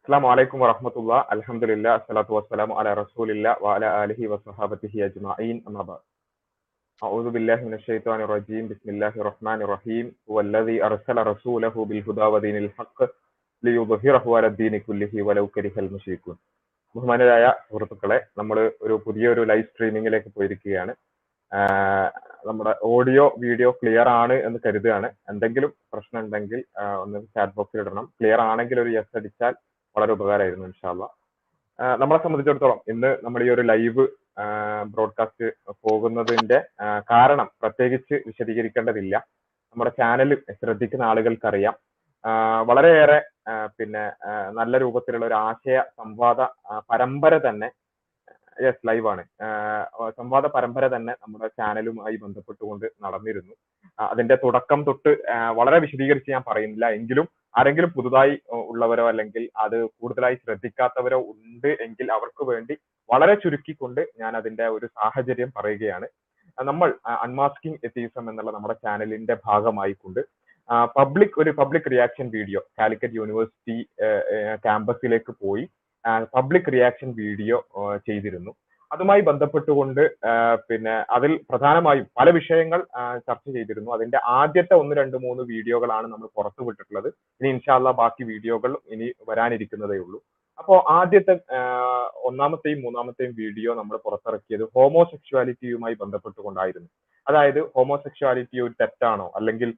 السلام عليكم ورحمة الله الحمد لله الصلاة والسلام على رسول الله وعلى آله وصحابته أجمعين أما بعد أعوذ بالله من الشيطان الرجيم بسم الله الرحمن الرحيم هو الذي أرسل رسوله بالهدى ودين الحق ليظهره على الدين كله ولو كره المشركون ബഹുമാനരായ സുഹൃത്തുക്കളെ നമ്മൾ ഒരു പുതിയൊരു ലൈവ് സ്ട്രീമിങ്ങിലേക്ക് പോയിരിക്കുകയാണ് ആഹ് നമ്മുടെ ഓഡിയോ വീഡിയോ ക്ലിയർ ആണ് എന്ന് കരുതുകയാണ് എന്തെങ്കിലും പ്രശ്നം ഉണ്ടെങ്കിൽ ആഹ് ഒന്ന് ചാറ്റ് ബോക്സിൽ ഇടണം ക്ലിയർ ആണെങ്കിൽ ഒരു യെസ് അടിച്ചാൽ വളരെ ഉപകാരമായിരുന്നു ഇൻഷാല്ല നമ്മളെ സംബന്ധിച്ചിടത്തോളം ഇന്ന് നമ്മൾ ഈ ഒരു ലൈവ് ബ്രോഡ്കാസ്റ്റ് പോകുന്നതിന്റെ കാരണം പ്രത്യേകിച്ച് വിശദീകരിക്കേണ്ടതില്ല. നമ്മുടെ ചാനൽ ശ്രദ്ധിക്കുന്ന ആളുകൾക്കറിയാം. വളരെയേറെ പിന്നെ നല്ല രൂപത്തിലുള്ള ഒരു ആശയ സംവാദ പരമ്പര തന്നെ യെസ് ലൈവാണ്. സംവാദ പരമ്പര തന്നെ നമ്മുടെ ചാനലുമായി ബന്ധപ്പെട്ടുകൊണ്ട് നടന്നിരുന്നു. അതിന്റെ തുടക്കം തൊട്ട് വളരെ വിശദീകരിച്ച് ഞാൻ പറയുന്നില്ല. എങ്കിലും ആരെങ്കിലും പുതുതായി ഉള്ളവരോ അല്ലെങ്കിൽ അത് കൂടുതലായി ശ്രദ്ധിക്കാത്തവരോ ഉണ്ട് എങ്കിൽ അവർക്ക് വേണ്ടി വളരെ ചുരുക്കിക്കൊണ്ട് ഞാൻ അതിന്റെ ഒരു സാഹചര്യം പറയുകയാണ്. നമ്മൾ അൺമാസ്കിംഗ് എത്തീസം എന്നുള്ള നമ്മുടെ ചാനലിന്റെ ഭാഗമായി കൊണ്ട് പബ്ലിക് ഒരു public reaction video Calicut university ക്യാമ്പസിലേക്ക് പോയി പബ്ലിക് റിയാക്ഷൻ വീഡിയോ ചെയ്തിരുന്നു. അതുമായി ബന്ധപ്പെട്ടുകൊണ്ട് പിന്നെ അതിൽ പ്രധാനമായും പല വിഷയങ്ങൾ ചർച്ച ചെയ്തിരുന്നു. അതിന്റെ ആദ്യത്തെ ഒന്ന് രണ്ട് മൂന്ന് വീഡിയോകളാണ് നമ്മൾ പുറത്തു വിട്ടിട്ടുള്ളത്. ഇനി ഇൻഷാല്ല ബാക്കി വീഡിയോകൾ ഇനി വരാനിരിക്കുന്നതേ ഉള്ളൂ. അപ്പോ ആദ്യത്തെ ഒന്നാമത്തെയും മൂന്നാമത്തെയും വീഡിയോ നമ്മൾ പുറത്തിറക്കിയത് ഹോമോസെക്ഷുവാലിറ്റിയുമായി ബന്ധപ്പെട്ടുകൊണ്ടായിരുന്നു. അതായത് ഹോമോസെക്ഷുവാലിറ്റി ഒരു തെറ്റാണോ? അല്ലെങ്കിൽ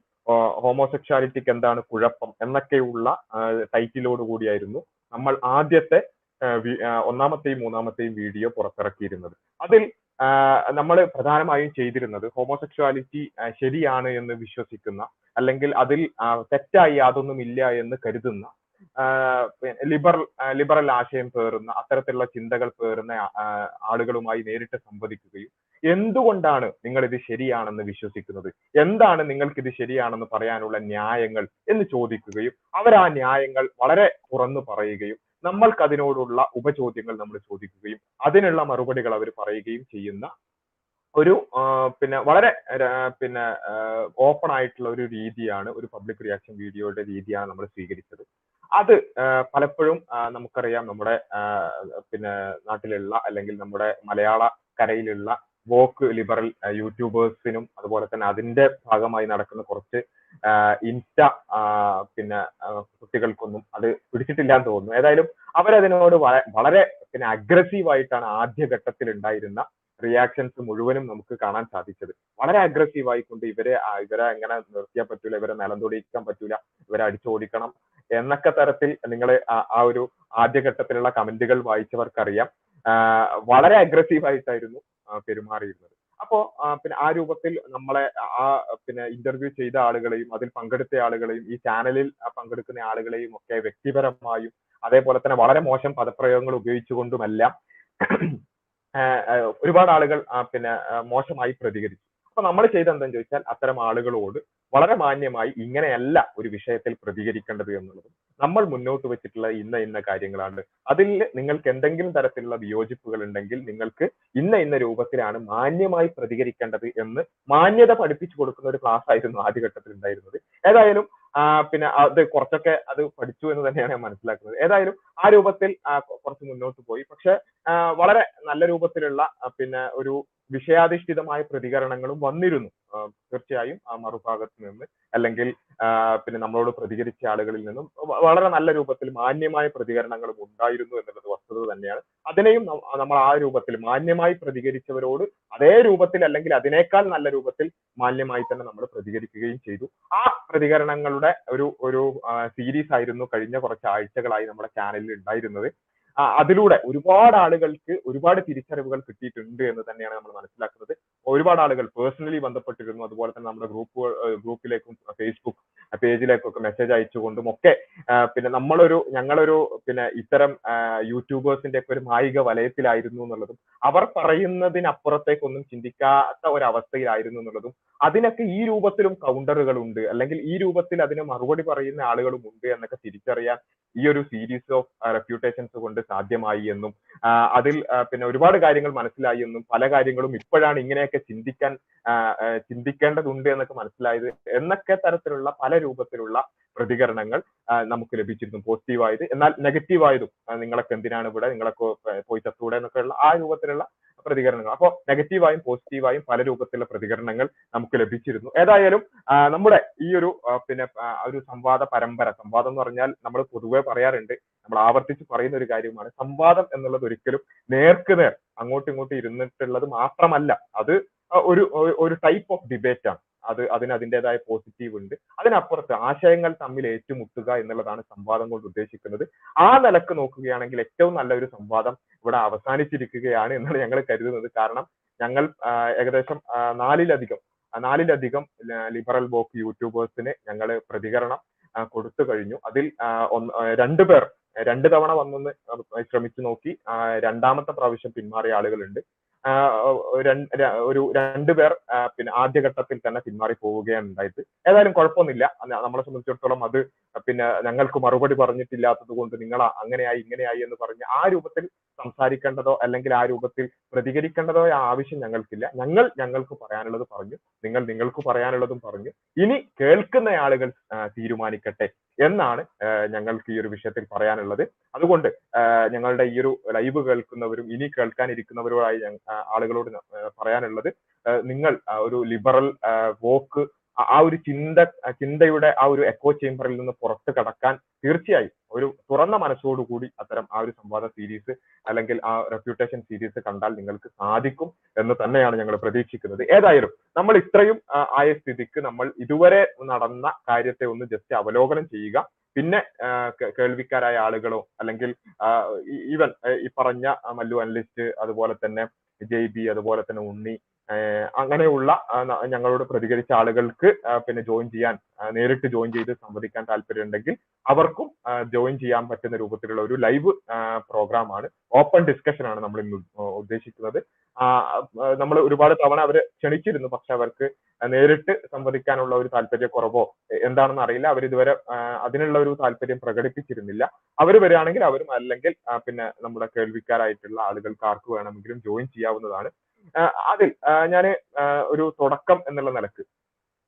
ഹോമോസെക്ഷുവാലിറ്റിക്ക് എന്താണ് കുഴപ്പം? എന്നൊക്കെയുള്ള ടൈറ്റിലോട് കൂടിയായിരുന്നു നമ്മൾ ആദ്യത്തെ ഒന്നാമത്തെയും മൂന്നാമത്തെയും വീഡിയോ പുറത്തിറക്കിയിരുന്നത്. അതിൽ നമ്മൾ പ്രധാനമായും ചെയ്തിരുന്നത് ഹോമോസെക്ഷുവാലിറ്റി ശരിയാണ് എന്ന് വിശ്വസിക്കുന്ന അല്ലെങ്കിൽ അതിൽ തെറ്റായി യാതൊന്നുമില്ല എന്ന് കരുതുന്ന ലിബറൽ ലിബറൽ ആശയം പേറുന്ന അത്തരത്തിലുള്ള ചിന്തകൾ പേറുന്ന ആളുകളുമായി നേരിട്ട് സംവദിക്കുകയും എന്തുകൊണ്ടാണ് നിങ്ങൾ ഇത് ശരിയാണെന്ന് വിശ്വസിക്കുന്നത്? എന്താണ് നിങ്ങൾക്ക് ഇത് ശരിയാണെന്ന് പറയാനുള്ള ന്യായങ്ങൾ എന്ന് ചോദിക്കുകയും അവർ ആ ന്യായങ്ങൾ വളരെ തുറന്നു പറയുകയും നമ്മൾക്ക് അതിനോടുള്ള ഉപചോദ്യങ്ങൾ നമ്മൾ ചോദിക്കുകയും അതിനുള്ള മറുപടികൾ അവർ പറയുകയും ചെയ്യുന്ന ഒരു പിന്നെ വളരെ പിന്നെ ഓപ്പൺ ആയിട്ടുള്ള ഒരു രീതിയാണ് ഒരു പബ്ലിക് റിയാക്ഷൻ വീഡിയോയുടെ രീതിയാണ് നമ്മൾ സ്വീകരിച്ചത്. അത് പലപ്പോഴും നമുക്കറിയാം നമ്മുടെ പിന്നെ നാട്ടിലുള്ള അല്ലെങ്കിൽ നമ്മുടെ മലയാള കരയിലുള്ള വോക്ക് ലിബറൽ യൂട്യൂബേഴ്സിനും അതുപോലെ തന്നെ അതിന്റെ ഭാഗമായി നടക്കുന്ന കുറച്ച് ഇൻസ്റ്റ പിന്നെ കുട്ടികൾക്കൊന്നും അത് പിടിച്ചിട്ടില്ല എന്ന് തോന്നുന്നു. ഏതായാലും അവരതിനോട് വള- വളരെ പിന്നെ അഗ്രസീവ് ആയിട്ടാണ് ആദ്യഘട്ടത്തിൽ ഉണ്ടായിരുന്ന റിയാക്ഷൻസ് മുഴുവനും നമുക്ക് കാണാൻ സാധിച്ചത്. വളരെ അഗ്രസീവ് ആയിക്കൊണ്ട് ഇവരെ ഇവരെ എങ്ങനെ നിർത്തിയാൻ പറ്റൂല ഇവരെ നിലം തൊടിയിക്കാൻ പറ്റൂല ഇവരെ അടിച്ചോടിക്കണം എന്നൊക്കെ തരത്തിൽ നിങ്ങൾ ആ ഒരു ആദ്യഘട്ടത്തിലുള്ള കമന്റുകൾ വായിച്ചവർക്കറിയാം. വളരെ അഗ്രസീവ് ആയിട്ടായിരുന്നു പെരുമാറിയിരുന്നത്. അപ്പോ പിന്നെ ആ രൂപത്തിൽ നമ്മളെ ആ പിന്നെ ഇന്റർവ്യൂ ചെയ്ത ആളുകളെയും അതിൽ പങ്കെടുത്ത ആളുകളെയും ഈ ചാനലിൽ പങ്കെടുക്കുന്ന ആളുകളെയും ഒക്കെ വ്യക്തിപരമായും അതേപോലെ തന്നെ വളരെ മോശം പദപ്രയോഗങ്ങൾ ഉപയോഗിച്ചുകൊണ്ടുമെല്ലാം ഒരുപാട് ആളുകൾ പിന്നെ മോശമായി പ്രതികരിച്ചു. അപ്പൊ നമ്മൾ ചെയ്ത എന്താന്ന് ചോദിച്ചാൽ അത്തരം ആളുകളോട് വളരെ മാന്യമായി ഇങ്ങനെയല്ല ഒരു വിഷയത്തിൽ പ്രതികരിക്കേണ്ടത് എന്നുള്ളതും നമ്മൾ മുന്നോട്ട് വെച്ചിട്ടുള്ള ഇന്ന ഇന്ന കാര്യങ്ങളാണ്. അതിൽ നിങ്ങൾക്ക് എന്തെങ്കിലും തരത്തിലുള്ള വിയോജിപ്പുകൾ ഉണ്ടെങ്കിൽ നിങ്ങൾക്ക് ഇന്ന ഇന്ന രൂപത്തിലാണ് മാന്യമായി പ്രതികരിക്കേണ്ടത് എന്ന് മാന്യത പഠിപ്പിച്ചു കൊടുക്കുന്ന ഒരു ക്ലാസ് ആയിരുന്നു ആദ്യഘട്ടത്തിൽ ഉണ്ടായിരുന്നത്. ഏതായാലും പിന്നെ അത് കുറച്ചൊക്കെ അത് പഠിച്ചു എന്ന് തന്നെയാണ് ഞാൻ മനസ്സിലാക്കുന്നത്. ഏതായാലും ആ രൂപത്തിൽ കുറച്ച് മുന്നോട്ട് പോയി. പക്ഷെ വളരെ നല്ല രൂപത്തിലുള്ള പിന്നെ ഒരു വിഷയാധിഷ്ഠിതമായ പ്രതികരണങ്ങളും വന്നിരുന്നു. തീർച്ചയായും ആ മറുഭാഗത്ത് നിന്ന് അല്ലെങ്കിൽ പിന്നെ നമ്മളോട് പ്രതികരിച്ച ആളുകളിൽ നിന്നും വളരെ നല്ല രൂപത്തിൽ മാന്യമായ പ്രതികരണങ്ങളും ഉണ്ടായിരുന്നു എന്നുള്ളത് വസ്തുത തന്നെയാണ്. അതിനെയും നമ്മൾ ആ രൂപത്തിൽ മാന്യമായി പ്രതികരിച്ചവരോട് അതേ രൂപത്തിൽ അല്ലെങ്കിൽ അതിനേക്കാൾ നല്ല രൂപത്തിൽ മാന്യമായി തന്നെ നമ്മൾ പ്രതികരിക്കുകയും ചെയ്തു. ആ പ്രതികരണങ്ങളുടെ ഒരു ഒരു സീരീസ് ആയിരുന്നു കഴിഞ്ഞ കുറച്ച് ആഴ്ചകളായി നമ്മുടെ ചാനലിൽ ഉണ്ടായിരുന്നത്. അതിലൂടെ ഒരുപാട് ആളുകൾക്ക് ഒരുപാട് തിരിച്ചറിവുകൾ കിട്ടിയിട്ടുണ്ട് എന്ന് തന്നെയാണ് നമ്മൾ മനസ്സിലാക്കുന്നത്. ഒരുപാട് ആളുകൾ പേഴ്സണലി ബന്ധപ്പെട്ടിരുന്നു. അതുപോലെ തന്നെ നമ്മുടെ ഗ്രൂപ്പ് ഗ്രൂപ്പിലേക്കും ഫേസ്ബുക്ക് പേജിലേക്കും ഒക്കെ മെസ്സേജ് അയച്ചുകൊണ്ടും ഒക്കെ പിന്നെ നമ്മളൊരു ഞങ്ങളൊരു പിന്നെ ഇത്തരം യൂട്യൂബേഴ്സിന്റെ ഒക്കെ ഒരു മായിക വലയത്തിലായിരുന്നു എന്നുള്ളതും അവർ പറയുന്നതിനപ്പുറത്തേക്കൊന്നും ചിന്തിക്കാത്ത ഒരവസ്ഥയിലായിരുന്നു എന്നുള്ളതും അതിനൊക്കെ ഈ രൂപത്തിലും കൗണ്ടറുകൾ ഉണ്ട്. അല്ലെങ്കിൽ ഈ രൂപത്തിൽ അതിന് മറുപടി പറയുന്ന ആളുകളും ഉണ്ട് എന്നൊക്കെ തിരിച്ചറിയാൻ ഈ ഒരു സീരീസ് ഓഫ് റെപ്യൂട്ടേഷൻസ് കൊണ്ട് സാധ്യമായി എന്നും അതിൽ പിന്നെ ഒരുപാട് കാര്യങ്ങൾ മനസ്സിലായി എന്നും പല കാര്യങ്ങളും ഇപ്പോഴാണ് ഇങ്ങനെയൊക്കെ ചിന്തിക്കാൻ ചിന്തിക്കേണ്ടതുണ്ട് എന്നൊക്കെ മനസ്സിലായത് എന്നൊക്കെ തരത്തിലുള്ള പല രൂപത്തിലുള്ള പ്രതികരണങ്ങൾ നമുക്ക് ലഭിച്ചിരുന്നു പോസിറ്റീവായത് എന്നാൽ നെഗറ്റീവായതും നിങ്ങളൊക്കെ എന്തിനാണ് ഇവിടെ നിങ്ങളൊക്കെ പോയി ചത്തൂടെ എന്നൊക്കെയുള്ള ആ രൂപത്തിലുള്ള പ്രതികരണങ്ങൾ. അപ്പോൾ നെഗറ്റീവായും പോസിറ്റീവായും പല രൂപത്തിലുള്ള പ്രതികരണങ്ങൾ നമുക്ക് ലഭിച്ചിരുന്നു. ഏതായാലും നമ്മുടെ ഈ ഒരു പിന്നെ ഒരു സംവാദ പരമ്പര സംവാദം എന്ന് പറഞ്ഞാൽ നമ്മൾ പൊതുവെ പറയാറുണ്ട് നമ്മൾ ആവർത്തിച്ച് പറയുന്ന ഒരു കാര്യമാണ്. സംവാദം എന്നുള്ളത് ഒരിക്കലും നേർക്ക് നേർ അങ്ങോട്ടും ഇങ്ങോട്ടും ഇരുന്നിട്ടുള്ളത് മാത്രമല്ല. അത് ഒരു- ഒരു ടൈപ്പ് ഓഫ് ഡിബേറ്റ് ആണ്. അത് അതിന് അതിന്റെതായ പോസിറ്റീവ് ഉണ്ട്. അതിനപ്പുറത്ത് ആശയങ്ങൾ തമ്മിൽ ഏറ്റുമുട്ടുക എന്നുള്ളതാണ് സംവാദം കൊണ്ട് ഉദ്ദേശിക്കുന്നത്. ആ നിലയ്ക്ക് നോക്കുകയാണെങ്കിൽ ഏറ്റവും നല്ല ഒരു സംവാദം ഇവിടെ അവസാനിച്ചിരിക്കുകയാണ് എന്നാണ് ഞങ്ങൾ കരുതുന്നത്. കാരണം ഞങ്ങൾ ഏകദേശം നാലിലധികം നാലിലധികം ലിബറൽ വോക്ക് യൂട്യൂബേഴ്സിന് ഞങ്ങൾ പ്രതികരണം കൊടുത്തു കഴിഞ്ഞു. അതിൽ രണ്ടു പേർ രണ്ട് തവണ വന്നൊന്ന് ശ്രമിച്ചു നോക്കി. രണ്ടാമത്തെ പ്രാവശ്യം പിന്മാറിയ ആളുകളുണ്ട്. ഒരു രണ്ടു പേർ പിന്നെ ആദ്യഘട്ടത്തിൽ തന്നെ പിന്മാറി പോവുകയാണ് ഉണ്ടായത് ഏതായാലും കുഴപ്പമൊന്നുമില്ല. നമ്മളെ സംബന്ധിച്ചിടത്തോളം അത് പിന്നെ ഞങ്ങൾക്ക് മറുപടി പറഞ്ഞിട്ടില്ലാത്തത് കൊണ്ട് നിങ്ങൾ അങ്ങനെയായി ഇങ്ങനെയായി എന്ന് പറഞ്ഞ് ആ രൂപത്തിൽ സംസാരിക്കേണ്ടതോ അല്ലെങ്കിൽ ആ രൂപത്തിൽ പ്രതികരിക്കേണ്ടതോ ആവശ്യം ഞങ്ങൾക്കില്ല. ഞങ്ങൾ ഞങ്ങൾക്ക് പറയാനുള്ളത് പറഞ്ഞു നിങ്ങൾ നിങ്ങൾക്ക് പറയാനുള്ളതും പറഞ്ഞു. ഇനി കേൾക്കുന്ന ആളുകൾ തീരുമാനിക്കട്ടെ എന്നാണ് ഞങ്ങൾക്ക് ഈ ഒരു വിഷയത്തിൽ പറയാനുള്ളത്. അതുകൊണ്ട് ഞങ്ങളുടെ ഈ ഒരു ലൈവ് കേൾക്കുന്നവരും ഇനി കേൾക്കാനിരിക്കുന്നവരുമായി ആളുകളോട് പറയാനുള്ളത് നിങ്ങൾ ഒരു ലിബറൽ വോക്ക് ആ ഒരു ചിന്ത ചിന്തയുടെ ആ ഒരു എക്കോ ചേംബറിൽ നിന്ന് പുറത്ത് കടക്കാൻ തീർച്ചയായും ഒരു തുറന്ന മനസ്സോടുകൂടി അത്തരം ആ ഒരു സംവാദ സീരീസ് അല്ലെങ്കിൽ ആ റെപ്യൂട്ടേഷൻ സീരീസ് കണ്ടാൽ നിങ്ങൾക്ക് സാധിക്കും എന്ന് തന്നെയാണ് ഞങ്ങൾ പ്രതീക്ഷിക്കുന്നത്. ഏതായാലും നമ്മൾ ഇത്രയും ആയ സ്ഥിതിക്ക് നമ്മൾ ഇതുവരെ നടന്ന കാര്യത്തെ ഒന്ന് ജസ്റ്റ് അവലോകനം ചെയ്യുക. പിന്നെ കേൾവിക്കാരായ ആളുകളോ അല്ലെങ്കിൽ ഈവൻ ഈ പറഞ്ഞ മല്ലു അനലിസ്റ്റ് അതുപോലെ തന്നെ ജെയ് ബി അതുപോലെ തന്നെ ഉണ്ണി അങ്ങനെയുള്ള ഞങ്ങളോട് പ്രതികരിച്ച ആളുകൾക്ക് പിന്നെ ജോയിൻ ചെയ്യാൻ നേരിട്ട് ജോയിൻ ചെയ്ത് സംവദിക്കാൻ താല്പര്യമുണ്ടെങ്കിൽ അവർക്കും ജോയിൻ ചെയ്യാൻ പറ്റുന്ന രൂപത്തിലുള്ള ഒരു ലൈവ് പ്രോഗ്രാം ആണ് ഓപ്പൺ ഡിസ്കഷൻ ആണ് നമ്മൾ ഇന്ന് ഉദ്ദേശിക്കുന്നത്. നമ്മൾ ഒരുപാട് തവണ അവരെ ക്ഷണിച്ചിരുന്നു പക്ഷെ അവർക്ക് നേരിട്ട് സംവദിക്കാനുള്ള ഒരു താല്പര്യക്കുറവോ കുറവോ എന്താണെന്ന് അറിയില്ല. അവർ ഇതുവരെ അതിനുള്ള ഒരു താല്പര്യം പ്രകടിപ്പിച്ചിരുന്നില്ല. അവർ വരികയാണെങ്കിൽ അവരും അല്ലെങ്കിൽ പിന്നെ നമ്മുടെ കേൾവിക്കാരായിട്ടുള്ള ആളുകൾക്ക് ആർക്ക് വേണമെങ്കിലും ജോയിൻ ചെയ്യാവുന്നതാണ്. അതിൽ ഞാൻ ഒരു തുടക്കം എന്നുള്ള നിലയ്ക്ക്.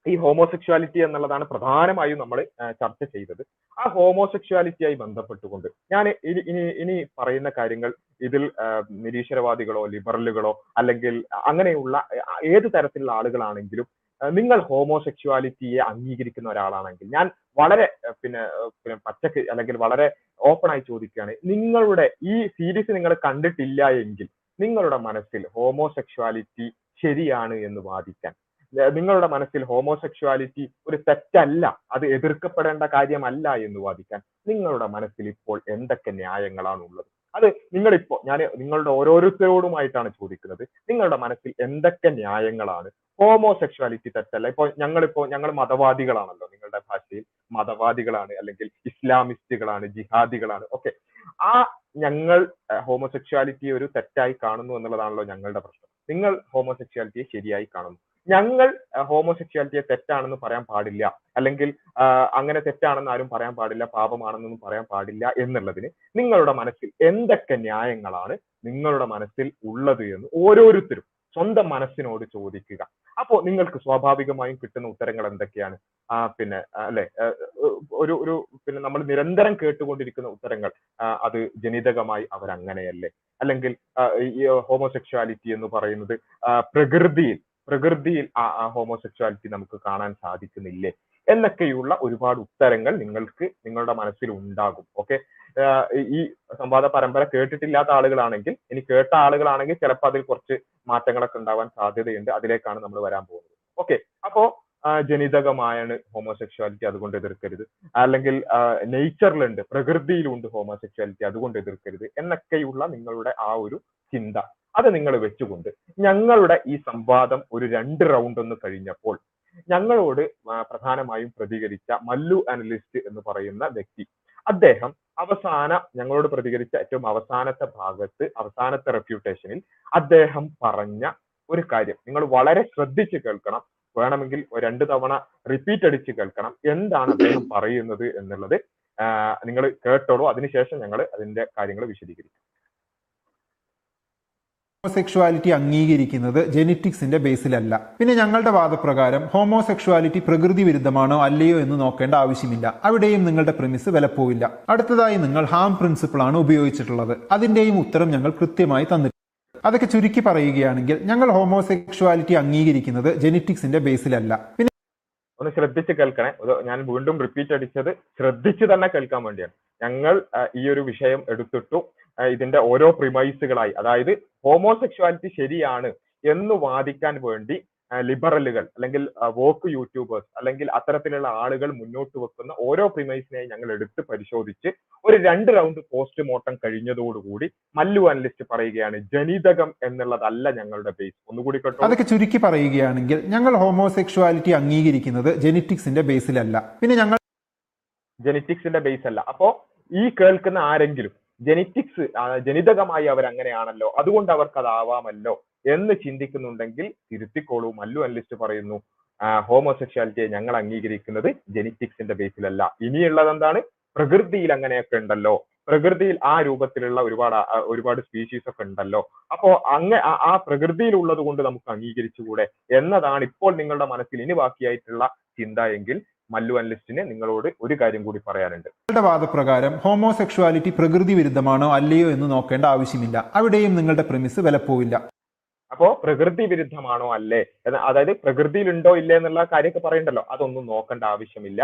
ഈ ഹോമോസെക്ഷുവാലിറ്റി എന്നുള്ളതാണ് പ്രധാനമായും നമ്മൾ ചർച്ച ചെയ്തത്. ആ ഹോമോസെക്ഷുവാലിറ്റിയായി ബന്ധപ്പെട്ടുകൊണ്ട് ഞാൻ ഇനി ഇനി ഇനി പറയുന്ന കാര്യങ്ങൾ ഇതിൽ നിരീശ്വരവാദികളോ ലിബറലുകളോ അല്ലെങ്കിൽ അങ്ങനെയുള്ള ഏത് തരത്തിലുള്ള ആളുകളാണെങ്കിലും നിങ്ങൾ ഹോമോസെക്ഷുവാലിറ്റിയെ അംഗീകരിക്കുന്ന ഒരാളാണെങ്കിൽ ഞാൻ വളരെ പിന്നെ പിന്നെ പച്ചക്ക് അല്ലെങ്കിൽ വളരെ ഓപ്പൺ ആയി ചോദിക്കുകയാണ്. നിങ്ങളുടെ ഈ സീരീസ് നിങ്ങൾ കണ്ടിട്ടില്ല എങ്കിൽ നിങ്ങളുടെ മനസ്സിൽ ഹോമോസെക്ഷുവാലിറ്റി ശരിയാണ് എന്ന് വാദിക്കാൻ. നിങ്ങളുടെ മനസ്സിൽ ഹോമോസെക്ഷുവാലിറ്റി ഒരു തെറ്റല്ല അത് എതിർക്കപ്പെടേണ്ട കാര്യമല്ല എന്ന് വാദിക്കാൻ നിങ്ങളുടെ മനസ്സിൽ ഇപ്പോൾ എന്തൊക്കെ ന്യായങ്ങളാണ് ഉള്ളത് അത് നിങ്ങളിപ്പോ ഞാൻ നിങ്ങളുടെ ഓരോരുത്തരോടുമായിട്ടാണ് ചോദിക്കുന്നത്. നിങ്ങളുടെ മനസ്സിൽ എന്തൊക്കെ ന്യായങ്ങളാണ്? ഹോമോസെക്ഷുവാലിറ്റി തെറ്റല്ല ഇപ്പൊ ഞങ്ങളിപ്പോ ഞങ്ങൾ മതവാദികളാണല്ലോ. നിങ്ങളുടെ ഭാഷയിൽ മതവാദികളാണ് അല്ലെങ്കിൽ ഇസ്ലാമിസ്റ്റുകളാണ് ജിഹാദികളാണ്. ഓക്കെ. ആ ഞങ്ങൾ ഹോമോസെക്ഷുവാലിറ്റി ഒരു തെറ്റായി കാണുന്നു എന്നുള്ളതാണല്ലോ ഞങ്ങളുടെ പ്രശ്നം. നിങ്ങൾ ഹോമോസെക്ഷുവാലിറ്റിയെ ശരിയായി കാണുന്നു. ഞങ്ങൾ ഹോമോസെക്ഷ്വാലിറ്റിയെ തെറ്റാണെന്ന് പറയാൻ പാടില്ല. അല്ലെങ്കിൽ അങ്ങനെ തെറ്റാണെന്ന് ആരും പറയാൻ പാടില്ല പാപമാണെന്നൊന്നും പറയാൻ പാടില്ല എന്നുള്ളതിന് നിങ്ങളുടെ മനസ്സിൽ എന്തൊക്കെ ന്യായങ്ങളാണ് നിങ്ങളുടെ മനസ്സിൽ ഉള്ളത് എന്ന് ഓരോരുത്തരും സ്വന്തം മനസ്സിനോട് ചോദിക്കുക. അപ്പോൾ നിങ്ങൾക്ക് സ്വാഭാവികമായും കിട്ടുന്ന ഉത്തരങ്ങൾ എന്തൊക്കെയാണ്? ആ പിന്നെ അല്ലെ? ഒരു ഒരു പിന്നെ നമ്മൾ നിരന്തരം കേട്ടുകൊണ്ടിരിക്കുന്ന ഉത്തരങ്ങൾ അത് ജനിതകമായി അവരങ്ങനെയല്ലേ? അല്ലെങ്കിൽ ഹോമോസെക്ഷുവാലിറ്റി എന്ന് പറയുന്നത് പ്രകൃതിയിൽ പ്രകൃതിയിൽ ആ ഹോമോസെക്ച്വാലിറ്റി നമുക്ക് കാണാൻ സാധിക്കുന്നില്ലേ? എന്നൊക്കെയുള്ള ഒരുപാട് ഉത്തരങ്ങൾ നിങ്ങൾക്ക് നിങ്ങളുടെ മനസ്സിൽ ഉണ്ടാകും. ഓക്കെ ഈ സംവാദ പരമ്പര കേട്ടിട്ടില്ലാത്ത ആളുകളാണെങ്കിൽ ഇനി കേട്ട ആളുകളാണെങ്കിൽ ചിലപ്പോൾ അതിൽ കുറച്ച് മാറ്റങ്ങളൊക്കെ ഉണ്ടാവാൻ സാധ്യതയുണ്ട്. അതിലേക്കാണ് നമ്മൾ വരാൻ പോകുന്നത്. ഓക്കെ അപ്പോ ജനിതകമായാണ് ഹോമോസെക്ഷുവാലിറ്റി അതുകൊണ്ട് എതിർക്കരുത്. അല്ലെങ്കിൽ നേച്ചറിലുണ്ട് പ്രകൃതിയിലുണ്ട് ഹോമോസെക്ഷുവാലിറ്റി അതുകൊണ്ട് എതിർക്കരുത് എന്നൊക്കെയുള്ള നിങ്ങളുടെ ആ ഒരു ചിന്ത. അത് നിങ്ങൾ വെച്ചുകൊണ്ട് ഞങ്ങളുടെ ഈ സംവാദം ഒരു രണ്ട് റൗണ്ട് ഒന്ന് കഴിഞ്ഞപ്പോൾ ഞങ്ങളോട് പ്രധാനമായും പ്രതികരിച്ച മല്ലു അനലിസ്റ്റ് എന്ന് പറയുന്ന വ്യക്തി അദ്ദേഹം അവസാന ഞങ്ങളോട് പ്രതികരിച്ച ഏറ്റവും അവസാനത്തെ ഭാഗത്ത് അവസാനത്തെ റെപ്യൂട്ടേഷനിൽ അദ്ദേഹം പറഞ്ഞ ഒരു കാര്യം. നിങ്ങൾ വളരെ ശ്രദ്ധിച്ച് കേൾക്കണം. വേണമെങ്കിൽ രണ്ട് തവണ റിപ്പീറ്റ് അടിച്ച് കേൾക്കണം. എന്താണ് അദ്ദേഹം പറയുന്നത് എന്നുള്ളത് നിങ്ങൾ കേട്ടോളൂ. അതിനുശേഷം ഞങ്ങൾ അതിന്റെ കാര്യങ്ങൾ വിശദീകരിക്കും. ഹോമോസെക്ഷുവാലിറ്റി അംഗീകരിക്കുന്നത് ജെനറ്റിക്സിന്റെ ബേസിലല്ല. പിന്നെ ഞങ്ങളുടെ വാദപ്രകാരം ഹോമോസെക്ഷുവാലിറ്റി പ്രകൃതി വിരുദ്ധമാണോ അല്ലയോ എന്ന് നോക്കേണ്ട ആവശ്യമില്ല. അവിടെയും നിങ്ങളുടെ പ്രമിസ് വിലപ്പോവില്ല. അടുത്തതായി നിങ്ങൾ ഹാം പ്രിൻസിപ്പിൾ ആണ് ഉപയോഗിച്ചിട്ടുള്ളത്. അതിന്റെയും ഉത്തരം ഞങ്ങൾ കൃത്യമായി തന്നിട്ടുണ്ട്. അതൊക്കെ ചുരുക്കി പറയുകയാണെങ്കിൽ ഞങ്ങൾ ഹോമോസെക്ഷുവാലിറ്റി അംഗീകരിക്കുന്നത് ജെനറ്റിക്സിന്റെ ബേസിലല്ല. പിന്നെ ഒന്ന് ശ്രദ്ധിച്ച് കേൾക്കണേ. ഞാൻ വീണ്ടും റിപ്പീറ്റ് അടിച്ചത് ശ്രദ്ധിച്ച് തന്നെ കേൾക്കാൻ വേണ്ടിയാണ്. ഞങ്ങൾ ഈ ഒരു വിഷയം എടുത്തിട്ടു ഇതിന്റെ ഓരോ പ്രിമൈസുകളായി അതായത് ഹോമോസെക്ഷുവാലിറ്റി ശരിയാണ് എന്ന് വാദിക്കാൻ വേണ്ടി ലിബറലുകൾ അല്ലെങ്കിൽ വോക്ക് യൂട്യൂബേഴ്സ് അല്ലെങ്കിൽ അത്തരത്തിലുള്ള ആളുകൾ മുന്നോട്ട് വെക്കുന്ന ഓരോ പ്രിമൈസിനെയും ഞങ്ങൾ എടുത്ത് പരിശോധിച്ച് ഒരു രണ്ട് റൗണ്ട് പോസ്റ്റ്മോർട്ടം കഴിഞ്ഞതോടുകൂടി മല്ലു അനലിസ്റ്റ് പറയുകയാണ് ജനിതകം എന്നുള്ളതല്ല ഞങ്ങളുടെ ബേസ്. ഒന്നുകൂടി കേട്ടോ. അതൊക്കെ ചുരുക്കി പറയുകയാണെങ്കിൽ ഞങ്ങൾ ഹോമോസെക്ഷുവാലിറ്റി അംഗീകരിക്കുന്നത് ജെനറ്റിക്സിന്റെ ബേസിലല്ല. പിന്നെ ഞങ്ങൾ ജെനറ്റിക്സിന്റെ ബേസ് അല്ല അപ്പോ ഈ കേൾക്കുന്ന ആരെങ്കിലും ജെനറ്റിക്സ് ജനിതകമായി അവർ അങ്ങനെയാണല്ലോ അതുകൊണ്ട് അവർക്ക് അതാവാമല്ലോ എന്ന് ചിന്തിക്കുന്നുണ്ടെങ്കിൽ തിരുത്തിക്കോളൂ. മല്ലു അനലിസ്റ്റ് പറയുന്നു ഹോമോസെക്ഷാലിറ്റിയെ ഞങ്ങൾ അംഗീകരിക്കുന്നത് ജെനറ്റിക്സിന്റെ ബേസിലല്ല ഇനിയുള്ളത് എന്താണ്? പ്രകൃതിയിൽ അങ്ങനെയൊക്കെ ഉണ്ടല്ലോ. പ്രകൃതിയിൽ ആ രൂപത്തിലുള്ള ഒരുപാട് ഒരുപാട് സ്പീഷീസ് ഒക്കെ ഉണ്ടല്ലോ. അപ്പോ അങ്ങ ആ- പ്രകൃതിയിൽ ഉള്ളത് കൊണ്ട് നമുക്ക് അംഗീകരിച്ചുകൂടെ എന്നതാണ് ഇപ്പോൾ നിങ്ങളുടെ മനസ്സിൽ ഇനി ബാക്കിയായിട്ടുള്ള ചിന്ത എങ്കിൽ മല്ലു അനലിസ്റ്റിന് നിങ്ങളോട് ഒരു കാര്യം കൂടി പറയാനുണ്ട്. നിങ്ങളുടെ വാദപ്രകാരം ഹോമോസെക്ഷുവാലിറ്റി പ്രകൃതി വിരുദ്ധമാണോ അല്ലയോ എന്ന് നോക്കേണ്ട ആവശ്യമില്ല. അവിടെയും നിങ്ങളുടെ പ്രിമിസ് വിലപ്പോവില്ല. അപ്പോ പ്രകൃതി വിരുദ്ധമാണോ അല്ലേ അതായത് പ്രകൃതിയിലുണ്ടോ ഇല്ലേ എന്നുള്ള കാര്യമൊക്കെ പറയണ്ടല്ലോ. അതൊന്നും നോക്കേണ്ട ആവശ്യമില്ല.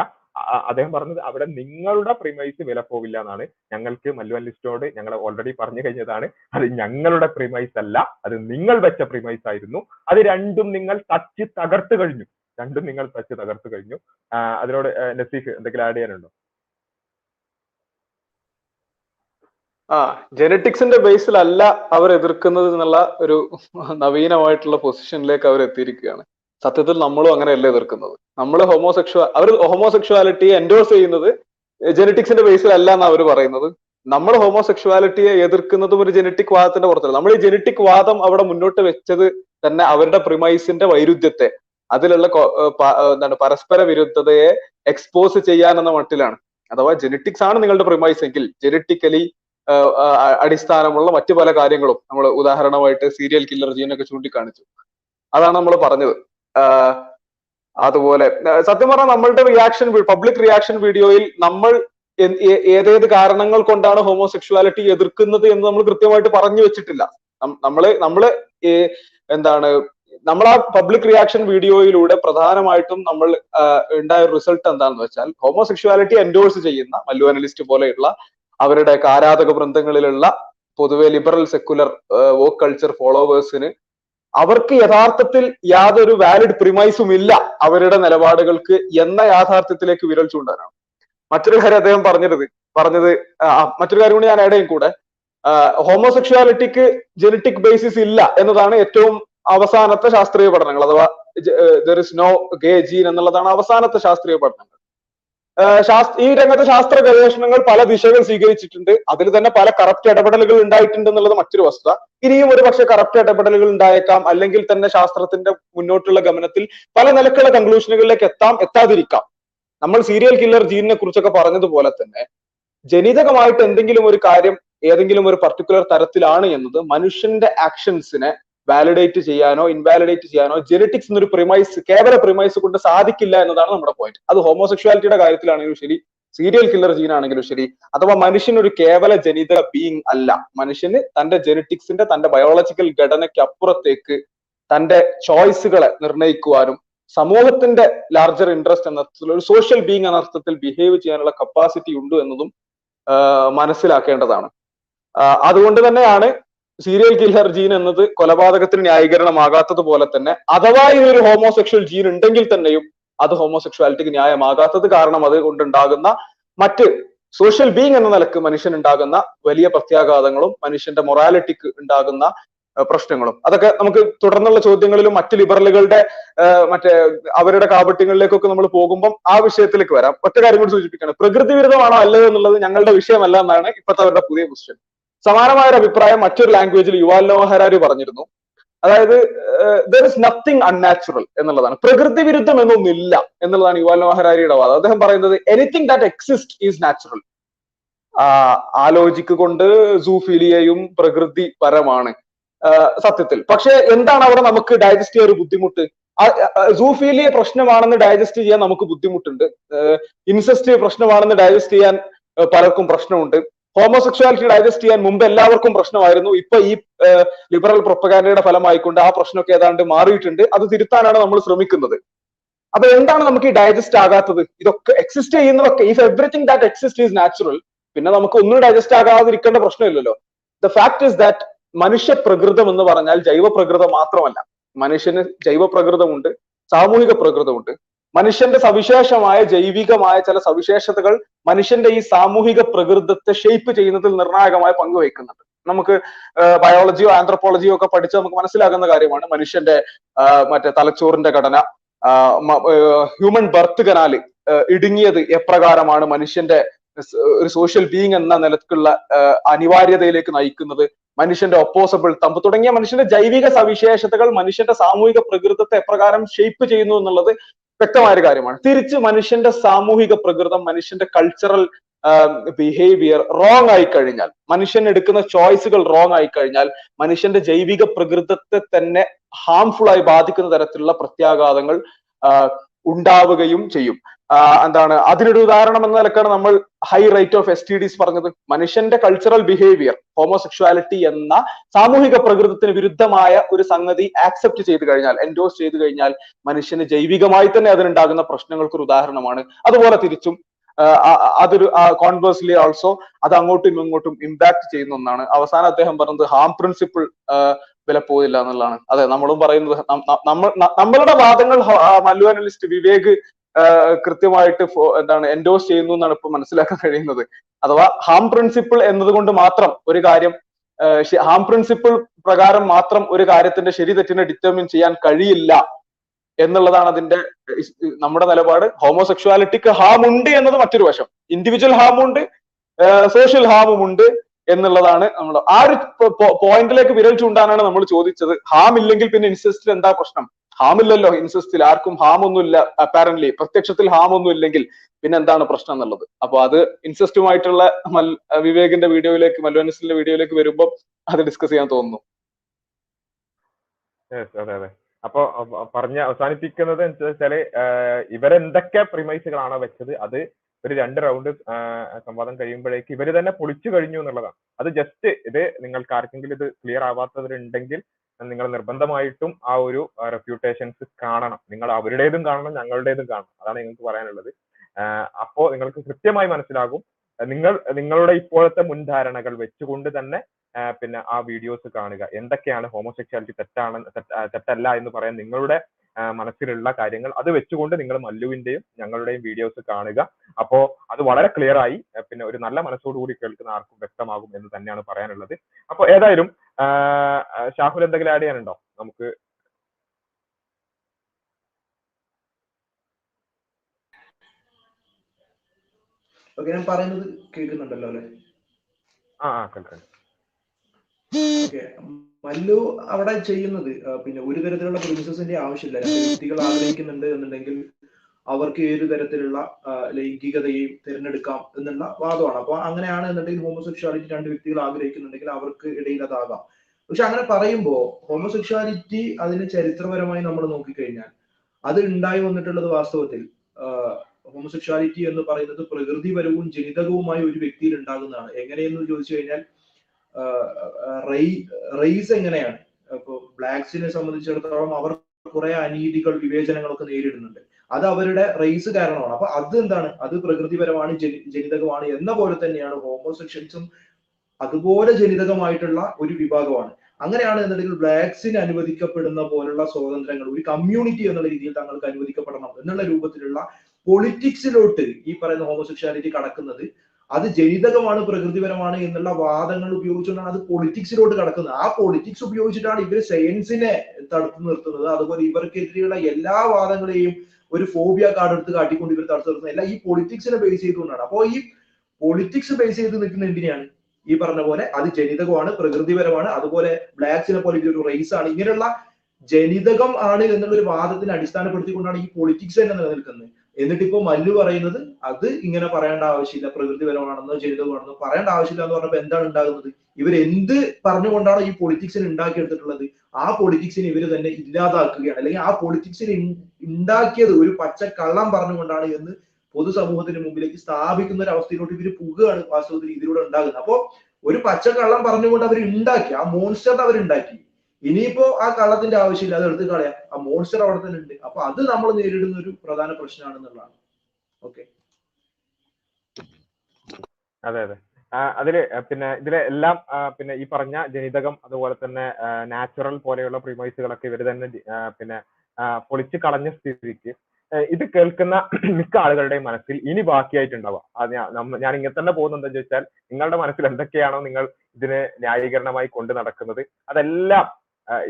അദ്ദേഹം പറഞ്ഞത് അവിടെ നിങ്ങളുടെ പ്രിമൈസ് വില പോവില്ല എന്നാണ്. ഞങ്ങൾക്ക് മല്ലുവൻ ലിസ്റ്റോട് ഞങ്ങൾ ഓൾറെഡി പറഞ്ഞു കഴിഞ്ഞതാണ്. അത് ഞങ്ങളുടെ പ്രിമൈസ് അല്ല. അത് നിങ്ങൾ വെച്ച പ്രിമൈസ് ആയിരുന്നു. അത് രണ്ടും നിങ്ങൾ തച്ച് തകർത്ത് കഴിഞ്ഞു. രണ്ടും നിങ്ങൾ തച്ച് തകർത്ത് കഴിഞ്ഞു. അതിനോട് നസീഫ് എന്തെങ്കിലും ആഡ് ചെയ്യാനുണ്ടോ? ആ ജനറ്റിക്സിന്റെ ബേസിലല്ല അവർ എതിർക്കുന്നത് എന്നുള്ള ഒരു നവീനമായിട്ടുള്ള പൊസിഷനിലേക്ക് അവർ എത്തിയിരിക്കുകയാണ് സത്യത്തിൽ നമ്മളും അങ്ങനെയല്ല എതിർക്കുന്നത്. നമ്മൾ ഹോമോസെക്ഷ അവർ ഹോമോസെക്ഷുവാലിറ്റിയെ എൻഡോഴ്സ് ചെയ്യുന്നത് ജനറ്റിക്സിന്റെ ബേസിലല്ല എന്ന് അവർ പറയുന്നത്. നമ്മൾ ഹോമോസെക്ഷുവാലിറ്റിയെ എതിർക്കുന്നതും ഒരു ജനറ്റിക് വാദത്തിന്റെ പുറത്തല്ല. നമ്മൾ ഈ ജനറ്റിക് വാദം അവിടെ മുന്നോട്ട് വെച്ചത് തന്നെ അവരുടെ പ്രിമൈസിന്റെ വൈരുദ്ധ്യത്തെ അതിലുള്ള എന്താണ് പരസ്പര വിരുദ്ധതയെ എക്സ്പോസ് ചെയ്യാൻ എന്ന മട്ടിലാണ്. അഥവാ ജെനറ്റിക്സ് ആണ് നിങ്ങളുടെ പ്രിമൈസ് എങ്കിൽ അടിസ്ഥാനമുള്ള മറ്റു പല കാര്യങ്ങളും നമ്മൾ ഉദാഹരണമായിട്ട് സീരിയൽ കില്ലർ ജീനൊക്കെ ചൂണ്ടിക്കാണിച്ചു. അതാണ് നമ്മൾ പറഞ്ഞത്. അതുപോലെ സത്യം പറഞ്ഞാൽ നമ്മളുടെ റിയാക്ഷൻ പബ്ലിക് റിയാക്ഷൻ വീഡിയോയിൽ നമ്മൾ ഏതേത് കാരണങ്ങൾ കൊണ്ടാണ് ഹോമോസെക്ഷുവാലിറ്റി എതിർക്കുന്നത് എന്ന് നമ്മൾ കൃത്യമായിട്ട് പറഞ്ഞു വെച്ചിട്ടില്ല. നമ്മൾ നമ്മൾ എന്താണ് നമ്മൾ ആ പബ്ലിക് റിയാക്ഷൻ വീഡിയോയിലൂടെ പ്രധാനമായിട്ടും നമ്മൾ ഉണ്ടായ റിസൾട്ട് എന്താണെന്ന് വെച്ചാൽ ഹോമോസെക്ഷുവാലിറ്റി എൻഡോഴ്സ് ചെയ്യുന്ന മല്ലു അനലിസ്റ്റ് പോലെയുള്ള അവരുടെ ആരാധക വൃന്ദങ്ങളിലുള്ള പൊതുവെ ലിബറൽ സെക്കുലർ വോക്ക് കൾച്ചർ ഫോളോവേഴ്സിന് അവർക്ക് യഥാർത്ഥത്തിൽ യാതൊരു വാലിഡ് പ്രിമൈസും ഇല്ല അവരുടെ നിലപാടുകൾക്ക് എന്ന യാഥാർത്ഥ്യത്തിലേക്ക് വിരൽ ചൂണ്ടാനാണ്. മറ്റൊരു കാര്യം അദ്ദേഹം പറഞ്ഞത് പറഞ്ഞത് മറ്റൊരു കാര്യം കൂടി ഞാൻ ഇടയും കൂടെ. ഹോമോസെക്ഷുവാലിറ്റിക്ക് ജനറ്റിക് ബേസിസ് ഇല്ല എന്നതാണ് ഏറ്റവും അവസാനത്തെ ശാസ്ത്രീയ പഠനങ്ങൾ. അഥവാ there is no gay gene എന്നുള്ളതാണ് അവസാനത്തെ ശാസ്ത്രീയ പഠനങ്ങൾ. ഈ രംഗത്ത് ശാസ്ത്ര ഗവേഷണങ്ങൾ പല ദിശകൾ സ്വീകരിച്ചിട്ടുണ്ട്. അതിൽ തന്നെ പല കറപ്റ്റ് ഇടപെടലുകൾ ഉണ്ടായിട്ടുണ്ട് എന്നുള്ളത് മറ്റൊരു വസ്തുത. ഇനിയും ഒരു പക്ഷേ കറപ്റ്റ് ഇടപെടലുകൾ ഉണ്ടായേക്കാം. അല്ലെങ്കിൽ തന്നെ ശാസ്ത്രത്തിന്റെ മുന്നോട്ടുള്ള ഗമനത്തിൽ പല നിലക്കുള്ള കൺക്ലൂഷനുകളിലേക്ക് എത്താം എത്താതിരിക്കാം. നമ്മൾ സീരിയൽ കില്ലർ ജീനിനെ കുറിച്ചൊക്കെ പറഞ്ഞതുപോലെ തന്നെ ജനിതകമായിട്ട് എന്തെങ്കിലും ഒരു കാര്യം ഏതെങ്കിലും ഒരു പർട്ടിക്കുലർ തരത്തിലാണ് എന്നത് മനുഷ്യന്റെ ആക്ഷൻസിനെ വാലിഡേറ്റ് ചെയ്യാനോ ഇൻവാലിഡേറ്റ് ചെയ്യാനോ ജെനറ്റിക്സ് എന്നൊരു പ്രിമൈസ് കേവല പ്രിമൈസ് കൊണ്ട് സാധിക്കില്ല എന്നതാണ് നമ്മുടെ പോയിന്റ് അത് ഹോമോസെക്ഷുവാലിറ്റിയുടെ കാര്യത്തിലാണെങ്കിലും ശരി സീരിയൽ കില്ലർ ജീൻ ആണെങ്കിലും ശരി അഥവാ മനുഷ്യൻ ഒരു കേവല ജനിതക ബീങ് അല്ല. മനുഷ്യന് തന്റെ ജെനറ്റിക്സിന്റെ തന്റെ ബയോളജിക്കൽ ഘടനയ്ക്ക് അപ്പുറത്തേക്ക് തന്റെ ചോയ്സുകളെ നിർണയിക്കുവാനും സമൂഹത്തിന്റെ ലാർജർ ഇൻട്രസ്റ്റ് എന്ന അർത്ഥത്തിൽ ഒരു സോഷ്യൽ ബീങ് എന്ന അർത്ഥത്തിൽ ബിഹേവ് ചെയ്യാനുള്ള കപ്പാസിറ്റി ഉണ്ട് എന്നതും മനസ്സിലാക്കേണ്ടതാണ്. അതുകൊണ്ട് തന്നെയാണ് സീരിയൽ കില്ലർ ജീൻ എന്നത് കൊലപാതകത്തിന് ന്യായീകരണമാകാത്തത് പോലെ തന്നെ അഥവാ ഇതൊരു ഹോമോസെക്ഷൽ ജീൻ ഉണ്ടെങ്കിൽ തന്നെയും അത് ഹോമോസെക്ഷുവാലിറ്റിക്ക് ന്യായമാകാത്തത് കാരണം അത് കൊണ്ടുണ്ടാകുന്ന മറ്റ് സോഷ്യൽ ബീങ് എന്ന നിലയ്ക്ക് മനുഷ്യൻ ഉണ്ടാകുന്ന വലിയ പ്രത്യാഘാതങ്ങളും മനുഷ്യന്റെ മൊറാലിറ്റിക്ക് ഉണ്ടാകുന്ന പ്രശ്നങ്ങളും. അതൊക്കെ നമുക്ക് തുടർന്നുള്ള ചോദ്യങ്ങളിലും മറ്റ് ലിബറലുകളുടെ മറ്റേ അവരുടെ കാപട്യങ്ങളിലേക്കൊക്കെ നമ്മൾ പോകുമ്പോൾ ആ വിഷയത്തിലേക്ക് വരാം. ഒറ്റ കാര്യം കൂടി സൂചിപ്പിക്കണം. പ്രകൃതി വിരുദ്ധമാണോ അല്ലയോ എന്നുള്ളത് ഞങ്ങളുടെ വിഷയമല്ല എന്നാണ് ഇപ്പോഴത്തെ അവരുടെ പുതിയ ക്വസ്റ്റ്യൻ സമാനമായ ഒരു അഭിപ്രായം മറ്റൊരു ലാംഗ്വേജിൽ യുവാൽ നോഹരാരി പറഞ്ഞിരുന്നു? അതായത് ദർ ഇസ് നത്തിങ് അൺനാച്ചുറൽ എന്നുള്ളതാണ്. പ്രകൃതി വിരുദ്ധം എന്നൊന്നില്ല എന്നുള്ളതാണ് യുവാൽ മഹാരാരിയുടെ വാദം. അദ്ദേഹം പറയുന്നത് anything that exist is natural ആ ലോജിക്ക് കൊണ്ട് സൂഫീലിയയും പ്രകൃതി പരമാണ് സത്യത്തിൽ. പക്ഷെ എന്താണ് അവിടെ നമുക്ക് ഡൈജസ്റ്റ് ചെയ്യാൻ ഒരു ബുദ്ധിമുട്ട്? സൂഫിലിയ പ്രശ്നമാണെന്ന് ഡൈജസ്റ്റ് ചെയ്യാൻ നമുക്ക് ബുദ്ധിമുട്ടുണ്ട്. ഇൻസെസ്റ്റ് പ്രശ്നമാണെന്ന് ഡൈജസ്റ്റ് ചെയ്യാൻ പലർക്കും പ്രശ്നമുണ്ട്. ഹോമോസെക്ഷുവാലിറ്റി ഡൈജസ്റ്റ് ചെയ്യാൻ മുമ്പ് എല്ലാവർക്കും പ്രശ്നമായിരുന്നു. ഇപ്പൊ ഈ ലിബറൽ പ്രൊപ്പഗാൻഡയുടെ ഫലമായിക്കൊണ്ട് ആ പ്രശ്നമൊക്കെ ഏതാണ്ട് മാറിയിട്ടുണ്ട്. അത് തിരുത്താനാണ് നമ്മൾ ശ്രമിക്കുന്നത്. അപ്പൊ എന്താണ് നമുക്ക് ഈ ഡൈജസ്റ്റ് ആകാത്തത്? ഇതൊക്കെ എക്സിസ്റ്റ് ചെയ്യുന്നതൊക്കെ if everything that exist is natural പിന്നെ നമുക്ക് ഒന്നും ഡൈജസ്റ്റ് ആകാതിരിക്കേണ്ട പ്രശ്നമില്ലല്ലോ. ദ ഫാക്ട് ഇസ് ദാറ്റ് മനുഷ്യ പ്രകൃതം എന്ന് പറഞ്ഞാൽ ജൈവ പ്രകൃതം മാത്രമല്ല. മനുഷ്യന് ജൈവ പ്രകൃതമുണ്ട് സാമൂഹിക പ്രകൃതമുണ്ട്. മനുഷ്യന്റെ സവിശേഷമായ ജൈവികമായ ചില സവിശേഷതകൾ മനുഷ്യന്റെ ഈ സാമൂഹിക പ്രകൃതത്തെ ഷേപ്പ് ചെയ്യുന്നതിൽ നിർണായകമായ പങ്ക് വഹിക്കുന്നുണ്ട് നമുക്ക് ബയോളജിയോ ആന്ത്രോപോളജിയോ ഒക്കെ പഠിച്ച് നമുക്ക് മനസ്സിലാകുന്ന കാര്യമാണ് മനുഷ്യന്റെ മറ്റേ തലച്ചോറിന്റെ ഘടന. ഹ്യൂമൻ ബർത്ത് കനാല് ഇടുങ്ങിയത് എപ്രകാരമാണ് മനുഷ്യന്റെ ഒരു സോഷ്യൽ ബീങ് എന്ന നിലക്കുള്ള അനിവാര്യതയിലേക്ക് നയിക്കുന്നത്. മനുഷ്യന്റെ ഒപ്പോസബിൾ തമ്പ് തുടങ്ങിയ മനുഷ്യന്റെ ജൈവിക സവിശേഷതകൾ മനുഷ്യന്റെ സാമൂഹിക പ്രകൃതത്തെ എപ്രകാരം ഷേപ്പ് ചെയ്യുന്നു എന്നുള്ളത് വ്യക്തമായ ഒരു കാര്യമാണ്. തിരിച്ച് മനുഷ്യന്റെ സാമൂഹിക പ്രകൃതം മനുഷ്യന്റെ കൾച്ചറൽ ബിഹേവിയർ റോങ് ആയി കഴിഞ്ഞാൽ മനുഷ്യൻ എടുക്കുന്ന ചോയ്സുകൾ റോങ് ആയി കഴിഞ്ഞാൽ മനുഷ്യന്റെ ജൈവിക പ്രകൃതത്തെ തന്നെ ഹാംഫുൾ ആയി ബാധിക്കുന്ന തരത്തിലുള്ള പ്രത്യാഘാതങ്ങൾ ഉണ്ടാവുകയും ചെയ്യും. എന്താണ് അതിനൊരു ഉദാഹരണം എന്ന നിലക്കാണ് നമ്മൾ high rate of S T Ds പറഞ്ഞത്. മനുഷ്യന്റെ കൾച്ചറൽ ബിഹേവിയർ ഹോമോസെക്ഷുവാലിറ്റി എന്ന സാമൂഹിക പ്രകൃതത്തിന് വിരുദ്ധമായ ഒരു സംഗതി ആക്സെപ്റ്റ് ചെയ്തു കഴിഞ്ഞാൽ എൻഡോസ് ചെയ്തു കഴിഞ്ഞാൽ മനുഷ്യന് ജൈവികമായി തന്നെ അതിനുണ്ടാകുന്ന പ്രശ്നങ്ങൾക്ക് ഒരു ഉദാഹരണമാണ്. അതുപോലെ തിരിച്ചും അതൊരു കോൺവേഴ്സ്ലി ഓൾസോ അത് അങ്ങോട്ടും ഇങ്ങോട്ടും ഇമ്പാക്ട് ചെയ്യുന്ന ഒന്നാണ്. അവസാനം അദ്ദേഹം പറഞ്ഞത് ഹാം പ്രിൻസിപ്പിൾ വില പോയില്ല എന്നുള്ളതാണ്. അതെ നമ്മളും പറയുന്നത് നമ്മളുടെ വാദങ്ങൾ മല്ലു അനലിസ്റ്റ് വിവേക് കൃത്യമായിട്ട് എന്താണ് എൻഡോസ് ചെയ്യുന്നു എന്നാണ് ഇപ്പൊ മനസ്സിലാക്കാൻ കഴിയുന്നത്. അഥവാ ഹാം പ്രിൻസിപ്പിൾ എന്നതുകൊണ്ട് മാത്രം ഒരു കാര്യം ഹാം പ്രിൻസിപ്പിൾ പ്രകാരം മാത്രം ഒരു കാര്യത്തിന്റെ ശരി തെറ്റിനെ ഡിറ്റർമിൻ ചെയ്യാൻ കഴിയില്ല എന്നുള്ളതാണ് അതിന്റെ നമ്മുടെ നിലപാട്. ഹോമോസെക്ഷുവാലിറ്റിക്ക് ഹാം ഉണ്ട് എന്നത് മറ്റൊരു വശം. ഇൻഡിവിജ്വൽ ഹാം ഉണ്ട് സോഷ്യൽ ഹാമും ഉണ്ട് എന്നുള്ളതാണ് നമ്മൾ ആ ഒരു പോയിന്റിലേക്ക് വിരൽ ചൂണ്ടാനാണ് നമ്മൾ ചോദിച്ചത്. ഹാം ഇല്ലെങ്കിൽ പിന്നെ ഇൻസെസ്റ്റിൽ എന്താ പ്രശ്നം? ഹാം ഇല്ലല്ലോ ഇൻസെസ്റ്റിൽ ആർക്കും ഹാമൊന്നുമില്ല അപ്പാരന്റ്ലി പ്രത്യക്ഷത്തിൽ ഹാമൊന്നും ഇല്ലെങ്കിൽ പിന്നെ എന്താണ് പ്രശ്നം എന്നുള്ളത്? അപ്പൊ അത് ഇൻസെസ്റ്റുമായിട്ടുള്ള മൽ വിവേകിന്റെ വീഡിയോയിലേക്ക് മല്ലുവനസിന്റെ വീഡിയോയിലേക്ക് വരുമ്പോൾ അത് ഡിസ്കസ് ചെയ്യാൻ തോന്നുന്നു. അതെ അതെ. അപ്പൊ പറഞ്ഞ അവസാനിപ്പിക്കുന്നത് വെച്ചാൽ ഇവരെന്തൊക്കെ പ്രിമൈസുകളാണോ വെച്ചത്? അത് ഒരു രണ്ട് റൗണ്ട് സംവാദം കഴിയുമ്പോഴേക്ക് ഇവർ തന്നെ പൊളിച്ചു കഴിഞ്ഞു എന്നുള്ളതാണ്. അത് ജസ്റ്റ് ഇത് നിങ്ങൾക്ക് ആർക്കെങ്കിലും ഇത് ക്ലിയർ ആവാത്തവരുണ്ടെങ്കിൽ നിങ്ങൾ നിർബന്ധമായിട്ടും ആ ഒരു റെപ്യൂട്ടേഷൻസ് കാണണം. നിങ്ങൾ അവരുടേതും കാണണം ഞങ്ങളുടേതും കാണണം. അതാണ് നിങ്ങൾക്ക് പറയാനുള്ളത്. അപ്പോൾ നിങ്ങൾക്ക് കൃത്യമായി മനസ്സിലാകും. നിങ്ങൾ നിങ്ങളുടെ ഇപ്പോഴത്തെ മുൻധാരണകൾ വെച്ചുകൊണ്ട് തന്നെ പിന്നെ ആ വീഡിയോസ് കാണുക. എന്തൊക്കെയാണ് ഹോമോസെക്ഷാലിറ്റി തെറ്റാണ് തെറ്റല്ല എന്ന് പറയാൻ നിങ്ങളുടെ മനസ്സിലുള്ള കാര്യങ്ങൾ അത് വെച്ചുകൊണ്ട് നിങ്ങൾ മല്ലുവിന്റെയും ഞങ്ങളുടെയും വീഡിയോസ് കാണുക. അപ്പോ അത് വളരെ ക്ലിയർ ആയി പിന്നെ ഒരു നല്ല മനസ്സോടുകൂടി കേൾക്കുന്ന ആർക്കും വ്യക്തമാകും എന്ന് തന്നെയാണ് പറയാനുള്ളത്. അപ്പോൾ ഏതായാലും ഷാഹുൽ എന്തെങ്കിലും ആഡ് ചെയ്യാനുണ്ടോ? നമുക്ക് ഞാൻ പറയുന്നത് കേൾക്കുന്നുണ്ടല്ലോ അല്ലെ? ആ കേൾക്കാം മല്ലു അവിടെ ചെയ്യുന്നത് പിന്നെ ഒരു തരത്തിലുള്ള പ്രിൻസസിന്റെ ആവശ്യമില്ല. വ്യക്തികൾ ആഗ്രഹിക്കുന്നുണ്ട് എന്നുണ്ടെങ്കിൽ അവർക്ക് ഏത് തരത്തിലുള്ള ലൈംഗികതയെയും തിരഞ്ഞെടുക്കാം എന്നുള്ള വാദമാണ്. അപ്പൊ അങ്ങനെയാണ് എന്നുണ്ടെങ്കിൽ ഹോമോസെക്ഷുവാലിറ്റി രണ്ട് വ്യക്തികൾ ആഗ്രഹിക്കുന്നുണ്ടെങ്കിൽ അവർക്ക് ഇടയിൽ അതാകാം. പക്ഷെ അങ്ങനെ പറയുമ്പോൾ ഹോമോസെക്ഷുവാലിറ്റി അതിന് ചരിത്രപരമായി നമ്മൾ നോക്കിക്കഴിഞ്ഞാൽ അത് ഉണ്ടായി വന്നിട്ടുള്ളത് വാസ്തവത്തിൽ ഹോമോസെക്ഷുവാലിറ്റി എന്ന് പറയുന്നത് പ്രകൃതിപരവും ജനിതകവുമായ ഒരു വ്യക്തിയിൽ ഉണ്ടാകുന്നതാണ്. എങ്ങനെയെന്ന് ചോദിച്ചു കഴിഞ്ഞാൽ റൈസ് എങ്ങനെയാണ്? ഇപ്പൊ ബ്ലാക്സിനെ സംബന്ധിച്ചിടത്തോളം അവർ കുറെ അനീതികൾ വിവേചനങ്ങളൊക്കെ നേരിടുന്നുണ്ട്. അത് അവരുടെ റേസ് കാരണമാണ്. അപ്പൊ അത് എന്താണ് അത് പ്രകൃതിപരമാണ് ജനിതകമാണ് എന്ന പോലെ തന്നെയാണ് ഹോമോസെക്ഷൻസും അതുപോലെ ജനിതകമായിട്ടുള്ള ഒരു വിഭാഗമാണ്. അങ്ങനെയാണ് എന്നുണ്ടെങ്കിൽ ബ്ലാക്സിന് അനുവദിക്കപ്പെടുന്ന പോലുള്ള സ്വാതന്ത്ര്യങ്ങൾ ഒരു കമ്മ്യൂണിറ്റി എന്നുള്ള രീതിയിൽ തങ്ങൾക്ക് അനുവദിക്കപ്പെടണം എന്നുള്ള രൂപത്തിലുള്ള പൊളിറ്റിക്സിലോട്ട് ഈ പറയുന്ന ഹോമോസെക്ഷാലിറ്റി കടക്കുന്നത് അത് ജനിതകമാണ് പ്രകൃതിപരമാണ് എന്നുള്ള വാദങ്ങൾ ഉപയോഗിച്ചുകൊണ്ടാണ് അത് പൊളിറ്റിക്സിലോട്ട് കടക്കുന്നത്. ആ പൊളിറ്റിക്സ് ഉപയോഗിച്ചിട്ടാണ് ഇവർ സയൻസിനെ തടുത്തു നിർത്തുന്നത്. അതുപോലെ ഇവർക്കെതിരെയുള്ള എല്ലാ വാദങ്ങളെയും ഒരു ഫോബിയ കാർഡ് എടുത്ത് കാട്ടിക്കൊണ്ട് ഇവർ തടുത്തു നിർത്തുന്നത്. എല്ലാം ഈ പൊളിറ്റിക്സിനെ ബേസ് ചെയ്തുകൊണ്ടാണ്. അപ്പോൾ ഈ പൊളിറ്റിക്സ് ബേസ് ചെയ്ത് നിൽക്കുന്ന എന്തിനാണ് ഈ പറഞ്ഞ പോലെ അത് ജനിതകമാണ് പ്രകൃതിപരമാണ് അതുപോലെ ബ്ലാക്സിനെ പോലെ ഇതൊരു റേസ് ആണ്. ഇങ്ങനെയുള്ള ജനിതകം ആണ് എന്നുള്ള ഒരു വാദത്തിന് അടിസ്ഥാനപ്പെടുത്തിക്കൊണ്ടാണ് ഈ പൊളിറ്റിക്സ് തന്നെ നിലനിൽക്കുന്നത്. എന്നിട്ട് ഇപ്പോ മല്ലു പറയുന്നത് അത് ഇങ്ങനെ പറയേണ്ട ആവശ്യമില്ല പ്രകൃതിപരമാണെന്നോ ജനിതകമാണെന്നോ പറയേണ്ട ആവശ്യമില്ല എന്ന് പറഞ്ഞപ്പോൾ എന്താണ് ഉണ്ടാകുന്നത്? ഇവർ എന്ത് പറഞ്ഞുകൊണ്ടാണ് ഈ പൊളിറ്റിക്സിന് ഉണ്ടാക്കിയെടുത്തിട്ടുള്ളത്? ആ പൊളിറ്റിക്സിന് ഇവർ തന്നെ ഇല്ലാതാക്കുകയാണ്. അല്ലെങ്കിൽ ആ പൊളിറ്റിക്സിന് ഉണ്ടാക്കിയത് ഒരു പച്ച കള്ളം പറഞ്ഞുകൊണ്ടാണ് എന്ന് പൊതുസമൂഹത്തിന് മുമ്പിലേക്ക് സ്ഥാപിക്കുന്ന ഒരു അവസ്ഥയിലോട്ട് ഇവർ പുകയാണ് വാസ്തവത്തിൽ ഇതിലൂടെ ഉണ്ടാകുന്നത്. അപ്പോ ഒരു പച്ച കള്ളം പറഞ്ഞുകൊണ്ട് അവർ ഉണ്ടാക്കി ആ മോൺസ്റ്റർ അവർ ഉണ്ടാക്കി. ഇനിയിപ്പോ ആ കള്ളത്തിന്റെ ആവശ്യമില്ല അത് എടുത്ത് കളയാം. ആ മോൺസ്റ്റർ അവിടെ തന്നെ ഉണ്ട്. അപ്പൊ അത് നമ്മൾ നേരിടുന്ന ഒരു പ്രധാന പ്രശ്നമാണെന്നുള്ളതാണ്. ഓക്കെ അതെ അതെ. അതിൽ പിന്നെ ഇതിലെ എല്ലാം പിന്നെ ഈ പറഞ്ഞ ജനിതകം അതുപോലെ തന്നെ നാച്ചുറൽ പോലെയുള്ള പ്രിമൈസുകളൊക്കെ ഇവർ തന്നെ പിന്നെ പൊളിച്ചു കളഞ്ഞ സ്ഥിതിക്ക് ഇത് കേൾക്കുന്ന മിക്ക ആളുകളുടെയും മനസ്സിൽ ഇനി ബാക്കിയായിട്ടുണ്ടാവാം. അത് ഞാൻ ഇങ്ങനെ തന്നെ പോകുന്നത് എന്താ ചോദിച്ചാൽ നിങ്ങളുടെ മനസ്സിൽ എന്തൊക്കെയാണോ നിങ്ങൾ ഇതിനെ ന്യായീകരണമായി കൊണ്ട് നടക്കുന്നത് അതെല്ലാം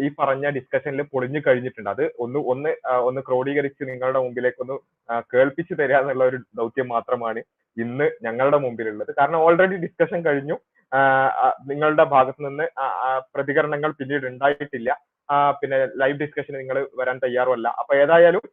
ഈ പറഞ്ഞ ഡിസ്കഷനിൽ പൊളിഞ്ഞു കഴിഞ്ഞിട്ടുണ്ട്. അത് ഒന്ന് ഒന്ന് ഒന്ന് ക്രോഡീകരിച്ച് നിങ്ങളുടെ മുമ്പിലേക്ക് ഒന്ന് കേൾപ്പിച്ചു തരിക എന്നുള്ള ഒരു ദൗത്യം മാത്രമാണ് ഇന്ന് ഞങ്ങളുടെ മുമ്പിലുള്ളത്. കാരണം ഓൾറെഡി ഡിസ്കഷൻ കഴിഞ്ഞു. നിങ്ങളുടെ ഭാഗത്ത് നിന്ന് പ്രതികരണങ്ങൾ പിന്നീട് ഉണ്ടായിട്ടില്ല. പിന്നെ ലൈവ് ഡിസ്കഷന് നിങ്ങൾ വരാൻ തയ്യാറുമല്ല. അപ്പൊ ഏതായാലും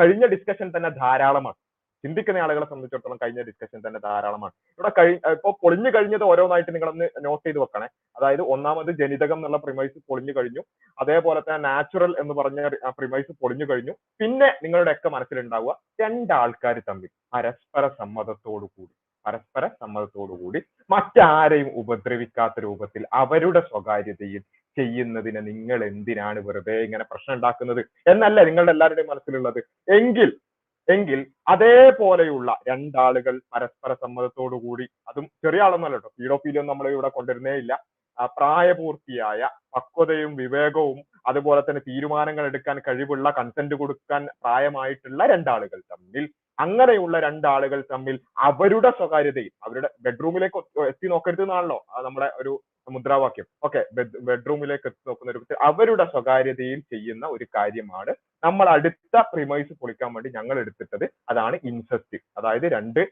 കഴിഞ്ഞ ഡിസ്കഷൻ തന്നെ ധാരാളമാണ്. ചിന്തിക്കുന്ന ആളുകളെ സംബന്ധിച്ചിടത്തോളം കഴിഞ്ഞ ഡിസ്കഷൻ തന്നെ ധാരാളമാണ്. ഇവിടെ കഴി ഇപ്പൊ പൊളിഞ്ഞു കഴിഞ്ഞത് ഓരോന്നായിട്ട് നിങ്ങളൊന്ന് നോട്ട് ചെയ്ത് വെക്കണേ. അതായത് ഒന്നാമത് ജനിതകം എന്നുള്ള പ്രിമൈസ് പൊളിഞ്ഞു കഴിഞ്ഞു. അതേപോലെ തന്നെ നാച്ചുറൽ എന്ന് പറഞ്ഞ പ്രിമൈസ് പൊളിഞ്ഞു കഴിഞ്ഞു. പിന്നെ നിങ്ങളുടെയൊക്കെ മനസ്സിലുണ്ടാവുക രണ്ടാൾക്കാർ തമ്മിൽ പരസ്പര സമ്മതത്തോടു കൂടി പരസ്പര സമ്മതത്തോടു കൂടി മറ്റാരെയും ഉപദ്രവിക്കാത്ത രൂപത്തിൽ അവരുടെ സ്വകാര്യതയിൽ ചെയ്യുന്നതിന് നിങ്ങൾ എന്തിനാണ് വെറുതെ ഇങ്ങനെ പ്രശ്നം ഉണ്ടാക്കുന്നത്? എന്നല്ല നിങ്ങളുടെ എല്ലാവരുടെയും മനസ്സിലുള്ളത്. എങ്കിൽ എങ്കിൽ അതേപോലെയുള്ള രണ്ടാളുകൾ പരസ്പര സമ്മതത്തോടു കൂടി അതും ചെറിയ ആളൊന്നുമല്ല കേട്ടോ പീഡോഫീലിയൊന്നും നമ്മൾ ഇവിടെ കൊണ്ടുവരുന്നേ ഇല്ല. പ്രായപൂർത്തിയായ പക്വതയും വിവേകവും അതുപോലെ തന്നെ തീരുമാനങ്ങൾ എടുക്കാൻ കഴിവുള്ള കൺസെന്റ് കൊടുക്കാൻ പ്രായമായിട്ടുള്ള രണ്ടാളുകൾ തമ്മിൽ അങ്ങനെയുള്ള രണ്ടാളുകൾ തമ്മിൽ അവരുടെ സ്വകാര്യതയിൽ അവരുടെ ബെഡ്റൂമിലേക്ക് എത്തി നോക്കരുത് എന്നാണല്ലോ നമ്മുടെ ഒരു മുദ്രാവാക്യം. ഓക്കെ ബെഡ്റൂമിലേക്ക് എത്തി നോക്കുന്ന ഒരു അവരുടെ സ്വകാര്യതയിൽ ചെയ്യുന്ന ഒരു കാര്യമാണ് നമ്മൾ അടുത്ത പ്രിമൈസ് പൊളിക്കാൻ വേണ്ടി ഞങ്ങൾ എടുത്തിട്ടത്. അതാണ് ഇൻസെസ്റ്റ് അതായത് രണ്ട്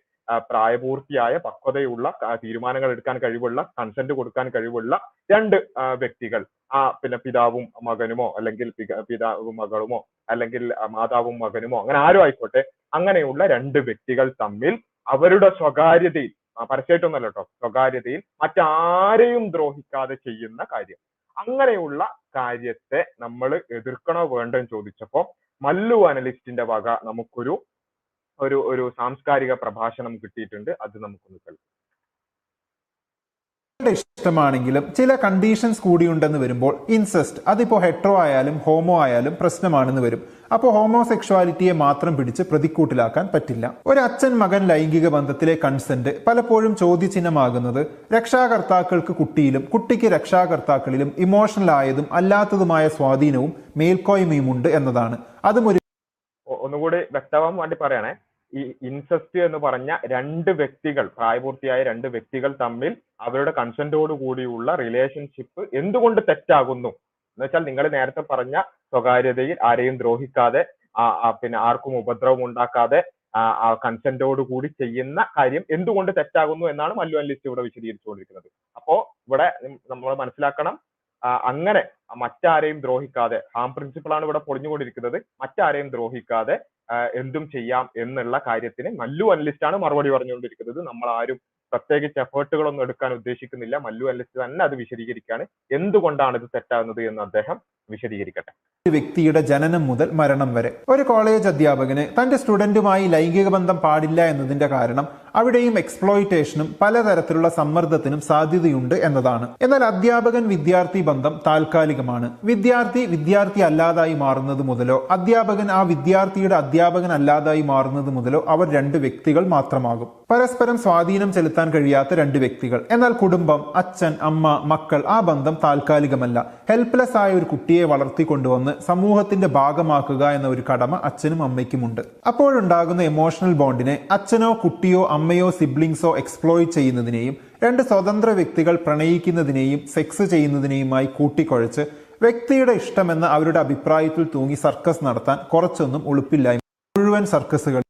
പ്രായപൂർത്തിയായ പക്വതയുള്ള തീരുമാനങ്ങൾ എടുക്കാൻ കഴിവുള്ള കൺസെന്റ് കൊടുക്കാൻ കഴിവുള്ള രണ്ട് വ്യക്തികൾ. ആ പിന്നെ പിതാവും മകനുമോ അല്ലെങ്കിൽ പിതാവും മകളുമോ അല്ലെങ്കിൽ മാതാവും മകനുമോ അങ്ങനെ ആരും ആയിക്കോട്ടെ. അങ്ങനെയുള്ള രണ്ട് വ്യക്തികൾ തമ്മിൽ അവരുടെ സ്വകാര്യതയിൽ പരസ്യമായിട്ടൊന്നല്ല കേട്ടോ. സ്വകാര്യതയിൽ മറ്റാരെയും ദ്രോഹിക്കാതെ ചെയ്യുന്ന കാര്യം. അങ്ങനെയുള്ള കാര്യത്തെ നമ്മൾ എതിർക്കണോ വേണ്ടോ എന്ന് ചോദിച്ചപ്പോ മല്ലു അനലിസ്റ്റിന്റെ വക നമുക്കൊരു ഒരു ഒരു സാംസ്കാരിക പ്രഭാഷണം കിട്ടിയിട്ടുണ്ട്. അത് നമുക്കൊന്ന് കേൾക്കാം. ഇഷ്ടമാണെങ്കിലും ചില കണ്ടീഷൻസ് കൂടിയുണ്ടെന്ന് വരുമ്പോൾ ഇൻസെസ്റ്റ് അതിപ്പോ ഹെട്രോ ആയാലും ഹോമോ ആയാലും പ്രശ്നമാണെന്ന് വരും. അപ്പോൾ ഹോമോസെക്ഷുവാലിറ്റിയെ മാത്രം പിടിച്ച് പ്രതിക്കൂട്ടിലാക്കാൻ പറ്റില്ല. ഒരു അച്ഛൻ മകൻ ലൈംഗിക ബന്ധത്തിലെ കൺസെന്റ് പലപ്പോഴും ചോദ്യചിഹ്നമാകുന്നത് രക്ഷാകർത്താക്കൾക്ക് കുട്ടിയിലും കുട്ടിക്ക് രക്ഷാകർത്താക്കളിലും ഇമോഷണൽ ആയതും അല്ലാത്തതുമായ സ്വാധീനവും മേൽക്കോയ്മയും ഉണ്ട് എന്നതാണ്. അതും ഒരു ഒന്നുകൂടി വ്യക്തമാവാൻ വേണ്ടി പറയണേ. ഈ ഇൻസെസ്റ്റ് എന്ന് പറഞ്ഞ രണ്ട് വ്യക്തികൾ പ്രായപൂർത്തിയായ രണ്ട് വ്യക്തികൾ തമ്മിൽ അവരുടെ കൺസെന്റോട് കൂടിയുള്ള റിലേഷൻഷിപ്പ് എന്തുകൊണ്ട് തെറ്റാകുന്നു? എന്ന് വെച്ചാൽ നിങ്ങൾ നേരത്തെ പറഞ്ഞ സ്വകാര്യതയിൽ ആരെയും ദ്രോഹിക്കാതെ പിന്നെ ആർക്കും ഉപദ്രവം ഉണ്ടാക്കാതെ കൺസെന്റോട് കൂടി ചെയ്യുന്ന കാര്യം എന്തുകൊണ്ട് തെറ്റാകുന്നു എന്നാണ് മല്ലു അനലിസ്റ്റ് ഇവിടെ വിശദീകരിച്ചുകൊണ്ടിരിക്കുന്നത്. അപ്പോ ഇവിടെ നമ്മൾ മനസ്സിലാക്കണം അങ്ങനെ മറ്റാരെയും ദ്രോഹിക്കാതെ ഹാം പ്രിൻസിപ്പിൾ ആണ് ഇവിടെ പൊളിഞ്ഞുകൊണ്ടിരിക്കുന്നത് മറ്റാരെയും ദ്രോഹിക്കാതെ എന്തും ചെയ്യാം എന്നുള്ള കാര്യത്തിന് മല്ലു അനലിസ്റ്റ് ആണ് മറുപടി പറഞ്ഞുകൊണ്ടിരിക്കുന്നത്. നമ്മൾ ആരും പ്രത്യേകിച്ച് എഫേർട്ടുകളൊന്നും എടുക്കാൻ ഉദ്ദേശിക്കുന്നില്ല. മല്ലു അനലിസ്റ്റ് തന്നെ അത് വിശദീകരിക്കുകയാണ്. എന്തുകൊണ്ടാണ് ഇത് തെറ്റാകുന്നത് എന്ന് അദ്ദേഹം വിശദീകരിക്കട്ടെ. വ്യക്തിയുടെ ജനനം മുതൽ മരണം വരെ. ഒരു കോളേജ് അധ്യാപകന് തന്റെ സ്റ്റുഡന്റുമായി ലൈംഗിക ബന്ധം പാടില്ല എന്നതിന്റെ കാരണം അവിടെയും എക്സ്പ്ലോയിറ്റേഷനും പലതരത്തിലുള്ള സമ്മർദ്ദത്തിനും സാധ്യതയുണ്ട് എന്നതാണ്. എന്നാൽ അധ്യാപകൻ വിദ്യാർത്ഥി ബന്ധം താൽക്കാലികമാണ്. വിദ്യാർത്ഥി വിദ്യാർത്ഥി അല്ലാതായി മാറുന്നത് മുതലോ അധ്യാപകൻ ആ വിദ്യാർത്ഥിയുടെ അധ്യാപകൻ അല്ലാതായി മാറുന്നത് മുതലോ അവർ രണ്ട് വ്യക്തികൾ മാത്രമാകും. പരസ്പരം സ്വാധീനം ചെലുത്താൻ കഴിയാത്ത രണ്ട് വ്യക്തികൾ. എന്നാൽ കുടുംബം അച്ഛൻ അമ്മ മക്കൾ ആ ബന്ധം താൽക്കാലികമല്ല. ഹെൽപ്ലെസ് ആയ ഒരു കുട്ടിയെ വളർത്തിക്കൊണ്ടുവന്ന് സമൂഹത്തിന്റെ ഭാഗമാക്കുക എന്ന ഒരു കടമ അച്ഛനും അമ്മയ്ക്കുമുണ്ട്. അപ്പോഴുണ്ടാകുന്ന എമോഷണൽ ബോണ്ടിനെ അച്ഛനോ കുട്ടിയോ അമ്മയോ സിബ്ലിങ്സോ എക്സ്പ്ലോയ് ചെയ്യുന്നതിനെയും രണ്ട് സ്വതന്ത്ര വ്യക്തികൾ പ്രണയിക്കുന്നതിനെയും സെക്സ് ചെയ്യുന്നതിനെയുമായി കൂട്ടിക്കുഴച്ച് വ്യക്തിയുടെ ഇഷ്ടമെന്ന അവരുടെ അഭിപ്രായത്തിൽ തൂങ്ങി സർക്കസ് നടത്താൻ കുറച്ചൊന്നും ഉളുപ്പില്ലായ്മ മുഴുവൻ സർക്കസുകൾ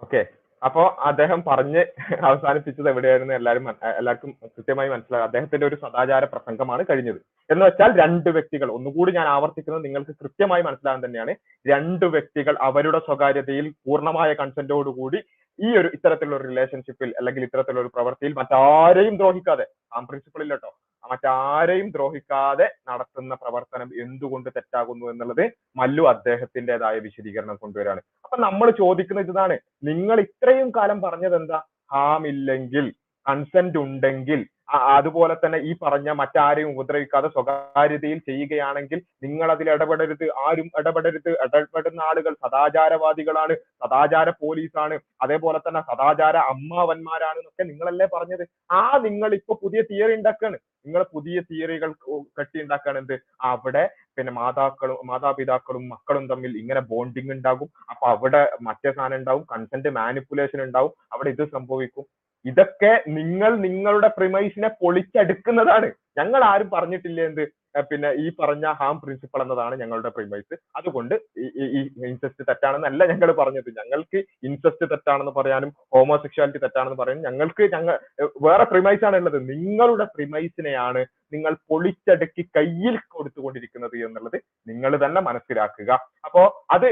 ഓക്കെ അപ്പോ അദ്ദേഹം പറഞ്ഞ് അവസാനിപ്പിച്ചത് എവിടെയായിരുന്നു എല്ലാവരും എല്ലാവർക്കും കൃത്യമായി മനസ്സിലാകും അദ്ദേഹത്തിന്റെ ഒരു സദാചാര പ്രസംഗമാണ് കഴിഞ്ഞത്. എന്ന് വെച്ചാൽ രണ്ട് വ്യക്തികൾ ഒന്നുകൂടി ഞാൻ ആവർത്തിക്കുന്നത് നിങ്ങൾക്ക് കൃത്യമായി മനസ്സിലാകാൻ തന്നെയാണ്. രണ്ട് വ്യക്തികൾ അവരുടെ സ്വകാര്യതയിൽ പൂർണമായ കൺസെന്റോടുകൂടി ഈ ഒരു ഇത്തരത്തിലുള്ള റിലേഷൻഷിപ്പിൽ അല്ലെങ്കിൽ ഇത്തരത്തിലുള്ള ഒരു പ്രവൃത്തിയിൽ മറ്റാരെയും ദ്രോഹിക്കാതെ ആ പ്രിൻസിപ്പിൾ കേട്ടോ മറ്റാരെയും ദ്രോഹിക്കാതെ നടത്തുന്ന പ്രവർത്തനം എന്തുകൊണ്ട് തെറ്റാകുന്നു എന്നുള്ളത് മല്ലു അദ്ദേഹത്തിന്റെതായ വിശദീകരണം കൊണ്ടുവരാണ്. അപ്പൊ നമ്മൾ ചോദിക്കുന്നത് ഇതാണ് നിങ്ങൾ ഇത്രയും കാലം പറഞ്ഞത് എന്താ ഹാമില്ലെങ്കിൽ കൺസെന്റ് ഉണ്ടെങ്കിൽ അതുപോലെ തന്നെ ഈ പറഞ്ഞ മറ്റാരെയും ഉപദ്രവിക്കാതെ സ്വകാര്യതയിൽ ചെയ്യുകയാണെങ്കിൽ നിങ്ങൾ അതിൽ ഇടപെടരുത് ആരും ഇടപെടരുത്. ഇടപെടുന്ന ആളുകൾ സദാചാരവാദികളാണ് സദാചാര പോലീസാണ് അതേപോലെ തന്നെ സദാചാര അമ്മാവന്മാരാണ് എന്നൊക്കെ നിങ്ങളല്ലേ പറഞ്ഞത്. ആ നിങ്ങൾ ഇപ്പൊ പുതിയ തിയറി ഉണ്ടാക്കാണ്. നിങ്ങൾ പുതിയ തിയറികൾ കെട്ടി ഉണ്ടാക്കാണ് എന്ത്? അവിടെ പിന്നെ മാതാക്കളും മാതാപിതാക്കളും മക്കളും തമ്മിൽ ഇങ്ങനെ ബോണ്ടിങ് ഉണ്ടാകും. അപ്പൊ അവിടെ മറ്റേ സാധനം ഉണ്ടാവും കൺസെന്റ് മാനിപ്പുലേഷൻ ഉണ്ടാവും. അവിടെ ഇത് സംഭവിക്കും. ഇതൊക്കെ നിങ്ങൾ നിങ്ങളുടെ പ്രിമൈസിനെ പൊളിച്ചെടുക്കുന്നതാണ്. ഞങ്ങൾ ആരും പറഞ്ഞിട്ടില്ല എന്ത്? പിന്നെ ഈ പറഞ്ഞ ഹാം പ്രിൻസിപ്പൾ എന്നതാണ് ഞങ്ങളുടെ പ്രിമൈസ് അതുകൊണ്ട് ഈ- ഇൻസെസ്റ്റ് തെറ്റാണെന്നല്ല ഞങ്ങൾ പറഞ്ഞത്. ഞങ്ങൾക്ക് ഇൻസെസ്റ്റ് തെറ്റാണെന്ന് പറയാനും ഹോമോസെക്ഷുവാലിറ്റി തെറ്റാണെന്ന് പറയാനും ഞങ്ങൾക്ക് ഞങ്ങൾ വേറെ പ്രിമൈസ് ആണ് ഉള്ളത്. നിങ്ങളുടെ പ്രിമൈസിനെയാണ് നിങ്ങൾ പൊളിച്ചടുക്കി കയ്യിൽ കൊടുത്തുകൊണ്ടിരിക്കുന്നത് എന്നുള്ളത് നിങ്ങൾ തന്നെ മനസ്സിലാക്കുക. അപ്പോ അത്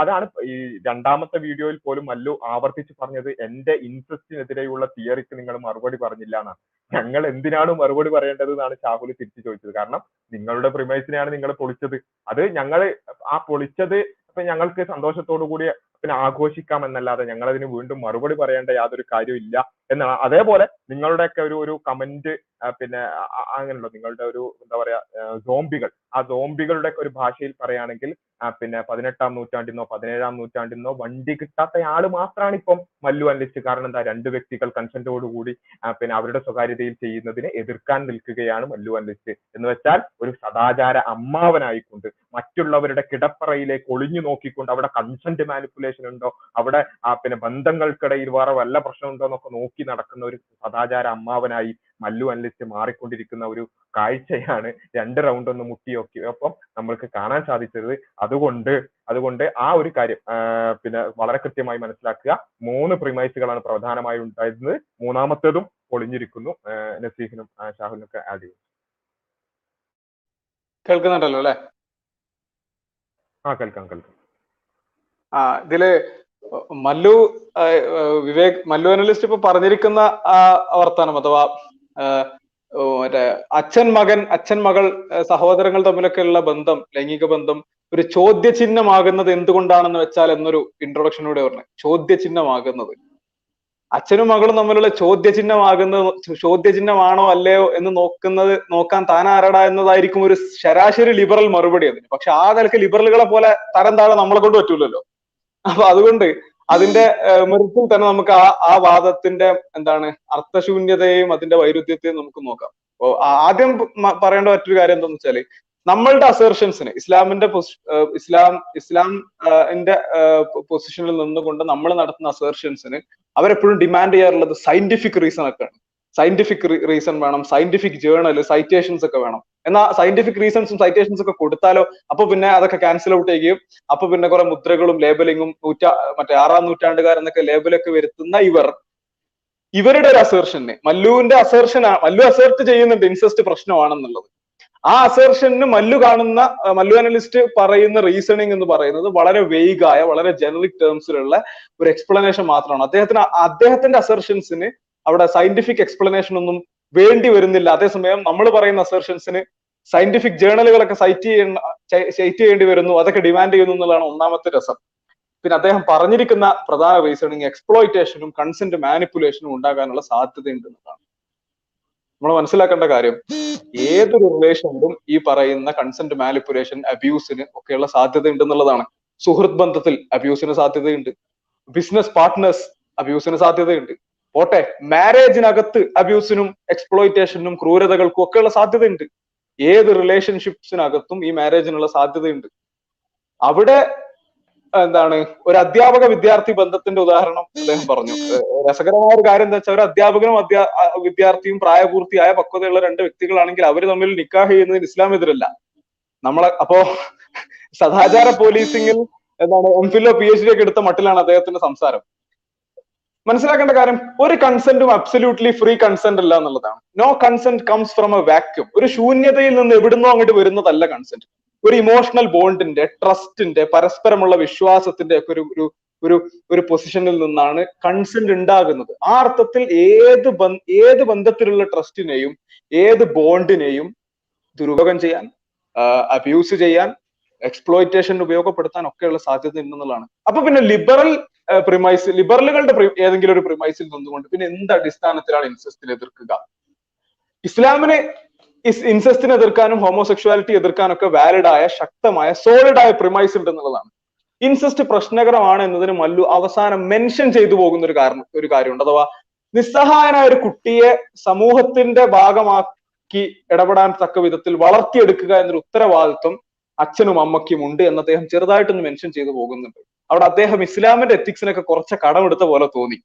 അതാണ് ഈ രണ്ടാമത്തെ വീഡിയോയിൽ പോലും മല്ലു ആവർത്തിച്ച് പറഞ്ഞത്. എന്റെ ഇൻട്രസ്റ്റിനെതിരെയുള്ള തിയറിക്ക് നിങ്ങൾ മറുപടി പറഞ്ഞില്ല എന്നാണ്. ഞങ്ങൾ എന്തിനാണ് മറുപടി പറയേണ്ടത് എന്നാണ് ഷാഹുൽ തിരിച്ചു ചോദിച്ചത്. കാരണം നിങ്ങളുടെ പ്രിമൈസിനെയാണ് നിങ്ങൾ പൊളിച്ചത്. അത് ഞങ്ങൾ ആ പൊളിച്ചത് ഇപ്പൊ ഞങ്ങൾക്ക് സന്തോഷത്തോടു കൂടി പിന്നെ ആഘോഷിക്കാം എന്നല്ലാതെ ഞങ്ങൾ അതിന് വീണ്ടും മറുപടി പറയേണ്ട യാതൊരു കാര്യവും ഇല്ല എന്നാണ്. അതേപോലെ നിങ്ങളുടെയൊക്കെ ഒരു ഒരു കമന്റ് പിന്നെ അ- അ- നിങ്ങളുടെ ഒരു എന്താ പറയാ സോംബികൾ ആ സോംബികളുടെ ഒരു ഭാഷയിൽ പറയുകയാണെങ്കിൽ പിന്നെ പതിനെട്ടാം നൂറ്റാണ്ടിന്നോ പതിനേഴാം നൂറ്റാണ്ടിന്നോ വണ്ടി കിട്ടാത്ത ആൾ മാത്രമാണ് ഇപ്പം മല്ലു അനലിസ്റ്റ് കാരണം എന്താ? രണ്ട് വ്യക്തികൾ കൺസെന്റോടുകൂടി കൂടി പിന്നെ അവരുടെ സ്വകാര്യതയിൽ ചെയ്യുന്നതിനെ എതിർക്കാൻ നിൽക്കുകയാണ് മല്ലു അനലിസ്റ്റ് എന്ന് വെച്ചാൽ ഒരു സദാചാര അമ്മാവനായിക്കൊണ്ട് മറ്റുള്ളവരുടെ കിടപ്പറയിലേക്ക് ഒളിഞ്ഞു നോക്കിക്കൊണ്ട് അവിടെ കൺസെന്റ് മാനിപ്പുലേഷൻ ഉണ്ടോ? അവിടെ ആ പിന്നെ ബന്ധങ്ങൾക്കിടയിൽ വേറെ വല്ല പ്രശ്നമുണ്ടോ എന്നൊക്കെ നോക്കി നടക്കുന്ന ഒരു സദാചാര അമ്മാവനായി മല്ലു അനലിസ്റ്റ് മാറിക്കൊണ്ടിരിക്കുന്ന ഒരു കാഴ്ചയാണ് രണ്ട് റൗണ്ട് ഒന്ന് മുട്ടിയൊക്കെ. അപ്പം നമ്മൾക്ക് കാണാൻ സാധിച്ചത് അതുകൊണ്ട് അതുകൊണ്ട് ആ ഒരു കാര്യം പിന്നെ വളരെ കൃത്യമായി മനസ്സിലാക്കുക. മൂന്ന് പ്രിമൈസുകളാണ് പ്രധാനമായി ഉണ്ടായിരുന്നത്. മൂന്നാമത്തേതും പൊളിഞ്ഞിരിക്കുന്നു. നസീഹിനും ഷാഹുലിനും ഒക്കെ ആഡ് ചെയ്യും കേൾക്കുന്നുണ്ടല്ലോ അല്ലേ? ആ കേൾക്കാം കേൾക്കാം. ആ ഇതിൽ മല്ലു വിവേക് മല്ലു അനലിസ്റ്റ് ഇപ്പൊ പറഞ്ഞിരിക്കുന്ന ആ വർത്താനം അഥവാ മറ്റേ അച്ഛൻ മകൻ അച്ഛൻ മകൾ സഹോദരങ്ങൾ തമ്മിലൊക്കെ ഉള്ള ബന്ധം ലൈംഗിക ബന്ധം ഒരു ചോദ്യചിഹ്നമാകുന്നത് എന്തുകൊണ്ടാണെന്ന് വെച്ചാൽ എന്നൊരു ഇൻട്രൊഡക്ഷനിലൂടെ പറഞ്ഞു. ചോദ്യചിഹ്നമാകുന്നത്. അച്ഛനും മകളും തമ്മിലുള്ള ചോദ്യചിഹ്നമാകുന്നത് ചോദ്യചിഹ്നമാണോ അല്ലയോ എന്ന് നോക്കുന്നത് നോക്കാൻ താൻ ആരടാ എന്നതായിരിക്കും ഒരു ശരാശരി ലിബറൽ മറുപടി അതിന്. പക്ഷെ ആ നിലയ്ക്ക് ലിബറലുകളെ പോലെ തരം താഴെ നമ്മളെ കൊണ്ട് പറ്റൂലല്ലോ. അപ്പൊ അതുകൊണ്ട് അതിന്റെ മെറിറ്റിൽ തന്നെ നമുക്ക് ആ ആ വാദത്തിന്റെ എന്താണ് അർത്ഥശൂന്യതയെയും അതിന്റെ വൈരുദ്ധ്യത്തെയും നമുക്ക് നോക്കാം. അപ്പോ ആദ്യം പറയേണ്ട മറ്റൊരു കാര്യം എന്താന്ന് വെച്ചാൽ നമ്മളുടെ അസേർഷൻസിന് ഇസ്ലാമിന്റെ ഏഹ് ഇസ്ലാം ഇസ്ലാമിന്റെ പൊസിഷനിൽ നിന്നുകൊണ്ട് നമ്മൾ നടത്തുന്ന അസേർഷൻസിന് അവരെപ്പോഴും ഡിമാൻഡ് ചെയ്യാറുള്ളത് സയന്റിഫിക് റീസൺ ഒക്കെയാണ്. സയന്റിഫിക് റീസൺ വേണം സയന്റിഫിക് ജേർണൽ സൈറ്റേഷൻസ് ഒക്കെ വേണം. എന്നാൽ സയന്റിഫിക് റീസൺസും സൈറ്റേഷൻസ് ഒക്കെ കൊടുത്താലോ അപ്പൊ പിന്നെ അതൊക്കെ ക്യാൻസൽ ഔട്ട് ചെയ്യുകയും അപ്പൊ പിന്നെ കുറെ മുദ്രകളും ലേബലിങ്ങും നൂറ്റാ മറ്റേ ആറാം നൂറ്റാണ്ടുകാരെന്നൊക്കെ ലേബലൊക്കെ വരുത്തുന്ന ഇവർ. ഇവരുടെ ഒരു അസേർഷന് മല്ലുവിന്റെ അസേർഷൻ മല്ലു അസേർട്ട് ചെയ്യുന്നുണ്ട് ഇൻസെസ്റ്റ് പ്രശ്നമാണെന്നുള്ളത്. ആ അസേർഷന് മല്ലു കാണുന്ന മല്ലു അനലിസ്റ്റ് പറയുന്ന റീസണിങ് എന്ന് പറയുന്നത് വളരെ വെയ്ഗായ വളരെ ജനറിക് ടേംസിലുള്ള ഒരു എക്സ്പ്ലനേഷൻ മാത്രമാണ്. അദ്ദേഹത്തിന് അദ്ദേഹത്തിന്റെ അസേർഷൻസിന് അവിടെ സയന്റിഫിക് എക്സ്പ്ലനേഷൻ ഒന്നും വേണ്ടി വരുന്നില്ല. അതേസമയം നമ്മൾ പറയുന്ന അസർഷൻസിന് സയന്റിഫിക് ജേണലുകളൊക്കെ സൈറ്റ് ചെയ്യേണ്ട സൈറ്റ് ചെയ്യേണ്ടി വരുന്നു. അതൊക്കെ ഡിമാൻഡ് ചെയ്യുന്നു എന്നുള്ളതാണ് ഒന്നാമത്തെ രസം. പിന്നെ അദ്ദേഹം പറഞ്ഞിരിക്കുന്ന പ്രധാന റീസണിങ് എക്സ്പ്ലോയിറ്റേഷനും കൺസെന്റ് മാനിപ്പുലേഷനും ഉണ്ടാകാനുള്ള സാധ്യതയുണ്ട് എന്നതാണ് നമ്മൾ മനസ്സിലാക്കേണ്ട കാര്യം ഏതൊരു റിലേഷനിലും ഈ പറയുന്ന കൺസെന്റ് മാനിപ്പുലേഷൻ അബ്യൂസിന് ഒക്കെയുള്ള സാധ്യത ഉണ്ടെന്നുള്ളതാണ് സുഹൃത്ത് ബന്ധത്തിൽ അബ്യൂസിന് സാധ്യതയുണ്ട്. ബിസിനസ് പാർട്ട്നേഴ്സ് അബ്യൂസിന് സാധ്യതയുണ്ട്. പോട്ടെ മാരേജിനകത്ത് അബ്യൂസിനും എക്സ്പ്ലോയിറ്റേഷനും ക്രൂരതകൾക്കും ഒക്കെയുള്ള സാധ്യതയുണ്ട്. ഏത് റിലേഷൻഷിപ്സിനകത്തും ഈ മാരേജിനുള്ള സാധ്യതയുണ്ട്. അവിടെ എന്താണ് ഒരു അധ്യാപക വിദ്യാർത്ഥി ബന്ധത്തിന്റെ ഉദാഹരണം അദ്ദേഹം പറഞ്ഞു. രസകരമായ ഒരു കാര്യം എന്താ വെച്ചാൽ ഒരു അധ്യാപകനും അധ്യാ വിദ്യാർത്ഥിയും പ്രായപൂർത്തിയായ പക്വതയുള്ള രണ്ട് വ്യക്തികളാണെങ്കിൽ അവർ തമ്മിൽ നിക്കാഹ് ചെയ്യുന്നതിന് ഇസ്ലാം എതിരല്ല. നമ്മളെ അപ്പോ സദാചാര പോലീസിംഗിൽ എന്താണ് എം ഫില്ലോ പി എച്ച് ഡി ഒക്കെ എടുത്ത മട്ടിലാണ് അദ്ദേഹത്തിന്റെ സംസാരം. മനസ്സിലാക്കേണ്ട കാര്യം ഒരു കൺസെന്റും അബ്സല്യൂട്ട്ലി ഫ്രീ കൺസെന്റ് അല്ല എന്നുള്ളതാണ്. No consent comes from a vacuum ഒരു ശൂന്യതയിൽ നിന്ന് എവിടുന്നോ അങ്ങോട്ട് വരുന്നതല്ല കൺസെന്റ് ഒരു ഇമോഷണൽ ബോണ്ടിന്റെ ട്രസ്റ്റിന്റെ പരസ്പരമുള്ള വിശ്വാസത്തിന്റെ ഒക്കെ ഒരു ഒരു ഒരു ഒരു പൊസിഷനിൽ നിന്നാണ് കൺസെന്റ് ഉണ്ടാകുന്നത്. ആ അർത്ഥത്തിൽ ഏത് ഏത് ബന്ധത്തിലുള്ള ട്രസ്റ്റിനെയും ഏത് ബോണ്ടിനെയും ദുരുപയോഗം ചെയ്യാൻ അബ്യൂസ് ചെയ്യാൻ എക്സ്പ്ലോയിറ്റേഷൻ ഉപയോഗപ്പെടുത്താൻ ഒക്കെയുള്ള സാധ്യത ഉണ്ടെന്നുള്ളതാണ്. അപ്പൊ പിന്നെ ലിബറൽ പ്രിമൈസ് ലിബറലുകളുടെ ഏതെങ്കിലും ഒരു പ്രിമൈസിൽ നിന്നുകൊണ്ട് പിന്നെ എന്ത് അടിസ്ഥാനത്തിലാണ് ഇൻസെസ്റ്റിനെ എതിർക്കുക? ഇസ്ലാമിനെ ഇൻസെസ്റ്റിനെ എതിർക്കാനും ഹോമോസെക്ഷുവാലിറ്റി എതിർക്കാനും ഒക്കെ വാലിഡ് ആയ ശക്തമായ സോളിഡ് ആയ പ്രിമൈസ് ഉണ്ട് എന്നുള്ളതാണ് ഇൻസെസ്റ്റ് പ്രശ്നകരമാണ് എന്നതിന് മല്ലു അവസാനം മെൻഷൻ ചെയ്തു പോകുന്ന ഒരു കാരണം ഒരു കാര്യമുണ്ട്. അഥവാ നിസ്സഹായനായ ഒരു കുട്ടിയെ സമൂഹത്തിന്റെ ഭാഗമാക്കി ഇടപെടാൻ തക്ക വിധത്തിൽ വളർത്തിയെടുക്കുക എന്നൊരു ഉത്തരവാദിത്വം അച്ഛനും അമ്മയ്ക്കും ഉണ്ട് എന്ന് അദ്ദേഹം ചെറുതായിട്ടൊന്ന് മെൻഷൻ ചെയ്തു പോകുന്നുണ്ട്. അവിടെ അദ്ദേഹം ഇസ്ലാമിന്റെ എത്തിക്സിനൊക്കെ കുറച്ച് കടമെടുത്ത പോലെ തോന്നി.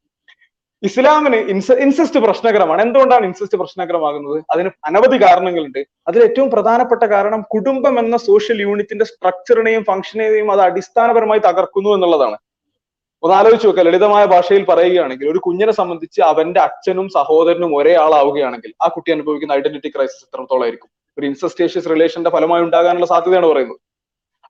ഇസ്ലാമിന് ഇൻസ ഇൻസെസ്റ്റ് പ്രശ്നകരമാണ്. എന്തുകൊണ്ടാണ് ഇൻസെസ്റ്റ് പ്രശ്നകരമാകുന്നത്? അതിന് അനവധി കാരണങ്ങളുണ്ട്. അതിൽ ഏറ്റവും പ്രധാനപ്പെട്ട കാരണം കുടുംബം എന്ന സോഷ്യൽ യൂണിറ്റിന്റെ സ്ട്രക്ചറിനെയും ഫംഗ്ഷനെയും അത് അടിസ്ഥാനപരമായി തകർക്കുന്നു എന്നുള്ളതാണ്. ഒന്ന് ആലോചിച്ച് നോക്കുക ലളിതമായ ഭാഷയിൽ പറയുകയാണെങ്കിൽ ഒരു കുഞ്ഞിനെ സംബന്ധിച്ച് അവന്റെ അച്ഛനും സഹോദരനും ഒരേ ആളാവുകയാണെങ്കിൽ ആ കുട്ടി അനുഭവിക്കുന്ന ഐഡന്റിറ്റി ക്രൈസിസ് എത്രത്തോളം ആയിരിക്കും ഒരു ഇൻസസ്റ്റേഷ്യസ് റിലേഷന്റെ ഫലമായി ഉണ്ടാകാനുള്ള സാധ്യതയാണ് പറയുന്നത്.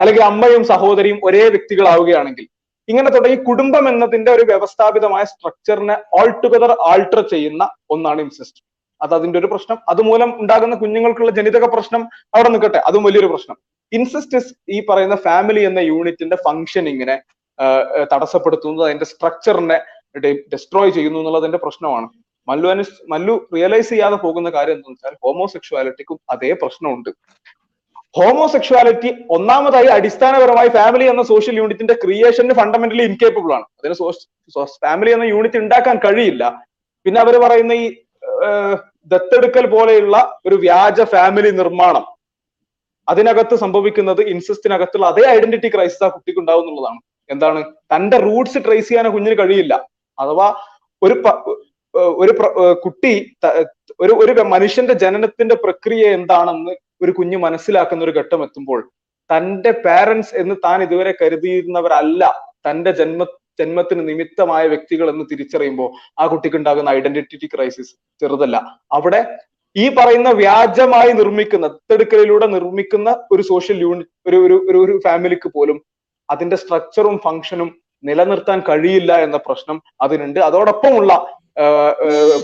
അല്ലെങ്കിൽ അമ്മയും സഹോദരിയും ഒരേ വ്യക്തികളാവുകയാണെങ്കിൽ ഇങ്ങനെ തുടങ്ങി കുടുംബം എന്നതിന്റെ ഒരു വ്യവസ്ഥാപിതമായ സ്ട്രക്ചറിനെ ഓൾ ടുഗദർ ആൾട്ടർ ചെയ്യുന്ന ഒന്നാണ് ഇൻസെസ്റ്റ് അത് അതിന്റെ ഒരു പ്രശ്നം. അതുമൂലം ഉണ്ടാകുന്ന കുഞ്ഞുങ്ങൾക്കുള്ള ജനിതക പ്രശ്നം അവിടെ നിൽക്കട്ടെ. അതും വലിയൊരു പ്രശ്നം. ഇൻസെസ്റ്റ് ഈ പറയുന്ന ഫാമിലി എന്ന യൂണിറ്റിന്റെ ഫംഗ്ഷനിങ്ങിനെ തടസ്സപ്പെടുത്തുന്നത് അതിന്റെ സ്ട്രക്ചറിനെ ഡിസ്ട്രോയ് ചെയ്യുന്നു എന്നുള്ളതിന്റെ പ്രശ്നമാണ്. മല്ലു അനു മല്ലു റിയലൈസ് ചെയ്യാതെ പോകുന്ന കാര്യം എന്താണെന്ന് വെച്ചാൽ ഹോമോസെക്ഷുവാലിറ്റിക്കും അതേ പ്രശ്നമുണ്ട്. ഹോമോസെക്ഷുവാലിറ്റി ഒന്നാമതായി അടിസ്ഥാനപരമായി ഫാമിലി എന്ന സോഷ്യൽ യൂണിറ്റിന്റെ ക്രിയേഷന് ഫണ്ടമെന്റലി ഇൻകേപ്പബിൾ ആണ്. അതിന് ഫാമിലി എന്ന യൂണിറ്റ് ഉണ്ടാക്കാൻ കഴിയില്ല. പിന്നെ അവർ പറയുന്ന ഈ ദത്തെടുക്കൽ പോലെയുള്ള ഒരു വ്യാജ ഫാമിലി നിർമ്മാണം. അതിനകത്ത് സംഭവിക്കുന്നത് ഇൻസസ്റ്റിനകത്തുള്ള അതേ ഐഡന്റിറ്റി ക്രൈസിസ് ആ കുട്ടിക്ക് ഉണ്ടാവും എന്നുള്ളതാണ് എന്താണ്? തന്റെ റൂട്ട്സ് ട്രേസ് ചെയ്യാൻ കുഞ്ഞിന് കഴിയില്ല. അഥവാ ഒരു ഒരു കുട്ടി ഒരു ഒരു മനുഷ്യന്റെ ജനനത്തിന്റെ പ്രക്രിയ എന്താണെന്ന് ഒരു കുഞ്ഞ് മനസ്സിലാക്കുന്ന ഒരു ഘട്ടം എത്തുമ്പോൾ തന്റെ പാരൻസ് എന്ന് താൻ ഇതുവരെ കരുതിയിരുന്നവരല്ല തന്റെ ജന്മ ജന്മത്തിന് നിമിത്തമായ വ്യക്തികൾ എന്ന് തിരിച്ചറിയുമ്പോൾ ആ കുട്ടിക്ക് ഉണ്ടാകുന്ന ഐഡന്റിറ്റി ക്രൈസിസ് ചെറുതല്ല. അവിടെ ഈ പറയുന്ന വ്യാജമായി നിർമ്മിക്കുന്ന ദത്തെടുക്കലിലൂടെ നിർമ്മിക്കുന്ന ഒരു സോഷ്യൽ യൂണിറ്റ് ഒരു ഒരു ഒരു ഫാമിലിക്ക് പോലും അതിന്റെ സ്ട്രക്ചറും ഫംഗ്ഷനും നിലനിർത്താൻ കഴിയില്ല എന്ന പ്രശ്നം അതിനുണ്ട്. അതോടൊപ്പമുള്ള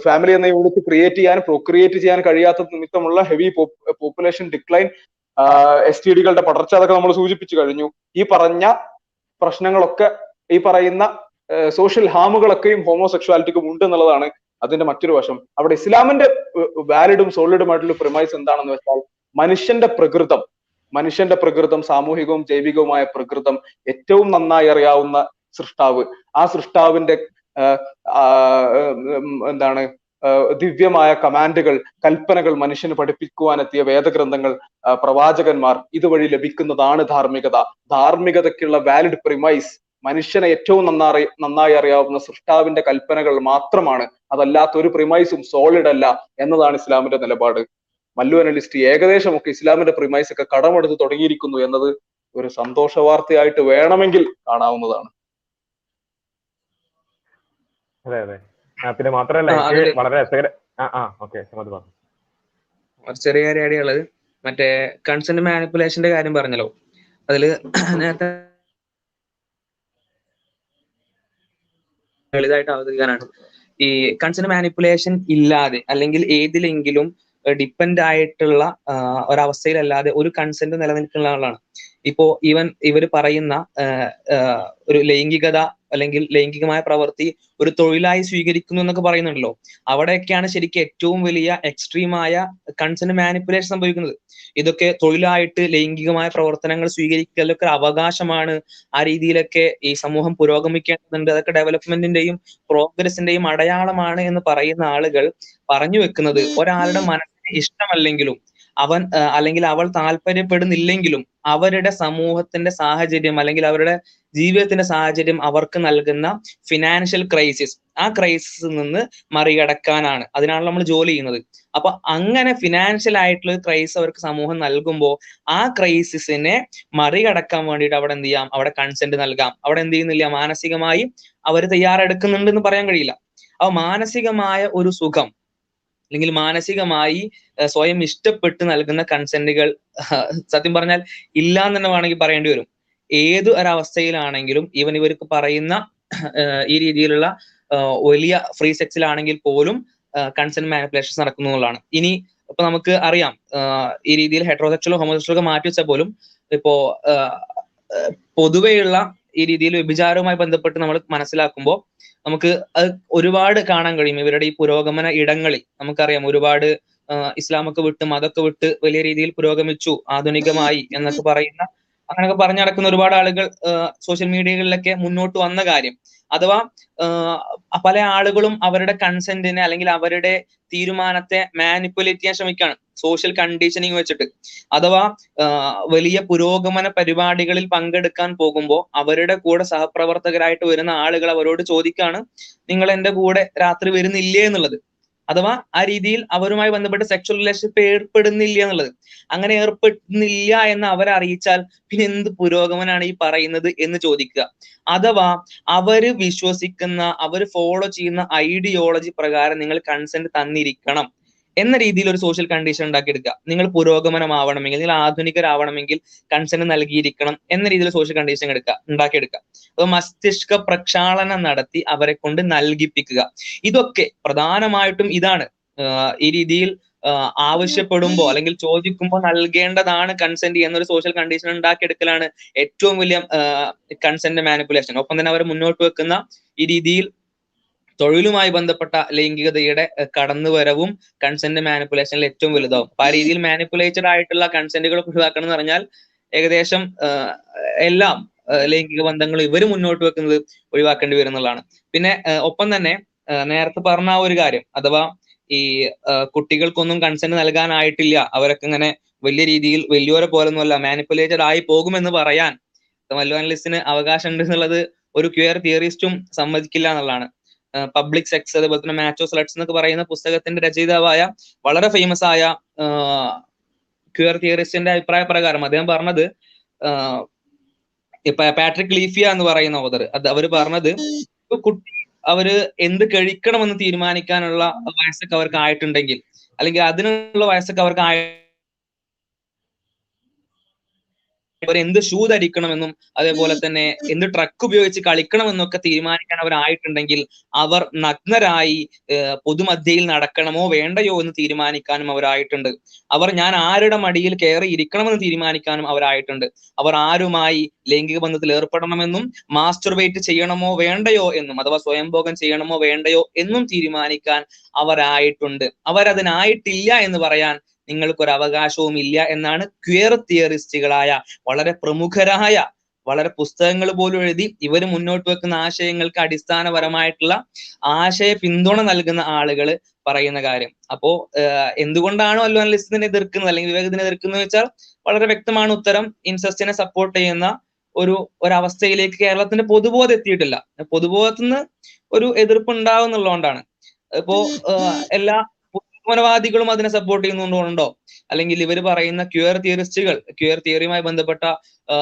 ഫാമിലി എന്ന യൂണിറ്റ് ക്രിയേറ്റ് ചെയ്യാൻ പ്രൊക്രിയേറ്റ് ചെയ്യാൻ കഴിയാത്ത നിമിത്തമുള്ള heavy population decline S T ഡികളുടെ പടർച്ച അതൊക്കെ നമ്മൾ സൂചിപ്പിച്ചു കഴിഞ്ഞു. ഈ പറഞ്ഞ പ്രശ്നങ്ങളൊക്കെ ഈ പറയുന്ന സോഷ്യൽ ഹാമുകളൊക്കെയും ഹോമോസെക്ഷുവാലിറ്റിക്കും ഉണ്ട് എന്നുള്ളതാണ് അതിന്റെ മറ്റൊരു വശം. അവിടെ ഇസ്ലാമിന്റെ വാലിഡും സോളിഡുമായിട്ടുള്ള പ്രിമൈസ് എന്താണെന്ന് വെച്ചാൽ മനുഷ്യന്റെ പ്രകൃതം മനുഷ്യന്റെ പ്രകൃതം സാമൂഹികവും ജൈവികവുമായ പ്രകൃതം ഏറ്റവും നന്നായി അറിയാവുന്ന സൃഷ്ടാവ്. ആ സൃഷ്ടാവിന്റെ എന്താണ് ദിവ്യമായ കമാൻഡുകൾ കൽപ്പനകൾ മനുഷ്യന് പഠിപ്പിക്കുവാനെത്തിയ വേദഗ്രന്ഥങ്ങൾ പ്രവാചകന്മാർ ഇതുവഴി ലഭിക്കുന്നതാണ് ധാർമ്മികത. ധാർമ്മികതയ്ക്കുള്ള വാലിഡ് പ്രിമൈസ് മനുഷ്യനെ ഏറ്റവും നന്നായി നന്നായി അറിയാവുന്ന സൃഷ്ടാവിന്റെ കൽപ്പനകൾ മാത്രമാണ്. അതല്ലാത്ത ഒരു പ്രിമൈസും സോളിഡ് അല്ല എന്നതാണ് ഇസ്ലാമിന്റെ നിലപാട്. മല്ലു അനലിസ്റ്റ് ഏകദേശം ഒക്കെ ഇസ്ലാമിന്റെ പ്രിമൈസ് ഒക്കെ കടമെടുത്ത് തുടങ്ങിയിരിക്കുന്നു എന്നത് ഒരു സന്തോഷ വാർത്തയായിട്ട് വേണമെങ്കിൽ കാണാവുന്നതാണ്. അതെ അതെ. പിന്നെ മാത്രമല്ല വളരെ രസകര ആ ആ ഓക്കെ സമത് ഒരു ചെറിയ കാര്യം ആടിയുള്ളത് മറ്റേ കൺസെന്റ് മാനിപ്പുലേഷന്റെ കാര്യം പറഞ്ഞല്ലോ. അതിൽ നേരത്തെ ലളിതമായിട്ട് അവതരിക്കാനാണ് ഈ കൺസെന്റ് മാനിപ്പുലേഷൻ ഇല്ലാതെ അല്ലെങ്കിൽ ഏതിലെങ്കിലും ഡിപ്പെൻഡ് ആയിട്ടുള്ള ഒരവസ്ഥയിലല്ലാതെ ഒരു കൺസെന്റ് നിലനിൽക്കുന്ന ആളാണ്. ഇപ്പോ ഈവൻ ഇവർ പറയുന്ന ഒരു ലൈംഗികത അല്ലെങ്കിൽ ലൈംഗികമായ പ്രവൃത്തി ഒരു തൊഴിലായി സ്വീകരിക്കുന്നു എന്നൊക്കെ പറയുന്നുണ്ടല്ലോ. അവിടെയൊക്കെയാണ് ശരിക്കും ഏറ്റവും വലിയ എക്സ്ട്രീമായ കൺസെന്റ് മാനിപ്പുലേഷൻ സംഭവിക്കുന്നത്. ഇതൊക്കെ തൊഴിലായിട്ട് ലൈംഗികമായ പ്രവർത്തനങ്ങൾ സ്വീകരിക്കലൊക്കെ അവകാശമാണ്. ആ രീതിയിലൊക്കെ ഈ സമൂഹം പുരോഗമിക്കേണ്ടതുണ്ട്. അതൊക്കെ ഡെവലപ്മെന്റിന്റെയും പ്രോഗ്രസിന്റെയും അടയാളമാണ് എന്ന് പറയുന്ന ആളുകൾ പറഞ്ഞു വെക്കുന്നത് ഒരാളുടെ മനസ്സിന് ഇഷ്ടമല്ലെങ്കിലും അവൻ അല്ലെങ്കിൽ അവൾ താല്പര്യപ്പെടുന്നില്ലെങ്കിലും അവരുടെ സമൂഹത്തിന്റെ സാഹചര്യം അല്ലെങ്കിൽ അവരുടെ ജീവിതത്തിന്റെ സാഹചര്യം അവർക്ക് നൽകുന്ന ഫിനാൻഷ്യൽ ക്രൈസിസ് ആ ക്രൈസിസിൽ നിന്ന് മറികടക്കാനാണ്. അതിനാണ് നമ്മൾ ജോലി ചെയ്യുന്നത്. അപ്പൊ അങ്ങനെ ഫിനാൻഷ്യൽ ആയിട്ടുള്ള ക്രൈസ് അവർക്ക് സമൂഹം നൽകുമ്പോൾ ആ ക്രൈസിസിനെ മറികടക്കാൻ വേണ്ടിയിട്ട് അവിടെ എന്ത് ചെയ്യാം? അവിടെ കൺസെന്റ് നൽകാം. അവിടെ എന്ത് ചെയ്യുന്നില്ല? മാനസികമായി അവർ തയ്യാറെടുക്കുന്നുണ്ട് എന്ന് പറയാൻ കഴിയില്ല. അപ്പൊ മാനസികമായ ഒരു സുഖം അല്ലെങ്കിൽ മാനസികമായി സ്വയം ഇഷ്ടപ്പെട്ട് നൽകുന്ന കൺസെന്റുകൾ സത്യം പറഞ്ഞാൽ ഇല്ല എന്ന് തന്നെ വേണമെങ്കിൽ പറയേണ്ടി വരും. ഏത് ഒരവസ്ഥയിലാണെങ്കിലും ഇവൻ ഇവർക്ക് പറയുന്ന ഈ രീതിയിലുള്ള വലിയ ഫ്രീ സെക്സിലാണെങ്കിൽ പോലും കൺസെന്റ് മാനിപ്പുലേഷൻസ് നടക്കുന്നു എന്നുള്ളതാണ്. ഇനി ഇപ്പൊ നമുക്ക് അറിയാം ഈ രീതിയിൽ ഹെട്രോസെക്ഷലോ ഹോമോസെക്ഷലോ മാറ്റി വെച്ചാൽ പോലും ഇപ്പോ പൊതുവെയുള്ള ഈ രീതിയിൽ വ്യഭിചാരവുമായി ബന്ധപ്പെട്ട് നമ്മൾ മനസ്സിലാക്കുമ്പോൾ നമുക്ക് അത് ഒരുപാട് കാണാൻ കഴിയും. ഇവരുടെ ഈ പുരോഗമന ഇടങ്ങളിൽ നമുക്കറിയാം ഒരുപാട് ഇസ്ലാമൊക്കെ വിട്ട് മതമൊക്കെ വിട്ട് വലിയ രീതിയിൽ പുരോഗമിച്ചു ആധുനികമായി എന്നൊക്കെ പറയുന്ന അങ്ങനെയൊക്കെ പറഞ്ഞു നടക്കുന്ന ഒരുപാട് ആളുകൾ സോഷ്യൽ മീഡിയകളിലൊക്കെ മുന്നോട്ട് വന്ന കാര്യം. അഥവാ പല ആളുകളും അവരുടെ കൺസെന്റിനെ അല്ലെങ്കിൽ അവരുടെ തീരുമാനത്തെ മാനിപ്പുലേറ്റ് ചെയ്യാൻ ശ്രമിക്കുകയാണ്. സോഷ്യൽ കണ്ടീഷനിങ് വെച്ചിട്ട്. അഥവാ വലിയ പുരോഗമന പരിപാടികളിൽ പങ്കെടുക്കാൻ പോകുമ്പോൾ അവരുടെ കൂടെ സഹപ്രവർത്തകരായിട്ട് വരുന്ന ആളുകൾ അവരോട് ചോദിക്കാണ് നിങ്ങൾ എന്റെ കൂടെ രാത്രി വരുന്നില്ലേ? എന്നുള്ളത്. അഥവാ ആ രീതിയിൽ അവരുമായി ബന്ധപ്പെട്ട് സെക്ഷൽ റിലേഷൻഷിപ്പ് ഏർപ്പെടുന്നില്ല എന്നുള്ളത്. അങ്ങനെ ഏർപ്പെടുന്നില്ല എന്ന് അവരെ അറിയിച്ചാൽ പിന്നെ എന്ത് പുരോഗമനാണ് ഈ പറയുന്നത് എന്ന് ചോദിക്കുക. അഥവാ അവർ വിശ്വസിക്കുന്ന അവർ ഫോളോ ചെയ്യുന്ന ഐഡിയോളജി പ്രകാരം നിങ്ങൾ കൺസെന്റ് തന്നിരിക്കണം. എന്ന രീതിയിൽ ഒരു സോഷ്യൽ കണ്ടീഷൻ ഉണ്ടാക്കിയെടുക്കുക. നിങ്ങൾ പുരോഗമനമാവണമെങ്കിൽ നിങ്ങൾ ആധുനികരാവണമെങ്കിൽ കൺസെന്റ് നൽകിയിരിക്കണം എന്ന രീതിയിൽ സോഷ്യൽ കണ്ടീഷൻ എടുക്കുക ഉണ്ടാക്കിയെടുക്കുക. അപ്പൊ മസ്തിഷ്ക പ്രക്ഷാളനം നടത്തി അവരെ കൊണ്ട് നൽകിപ്പിക്കുക. ഇതൊക്കെ പ്രധാനമായിട്ടും ഇതാണ്. ഈ രീതിയിൽ ആവശ്യപ്പെടുമ്പോ ആവശ്യപ്പെടുമ്പോൾ അല്ലെങ്കിൽ ചോദിക്കുമ്പോൾ നൽകേണ്ടതാണ് കൺസെന്റ് എന്നൊരു സോഷ്യൽ കണ്ടീഷൻ ഉണ്ടാക്കിയെടുക്കലാണ് ഏറ്റവും വലിയ കൺസെന്റ് മാനിപ്പുലേഷൻ ഒപ്പം തന്നെ അവർ മുന്നോട്ട് വെക്കുന്ന ഈ രീതിയിൽ തൊഴിലുമായി ബന്ധപ്പെട്ട ലൈംഗികതയുടെ കടന്നുവരവും കൺസെന്റ് മാനിപ്പുലേഷനിൽ ഏറ്റവും വലുതാവും. അപ്പൊ ആ രീതിയിൽ മാനിപ്പുലേറ്റഡ് ആയിട്ടുള്ള കൺസെന്റുകൾ ഒഴിവാക്കണം എന്ന് പറഞ്ഞാൽ ഏകദേശം എല്ലാം ലൈംഗിക ബന്ധങ്ങൾ ഇവർ മുന്നോട്ട് വെക്കുന്നത് ഒഴിവാക്കേണ്ടി വരും എന്നുള്ളതാണ്. പിന്നെ ഒപ്പം തന്നെ നേരത്തെ പറഞ്ഞ ആ ഒരു കാര്യം അഥവാ ഈ കുട്ടികൾക്കൊന്നും കൺസെന്റ് നൽകാനായിട്ടില്ല അവരൊക്കെ ഇങ്ങനെ വലിയ രീതിയിൽ വലിയവരെ പോലൊന്നുമല്ല മാനിപ്പുലേറ്റഡ് ആയി പോകുമെന്ന് പറയാൻ മല്ലു അനലിസ്റ്റിന് അവകാശം ഉണ്ട് എന്നുള്ളത് ഒരു ക്യൂർ തിയറിസ്റ്റും സമ്മതിക്കില്ല എന്നുള്ളതാണ്. പബ്ലിക് സെക്സ് അതുപോലെ തന്നെ മാച്ചോ സ്ലട്സ് എന്നൊക്കെ പറയുന്ന പുസ്തകത്തിന്റെ രചയിതാവായ വളരെ ഫേമസ് ആയ ക്യൂർ തിയറിസ്റ്റിന്റെ അഭിപ്രായ പ്രകാരം അദ്ദേഹം പറഞ്ഞത് പാട്രിക് ലീഫിയ എന്ന് പറയുന്ന ഓദർ അത് അവർ പറഞ്ഞത് കുട്ടി അവർ എന്ത് കഴിക്കണമെന്ന് തീരുമാനിക്കാനുള്ള വയസ്സൊക്കെ അവർക്ക് ആയിട്ടുണ്ടെങ്കിൽ അല്ലെങ്കിൽ അതിനുള്ള വയസ്സൊക്കെ അവർക്ക് അവർ എന്ത് ഷൂ ധരിക്കണമെന്നും അതേപോലെ തന്നെ എന്ത് ട്രക്ക് ഉപയോഗിച്ച് കളിക്കണമെന്നൊക്കെ തീരുമാനിക്കാൻ അവരായിട്ടുണ്ടെങ്കിൽ അവർ നഗ്നരായി പൊതുമധ്യയിൽ നടക്കണമോ വേണ്ടയോ എന്ന് തീരുമാനിക്കാനും അവരായിട്ടുണ്ട് അവർ ഞാൻ ആരുടെ മടിയിൽ കയറി ഇരിക്കണമെന്ന് തീരുമാനിക്കാനും അവരായിട്ടുണ്ട് അവർ ആരുമായി ലൈംഗിക ബന്ധത്തിൽ ഏർപ്പെടണമെന്നും മാസ്റ്റർബേറ്റ് ചെയ്യണമോ വേണ്ടയോ എന്നും അഥവാ സ്വയംഭോഗം ചെയ്യണമോ വേണ്ടയോ എന്നും തീരുമാനിക്കാൻ അവരായിട്ടുണ്ട് അവരതിനായിട്ടില്ല എന്ന് പറയാൻ നിങ്ങൾക്കൊരു അവകാശവും ഇല്ല എന്നാണ് ക്വിയർ തിയറിസ്റ്റുകളായ വളരെ പ്രമുഖരായ വളരെ പുസ്തകങ്ങൾ പോലും എഴുതി ഇവർ മുന്നോട്ട് വെക്കുന്ന ആശയങ്ങൾക്ക് അടിസ്ഥാനപരമായിട്ടുള്ള ആശയ പിന്തുണ നൽകുന്ന ആളുകൾ പറയുന്ന കാര്യം. അപ്പോ എന്തുകൊണ്ടാണോ അല്ലോ അനലിസ്റ്റിനെ എതിർക്കുന്നത് അല്ലെങ്കിൽ വിവേകത്തിനെ എതിർക്കുന്നത് വെച്ചാൽ വളരെ വ്യക്തമാണ് ഉത്തരം. ഇൻസസ്റ്റിനെ സപ്പോർട്ട് ചെയ്യുന്ന ഒരു ഒരവസ്ഥയിലേക്ക് കേരളത്തിന്റെ പൊതുബോധം എത്തിയിട്ടില്ല. പൊതുബോധത്തിന് ഒരു എതിർപ്പ് ഉണ്ടാവും എന്നുള്ളതുകൊണ്ടാണ് ഇപ്പോ എല്ലാ പുരോഗമനവാദികളും അതിനെ സപ്പോർട്ട് ചെയ്യുന്നുണ്ടോ? അല്ലെങ്കിൽ ഇവർ പറയുന്ന ക്യൂർ തിയറിസ്റ്റുകൾ ക്യൂർ തിയറിയുമായി ബന്ധപ്പെട്ട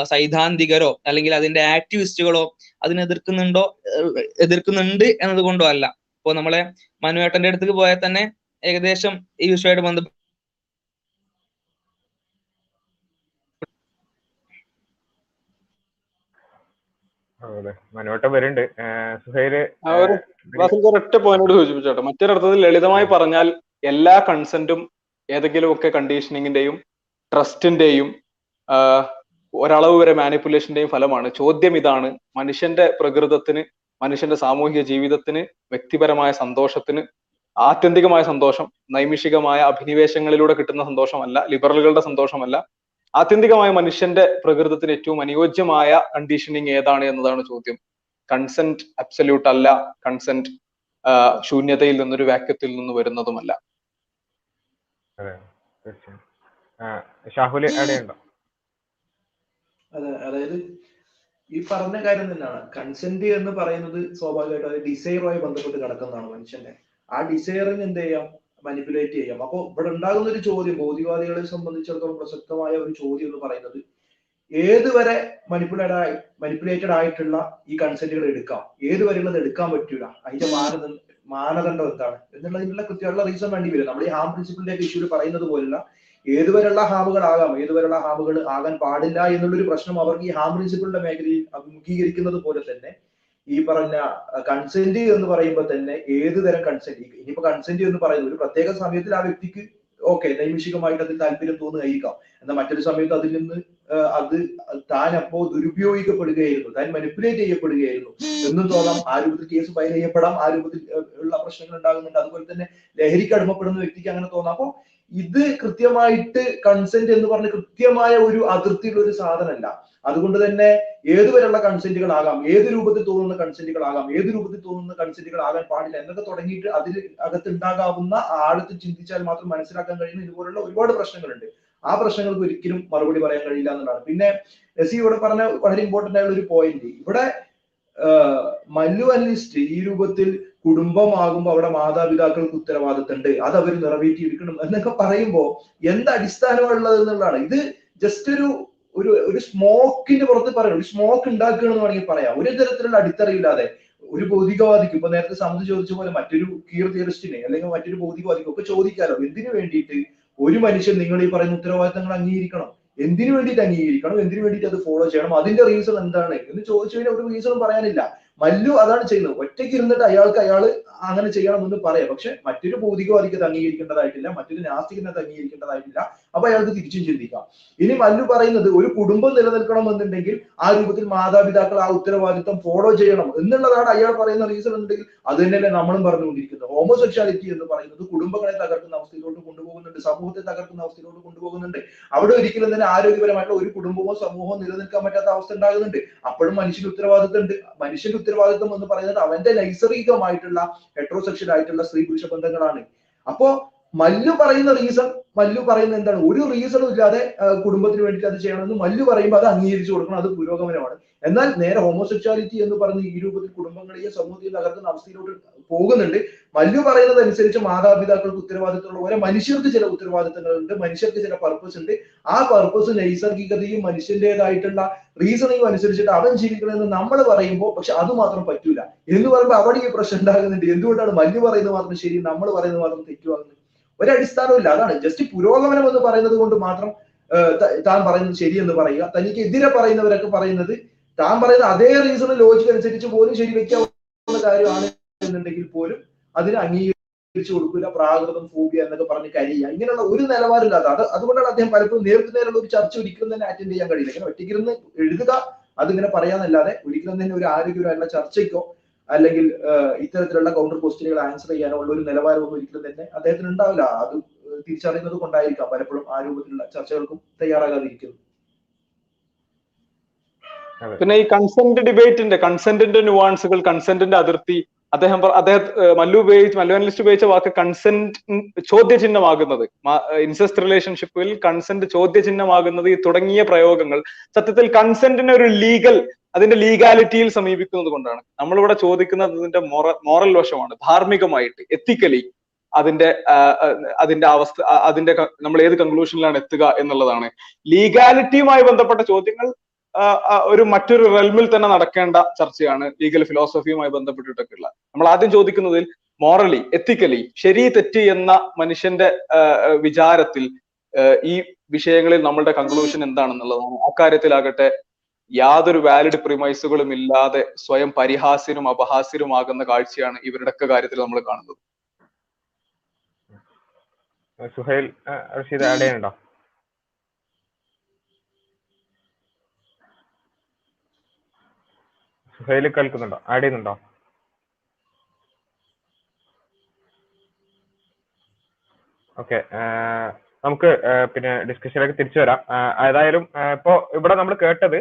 സൈദ്ധാന്തികരോ അല്ലെങ്കിൽ അതിന്റെ ആക്ടിവിസ്റ്റുകളോ അതിനെ എതിർക്കുന്നുണ്ടോ എതിർക്കുന്നുണ്ട് എന്നതുകൊണ്ടോ അല്ല. ഇപ്പോ നമ്മളെ മനുവേട്ടന്റെ അടുത്തേക്ക് പോയാൽ തന്നെ ഏകദേശം ഈ വിഷയമായിട്ട് ബന്ധപ്പെട്ട് ഒറ്റ പോയിന്റോട് സൂചിപ്പിച്ചോട്ടെ മറ്റൊരർത്ഥത്തിൽ ലളിതമായി പറഞ്ഞാൽ എല്ലാ കൺസെന്റും ഏതെങ്കിലും ഒക്കെ കണ്ടീഷനിങ്ങിന്റെയും ട്രസ്റ്റിന്റെയും ഒരളവ് വരെ മാനിപ്പുലേഷന്റെയും ഫലമാണ്. ചോദ്യം ഇതാണ്. മനുഷ്യന്റെ പ്രകൃതത്തിന് മനുഷ്യന്റെ സാമൂഹിക ജീവിതത്തിന് വ്യക്തിപരമായ സന്തോഷത്തിന് ആത്യന്തികമായ സന്തോഷം നൈമിഷികമായ അഭിനിവേശങ്ങളിലൂടെ കിട്ടുന്ന സന്തോഷമല്ല ലിബറലുകളുടെ സന്തോഷമല്ല ആത്യന്തികമായ മനുഷ്യന്റെ പ്രകൃതത്തിന് ഏറ്റവും അനുയോജ്യമായ കണ്ടീഷനിങ് ഏതാണ് എന്നതാണ് ചോദ്യം. കൺസെന്റ് അബ്സല്യൂട്ട് അല്ല കൺസെന്റ് ശൂന്യതയിൽ നിന്നൊരു വാക്യത്തിൽ നിന്ന് വരുന്നതുമല്ല. ഷാഹുൽ അതെ അതായത് ഈ പറഞ്ഞ കാര്യം തന്നെയാണ്. കൺസെന്റ് എന്ന് പറയുന്നത് സ്വാഭാവികമായിട്ടും അത് ഡിസൈറുമായി ബന്ധപ്പെട്ട് കിടക്കുന്നതാണ് മനുഷ്യന്റെ. ആ ഡിസൈറിന് എന്ത് ചെയ്യാം? മനിപ്പുലേറ്റ് ചെയ്യാം. അപ്പൊ ഇവിടെ ഉണ്ടാകുന്ന ഒരു ചോദ്യം ഭൗതികവാദികളെ സംബന്ധിച്ചിടത്തോളം പ്രസക്തമായ ഒരു ചോദ്യം എന്ന് പറയുന്നത് ഏതുവരെ മനിപ്പുലേറ്റ് ആയി മനിപ്പുലേറ്റഡ് ആയിട്ടുള്ള ഈ കൺസെന്റുകൾ എടുക്കാം? ഏതുവരെയുള്ളത് എടുക്കാൻ പറ്റൂല? അതിന്റെ മാനദണ്ഡ മാനദണ്ഡം എന്താണ്? എന്നുള്ളതിനുള്ള കൃത്യമായിട്ടുള്ള റീസൺ വേണ്ടി വരും. നമ്മൾ ഈ ഹാം പ്രിൻസിപ്പിളിന്റെ ഒക്കെ ഇഷ്യൂൽ പറയുന്നത് പോലുള്ള ഏതുവരെയുള്ള ഹാമുകൾ ആകാം ഏതുവരെയുള്ള ഹാമുകൾ ആകാൻ പാടില്ല എന്നുള്ളൊരു പ്രശ്നം അവർക്ക് ഈ ഹാം പ്രിൻസിപ്പിളിന്റെ മേഖലയിൽ അഭിമുഖീകരിക്കുന്നത് പോലെ തന്നെ ഈ പറഞ്ഞ കൺസെന്റ് എന്ന് പറയുമ്പോൾ തന്നെ ഏത് തരം കൺസെന്റ് ഇനിയിപ്പോ കൺസെന്റ് എന്ന് പറയുന്നത് ഒരു പ്രത്യേക സമയത്തിൽ ആ വ്യക്തിക്ക് ഓക്കെ നൈമിഷികമായിട്ട് അതിൽ താല്പര്യം തോന്നുകയായിരിക്കാം. എന്നാൽ മറ്റൊരു സമയത്ത് അതിൽ നിന്ന് അത് താൻ അപ്പോ ദുരുപയോഗിക്കപ്പെടുകയായിരുന്നു. താൻ മനിപ്പുലേറ്റ് ചെയ്യപ്പെടുകയായിരുന്നു. എന്നും തോന്നാം ആ രൂപത്തിൽ കേസ് ഫയൽ ചെയ്യപ്പെടാം. ആ രൂപത്തിൽ ഉള്ള പ്രശ്നങ്ങൾ ഉണ്ടാകുന്നുണ്ട്. അതുപോലെ തന്നെ ലഹരിക്ക് അടിമപ്പെടുന്ന വ്യക്തിക്ക് അങ്ങനെ തോന്നാം. അപ്പോ ഇത് കൃത്യമായിട്ട് കൺസെന്റ് എന്ന് പറഞ്ഞ് കൃത്യമായ ഒരു അതിർത്തിയുള്ള ഒരു സാധനമല്ല. അതുകൊണ്ട് തന്നെ ഏതുവരെയുള്ള കൺസെന്റുകളാകാം ഏത് രൂപത്തിൽ തോന്നുന്ന കൺസെന്റുകളാകാം ഏത് രൂപത്തിൽ തോന്നുന്ന കൺസെന്റുകൾ ആകാൻ പാടില്ല എന്നൊക്കെ തുടങ്ങിയിട്ട് അതിൽ അകത്തുണ്ടാകാവുന്ന ആഴത്തിൽ ചിന്തിച്ചാൽ മാത്രം മനസ്സിലാക്കാൻ കഴിയുന്ന ഇതുപോലുള്ള ഒരുപാട് പ്രശ്നങ്ങളുണ്ട്. ആ പ്രശ്നങ്ങൾക്ക് ഒരിക്കലും മറുപടി പറയാൻ കഴിയില്ല എന്നുള്ളതാണ്. പിന്നെ എസ് ഇവിടെ പറഞ്ഞ വളരെ ഇമ്പോർട്ടന്റ് ആയുള്ള ഒരു പോയിന്റ് ഇവിടെ മല്ലു അനലിസ്റ്റ് ഈ രൂപത്തിൽ കുടുംബമാകുമ്പോൾ അവിടെ മാതാപിതാക്കൾക്ക് ഉത്തരവാദിത്തമുണ്ട്. അത് അവർ നിറവേറ്റിയിരിക്കണം എന്നൊക്കെ പറയുമ്പോൾ എന്ത് അടിസ്ഥാനമുള്ളത് എന്നുള്ളതാണ്. ഇത് ജസ്റ്റ് ഒരു ഒരു ഒരു സ്മോക്കിന്റെ പുറത്ത് പറയാം. ഒരു സ്മോക്ക് ഉണ്ടാക്കുക എന്ന് വേണമെങ്കിൽ പറയാം. ഒരു തരത്തിലുള്ള അടിത്തറയില്ലാതെ ഒരു ഭൗതികവാദിക്ക് ഇപ്പൊ നേരത്തെ സമിതി ചോദിച്ച പോലെ മറ്റൊരു കീർ തിയറിസ്റ്റിനെ അല്ലെങ്കിൽ മറ്റൊരു ഭൗതികവാദിക്കും ഒക്കെ ചോദിക്കാലോ? എന്തിനു വേണ്ടിയിട്ട് ഒരു മനുഷ്യൻ നിങ്ങൾ ഈ പറയുന്ന ഉത്തരവാദിത്തങ്ങൾ അംഗീകരിക്കണം? എന്തിനു വേണ്ടിയിട്ട് അംഗീകരിക്കണം? എന്തിനു വേണ്ടിയിട്ട് അത് ഫോളോ ചെയ്യണം? അതിന്റെ റീസൺ എന്താണ്? എന്ന് ചോദിച്ചു കഴിഞ്ഞാൽ ഒരു റീസണും പറയാനില്ല. മല്ലു അതാണ് ചെയ്യുന്നത്. ഒറ്റയ്ക്ക് ഇരുന്നിട്ട് അയാൾക്ക് അയാൾ അങ്ങനെ ചെയ്യണം എന്ന് പറയാം. പക്ഷെ മറ്റൊരു ഭൗതികവാദിക്ക് അത് അംഗീകരിക്കേണ്ടതായിട്ടില്ല. മറ്റൊരു നാസ്തികനെ അംഗീകരിക്കേണ്ടതായിട്ടില്ല. അപ്പൊ അയാൾക്ക് തിരിച്ചും ചിന്തിക്കാം. ഇനി മല്ലു പറയുന്നത് ഒരു കുടുംബം നിലനിൽക്കണം എന്നുണ്ടെങ്കിൽ ആ രൂപത്തിൽ മാതാപിതാക്കൾ ആ ഉത്തരവാദിത്വം ഫോളോ ചെയ്യണം എന്നുള്ളതാണ് അയാൾ പറയുന്ന റീസൺ ഉണ്ടെങ്കിൽ അത് തന്നെയല്ലേ നമ്മളും പറഞ്ഞുകൊണ്ടിരിക്കുന്നത്. ഹോമോസെക്ഷാലിറ്റി എന്ന് പറയുന്നത് കുടുംബങ്ങളെ തകർക്കുന്ന അവസ്ഥയിലോട്ട് കൊണ്ടുപോകുന്നുണ്ട് സമൂഹത്തെ തകർക്കുന്ന അവസ്ഥയിലോട്ട് കൊണ്ടുപോകുന്നുണ്ട്. അവിടെ ഒരിക്കലും തന്നെ ആരോഗ്യപരമായിട്ടുള്ള ഒരു കുടുംബമോ സമൂഹമോ നിലനിൽക്കാൻ പറ്റാത്ത അവസ്ഥ ഉണ്ടാകുന്നുണ്ട്. അപ്പോഴും മനുഷ്യന് ഉത്തരവാദിത്വം ഉണ്ട്. മനുഷ്യന്റെ ഉത്തരവാദിത്വം എന്ന് പറയുന്നത് അവന്റെ നൈസർഗികമായിട്ടുള്ള ഹെട്രോസെക്ഷൽ ആയിട്ടുള്ള സ്ത്രീ പുരുഷ ബന്ധങ്ങളാണ്. അപ്പോ മല്ലു പറയുന്ന റീസൺ മല്ലു പറയുന്ന എന്താണ്? ഒരു റീസണും ഇല്ലാതെ കുടുംബത്തിന് വേണ്ടിയിട്ട് അത് ചെയ്യണമെന്ന് മല്ലു പറയുമ്പോൾ അത് അംഗീകരിച്ചു കൊടുക്കണം. അത് പുരോഗമനമാണ്. എന്നാൽ നേരെ ഹോമോസെക്ഷാലിറ്റി എന്ന് പറഞ്ഞ് ഈ രൂപത്തിൽ കുടുംബങ്ങളെയും സമൂഹത്തെയും തകർക്കുന്ന അവസ്ഥയിലോട്ട് പോകുന്നുണ്ട്. മല്ലു പറയുന്നത് അനുസരിച്ച് മാതാപിതാക്കൾക്ക് ഉത്തരവാദിത്തമുള്ള പോലെ മനുഷ്യർക്ക് ചില ഉത്തരവാദിത്തങ്ങളുണ്ട്. മനുഷ്യർക്ക് ചില പർപ്പസ് ഉണ്ട്. ആ പർപ്പസ് നൈസർഗികതയും മനുഷ്യന്റേതായിട്ടുള്ള റീസണിങ്ങും അനുസരിച്ചിട്ട് അവൻ ജീവിക്കണമെന്ന് നമ്മൾ പറയുമ്പോൾ പക്ഷെ അത് മാത്രം പറ്റൂല. എന്ന് പറയുമ്പോൾ അവിടെ ഈ പ്രശ്നം ഉണ്ടാകുന്നുണ്ട്. എന്തുകൊണ്ടാണ് മല്ലു പറയുന്നത് മാത്രം ശരി നമ്മൾ പറയുന്നത് മാത്രം തെറ്റുവാകുന്നത് ഒരടിസ്ഥാനവും അതാണ് ജസ്റ്റ് പുരോഗമനം എന്ന് പറയുന്നത് കൊണ്ട് മാത്രം താൻ പറയുന്നത് ശരിയെന്ന് പറയുക. തനിക്ക് എതിരെ പറയുന്നവരൊക്കെ പറയുന്നത് താൻ പറയുന്ന അതേ റീസൺ ലോജിക് അനുസരിച്ച് പോലും ശരി വെക്കാവുന്ന കാര്യമാണ് എന്നുണ്ടെങ്കിൽ പോലും അതിന് അംഗീകരിച്ചു കൊടുക്കില്ല. പ്രാകൃതം ഫോബിയ എന്നൊക്കെ പറഞ്ഞ് കരിയ ഇങ്ങനെയുള്ള ഒരു നിലവാരമില്ലാത്ത അത് അതുകൊണ്ടാണ് അദ്ദേഹം പലപ്പോഴും നേരിട്ട് നേരെയുള്ള ഒരു ചർച്ച ഒരിക്കലും തന്നെ അറ്റൻഡ് ചെയ്യാൻ കഴിയില്ല. ഇങ്ങനെ ഒറ്റയ്ക്കിരുന്ന് എഴുതുക അതിങ്ങനെ പറയാന്നല്ലാതെ ഒരിക്കലും തന്നെ ഒരു ആരോഗ്യപരമായിട്ടുള്ള ചർച്ചയ്ക്കോ അല്ലെങ്കിൽ ഇത്തരത്തിലുള്ള കൗണ്ടർ ക്വസ്റ്റ്യനുകൾ ആൻസർ ചെയ്യാനോ ഉള്ള ഒരു നിലവാരമൊന്നും ഒരിക്കലും തന്നെ അദ്ദേഹത്തിന് ഉണ്ടാവില്ല. അത് തിരിച്ചറിയുന്നത് കൊണ്ടായിരിക്കാം. പലപ്പോഴും ആ രൂപത്തിലുള്ള ചർച്ചകൾക്കും തയ്യാറാകാതിരിക്കുന്നത്. പിന്നെ ഈ കൺസെന്റ് ഡിബേറ്റിന്റെ കൺസെന്റിന്റെ നുവാൻസുകൾ കൺസെന്റിന്റെ അതിർത്തി അദ്ദേഹം അദ്ദേഹം മല്ലു ഉപയോഗിച്ച് മല്ലു അനലിസ്റ്റ് ഉപയോഗിച്ച വാക്ക് കൺസെന്റ് ചോദ്യചിഹ്നമാകുന്നത്. ഇൻസെസ്റ്റ് റിലേഷൻഷിപ്പിൽ കൺസെന്റ് ചോദ്യചിഹ്നമാകുന്നത് ഈ തുടങ്ങിയ പ്രയോഗങ്ങൾ സത്യത്തിൽ കൺസെന്റിനെ ഒരു ലീഗൽ അതിന്റെ ലീഗാലിറ്റിയിൽ സമീപിക്കുന്നത് കൊണ്ടാണ്. നമ്മളിവിടെ ചോദിക്കുന്നത് അതിന്റെ മോറൽ വശമാണ്. ധാർമ്മികമായിട്ട് എത്തിക്കലി അതിന്റെ അതിന്റെ അവസ്ഥ അതിന്റെ നമ്മൾ ഏത് കൺക്ലൂഷനിലാണ് എത്തുക എന്നുള്ളതാണ്. ലീഗാലിറ്റിയുമായി ബന്ധപ്പെട്ട ചോദ്യങ്ങൾ ഒരു മറ്റൊരു റെൽമിൽ തന്നെ നടക്കേണ്ട ചർച്ചയാണ് ലീഗൽ ഫിലോസഫിയുമായി ബന്ധപ്പെട്ടിട്ടൊക്കെ നമ്മൾ ആദ്യം ചോദിക്കുന്നതിൽ മോറലി എത്തിക്കലി ശരി തെറ്റ് എന്ന മനുഷ്യന്റെ വിചാരത്തിൽ ഈ വിഷയങ്ങളിൽ നമ്മളുടെ കൺക്ലൂഷൻ എന്താണെന്നുള്ളതാണ്. അക്കാര്യത്തിലാകട്ടെ യാതൊരു വാലിഡ് പ്രിമൈസുകളും ഇല്ലാതെ സ്വയം പരിഹാസ്യനും അപഹാസ്യനുമാകുന്ന കാഴ്ചയാണ് ഇവരുടെയൊക്കെ കാര്യത്തിൽ നമ്മൾ കാണുന്നത്. സുഹൈൽ സുഹൈൽ കേൾക്കുന്നുണ്ടോ ആഡ് ചെയ്യുന്നുണ്ടോ? ഓക്കെ നമുക്ക് പിന്നെ ഡിസ്കഷനിലേക്ക് തിരിച്ചു വരാം. ഏതായാലും ഇപ്പോ ഇവിടെ നമ്മൾ കേട്ടത്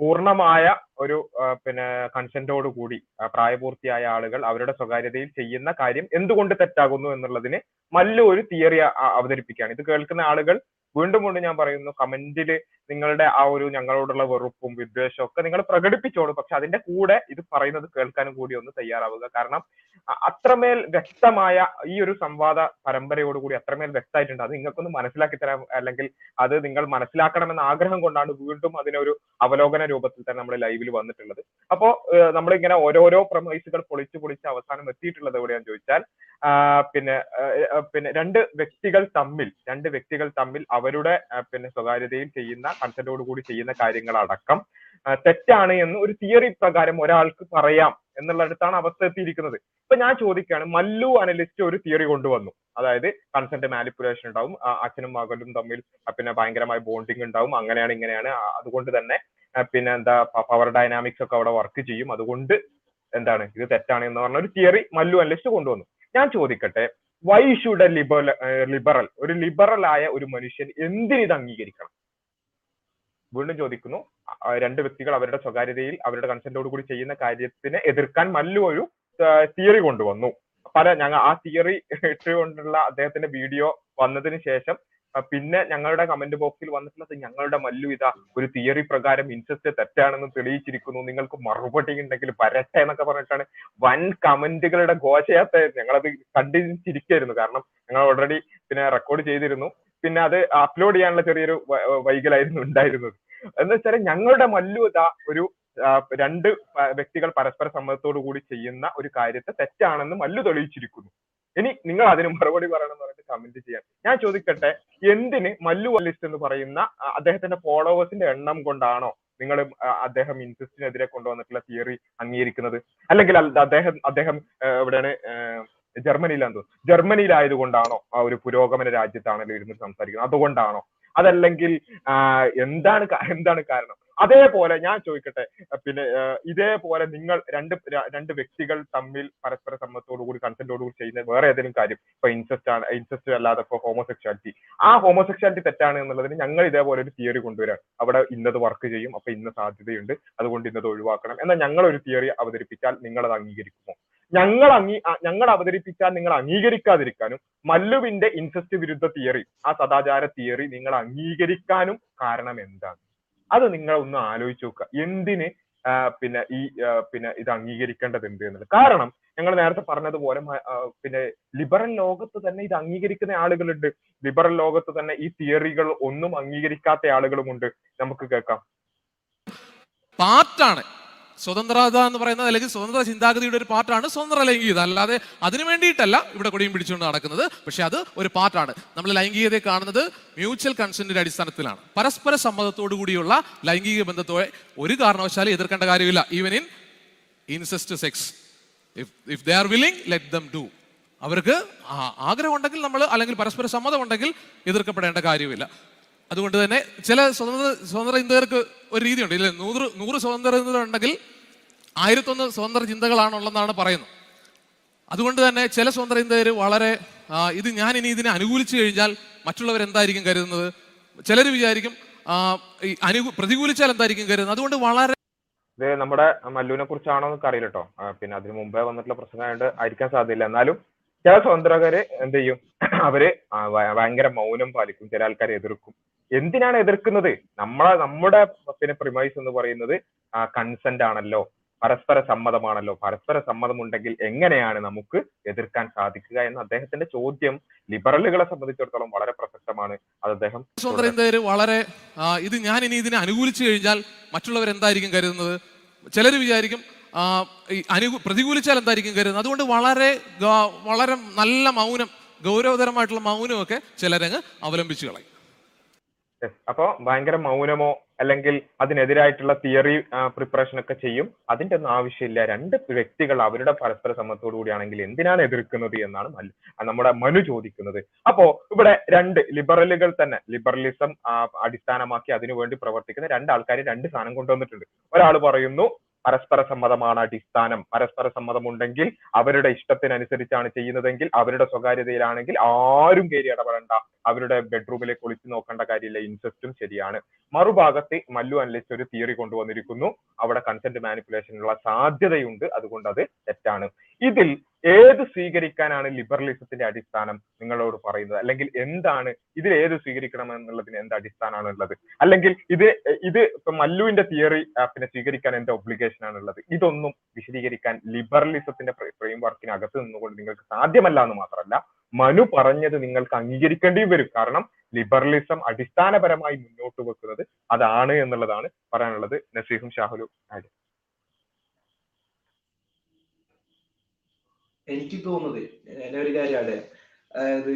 പൂർണമായ ഒരു പിന്നെ കൺസെന്റോട് കൂടി പ്രായപൂർത്തിയായ ആളുകൾ അവരുടെ സ്വകാര്യതയിൽ ചെയ്യുന്ന കാര്യം എന്തുകൊണ്ട് തെറ്റാകുന്നു എന്നുള്ളതിന് മല്ലു ഒരു തിയറി അവതരിപ്പിക്കുകയാണ്. ഇത് കേൾക്കുന്ന ആളുകൾ വീണ്ടും വീണ്ടും ഞാൻ പറയുന്നു കമന്റിൽ നിങ്ങളുടെ ആ ഒരു ഞങ്ങളോടുള്ള വെറുപ്പും വിദ്വേഷവും ഒക്കെ നിങ്ങൾ പ്രകടിപ്പിച്ചോളൂ. പക്ഷെ അതിന്റെ കൂടെ ഇത് പറയുന്നത് കേൾക്കാനും കൂടി ഒന്ന് തയ്യാറാവുക. കാരണം അത്രമേൽ വ്യക്തമായ ഈ ഒരു സംവാദ പരമ്പരയോടുകൂടി അത്രമേൽ വ്യക്തമായിട്ടുണ്ട്. അത് നിങ്ങൾക്കൊന്ന് മനസ്സിലാക്കി തരാം അല്ലെങ്കിൽ അത് നിങ്ങൾ മനസ്സിലാക്കണമെന്ന ആഗ്രഹം കൊണ്ടാണ് വീണ്ടും അതിനൊരു അവലോകന രൂപത്തിൽ തന്നെ നമ്മൾ ലൈവിൽ വന്നിട്ടുള്ളത്. അപ്പോ നമ്മളിങ്ങനെ ഓരോരോ പ്രമൈസുകൾ പൊളിച്ച് പൊളിച്ച് അവസാനം എത്തിയിട്ടുള്ളത് എവിടെയാന്ന് ചോദിച്ചാൽ പിന്നെ പിന്നെ രണ്ട് വ്യക്തികൾ തമ്മിൽ രണ്ട് വ്യക്തികൾ തമ്മിൽ അവരുടെ പിന്നെ സ്വകാര്യതയിൽ ചെയ്യുന്ന കൂടി ചെയ്യുന്ന കാര്യങ്ങളടക്കം ആ, തെറ്റാണ് എന്ന് ഒരു തിയറി പ്രകാരം ഒരാൾക്ക് പറയാം എന്നുള്ളിടത്താണ് അവസ്ഥ എത്തിയിരിക്കുന്നത്. ഇപ്പൊ ഞാൻ ചോദിക്കുകയാണ് മല്ലു അനലിസ്റ്റ് ഒരു തിയറി കൊണ്ടുവന്നു. അതായത് കൺസെന്റ് മാനിപ്പുലേഷൻ ഉണ്ടാവും അച്ഛനും മകനും തമ്മിൽ പിന്നെ ഭയങ്കരമായ ബോണ്ടിങ് ഉണ്ടാവും അങ്ങനെയാണ് ഇങ്ങനെയാണ് അതുകൊണ്ട് തന്നെ പിന്നെ എന്താ പവർ ഡൈനാമിക്സ് ഒക്കെ അവിടെ വർക്ക് ചെയ്യും. അതുകൊണ്ട് എന്താണ് ഇത് തെറ്റാണ് എന്ന് പറഞ്ഞ ഒരു തിയറി മല്ലു അനലിസ്റ്റ് കൊണ്ടുവന്നു. ഞാൻ ചോദിക്കട്ടെ വൈ ഷുഡ് എ ലിബറൽ ഒരു ലിബറൽ ആയ ഒരു മനുഷ്യൻ എന്തിന് ഇത് അംഗീകരിക്കണം? വീണ്ടും ചോദിക്കുന്നു. രണ്ട് വ്യക്തികൾ അവരുടെ സ്വകാര്യതയിൽ അവരുടെ കൺസെന്റോട് കൂടി ചെയ്യുന്ന കാര്യത്തിനെ എതിർക്കാൻ മല്ലു ഒരു തിയറി കൊണ്ടുവന്നു. പല ഞങ്ങൾ ആ തിയറി ഇട്ടുകൊണ്ടുള്ള അദ്ദേഹത്തിന്റെ വീഡിയോ വന്നതിന് ശേഷം പിന്നെ ഞങ്ങളുടെ കമന്റ് ബോക്സിൽ വന്നിട്ടുള്ളത് ഞങ്ങളുടെ മല്ലു ഇതാ ഒരു തിയറി പ്രകാരം ഇൻസെസ്റ്റ് തെറ്റാണെന്ന് തെളിയിച്ചിരിക്കുന്നു. നിങ്ങൾക്ക് മറുപടി ഉണ്ടെങ്കിൽ വരട്ടെ എന്നൊക്കെ പറഞ്ഞിട്ടാണ് വൻ കമന്റുകളുടെ ഘോഷയാത്ര ഞങ്ങളത് കണ്ടിരിക്കായിരുന്നു കാരണം ഞങ്ങൾ ഓൾറെഡി പിന്നെ റെക്കോർഡ് ചെയ്തിരുന്നു. പിന്നെ അത് അപ്ലോഡ് ചെയ്യാനുള്ള ചെറിയൊരു വൈകലായിരുന്നു ഉണ്ടായിരുന്നത്. എന്ന് വെച്ചാൽ ഞങ്ങളുടെ മല്ലു ഇതാ ഒരു രണ്ട് വ്യക്തികൾ പരസ്പര സമ്മതത്തോടു കൂടി ചെയ്യുന്ന ഒരു കാര്യത്തെ തെറ്റാണെന്ന് മല്ലു തെളിയിച്ചിരിക്കുന്നു. ഇനി നിങ്ങൾ അതിന് മറുപടി പറയണം എന്ന് പറഞ്ഞിട്ട് കമന്റ് ചെയ്യാം ഞാൻ ചോദിക്കട്ടെ എന്തിന് മല്ലു ലിസ്റ്റ് എന്ന് പറയുന്ന അദ്ദേഹത്തിന്റെ ഫോളോവേഴ്സിന്റെ എണ്ണം കൊണ്ടാണോ നിങ്ങൾ അദ്ദേഹം ഇൻസിസ്റ്റിനെതിരെ കൊണ്ടുവന്നിട്ടുള്ള തിയറി അംഗീകരിക്കുന്നത്? അല്ലെങ്കിൽ അദ്ദേഹം അദ്ദേഹം എവിടെയാണ് ജർമ്മനിയിലാന്ന് തോന്നുന്നു. ജർമ്മനിയിലായതുകൊണ്ടാണോ ആ ഒരു പുരോഗമന രാജ്യത്താണല്ലോ ഇരുന്ന് സംസാരിക്കുന്നത്. അതുകൊണ്ടാണോ? അതല്ലെങ്കിൽ എന്താണ് എന്താണ് കാരണം? അതേപോലെ ഞാൻ ചോദിക്കട്ടെ പിന്നെ ഇതേപോലെ നിങ്ങൾ രണ്ട് രണ്ട് വ്യക്തികൾ തമ്മിൽ പരസ്പര സമ്മതത്തോടു കൂടി കൺസെന്റോടു കൂടി ചെയ്യുന്ന വേറെ ഏതെങ്കിലും കാര്യം ഇപ്പൊ ഇൻസെസ്റ്റ് ആണ് ഇൻസെസ്റ്റ് അല്ലാതെ ഇപ്പൊ ഹോമോസെക്ഷാലിറ്റി ആ ഹോമോസെക്ഷാലിറ്റി തെറ്റാണ് എന്നുള്ളതിന് ഞങ്ങൾ ഇതേപോലെ ഒരു തിയറി കൊണ്ടുവരാം അവിടെ ഇന്നത് വർക്ക് ചെയ്യും അപ്പൊ ഇന്ന സാധ്യതയുണ്ട് അതുകൊണ്ട് ഇന്നത് ഒഴിവാക്കണം. എന്നാൽ ഞങ്ങൾ ഒരു തിയറി അവതരിപ്പിച്ചാൽ നിങ്ങൾ അത് അംഗീകരിക്കുമോ? ഞങ്ങൾ അംഗീ ഞങ്ങൾ അവതരിപ്പിച്ചാൽ നിങ്ങൾ അംഗീകരിക്കാതിരിക്കാനും മല്ലുവിന്റെ ഇൻസെസ്റ്റ് വിരുദ്ധ തിയറി ആ സദാചാര തിയറി നിങ്ങൾ അംഗീകരിക്കാനും കാരണം എന്താണ്? അത് നിങ്ങൾ ഒന്ന് ആലോചിച്ച് നോക്കുക. എന്തിന് പിന്നെ ഈ പിന്നെ ഇത് അംഗീകരിക്കേണ്ടതുണ്ട് എന്നുള്ളത്? കാരണം ഞങ്ങൾ നേരത്തെ പറഞ്ഞതുപോലെ പിന്നെ ലിബറൽ ലോകത്ത് തന്നെ ഇത് അംഗീകരിക്കുന്ന ആളുകളുണ്ട്. ലിബറൽ ലോകത്ത് തന്നെ ഈ തിയറികൾ ഒന്നും അംഗീകരിക്കാത്ത ആളുകളുമുണ്ട്. നമുക്ക് കേൾക്കാം. പാർട്ടാണ്. സ്വതന്ത്രത എന്ന് പറയുന്നത് അല്ലെങ്കിൽ സ്വതന്ത്ര ചിന്താഗതിയുടെ ഒരു പാർട്ടാണ് സ്വതന്ത്ര ലൈംഗികത അല്ലാതെ അതിനു വേണ്ടിയിട്ടല്ല ഇവിടെ കൊടിയും പിടിച്ചുകൊണ്ട് നടക്കുന്നത്. പക്ഷെ അത് ഒരു പാർട്ടാണ് നമ്മൾ ലൈംഗികതയെ കാണുന്നത് മ്യൂച്വൽ കൺസെന്റിന്റെ അടിസ്ഥാനത്തിലാണ്. പരസ്പര സമ്മതത്തോടു കൂടിയുള്ള ലൈംഗിക ബന്ധത്തോടെ ഒരു കാരണവശാലും എതിർക്കേണ്ട കാര്യമില്ല. Even in incest sex if if they are willing let them do അവർക്ക് ആഗ്രഹം ഉണ്ടെങ്കിൽ നമ്മൾ അല്ലെങ്കിൽ പരസ്പര സമ്മതം ഉണ്ടെങ്കിൽ എതിർക്കപ്പെടേണ്ട കാര്യമില്ല. അതുകൊണ്ട് തന്നെ ചില സ്വതന്ത്ര സ്വതന്ത്ര ഇന്ത്യർക്ക് ഒരു രീതിയുണ്ട്. ഇല്ലേ നൂറ് നൂറ് സ്വതന്ത്ര ഉണ്ടെങ്കിൽ ആയിരത്തൊന്ന് സ്വതന്ത്ര ചിന്തകളാണുള്ളതെന്നാണ് പറയുന്നത്. അതുകൊണ്ട് തന്നെ ചില സ്വതന്ത്ര ചിന്തകർ വളരെ ഇത് ഞാൻ ഇനി ഇതിനെ അനുകൂലിച്ചു കഴിഞ്ഞാൽ മറ്റുള്ളവർ എന്തായിരിക്കും കരുതുന്നത്? ചിലർ വിചാരിക്കും അനു പ്രതികൂലിച്ചാൽ എന്തായിരിക്കും കരുതുന്നത്? അതുകൊണ്ട് വളരെ ഇത് നമ്മുടെ മല്ലുവിനെ കുറിച്ചാണോ എന്നൊക്കെ അറിയില്ല കേട്ടോ പിന്നെ അതിന് മുമ്പേ വന്നിട്ടുള്ള പ്രശ്നമായിട്ട് ആയിരിക്കാൻ സാധ്യതയില്ല. എന്നാലും ചില സ്വതന്ത്രകര് എന്ത് ചെയ്യും? അവർ ഭയങ്കര മൗനം പാലിക്കും. ചില ആൾക്കാരെ എതിർക്കും. എന്തിനാണ് എതിർക്കുന്നത്? നമ്മളെ നമ്മുടെ പിന്നെ പ്രിമൈസ് എന്ന് പറയുന്നത് കൺസെന്റ് ആണല്ലോ. പരസ്പര സമ്മതമാണല്ലോ പരസ്പര സമ്മതമുണ്ടെങ്കിൽ എങ്ങനെയാണ് നമുക്ക് എതിർക്കാൻ സാധിക്കുക എന്ന അദ്ദേഹത്തിന്റെ ചോദ്യം ലിബറലുകളെ സംബന്ധിച്ചിടത്തോളം വളരെ പ്രസക്തമാണ്. അത് അദ്ദേഹം വളരെ ഇത് ഞാൻ ഇനി ഇതിനെ അനുകൂലിച്ചു കഴിഞ്ഞാൽ മറ്റുള്ളവർ എന്തായിരിക്കും കരുതുന്നത്? ചിലർ വിചാരിക്കും അനുകൂ പ്രതികൂലിച്ചാൽ എന്തായിരിക്കും കരുതുന്നത്? അതുകൊണ്ട് വളരെ വളരെ നല്ല മൗനം ഗൗരവതരമായിട്ടുള്ള മൗനമൊക്കെ ചിലരങ്ങ് അവലംബിച്ചു കളയും. അപ്പോ ഭയങ്കര മൗനമോ അല്ലെങ്കിൽ അതിനെതിരായിട്ടുള്ള തിയറി പ്രിപ്പറേഷൻ ഒക്കെ ചെയ്യും. അതിന്റെ ഒന്നും ആവശ്യമില്ല. രണ്ട് വ്യക്തികൾ അവരുടെ പരസ്പര സമ്മതത്തോടു കൂടിയാണെങ്കിൽ എന്തിനാണ് എതിർക്കുന്നത് എന്നാണ് നമ്മുടെ മനു ചോദിക്കുന്നത്. അപ്പോ ഇവിടെ രണ്ട് ലിബറലുകൾ തന്നെ ലിബറലിസം അടിസ്ഥാനമാക്കി അതിനുവേണ്ടി പ്രവർത്തിക്കുന്ന രണ്ട് ആൾക്കാർ രണ്ട് സാധനം കൊണ്ടുവന്നിട്ടുണ്ട്. ഒരാൾ പറയുന്നു പരസ്പര സമ്മതമാണ് അടിസ്ഥാനം. പരസ്പര സമ്മതം ഉണ്ടെങ്കിൽ അവരുടെ ഇഷ്ടത്തിനനുസരിച്ചാണ് ചെയ്യുന്നതെങ്കിൽ അവരുടെ സ്വകാര്യതയിലാണെങ്കിൽ ആരും കയറി ഇടപെടണ്ട. അവരുടെ ബെഡ്റൂമിലേക്ക് ഒളിച്ചു നോക്കേണ്ട കാര്യമില്ല. ഇൻസെസ്റ്റും ശരിയാണ്. മറുഭാഗത്ത് മല്ലു അനലിസ്റ്റ് ഒരു തിയറി കൊണ്ടുവന്നിരിക്കുന്നു. അവിടെ കൺസെന്റ് മാനിപ്പുലേഷനുള്ള സാധ്യതയുണ്ട്. അതുകൊണ്ട് അത് തെറ്റാണ്. ഇതിൽ ഏത് സ്വീകരിക്കാനാണ് ലിബറലിസത്തിന്റെ അടിസ്ഥാനം നിങ്ങളോട് പറയുന്നത്? അല്ലെങ്കിൽ എന്താണ് ഇതിൽ ഏത് സ്വീകരിക്കണം എന്നുള്ളതിന് എന്ത് അടിസ്ഥാനമാണ് ഉള്ളത്? അല്ലെങ്കിൽ ഇത് ഇത് ഇപ്പൊ മല്ലുവിന്റെ തിയറി പിന്നെ സ്വീകരിക്കാൻ എന്ത് ഒബ്ലിഗേഷൻ ആണ് ഉള്ളത്? ഇതൊന്നും വിശദീകരിക്കാൻ ലിബറലിസത്തിന്റെ ഫ്രെയിം വർക്കിനകത്ത് നിന്നുകൊണ്ട് നിങ്ങൾക്ക് സാധ്യമല്ല എന്ന് മാത്രമല്ല മനു പറഞ്ഞത് നിങ്ങൾക്ക് അംഗീകരിക്കേണ്ടിയും വരും. കാരണം ലിബറലിസം അടിസ്ഥാനപരമായി മുന്നോട്ട് വെക്കുന്നത് അതാണ് എന്നുള്ളതാണ് പറയാനുള്ളത്. നസീഹും ഷാഹുലും ആഡ് എനിക്ക് തോന്നുന്നത് എന്നെ ഒരു കാര്യമാണ് അതായത്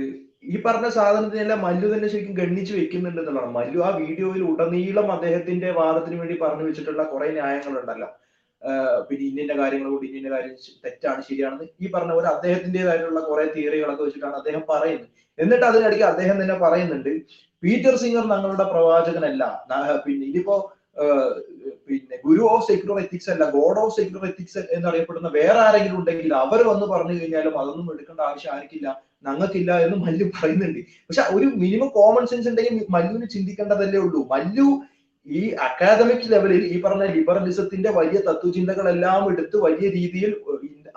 ഈ പറഞ്ഞ സാധനത്തിനെല്ലാം മല്ലു തന്നെ ശരിക്കും ഗണ്ണിച്ച് വെക്കുന്നുണ്ട് എന്നുള്ളതാണ് മല്ലു ആ വീഡിയോയിൽ ഉടനീളം അദ്ദേഹത്തിന്റെ വാദത്തിന് വേണ്ടി പറഞ്ഞു വെച്ചിട്ടുള്ള കുറെ ന്യായങ്ങളുണ്ടല്ലോ. പിന്നെ ഇന്നിന്റെ കാര്യങ്ങൾ കൊണ്ട് ഇന്നിന്റെ കാര്യം തെറ്റാണ് ശരിയാണെന്ന് ഈ പറഞ്ഞ പോലെ അദ്ദേഹത്തിന്റേതായിട്ടുള്ള കുറെ തിയറികളൊക്കെ വെച്ചിട്ടാണ് അദ്ദേഹം പറയുന്നത്. എന്നിട്ട് അതിനിടയ്ക്ക് അദ്ദേഹം തന്നെ പറയുന്നുണ്ട് പീറ്റർ സിംഗർ ഞങ്ങളുടെ പ്രവാചകനല്ല. പിന്നെ ഇനിയിപ്പോ ഗുരു ഓഫ് സെക്യുലർ എത്തിക്സ് അല്ല ഗോഡ് ഓഫ് സെക്യുലർ എത്തിക്സ് എന്നറിയപ്പെടുന്ന വേറെ ആരെങ്കിലും ഉണ്ടെങ്കിൽ അവർ വന്ന് പറഞ്ഞു കഴിഞ്ഞാലും അതൊന്നും എടുക്കേണ്ട ആവശ്യം ആർക്കില്ല ഞങ്ങൾക്കില്ല എന്ന് മല്ലു പറയുന്നുണ്ട്. പക്ഷെ ഒരു മിനിമം കോമൺ സെൻസ് ഉണ്ടെങ്കിൽ മല്ലുവിന് ചിന്തിക്കേണ്ടതല്ലേ ഉള്ളൂ. മല്ലു ഈ അക്കാദമിക് ലെവലിൽ ഈ പറഞ്ഞ ലിബറലിസത്തിന്റെ വലിയ തത്വചിന്തകളെല്ലാം എടുത്ത് വലിയ രീതിയിൽ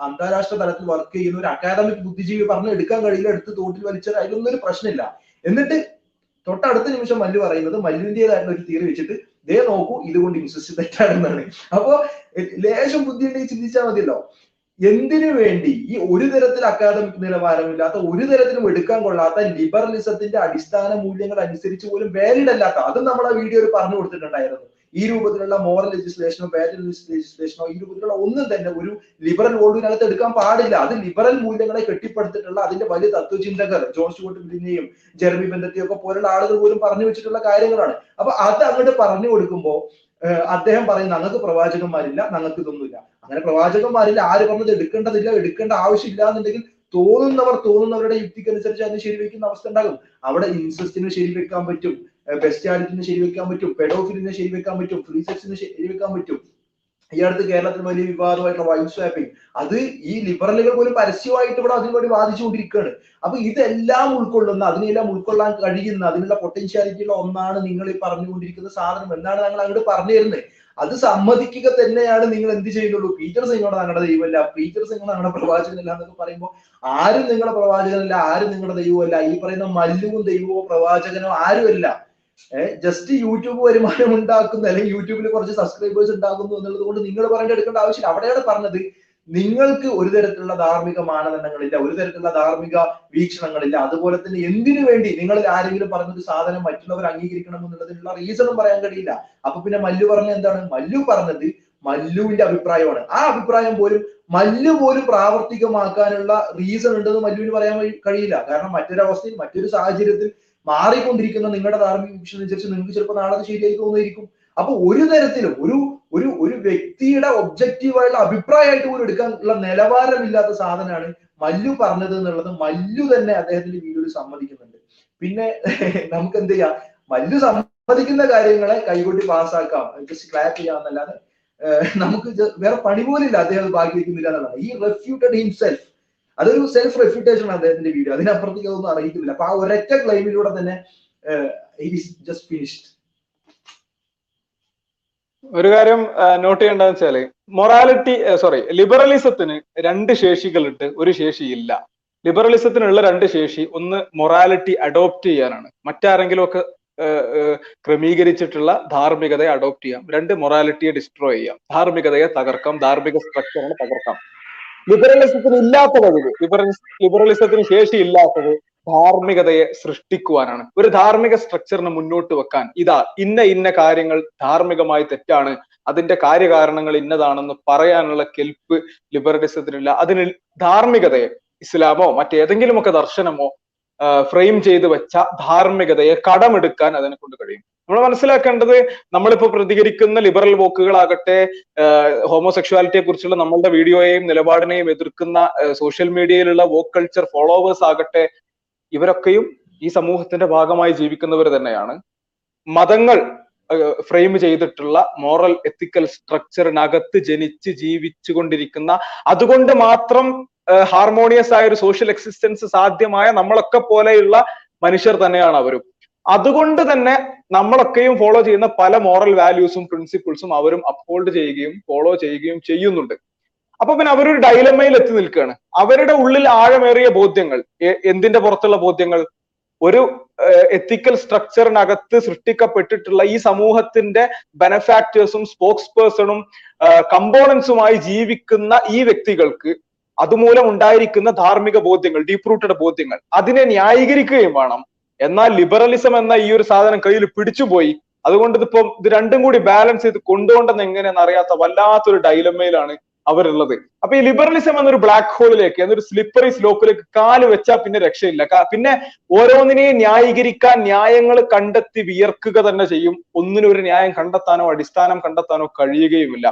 അന്താരാഷ്ട്ര തലത്തിൽ വർക്ക് ചെയ്യുന്ന ഒരു അക്കാദമിക് ബുദ്ധിജീവി പറഞ്ഞ് എടുക്കാൻ കഴിയില്ല എടുത്ത് തോട്ടിൽ വലിച്ചാൽ അതിലൊന്നും ഒരു പ്രശ്നമില്ല. എന്നിട്ട് തൊട്ടടുത്ത നിമിഷം മല്ലു പറയുന്നത് മല്ലുവിന്റേതായിട്ടുള്ള ഒരു തീയറി വെച്ചിട്ട് ദേ നോക്കൂ ഇതുകൊണ്ട് ഇൻസിസ്റ്റ് തെറ്റാണെന്നാണ് അപ്പോ ലേശം ബുദ്ധി ഉണ്ടെങ്കിൽ ചിന്തിച്ചാൽ മതിയല്ലോ. എന്തിനു വേണ്ടി ഈ ഒരു തരത്തിൽ അക്കാദമിക് നിലവാരമില്ലാത്ത ഒരു തരത്തിലും എടുക്കാൻ കൊള്ളാത്ത ലിബറലിസത്തിന്റെ അടിസ്ഥാന മൂല്യങ്ങൾ അനുസരിച്ച് പോലും വാലിഡ് അല്ലാത്ത അതും നമ്മൾ ആ വീഡിയോയിൽ പറഞ്ഞു കൊടുത്തിട്ടുണ്ടായിരുന്നു ഈ രൂപത്തിലുള്ള മോറൽ ലെജിസ്ലേഷനോ വാല്യൂ ലെജിസ്ലേഷനോ ഈ രൂപത്തിലുള്ള ഒന്നും തന്നെ ഒരു ലിബറൽ വേൾഡിനകത്ത് എടുക്കാൻ പാടില്ല. അത് ലിബറൽ മൂല്യങ്ങളെ കെട്ടിപ്പടുത്തിട്ടുള്ള അതിന്റെ വലിയ തത്വചിന്തകർ ജോൺ സ്റ്റുവർട്ട് ജെർമി ബന്ധത്തെയും ഒക്കെ പോലുള്ള ആളുകൾ പോലും പറഞ്ഞു വെച്ചിട്ടുള്ള കാര്യങ്ങളാണ്. അപ്പൊ അത് അങ്ങോട്ട് പറഞ്ഞു കൊടുക്കുമ്പോൾ അദ്ദേഹം പറയുന്നത് ഞങ്ങൾക്ക് പ്രവാചകന്മാരില്ല ഞങ്ങൾക്ക് ഇതൊന്നുമില്ല. അങ്ങനെ പ്രവാചകന്മാരില്ല ആര് പറഞ്ഞത് എടുക്കേണ്ടതില്ല എടുക്കേണ്ട ആവശ്യമില്ല എന്നുണ്ടെങ്കിൽ തോന്നുന്നവർ തോന്നുന്നവരുടെ യുക്തിക്കനുസരിച്ച് അതിന് ശരിവെക്കുന്ന അവസ്ഥ ഉണ്ടാകും. അവിടെ ഇൻസെസ്റ്റിന് ശരിവെക്കാൻ പറ്റും. ബെസ്റ്റാലിറ്റിന് ശരിവെക്കാൻ പറ്റും പെഡോഫിലിനെ ശരിവെക്കാൻ പറ്റും ഫ്രീ ശരി ശരിവെക്കാൻ പറ്റും. ഈ അടുത്ത് കേരളത്തിൽ വലിയ വിവാദമായിട്ടുള്ള വൈഫ് സ്വാപ്പിംഗ് അത് ഈ ലിബറലുകൾ പോലും പരസ്യമായിട്ട് ഇവിടെ അതിനുവേണ്ടി വാദിച്ചുകൊണ്ടിരിക്കുകയാണ്. അപ്പൊ ഇതെല്ലാം ഉൾക്കൊള്ളുന്ന അതിനെല്ലാം ഉൾക്കൊള്ളാൻ കഴിയുന്ന അതിനുള്ള പൊട്ടൻഷ്യാലിറ്റിയുള്ള ഒന്നാണ് നിങ്ങൾ ഈ പറഞ്ഞുകൊണ്ടിരിക്കുന്ന സാധനം. എന്നാണ് ഞങ്ങൾ അങ്ങോട്ട് പറഞ്ഞു തരുന്നത് അത് സമ്മതിക്കുക തന്നെയാണ് നിങ്ങൾ എന്ത് ചെയ്യുന്നുള്ളൂ? പീറ്റർ സിംഗോട് ഞങ്ങളുടെ ദൈവമല്ല. പീറ്റർ സിംഗ് ഞങ്ങളുടെ പ്രവാചകനല്ല എന്നൊക്കെ പറയുമ്പോൾ ആരും നിങ്ങളുടെ പ്രവാചകനല്ല ആരും നിങ്ങളുടെ ദൈവമല്ല. ഈ പറയുന്ന മല്ലുവും ദൈവമോ പ്രവാചകനോ ആരുമല്ല. ജസ്റ്റ് യൂട്യൂബ് വരുമാനം ഉണ്ടാക്കുന്നു അല്ലെങ്കിൽ യൂട്യൂബിൽ കുറച്ച് സബ്സ്ക്രൈബേഴ്സ് ഉണ്ടാകുന്നു എന്നുള്ളത് കൊണ്ട് നിങ്ങൾ പറയേണ്ട എടുക്കേണ്ട ആവശ്യമില്ല. അവിടെയാണ് പറഞ്ഞത് നിങ്ങൾക്ക് ഒരു തരത്തിലുള്ള ധാർമ്മിക മാനദണ്ഡങ്ങളില്ല ഒരു തരത്തിലുള്ള ധാർമ്മിക വീക്ഷണങ്ങളില്ല. അതുപോലെ തന്നെ എന്തിനു വേണ്ടി നിങ്ങളിൽ ആരെങ്കിലും പറഞ്ഞൊരു സാധനം മറ്റുള്ളവർ അംഗീകരിക്കണം എന്നുള്ളതിനുള്ള റീസണും പറയാൻ കഴിയില്ല. അപ്പൊ പിന്നെ മല്ലു പറഞ്ഞ എന്താണ്? മല്ലു പറഞ്ഞത് മല്ലുവിന്റെ അഭിപ്രായമാണ്. ആ അഭിപ്രായം പോലും മല്ലു പോലും പ്രാവർത്തികമാക്കാനുള്ള റീസൺ ഉണ്ടെന്ന് മല്ലുവിന് പറയാൻ കഴി- കഴിയില്ല. കാരണം മറ്റൊരവസ്ഥയിൽ മറ്റൊരു സാഹചര്യത്തിൽ മാറിക്കൊണ്ടിരിക്കുന്ന നിങ്ങളുടെ ധാർമ്മിക വീക്ഷണം അനുസരിച്ച് നിങ്ങൾക്ക് ചിലപ്പോൾ നാളെ ശരിയായി തോന്നിയിരിക്കും. അപ്പൊ ഒരു തരത്തിലും ഒരു ഒരു ഒരു വ്യക്തിയുടെ ഒബ്ജക്റ്റീവായുള്ള അഭിപ്രായമായിട്ട് പോലും എടുക്കാനുള്ള നിലവാരമില്ലാത്ത സാധനമാണ് മല്ലു പറഞ്ഞത് എന്നുള്ളത്. മല്ലു തന്നെ അദ്ദേഹത്തിന്റെ വീഡിയോയിൽ സമ്മതിക്കുന്നുണ്ട്. പിന്നെ നമുക്ക് എന്ത് ചെയ്യാം? മല്ലു സമ്മതിക്കുന്ന കാര്യങ്ങളെ കൈകൊട്ടി പാസ്സാക്കാം. ജസ്റ്റ് ക്ലാപ്പ് ചെയ്യാമെന്നല്ലാതെ നമുക്ക് വേറെ പണി പോലില്ല അദ്ദേഹം ബാക്കി വെക്കുന്നില്ല എന്നുള്ളതാണ്. ഈ റെഫ്യൂട്ടഡ് ഹിംസെൽഫ് അതൊരു സെൽഫ് റെഫ്യൂട്ടേഷൻ ആണ് അദ്ദേഹത്തിന്റെ വീഡിയോ അതിനപ്പുറത്തേക്ക് അതൊന്നും അറിയിക്കുന്നില്ല അപ്പൊ ആ ഒരൊറ്റ ക്ലൈമിലൂടെ തന്നെ ജസ്റ്റ് ഫിനിഷ്ഡ് ഒരു കാര്യം നോട്ട് ചെയ്യേണ്ടതെന്ന് വെച്ചാൽ മൊറാലിറ്റി സോറി ലിബറലിസത്തിന് രണ്ട് ശേഷികളിട്ട് ഒരു ശേഷിയില്ല ലിബറലിസത്തിനുള്ള രണ്ട് ശേഷി ഒന്ന് മൊറാലിറ്റി അഡോപ്റ്റ് ചെയ്യാനാണ്. മറ്റാരെങ്കിലും ഒക്കെ ക്രമീകരിച്ചിട്ടുള്ള ധാർമ്മികതയെ അഡോപ്റ്റ് ചെയ്യാം. രണ്ട് മൊറാലിറ്റിയെ ഡിസ്ട്രോയ് ചെയ്യാം. ധാർമ്മികതയെ തകർക്കാം. ധാർമ്മിക സ്ട്രക്ചറിനെ തകർക്കാം. ലിബറലിസത്തിന് ഇല്ലാത്ത കഴിവ് ലിബറലിസ് ലിബറലിസത്തിന് ശേഷി ഇല്ലാത്തത് ധാർമ്മികതയെ സൃഷ്ടിക്കുവാനാണ്. ഒരു ധാർമ്മിക സ്ട്രക്ചറിനെ മുന്നോട്ട് വെക്കാൻ ഇതാ ഇന്ന ഇന്ന കാര്യങ്ങൾ ധാർമ്മികമായി തെറ്റാണ് അതിന്റെ കാര്യകാരണങ്ങൾ ഇന്നതാണെന്ന് പറയാനുള്ള കെൽപ്പ് ലിബറലിസത്തിനില്ല. അതിന് ധാർമ്മികതയെ ഇസ്ലാമോ മറ്റേതെങ്കിലുമൊക്കെ ദർശനമോ ഫ്രെയിം ചെയ്തു വെച്ച ധാർമ്മികതയെ കടമെടുക്കാൻ അതിനെ കൊണ്ട് കഴിയും. നമ്മൾ മനസ്സിലാക്കേണ്ടത് നമ്മളിപ്പോ പ്രതികരിക്കുന്ന ലിബറൽ വോക്കുകളാകട്ടെ ഹോമോസെക്ഷുവാലിറ്റിയെ കുറിച്ചുള്ള നമ്മളുടെ വീഡിയോയെയും നിലപാടിനെയും എതിർക്കുന്ന സോഷ്യൽ മീഡിയയിലുള്ള വോക്ക് കൾച്ചർ ഫോളോവേഴ്സ് ആകട്ടെ ഇവരൊക്കെയും ഈ സമൂഹത്തിന്റെ ഭാഗമായി ജീവിക്കുന്നവർ തന്നെയാണ്. മതങ്ങൾ ഫ്രെയിം ചെയ്തിട്ടുള്ള മോറൽ എത്തിക്കൽ സ്ട്രക്ചറിനകത്ത് ജനിച്ച് ജീവിച്ചു കൊണ്ടിരിക്കുന്ന അതുകൊണ്ട് മാത്രം ഹാർമോണിയസ് ആയ ഒരു സോഷ്യൽ എക്സിസ്റ്റൻസ് സാധ്യമായ നമ്മളൊക്കെ പോലെയുള്ള മനുഷ്യർ തന്നെയാണ് അവരും. അതുകൊണ്ട് തന്നെ നമ്മളൊക്കെയും ഫോളോ ചെയ്യുന്ന പല മോറൽ വാല്യൂസും പ്രിൻസിപ്പിൾസും അവരും അപ്ഹോൾഡ് ചെയ്യുകയും ഫോളോ ചെയ്യുകയും ചെയ്യുന്നുണ്ട്. അപ്പൊ പിന്നെ അവരൊരു ഡൈലമയിൽ എത്തി നിൽക്കുകയാണ്. അവരുടെ ഉള്ളിൽ ആഴമേറിയ ബോധ്യങ്ങൾ എന്തിന്റെ പുറത്തുള്ള ബോധ്യങ്ങൾ ഒരു എത്തിക്കൽ സ്ട്രക്ചറിനകത്ത് സൃഷ്ടിക്കപ്പെട്ടിട്ടുള്ള ഈ സമൂഹത്തിന്റെ ബെനഫാക്ടേഴ്സും സ്പോക്സ് പേഴ്സണും കമ്പോണൻസുമായി ജീവിക്കുന്ന ഈ വ്യക്തികൾക്ക് അതുമൂലം ഉണ്ടായിരിക്കുന്ന ധാർമ്മിക ബോധ്യങ്ങൾ ഡീപ് റൂട്ടഡ് ബോധ്യങ്ങൾ അതിനെ ന്യായീകരിക്കുകയും വേണം. എന്നാൽ ലിബറലിസം എന്ന ഈ ഒരു സാധനം കയ്യിൽ പിടിച്ചുപോയി. അതുകൊണ്ട് ഇതിപ്പം ഇത് രണ്ടും കൂടി ബാലൻസ് ചെയ്ത് കൊണ്ടുപോകേണ്ടത് എങ്ങനെയെന്ന് അറിയാത്ത വല്ലാത്തൊരു ഡൈലമ്മയിലാണ് അവരുള്ളത്. അപ്പൊ ഈ ലിബറലിസം എന്നൊരു ബ്ലാക്ക് ഹോളിലേക്ക് എന്നൊരു സ്ലിപ്പറി സ്ലോപ്പിലേക്ക് കാൽ വെച്ചാൽ പിന്നെ രക്ഷയില്ല. പിന്നെ ഓരോന്നിനെയും ന്യായീകരിക്കാൻ ന്യായങ്ങൾ കണ്ടെത്തി വിയർക്കുക തന്നെ ചെയ്യും. ഒന്നിനും ഒരു ന്യായം കണ്ടെത്താനോ അടിസ്ഥാനം കണ്ടെത്താനോ കഴിയുകയുമില്ല.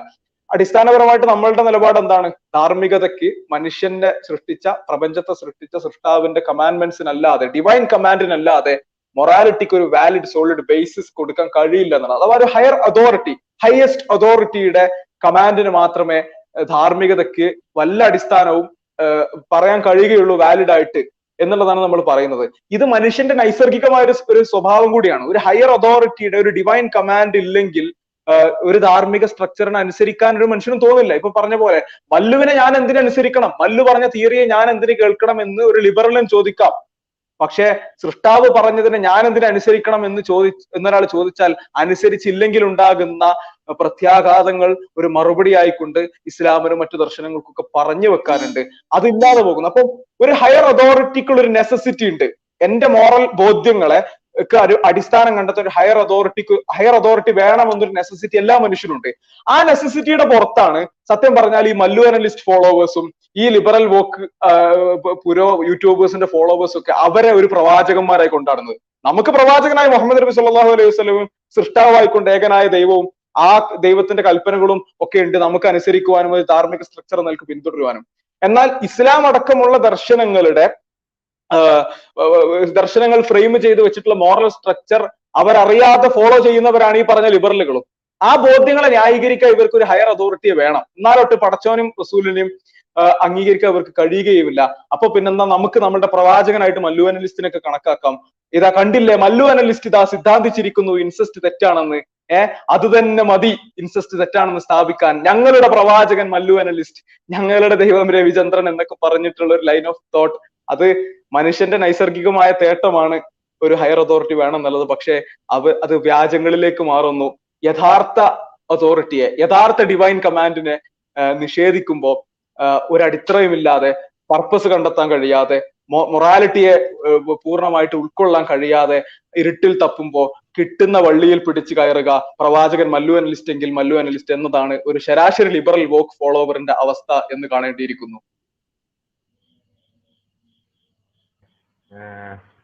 അടിസ്ഥാനപരമായിട്ട് നമ്മളുടെ നിലപാട് എന്താണ്? ധാർമ്മികതയ്ക്ക് മനുഷ്യന്റെ സൃഷ്ടിച്ച പ്രപഞ്ചത്തെ സൃഷ്ടിച്ച സൃഷ്ടാവിന്റെ കമാൻഡ്മെന്റ്സിനല്ലാതെ ഡിവൈൻ കമാൻഡിനല്ലാതെ മൊറാലിറ്റിക്ക് ഒരു വാലിഡ് സോളിഡ് ബേസിസ് കൊടുക്കാൻ കഴിയില്ല എന്നാണ്. അഥവാ ഒരു ഹയർ അതോറിറ്റി ഹയസ്റ്റ് അതോറിറ്റിയുടെ കമാൻഡിന് മാത്രമേ ധാർമ്മികതയ്ക്ക് വല്ല അടിസ്ഥാനവും പറയാൻ കഴിയുകയുള്ളൂ വാലിഡ് ആയിട്ട് എന്നുള്ളതാണ് നമ്മൾ പറയുന്നത്. ഇത് മനുഷ്യന്റെ നൈസർഗികമായ ഒരു സ്വഭാവം കൂടിയാണ്. ഒരു ഹയർ അതോറിറ്റിയുടെ ഒരു ഡിവൈൻ കമാൻഡ് ഇല്ലെങ്കിൽ ഒരു ധാർമ്മിക സ്ട്രക്ചറിന് അനുസരിക്കാൻ ഒരു മനുഷ്യനും തോന്നില്ല. ഇപ്പൊ പറഞ്ഞ പോലെ മല്ലുവിനെ ഞാൻ എന്തിനനുസരിക്കണം മല്ലു പറഞ്ഞ തിയറിയെ ഞാൻ എന്തിനു കേൾക്കണം എന്ന് ഒരു ലിബറലും ചോദിക്കാം. പക്ഷേ സൃഷ്ടാവ് പറഞ്ഞതിനെ ഞാൻ എന്തിനു അനുസരിക്കണം എന്ന് ചോദി എന്നൊരാൾ ചോദിച്ചാൽ അനുസരിച്ചില്ലെങ്കിൽ ഉണ്ടാകുന്ന പ്രത്യാഘാതങ്ങൾ ഒരു മറുപടി ആയിക്കൊണ്ട് ഇസ്ലാമിനും മറ്റു ദർശനങ്ങൾക്കൊക്കെ പറഞ്ഞു വെക്കാനുണ്ട്. അതില്ലാതെ പോകുന്നു. അപ്പം ഒരു ഹയർ അതോറിറ്റിക്കുള്ള ഒരു നെസസിറ്റി ഉണ്ട്. എന്റെ മോറൽ ബോധ്യങ്ങളെ ഒക്കെ ഒരു അടിസ്ഥാനം കണ്ടെത്താൻ ഒരു ഹയർ അതോറിറ്റിക്ക് ഹയർ അതോറിറ്റി വേണമെന്നൊരു നെസസിറ്റി എല്ലാ മനുഷ്യനുണ്ട് ആ നെസസിറ്റിയുടെ പുറത്താണ് സത്യം പറഞ്ഞാൽ ഈ മല്ലു അനലിസ്റ്റ് ഫോളോവേഴ്സും ഈ ലിബറൽ വോക്ക് പുരോ യൂട്യൂബേഴ്സിന്റെ ഫോളോവേഴ്സും ഒക്കെ അവരെ ഒരു പ്രവാചകന്മാരായി കൊണ്ടാടുന്നത്. നമുക്ക് പ്രവാചകനായ മുഹമ്മദ് നബി സല്ലല്ലാഹു അലൈഹി വസല്ലവും സൃഷ്ടാവായിക്കൊണ്ട് ഏകനായ ദൈവവും ആ ദൈവത്തിന്റെ കൽപ്പനകളും ഒക്കെ ഉണ്ട് നമുക്ക് അനുസരിക്കുവാനും ഒരു ധാർമ്മിക സ്ട്രക്ചർ നമുക്ക് പിന്തുടരുവാനും. എന്നാൽ ഇസ്ലാം അടക്കമുള്ള ദർശനങ്ങളുടെ ദർശനങ്ങൾ ഫ്രെയിം ചെയ്ത് വെച്ചിട്ടുള്ള മോറൽ സ്ട്രക്ചർ അവരറിയാതെ ഫോളോ ചെയ്യുന്നവരാണ് ഈ പറഞ്ഞ ലിബറലുകളും ആ ബോധ്യങ്ങളെ ന്യായീകരിക്കാൻ ഇവർക്ക് ഒരു ഹയർ അതോറിറ്റിയെ വേണം. എന്നാലൊട്ട് പടച്ചോനും റസൂലിനെയും അംഗീകരിക്കാൻ അവർക്ക് കഴിയുകയുമില്ല. അപ്പൊ പിന്നെന്താ നമുക്ക് നമ്മുടെ പ്രവാചകനായിട്ട് മല്ലു അനലിസ്റ്റിനൊക്കെ കണക്കാക്കാം. ഇതാ കണ്ടില്ലേ മല്ലു അനലിസ്റ്റ് ഇതാ സിദ്ധാന്തിച്ചിരിക്കുന്നു ഇൻസെസ്റ്റ് തെറ്റാണെന്ന്. ഏർ അത് തന്നെ മതി ഇൻസെസ്റ്റ് തെറ്റാണെന്ന് സ്ഥാപിക്കാൻ. ഞങ്ങളുടെ പ്രവാചകൻ മല്ലു അനലിസ്റ്റ് ഞങ്ങളുടെ ദൈവം രവിചന്ദ്രൻ എന്നൊക്കെ പറഞ്ഞിട്ടുള്ള ഒരു ലൈൻ ഓഫ് തോട്ട് അത് മനുഷ്യന്റെ നൈസർഗികമായ തേട്ടമാണ് ഒരു ഹയർ അതോറിറ്റി വേണം എന്നുള്ളത് പക്ഷേ അവ അത് വ്യാജങ്ങളിലേക്ക് മാറുന്നു. യഥാർത്ഥ അതോറിറ്റിയെ യഥാർത്ഥ ഡിവൈൻ കമാൻഡിനെ നിഷേധിക്കുമ്പോൾ ഒരു അടിത്തറയുമില്ലാതെ പർപ്പസ് കണ്ടെത്താൻ കഴിയാതെ മൊറാലിറ്റിയെ പൂർണമായിട്ട് ഉൾക്കൊള്ളാൻ കഴിയാതെ ഇരുട്ടിൽ തപ്പുമ്പോൾ കിട്ടുന്ന വള്ളിയിൽ പിടിച്ചു കയറുക പ്രവാചകൻ മല്ലു അനലിസ്റ്റ് എങ്കിൽ മല്ലു അനലിസ്റ്റ് എന്നതാണ് ഒരു ശരാശരി ലിബറൽ വോക്ക് ഫോളോവറിന്റെ അവസ്ഥ എന്ന് കാണേണ്ടിയിരിക്കുന്നു.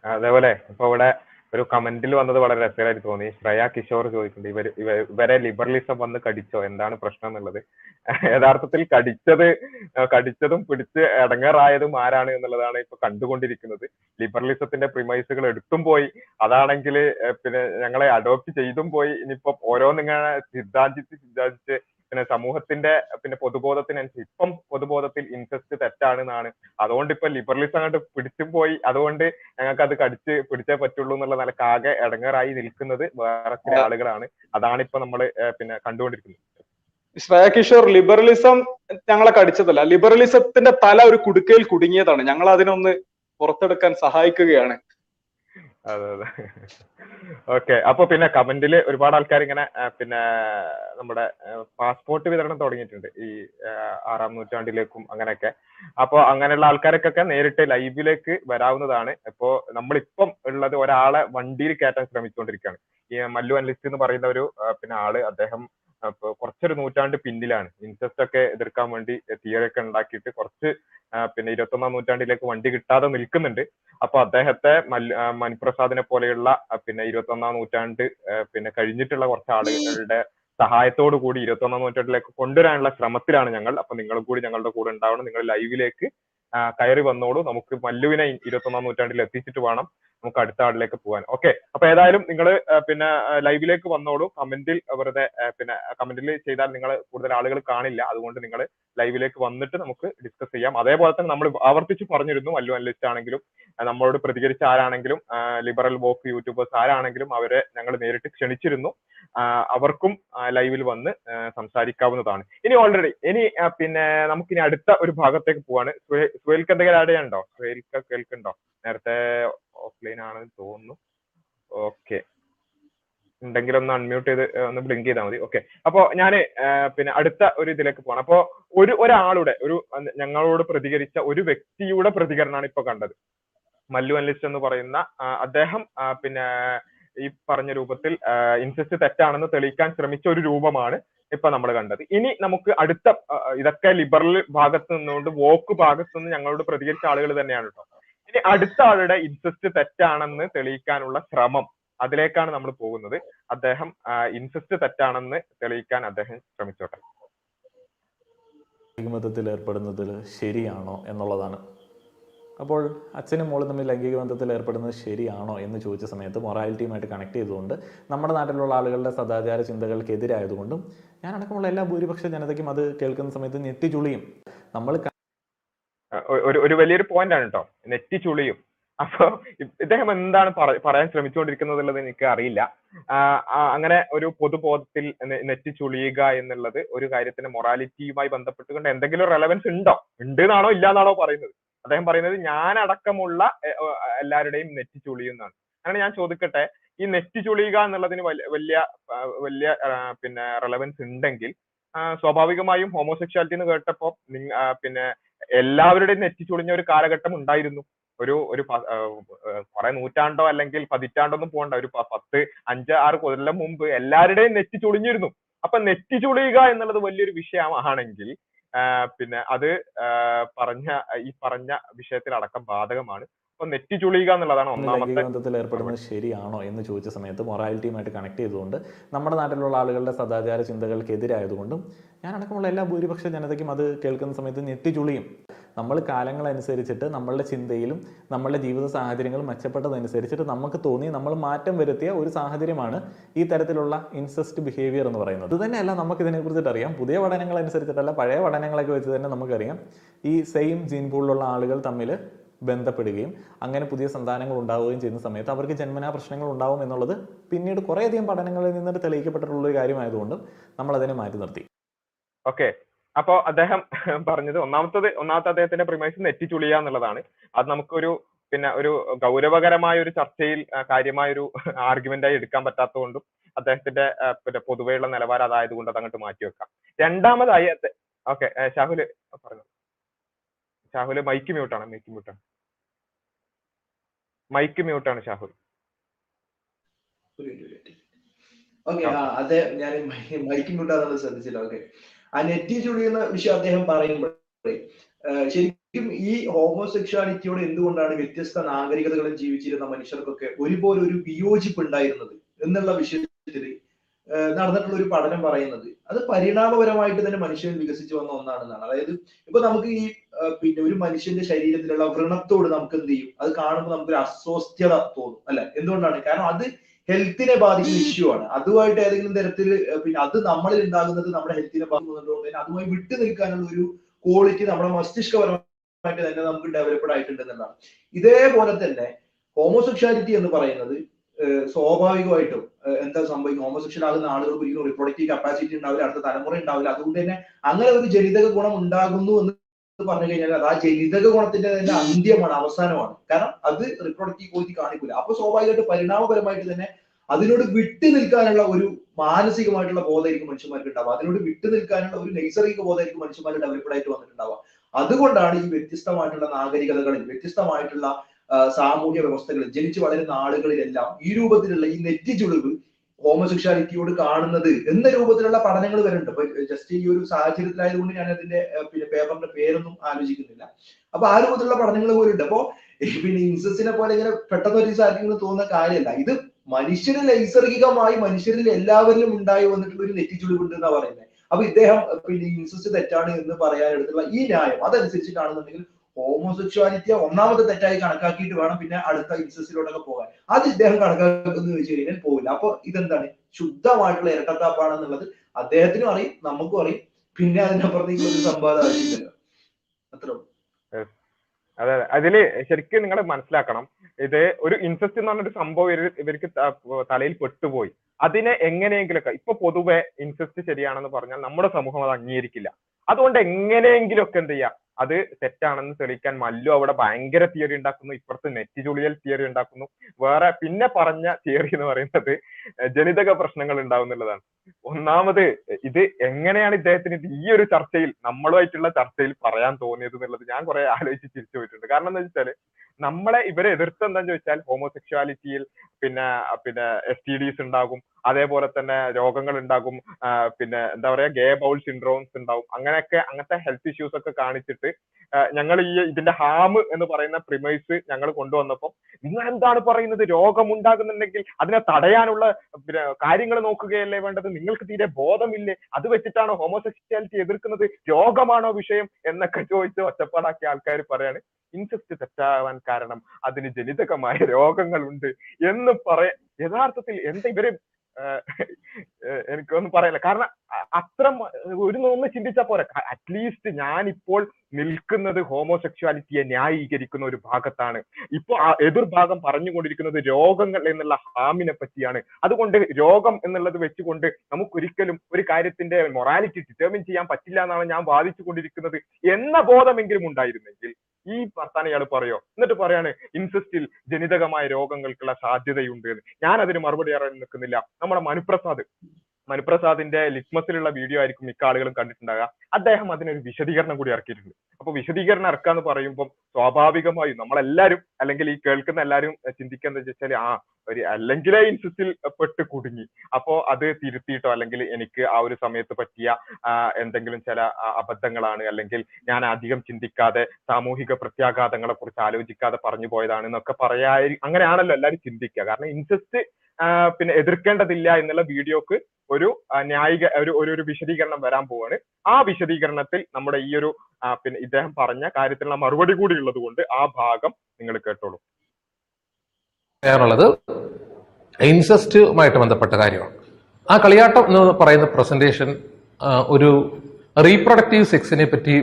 അതേപോലെ ഇപ്പൊ ഇവിടെ ഒരു കമന്റിൽ വന്നത് വളരെ രസകരമായിട്ട് തോന്നി. ശ്രേയ കിഷോർ ചോദിക്കുന്നുണ്ട് ഇവർ ഇവ- ഇവരെ ലിബറലിസം വന്ന് കടിച്ചോ? എന്താണ് പ്രശ്നം എന്നുള്ളത്? യഥാർത്ഥത്തിൽ കടിച്ചത് കടിച്ചതും പിടിച്ച് ഇടങ്ങാറായതും ആരാണ് എന്നുള്ളതാണ് ഇപ്പൊ കണ്ടുകൊണ്ടിരിക്കുന്നത്. ലിബറലിസത്തിന്റെ പ്രിമൈസുകൾ എടുത്തും പോയി. അതാണെങ്കിൽ പിന്നെ ഞങ്ങളെ അഡോപ്റ്റ് ചെയ്തും പോയി. ഇനിയിപ്പോ ഓരോന്നിങ്ങനെ സിദ്ധാന്തിച്ച് സിദ്ധാന്തിച്ച് പിന്നെ സമൂഹത്തിന്റെ പിന്നെ പൊതുബോധത്തിനനുസരിച്ച് ഇപ്പം പൊതുബോധത്തിൽ ഇൻട്രസ്റ്റ് തെറ്റാണ് എന്നാണ് അതുകൊണ്ട് ഇപ്പൊ ലിബറലിസം അങ്ങോട്ട് പിടിച്ചും പോയി അതുകൊണ്ട് ഞങ്ങൾക്ക് അത് കടിച്ച് പിടിച്ചേ പറ്റുള്ളൂ എന്നുള്ള നിലയ്ക്ക് ആകെ ഇടങ്ങേറായി നിൽക്കുന്നത് വേറെ ചില ആളുകളാണ്. അതാണ് ഇപ്പൊ നമ്മൾ പിന്നെ കണ്ടുകൊണ്ടിരിക്കുന്നത്. ശ്രേയ കിഷോർ ലിബറലിസം ഞങ്ങളെ കടിച്ചതല്ല. ലിബറലിസത്തിന്റെ തല ഒരു കുടുക്കയിൽ കുടുങ്ങിയതാണ്. ഞങ്ങൾ അതിനൊന്ന് പുറത്തെടുക്കാൻ സഹായിക്കുകയാണ്. അതെ അതെ. ഓക്കെ. അപ്പൊ പിന്നെ കമന്റിൽ ഒരുപാട് ആൾക്കാർ ഇങ്ങനെ പിന്നെ നമ്മുടെ പാസ്പോർട്ട് വിതരണം തുടങ്ങിയിട്ടുണ്ട്. ഈ ആറാം നൂറ്റാണ്ടിലേക്കും അങ്ങനെയൊക്കെ. അപ്പൊ അങ്ങനെയുള്ള ആൾക്കാർക്കൊക്കെ നേരിട്ട് ലൈവിലേക്ക് വരാവുന്നതാണ്. ഇപ്പോ നമ്മളിപ്പം ഉള്ളത് ഒരാളെ വണ്ടിയിൽ കയറ്റാൻ ശ്രമിച്ചുകൊണ്ടിരിക്കുകയാണ്. ഈ മല്ലു അനലിസ്റ്റ് എന്ന് പറയുന്ന ഒരു പിന്നെ ആൾ അദ്ദേഹം അപ്പൊ കുറച്ചൊരു നൂറ്റാണ്ട് പിന്നിലാണ്. ഇൻട്രസ്റ്റ് ഒക്കെ എതിർക്കാൻ വേണ്ടി തിയറി ഒക്കെ ഉണ്ടാക്കിയിട്ട് കുറച്ച് പിന്നെ ഇരുപത്തൊന്നാം നൂറ്റാണ്ടിലേക്ക് വണ്ടി കിട്ടാതെ നിൽക്കുന്നുണ്ട്. അപ്പൊ അദ്ദേഹത്തെ മനുപ്രസാദിനെ പോലെയുള്ള പിന്നെ ഇരുപത്തൊന്നാം നൂറ്റാണ്ട് പിന്നെ കഴിഞ്ഞിട്ടുള്ള കുറച്ച് ആളുകളുടെ സഹായത്തോടു കൂടി ഇരുപത്തൊന്നാം നൂറ്റാണ്ടിലേക്ക് കൊണ്ടുവരാനുള്ള ശ്രമത്തിലാണ് ഞങ്ങൾ. അപ്പൊ നിങ്ങളും കൂടി ഞങ്ങളുടെ കൂടെ ഉണ്ടാവണം. നിങ്ങൾ ലൈവിലേക്ക് കയറി വന്നോളൂ. നമുക്ക് മല്ലുവിനെ ഇരുപത്തൊന്നാം നൂറ്റാണ്ടിൽ എത്തിച്ചിട്ട് വേണം നമുക്ക് അടുത്ത ആളിലേക്ക് പോകാൻ. ഓക്കെ അപ്പൊ ഏതായാലും നിങ്ങൾ പിന്നെ ലൈവിലേക്ക് വന്നോളൂ. കമന്റിൽ വെറുതെ പിന്നെ കമന്റിൽ ചെയ്താൽ നിങ്ങൾ കൂടുതൽ ആളുകൾ കാണില്ല. അതുകൊണ്ട് നിങ്ങൾ ലൈവിലേക്ക് വന്നിട്ട് നമുക്ക് ഡിസ്കസ് ചെയ്യാം. അതേപോലെ തന്നെ നമ്മൾ ആവർത്തിച്ച് പറഞ്ഞിരുന്നു മല്ലു അനലിസ്റ്റ് ആണെങ്കിലും നമ്മളോട് പ്രതികരിച്ച ആരാണെങ്കിലും ലിബറൽ വോക്ക് യൂട്യൂബേഴ്സ് ആരാണെങ്കിലും അവരെ ഞങ്ങൾ നേരിട്ട് ക്ഷണിച്ചിരുന്നു. അവർക്കും ലൈവിൽ വന്ന് സംസാരിക്കാവുന്നതാണ്. ഇനി ഓൾറെഡി ഇനി പിന്നെ നമുക്കിനി അടുത്ത ഒരു ഭാഗത്തേക്ക് പോവാണ്. സുഹേ- സുഹേൽക്ക് എന്തെങ്കിലും ആഡ് ചെയ്യാനുണ്ടോ? സുഹേൽക്ക് കേൾക്കുന്നുണ്ടോ? നേരത്തെ ഓഫ്ലൈൻ ആണെന്ന് തോന്നുന്നു. ഓക്കെ ഉണ്ടെങ്കിൽ ഒന്ന് അൺമ്യൂട്ട് ചെയ്ത് ഒന്ന് ബ്ലിങ്ക് ചെയ്താൽ മതി. ഓക്കെ അപ്പോ ഞാൻ പിന്നെ അടുത്ത ഒരു ഇതിലേക്ക് പോകണം അപ്പോ ഒരു ഒരാളുടെ ഒരു ഞങ്ങളോട് പ്രതികരിച്ച ഒരു വ്യക്തിയുടെ പ്രതികരണമാണ് ഇപ്പൊ കണ്ടത്. മല്ലു അനലിസ്റ്റ് എന്ന് പറയുന്ന അദ്ദേഹം പിന്നെ ഈ പറഞ്ഞ രൂപത്തിൽ ഇൻസെസ്റ്റ് തെറ്റാണെന്ന് തെളിയിക്കാൻ ശ്രമിച്ച ഒരു രൂപമാണ് ഇപ്പൊ നമ്മൾ കണ്ടത്. ഇനി നമുക്ക് അടുത്ത ഇതൊക്കെ ലിബറൽ ഭാഗത്ത് നിന്നുകൊണ്ട് വോക്ക് ഭാഗത്ത് നിന്ന് ഞങ്ങളോട് പ്രതികരിച്ച ആളുകൾ തന്നെയാണ് കേട്ടോ ഇനി അടുത്ത ആളുടെ ഇൻസെസ്റ്റ് തെറ്റാണെന്ന് തെളിയിക്കാനുള്ള ശ്രമം അതിലേക്കാണ് നമ്മൾ പോകുന്നത്. അദ്ദേഹം ഇൻസെസ്റ്റ് തെറ്റാണെന്ന് തെളിയിക്കാൻ അദ്ദേഹം ശ്രമിച്ചോട്ടെ. ലൈംഗികബന്ധത്തിൽ ഏർപ്പെടുന്നതിൽ ശരിയാണോ എന്നുള്ളതാണ്. അപ്പോൾ അച്ഛനും മോളും തമ്മിൽ ലൈംഗിക ബന്ധത്തിൽ ഏർപ്പെടുന്നത് ശരിയാണോ എന്ന് ചോദിച്ച സമയത്ത് മൊറാലിറ്റിയുമായിട്ട് കണക്ട് ചെയ്തുകൊണ്ട് നമ്മുടെ നാട്ടിലുള്ള ആളുകളുടെ സദാചാര ചിന്തകൾക്കെതിരായതുകൊണ്ടും ഞാൻ അടക്കമുള്ള എല്ലാ ഭൂരിപക്ഷ ജനതയ്ക്കും അത് കേൾക്കുന്ന സമയത്ത് ഞെട്ടിച്ചുളിയും. നമ്മൾ ഒരു ഒരു വലിയൊരു പോയിന്റ് ആണ് കേട്ടോ നെറ്റി ചുളിയും അപ്പൊ ഇദ്ദേഹം എന്താണ് പറ- പറയാൻ ശ്രമിച്ചുകൊണ്ടിരിക്കുന്നത് എന്നുള്ളത് എനിക്ക് അറിയില്ല. അങ്ങനെ ഒരു പൊതുബോധത്തിൽ നെറ്റി ചുളിയുക എന്നുള്ളത് ഒരു കാര്യത്തിന് മൊറാലിറ്റിയുമായി ബന്ധപ്പെട്ടുകൊണ്ട് എന്തെങ്കിലും റെലവൻസ് ഉണ്ടോ? ഉണ്ട് എന്നാണോ ഇല്ല എന്നാണോ പറയുന്നത്? അദ്ദേഹം പറയുന്നത് ഞാൻ അടക്കമുള്ള എല്ലാവരുടെയും നെറ്റി ചുളിയുന്നാണ് അങ്ങനെ ഞാൻ ചോദിക്കട്ടെ ഈ നെറ്റി ചുളിയുക എന്നുള്ളതിന് വലിയ വലിയ പിന്നെ റെലവൻസ് ഉണ്ടെങ്കിൽ സ്വാഭാവികമായും ഹോമോസെക്ഷാലിറ്റി എന്ന് കേട്ടപ്പോ പിന്നെ എല്ലാവരുടെയും നെറ്റി ചുളിഞ്ഞ ഒരു കാലഘട്ടം ഉണ്ടായിരുന്നു. ഒരു ഒരു കുറെ നൂറ്റാണ്ടോ അല്ലെങ്കിൽ പതിറ്റാണ്ടോ ഒന്നും പോകണ്ട ഒരു പത്ത് അഞ്ച് ആറ് കൊല്ലം മുമ്പ് എല്ലാവരുടെയും നെറ്റി ചുളിഞ്ഞിരുന്നു. അപ്പൊ നെറ്റി ചുളിയുക എന്നുള്ളത് വലിയൊരു വിഷയമാണെങ്കിൽ പിന്നെ അത് പറഞ്ഞ ഈ പറഞ്ഞ വിഷയത്തിൽ അടക്കം ബാധകമാണ്. അപ്പൊ നെറ്റി ചുളിയുക എന്നുള്ളതാണ് ഒന്നാമത്തെ ഏർപ്പെടുന്നത് ശരിയാണോ എന്ന് ചോദിച്ച സമയത്ത് മൊറാലിറ്റിയുമായിട്ട് കണക്ട് ചെയ്തുകൊണ്ട് നമ്മുടെ നാട്ടിലുള്ള ആളുകളുടെ സദാചാര ചിന്തകൾക്കെതിരായതുകൊണ്ടും ഞാൻ അടക്കമുള്ള എല്ലാ ഭൂരിപക്ഷ ജനതയ്ക്കും അത് കേൾക്കുന്ന സമയത്ത് ഞെട്ടിച്ചുളിയും നമ്മൾ കാലങ്ങളനുസരിച്ചിട്ട് നമ്മളുടെ ചിന്തയിലും നമ്മളുടെ ജീവിത സാഹചര്യങ്ങളും മെച്ചപ്പെട്ടതനുസരിച്ചിട്ട് നമുക്ക് തോന്നി നമ്മൾ മാറ്റം വരുത്തിയ ഒരു സാഹചര്യമാണ് ഈ തരത്തിലുള്ള ഇൻസെസ്റ്റ് ബിഹേവിയർ എന്ന് പറയുന്നത്. ഇത് തന്നെയല്ല നമുക്ക് ഇതിനെക്കുറിച്ചിട്ട് അറിയാം. പുതിയ പഠനങ്ങൾ അനുസരിച്ചിട്ടല്ല പഴയ പഠനങ്ങളൊക്കെ വെച്ച് തന്നെ നമുക്കറിയാം. ഈ സെയിം ജീൻ പൂളിലുള്ള ആളുകൾ തമ്മിൽ ബന്ധപ്പെടുകയും അങ്ങനെ പുതിയ സന്താനങ്ങൾ ഉണ്ടാവുകയും ചെയ്യുന്ന സമയത്ത് അവർക്ക് ജന്മനാ പ്രശ്നങ്ങൾ ഉണ്ടാവും എന്നുള്ളത് പിന്നീട് കുറേയധികം പഠനങ്ങളിൽ നിന്നിട്ട് തെളിയിക്കപ്പെട്ടിട്ടുള്ള ഒരു കാര്യമായതുകൊണ്ടും നമ്മൾ അതിനെ മാറ്റി നിർത്തി. ഓക്കെ അപ്പോ അദ്ദേഹം പറഞ്ഞത് ഒന്നാമത്തത് ഒന്നാമത്തെ അദ്ദേഹത്തിന്റെ പ്രിമൈസ് നെറ്റിച്ചുളിയ എന്നുള്ളതാണ്. അത് നമുക്കൊരു പിന്നെ ഒരു ഗൗരവകരമായ ഒരു ചർച്ചയിൽ കാര്യമായ ഒരു ആർഗ്യുമെന്റ് ആയി എടുക്കാൻ പറ്റാത്തതുകൊണ്ടും അദ്ദേഹത്തിന്റെ പിന്നെ പൊതുവെയുള്ള നിലവാരം അതായതുകൊണ്ട് അത് അങ്ങോട്ട് മാറ്റി വെക്കാം. രണ്ടാമതായി ഓക്കെ ഷാഹുൽ പറഞ്ഞു. ഷാഹുൽ മൈക്ക് മ്യൂട്ടാണ് മൈക്ക് മ്യൂട്ടാണ് മൈക്ക് മ്യൂട്ടാണ് ഷാഹുൽ ഓക്കെ അതെ ഞാൻ മൈക്ക് മ്യൂട്ടാന്നുള്ളത് ശ്രദ്ധിച്ചില്ല ഓക്കെ ആ നെറ്റി ചുളിയുന്ന വിഷയം അദ്ദേഹം പറയുമ്പോൾ ശരിക്കും ഈ ഹോമോസെക്ഷാലിറ്റിയോട് എന്തുകൊണ്ടാണ് വ്യത്യസ്ത നാഗരികതകളിൽ ജീവിച്ചിരുന്ന മനുഷ്യർക്കൊക്കെ ഒരുപോലെ ഒരു വിയോജിപ്പ് ഉണ്ടായിരുന്നത് എന്നുള്ള വിഷയത്തിൽ നടന്നിട്ടുള്ള ഒരു പഠനം പറയുന്നത്? അത് പരിണാമപരമായിട്ട് തന്നെ മനുഷ്യൻ വികസിച്ചു വന്ന ഒന്നാണെന്നാണ്. അതായത് ഇപ്പൊ നമുക്ക് ഈ പിന്നെ ഒരു മനുഷ്യന്റെ ശരീരത്തിലുള്ള വ്രണത്തോട് നമുക്ക് എന്ത് ചെയ്യും? അത് കാണുമ്പോൾ നമുക്കൊരു അസ്വസ്ഥത തോന്നും അല്ലെ? എന്തുകൊണ്ടാണ്? കാരണം അത് ഹെൽത്തിനെ ബാധിക്കുന്ന ഇഷ്യൂ ആണ്. അതുമായിട്ട് ഏതെങ്കിലും തരത്തിൽ പിന്നെ അത് നമ്മളിൽ ഉണ്ടാകുന്നത് നമ്മുടെ ഹെൽത്തിനെ ബാധിക്കുന്നതുകൊണ്ട് തന്നെ അതുമായി വിട്ടു നിൽക്കാനുള്ള ഒരു ക്വാളിറ്റി നമ്മുടെ മസ്തിഷ്കപരമായിട്ട് തന്നെ നമുക്ക് ഡെവലപ്ഡ് ആയിട്ടുണ്ട് എന്നുള്ളതാണ്. ഇതേപോലെ തന്നെ ഹോമോസെക്ഷാലിറ്റി എന്ന് പറയുന്നത് സ്വാഭാവികമായിട്ടും എന്താ സംഭവിക്കും? ഹോമോസെക്ഷൽ ആകുന്ന ആളുകൾക്ക് ഒരിക്കലും റിപ്രൊഡക്റ്റീവ് കപ്പാസിറ്റി ഉണ്ടാവില്ല അടുത്ത തലമുറ ഉണ്ടാവില്ല. അതുകൊണ്ട് തന്നെ അങ്ങനെ ഒരു ജനിതക ഗുണം ഉണ്ടാകുന്നു എന്ന് പറഞ്ഞു കഴിഞ്ഞാൽ അത് ആ ജനിതക ഗുണത്തിന്റെ തന്നെ അന്ത്യമാണ് അവസാനമാണ്. കാരണം അത് റിപ്രൊഡക്റ്റീവ് ക്വാളിറ്റി കാണിക്കില്ല അപ്പൊ സ്വാഭാവികമായിട്ട് പരിണാമപരമായിട്ട് തന്നെ അതിനോട് വിട്ടു നിൽക്കാനുള്ള ഒരു മാനസികമായിട്ടുള്ള ബോധമായിരിക്കും മനുഷ്യന്മാർക്ക് ഉണ്ടാവുക അതിനോട് വിട്ടു നിൽക്കാനുള്ള ഒരു നൈസർഗിക ബോധമായിരിക്കും മനുഷ്യന്മാർ ഡെവലപ്ഡ് ആയിട്ട് വന്നിട്ടുണ്ടാവുക. അതുകൊണ്ടാണ് ഈ വ്യത്യസ്തമായിട്ടുള്ള നാഗരികതകളിൽ വ്യത്യസ്തമായിട്ടുള്ള സാമൂഹ്യ വ്യവസ്ഥകളിൽ ജനിച്ചു വളരുന്ന ആളുകളിലെല്ലാം ഈ രൂപത്തിലുള്ള ഈ നെറ്റി ചുളിവ് ഹോമോസെക്ഷാലിറ്റിയോട് കാണുന്നത് എന്ന രൂപത്തിലുള്ള പഠനങ്ങൾ വരുന്നുണ്ട്. അപ്പൊ ജസ്റ്റ് ഈ ഒരു സാഹചര്യത്തിലായതുകൊണ്ട് ഞാൻ അതിന്റെ പിന്നെ പേപ്പറിന്റെ പേരൊന്നും ആലോചിക്കുന്നില്ല. അപ്പൊ ആ രൂപത്തിലുള്ള പഠനങ്ങൾ പോലുണ്ട്. അപ്പോ പിന്നെ ഇൻസസിനെ പോലെ ഇങ്ങനെ പെട്ടെന്ന് ഒരു സാധിക്കുന്ന തോന്നുന്ന കാര്യമല്ല. ഇത് മനുഷ്യരിൽ നൈസർഗികമായി മനുഷ്യരിൽ എല്ലാവരിലും ഉണ്ടായി വന്നിട്ടുള്ള ഒരു നെറ്റിച്ചുളിവുണ്ട് എന്നാ പറയുന്നത് അപ്പൊ ഇദ്ദേഹം പിന്നെ ഇൻസസ് തെറ്റാണ് എന്ന് പറയാനെടുത്തുള്ള ഈ ന്യായം അതനുസരിച്ചിട്ടാണെന്നുണ്ടെങ്കിൽ ഹോമോസെക്ഷുവാലിറ്റിയെ ഒന്നാമത്തെ തെറ്റായി കണക്കാക്കിയിട്ട് വേണം പിന്നെ അടുത്ത ഇൻസസിലോട്ടൊക്കെ പോകാൻ. അത് ഇദ്ദേഹം കണക്കാക്കുന്നു ചോദിച്ചു കഴിഞ്ഞാൽ പോകില്ല അപ്പൊ ഇതെന്താണ്? ശുദ്ധമായിട്ടുള്ള ഇരട്ടത്താപ്പാണെന്നുള്ളത് അദ്ദേഹത്തിനും അറിയും നമുക്കും അറിയും. പിന്നെ അതിനപ്പുറത്തേക്ക് ഒരു സംവാദം ആവശ്യമില്ല അത്ര അതെ അതെ. അതിൽ ശരിക്കും നിങ്ങൾ മനസ്സിലാക്കണം. ഇത് ഒരു ഇൻസെസ്റ്റ് എന്ന് പറഞ്ഞൊരു സംഭവം ഇവർക്ക് തലയിൽ പെട്ടുപോയി. അതിനെ എങ്ങനെയെങ്കിലൊക്കെ ഇപ്പൊ പൊതുവെ ഇൻസെസ്റ്റ് ശരിയാണെന്ന് പറഞ്ഞാൽ നമ്മുടെ സമൂഹം അത് അംഗീകരിക്കില്ല. അതുകൊണ്ട് എങ്ങനെയെങ്കിലുമൊക്കെ എന്ത് അത് തെറ്റാണെന്ന് തെളിയിക്കാൻ മല്ലു അവിടെ ഭയങ്കര തിയറി ഉണ്ടാക്കുന്നു ഇപ്പുറത്ത് നെറ്റ് ചുളിയൽ തിയറി ഉണ്ടാക്കുന്നു. വേറെ പിന്നെ പറഞ്ഞ തിയറി എന്ന് പറയുന്നത് ജനിതക പ്രശ്നങ്ങൾ ഉണ്ടാവുന്നുള്ളതാണ് ഒന്നാമത് ഇത് എങ്ങനെയാണ് ഇദ്ദേഹത്തിന് ഈ ഒരു ചർച്ചയിൽ നമ്മളുമായിട്ടുള്ള ചർച്ചയിൽ പറയാൻ തോന്നിയത് എന്നുള്ളത് ഞാൻ കുറെ ആലോചിച്ച് ചിരിച്ചു പോയിട്ടുണ്ട്. കാരണം എന്താ വെച്ചാൽ നമ്മളെ ഇവരെ എതിർത്ത് എന്താന്ന് ചോദിച്ചാൽ ഹോമോസെക്ഷുവാലിറ്റിയിൽ പിന്നെ പിന്നെ എസ് ടി ഡിസ് ഉണ്ടാകും. അതേപോലെ തന്നെ രോഗങ്ങൾ ഉണ്ടാകും. പിന്നെ എന്താ പറയാ ഗേ ബൗൾ സിൻഡ്രോംസ് ഉണ്ടാവും അങ്ങനെയൊക്കെ അങ്ങനത്തെ ഹെൽത്ത് ഇഷ്യൂസ് ഒക്കെ കാണിച്ചിട്ട് ഞങ്ങൾ ഈ ഇതിന്റെ ഹാം എന്ന് പറയുന്ന പ്രിമൈസ് ഞങ്ങൾ കൊണ്ടുവന്നപ്പോൾ നിങ്ങൾ എന്താണ് പറയുന്നത്? രോഗം രോഗമുണ്ടാകുന്നുണ്ടെങ്കിൽ അതിനെ തടയാനുള്ള പിന്നെ കാര്യങ്ങൾ നോക്കുകയല്ലേ വേണ്ടത്? നിങ്ങൾക്ക് തീരെ ബോധമില്ലേ? അത് വെച്ചിട്ടാണോ ഹോമോസെക്ഷുവാലിറ്റി എതിർക്കുന്നത്? രോഗമാണോ വിഷയം? എന്നൊക്കെ ചോദിച്ച് ഒറ്റപ്പാടാക്കിയ ആൾക്കാർ പറയാണ്. ഇൻസെസ്റ്റ് തെറ്റാവാൻ കാരണം അതിന് ജനിതകമായ രോഗങ്ങളുണ്ട് എന്ന് പറയ യഥാർത്ഥത്തിൽ എന്താ ഇവർ എനിക്കൊന്നും പറയില്ല. കാരണം അത്ര ഒരു ഒന്ന് ചിന്തിച്ചാൽ പോരെ. അറ്റ്ലീസ്റ്റ് ഞാൻ ഇപ്പോൾ നിൽക്കുന്നത് ഹോമോസെക്ഷുവാലിറ്റിയെ ന്യായീകരിക്കുന്ന ഒരു ഭാഗത്താണ്. ഇപ്പൊ ആ എതിർഭാഗം പറഞ്ഞുകൊണ്ടിരിക്കുന്നത് രോഗങ്ങൾ എന്നുള്ള ഹാമിനെ പറ്റിയാണ്. അതുകൊണ്ട് രോഗം എന്നുള്ളത് വെച്ചുകൊണ്ട് നമുക്കൊരിക്കലും ഒരു കാര്യത്തിന്റെ മൊറാലിറ്റി ഡിറ്റർമിൻ ചെയ്യാൻ പറ്റില്ല എന്നാണ് ഞാൻ വാദിച്ചു കൊണ്ടിരിക്കുന്നത് എന്ന ബോധമെങ്കിലും ഉണ്ടായിരുന്നെങ്കിൽ ഈ വർത്താനം ഇയാൾ പറയോ? എന്നിട്ട് പറയാണ് ഇൻസെസ്റ്റിൽ ജനിതകമായ രോഗങ്ങൾക്കുള്ള സാധ്യതയുണ്ട് ഞാൻ അതിന് മറുപടി പറയാൻ നിൽക്കുന്നില്ല. നമ്മുടെ മനുപ്രസാദ്. മനുപ്രസാദിന്റെ ലിക്മസിലുള്ള വീഡിയോ ആയിരിക്കും മിക്ക ആളുകളും കണ്ടിട്ടുണ്ടാകുക അദ്ദേഹം അതിനൊരു വിശദീകരണം കൂടി ഇറക്കിയിട്ടുണ്ട്. അപ്പൊ വിശദീകരണം ഇറക്കുക എന്ന് പറയുമ്പോൾ സ്വാഭാവികമായും നമ്മളെല്ലാരും അല്ലെങ്കിൽ ഈ കേൾക്കുന്ന എല്ലാരും ചിന്തിക്കുക എന്താ വെച്ചാൽ ആ ഒരു അല്ലെങ്കിലേ ഇൻസിസ്റ്റിൽ പെട്ട് കുടുങ്ങി. അപ്പോ അത് തിരുത്തിയിട്ടോ അല്ലെങ്കിൽ എനിക്ക് ആ ഒരു സമയത്ത് പറ്റിയ എന്തെങ്കിലും ചില അബദ്ധങ്ങളാണ് അല്ലെങ്കിൽ ഞാൻ അധികം ചിന്തിക്കാതെ സാമൂഹിക പ്രത്യാഘാതങ്ങളെ കുറിച്ച് ആലോചിക്കാതെ പറഞ്ഞു പോയതാണ് എന്നൊക്കെ പറയാ അങ്ങനെയാണല്ലോ എല്ലാവരും ചിന്തിക്കുക. കാരണം ഇൻസെസ്റ്റ് പിന്നെ എതിർക്കേണ്ടതില്ല എന്നുള്ള വീഡിയോക്ക് ഒരു ന്യായിക ഒരു ഒരു വിശദീകരണം വരാൻ പോവാണ്. ആ വിശദീകരണത്തിൽ നമ്മുടെ ഈ ഒരു പിന്നെ ഇദ്ദേഹം പറഞ്ഞ കാര്യത്തിനുള്ള മറുപടി കൂടി ഉള്ളത് കൊണ്ട് ആ ഭാഗം നിങ്ങൾ കേട്ടോളൂ. ഇൻസെസ്റ്റുമായിട്ട് ബന്ധപ്പെട്ട കാര്യമാണ്. ആ കളിയാട്ടം എന്ന് പറയുന്ന പ്രസന്റേഷൻ ഒരു റീപ്രൊഡക്റ്റീവ് സെക്സിനെ പറ്റി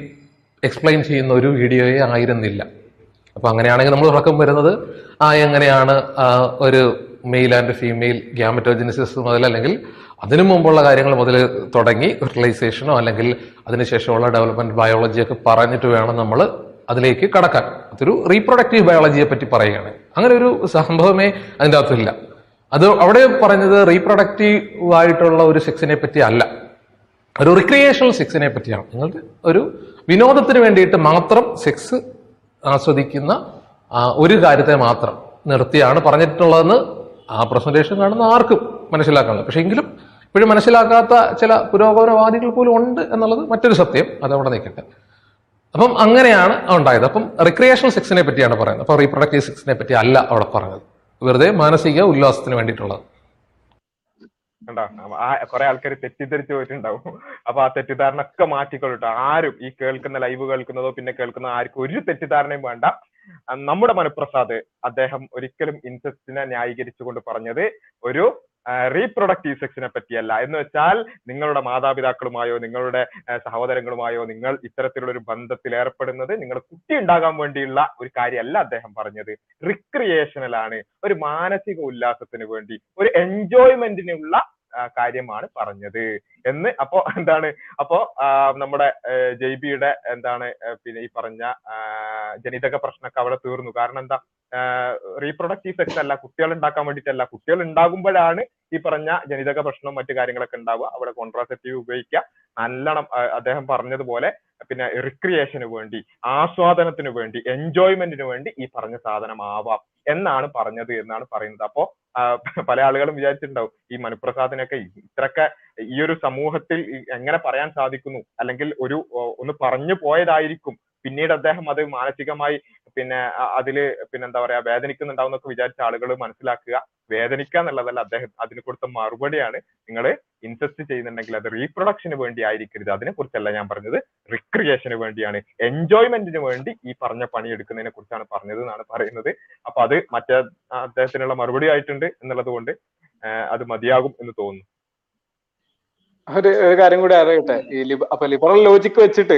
എക്സ്പ്ലെയിൻ ചെയ്യുന്ന ഒരു വീഡിയോയെ ആയിരുന്നില്ല. അപ്പൊ അങ്ങനെയാണെങ്കിൽ നമ്മൾ ഉറക്കം വരുന്നത് ആ എങ്ങനെയാണ് ഒരു മെയിൽ ആൻഡ് ഫീമെയിൽ ഗ്യാമറ്റോജിനിസിസ് മുതൽ അല്ലെങ്കിൽ അതിനു മുമ്പുള്ള കാര്യങ്ങൾ മുതൽ തുടങ്ങി ഫെർട്ടിലൈസേഷനോ അല്ലെങ്കിൽ അതിനുശേഷമുള്ള ഡെവലപ്മെന്റ് ബയോളജിയൊക്കെ പറഞ്ഞിട്ട് വേണം നമ്മൾ അതിലേക്ക് കടക്കാൻ. അതൊരു റീപ്രൊഡക്റ്റീവ് ബയോളജിയെ പറ്റി പറയുകയാണ്. അങ്ങനെ ഒരു സംഭവമേ അതിന്റെ അകത്തില്ല. അത് അവിടെ പറഞ്ഞത് റീപ്രൊഡക്റ്റീവ് ആയിട്ടുള്ള ഒരു സെക്സിനെ പറ്റി അല്ല. ഒരു റിക്രിയേഷണൽ സെക്സിനെ പറ്റിയാണ്. നിങ്ങൾക്ക് ഒരു വിനോദത്തിന് വേണ്ടിയിട്ട് മാത്രം സെക്സ് ആസ്വദിക്കുന്ന ഒരു കാര്യത്തെ മാത്രം നിർത്തിയാണ് പറഞ്ഞിട്ടുള്ളതെന്ന് ആ പ്രസന്റേഷൻ കാണുന്ന ആർക്കും മനസ്സിലാക്കാനുള്ളത്. പക്ഷെ എങ്കിലും ഇപ്പോഴും മനസ്സിലാക്കാത്ത ചില പുരോഗമനവാദികൾ പോലും ഉണ്ട് എന്നുള്ളത് മറ്റൊരു സത്യം. അതവിടെ നിൽക്കട്ടെ. അപ്പം അങ്ങനെയാണ് ഉണ്ടായത്. അപ്പം റിക്രിയേഷണൽ സെക്സിനെ പറ്റിയാണ് പറയുന്നത്. അപ്പോൾ റീപ്രൊഡക്റ്റീവ് സെക്സിനെ പറ്റി അല്ല അവിടെ പറഞ്ഞത് വെറുതെ മാനസിക ഉല്ലാസത്തിന് വേണ്ടിയിട്ടുള്ളത്. കണ്ടോ? കുറെ ആൾക്കാർ തെറ്റിദ്ധരിച്ചു പോയിട്ടുണ്ടാവും. അപ്പൊ ആ തെറ്റിദ്ധാരണ ഒക്കെ മാറ്റിക്കൊള്ളട്ടോ ആരും ഈ കേൾക്കുന്ന ലൈവ് കേൾക്കുന്നതോ പിന്നെ കേൾക്കുന്ന ആർക്കും ഒരു തെറ്റിദ്ധാരണയും വേണ്ട. നമ്മുടെ മനുപ്രസാദ് അദ്ദേഹം ഒരിക്കലും ഇൻസെസ്റ്റിനെ ന്യായീകരിച്ചുകൊണ്ട് പറഞ്ഞത് ഒരു റീപ്രൊഡക്റ്റീവ് സെക്സിനെ പറ്റിയല്ല. എന്ന് വെച്ചാൽ നിങ്ങളുടെ മാതാപിതാക്കളുമായോ നിങ്ങളുടെ സഹോദരങ്ങളുമായോ നിങ്ങൾ ഇത്തരത്തിലുള്ള ഒരു ബന്ധത്തിൽ ഏർപ്പെടുന്നത് നിങ്ങൾ കുട്ടി ഉണ്ടാകാൻ വേണ്ടിയുള്ള ഒരു കാര്യമല്ല അദ്ദേഹം പറഞ്ഞത്. റിക്രിയേഷനലാണ് ഒരു മാനസിക ഉല്ലാസത്തിന് വേണ്ടി ഒരു എൻജോയ്മെന്റിനുള്ള കാര്യമാണ് പറഞ്ഞത്. എന്ന് അപ്പോ എന്താണ്? അപ്പോ നമ്മുടെ ജെയ്ബിയുടെ എന്താണ് പിന്നെ ഈ പറഞ്ഞ ജനിതക പ്രശ്നമൊക്കെ അവിടെ തീർന്നു. കാരണം എന്താ? റീപ്രൊഡക്റ്റീവ് സെക്സ് അല്ല കുട്ടികൾ ഉണ്ടാക്കാൻ വേണ്ടിയിട്ടല്ല. കുട്ടികൾ ഉണ്ടാകുമ്പോഴാണ് ഈ പറഞ്ഞ ജനിതക പ്രശ്നവും മറ്റു കാര്യങ്ങളൊക്കെ ഉണ്ടാവുക. അവിടെ കോൺട്രാസെപ്റ്റീവ് ഉപയോഗിക്കുക. നല്ലോണം അദ്ദേഹം പറഞ്ഞതുപോലെ പിന്നെ റിക്രിയേഷന് വേണ്ടി ആസ്വാദനത്തിന് വേണ്ടി എൻജോയ്മെന്റിന് വേണ്ടി ഈ പറഞ്ഞ സാധനം ആവാം എന്നാണ് പറഞ്ഞത് എന്നാണ് പറയുന്നത്. അപ്പോ പല ആളുകളും വിചാരിച്ചിട്ടുണ്ടാവും ഈ മനുപ്രസാദിനൊക്കെ ഇത്രയൊക്കെ ഈ ഒരു സമൂഹത്തിൽ എങ്ങനെ പറയാൻ സാധിക്കുന്നു? അല്ലെങ്കിൽ ഒരു ഒന്ന് പറഞ്ഞു പോയതായിരിക്കും പിന്നീട് അദ്ദേഹം അത് മാനസികമായി പിന്നെ അതിൽ പിന്നെ എന്താ പറയാ വേദനിക്കുന്നുണ്ടാവും എന്നൊക്കെ വിചാരിച്ച ആളുകൾ മനസ്സിലാക്കുക. വേദനിക്കുക എന്നുള്ളതല്ല അദ്ദേഹം അതിന് കൊടുത്ത മറുപടിയാണ്. നിങ്ങൾ ഇൻസെസ്റ്റ് ചെയ്യുന്നുണ്ടെങ്കിൽ അത് റീപ്രൊഡക്ഷന് വേണ്ടി ആയിരിക്കരുത്. അതിനെ കുറിച്ചല്ല ഞാൻ പറഞ്ഞത്. റിക്രിയേഷന് വേണ്ടിയാണ്. എൻജോയ്മെന്റിന് വേണ്ടി ഈ പറഞ്ഞ പണി എടുക്കുന്നതിനെ കുറിച്ചാണ് പറഞ്ഞത് എന്നാണ് പറയുന്നത്. അപ്പൊ അത് മറ്റേ അദ്ദേഹത്തിനുള്ള മറുപടി ആയിട്ടുണ്ട് എന്നുള്ളത് കൊണ്ട് അത് മതിയാകും എന്ന് തോന്നുന്നു. ഒരു കാര്യം കൂടി അറിയട്ടെ? ഈ അപ്പൊ ലിബറൽ ലോജിക്ക് വെച്ചിട്ട്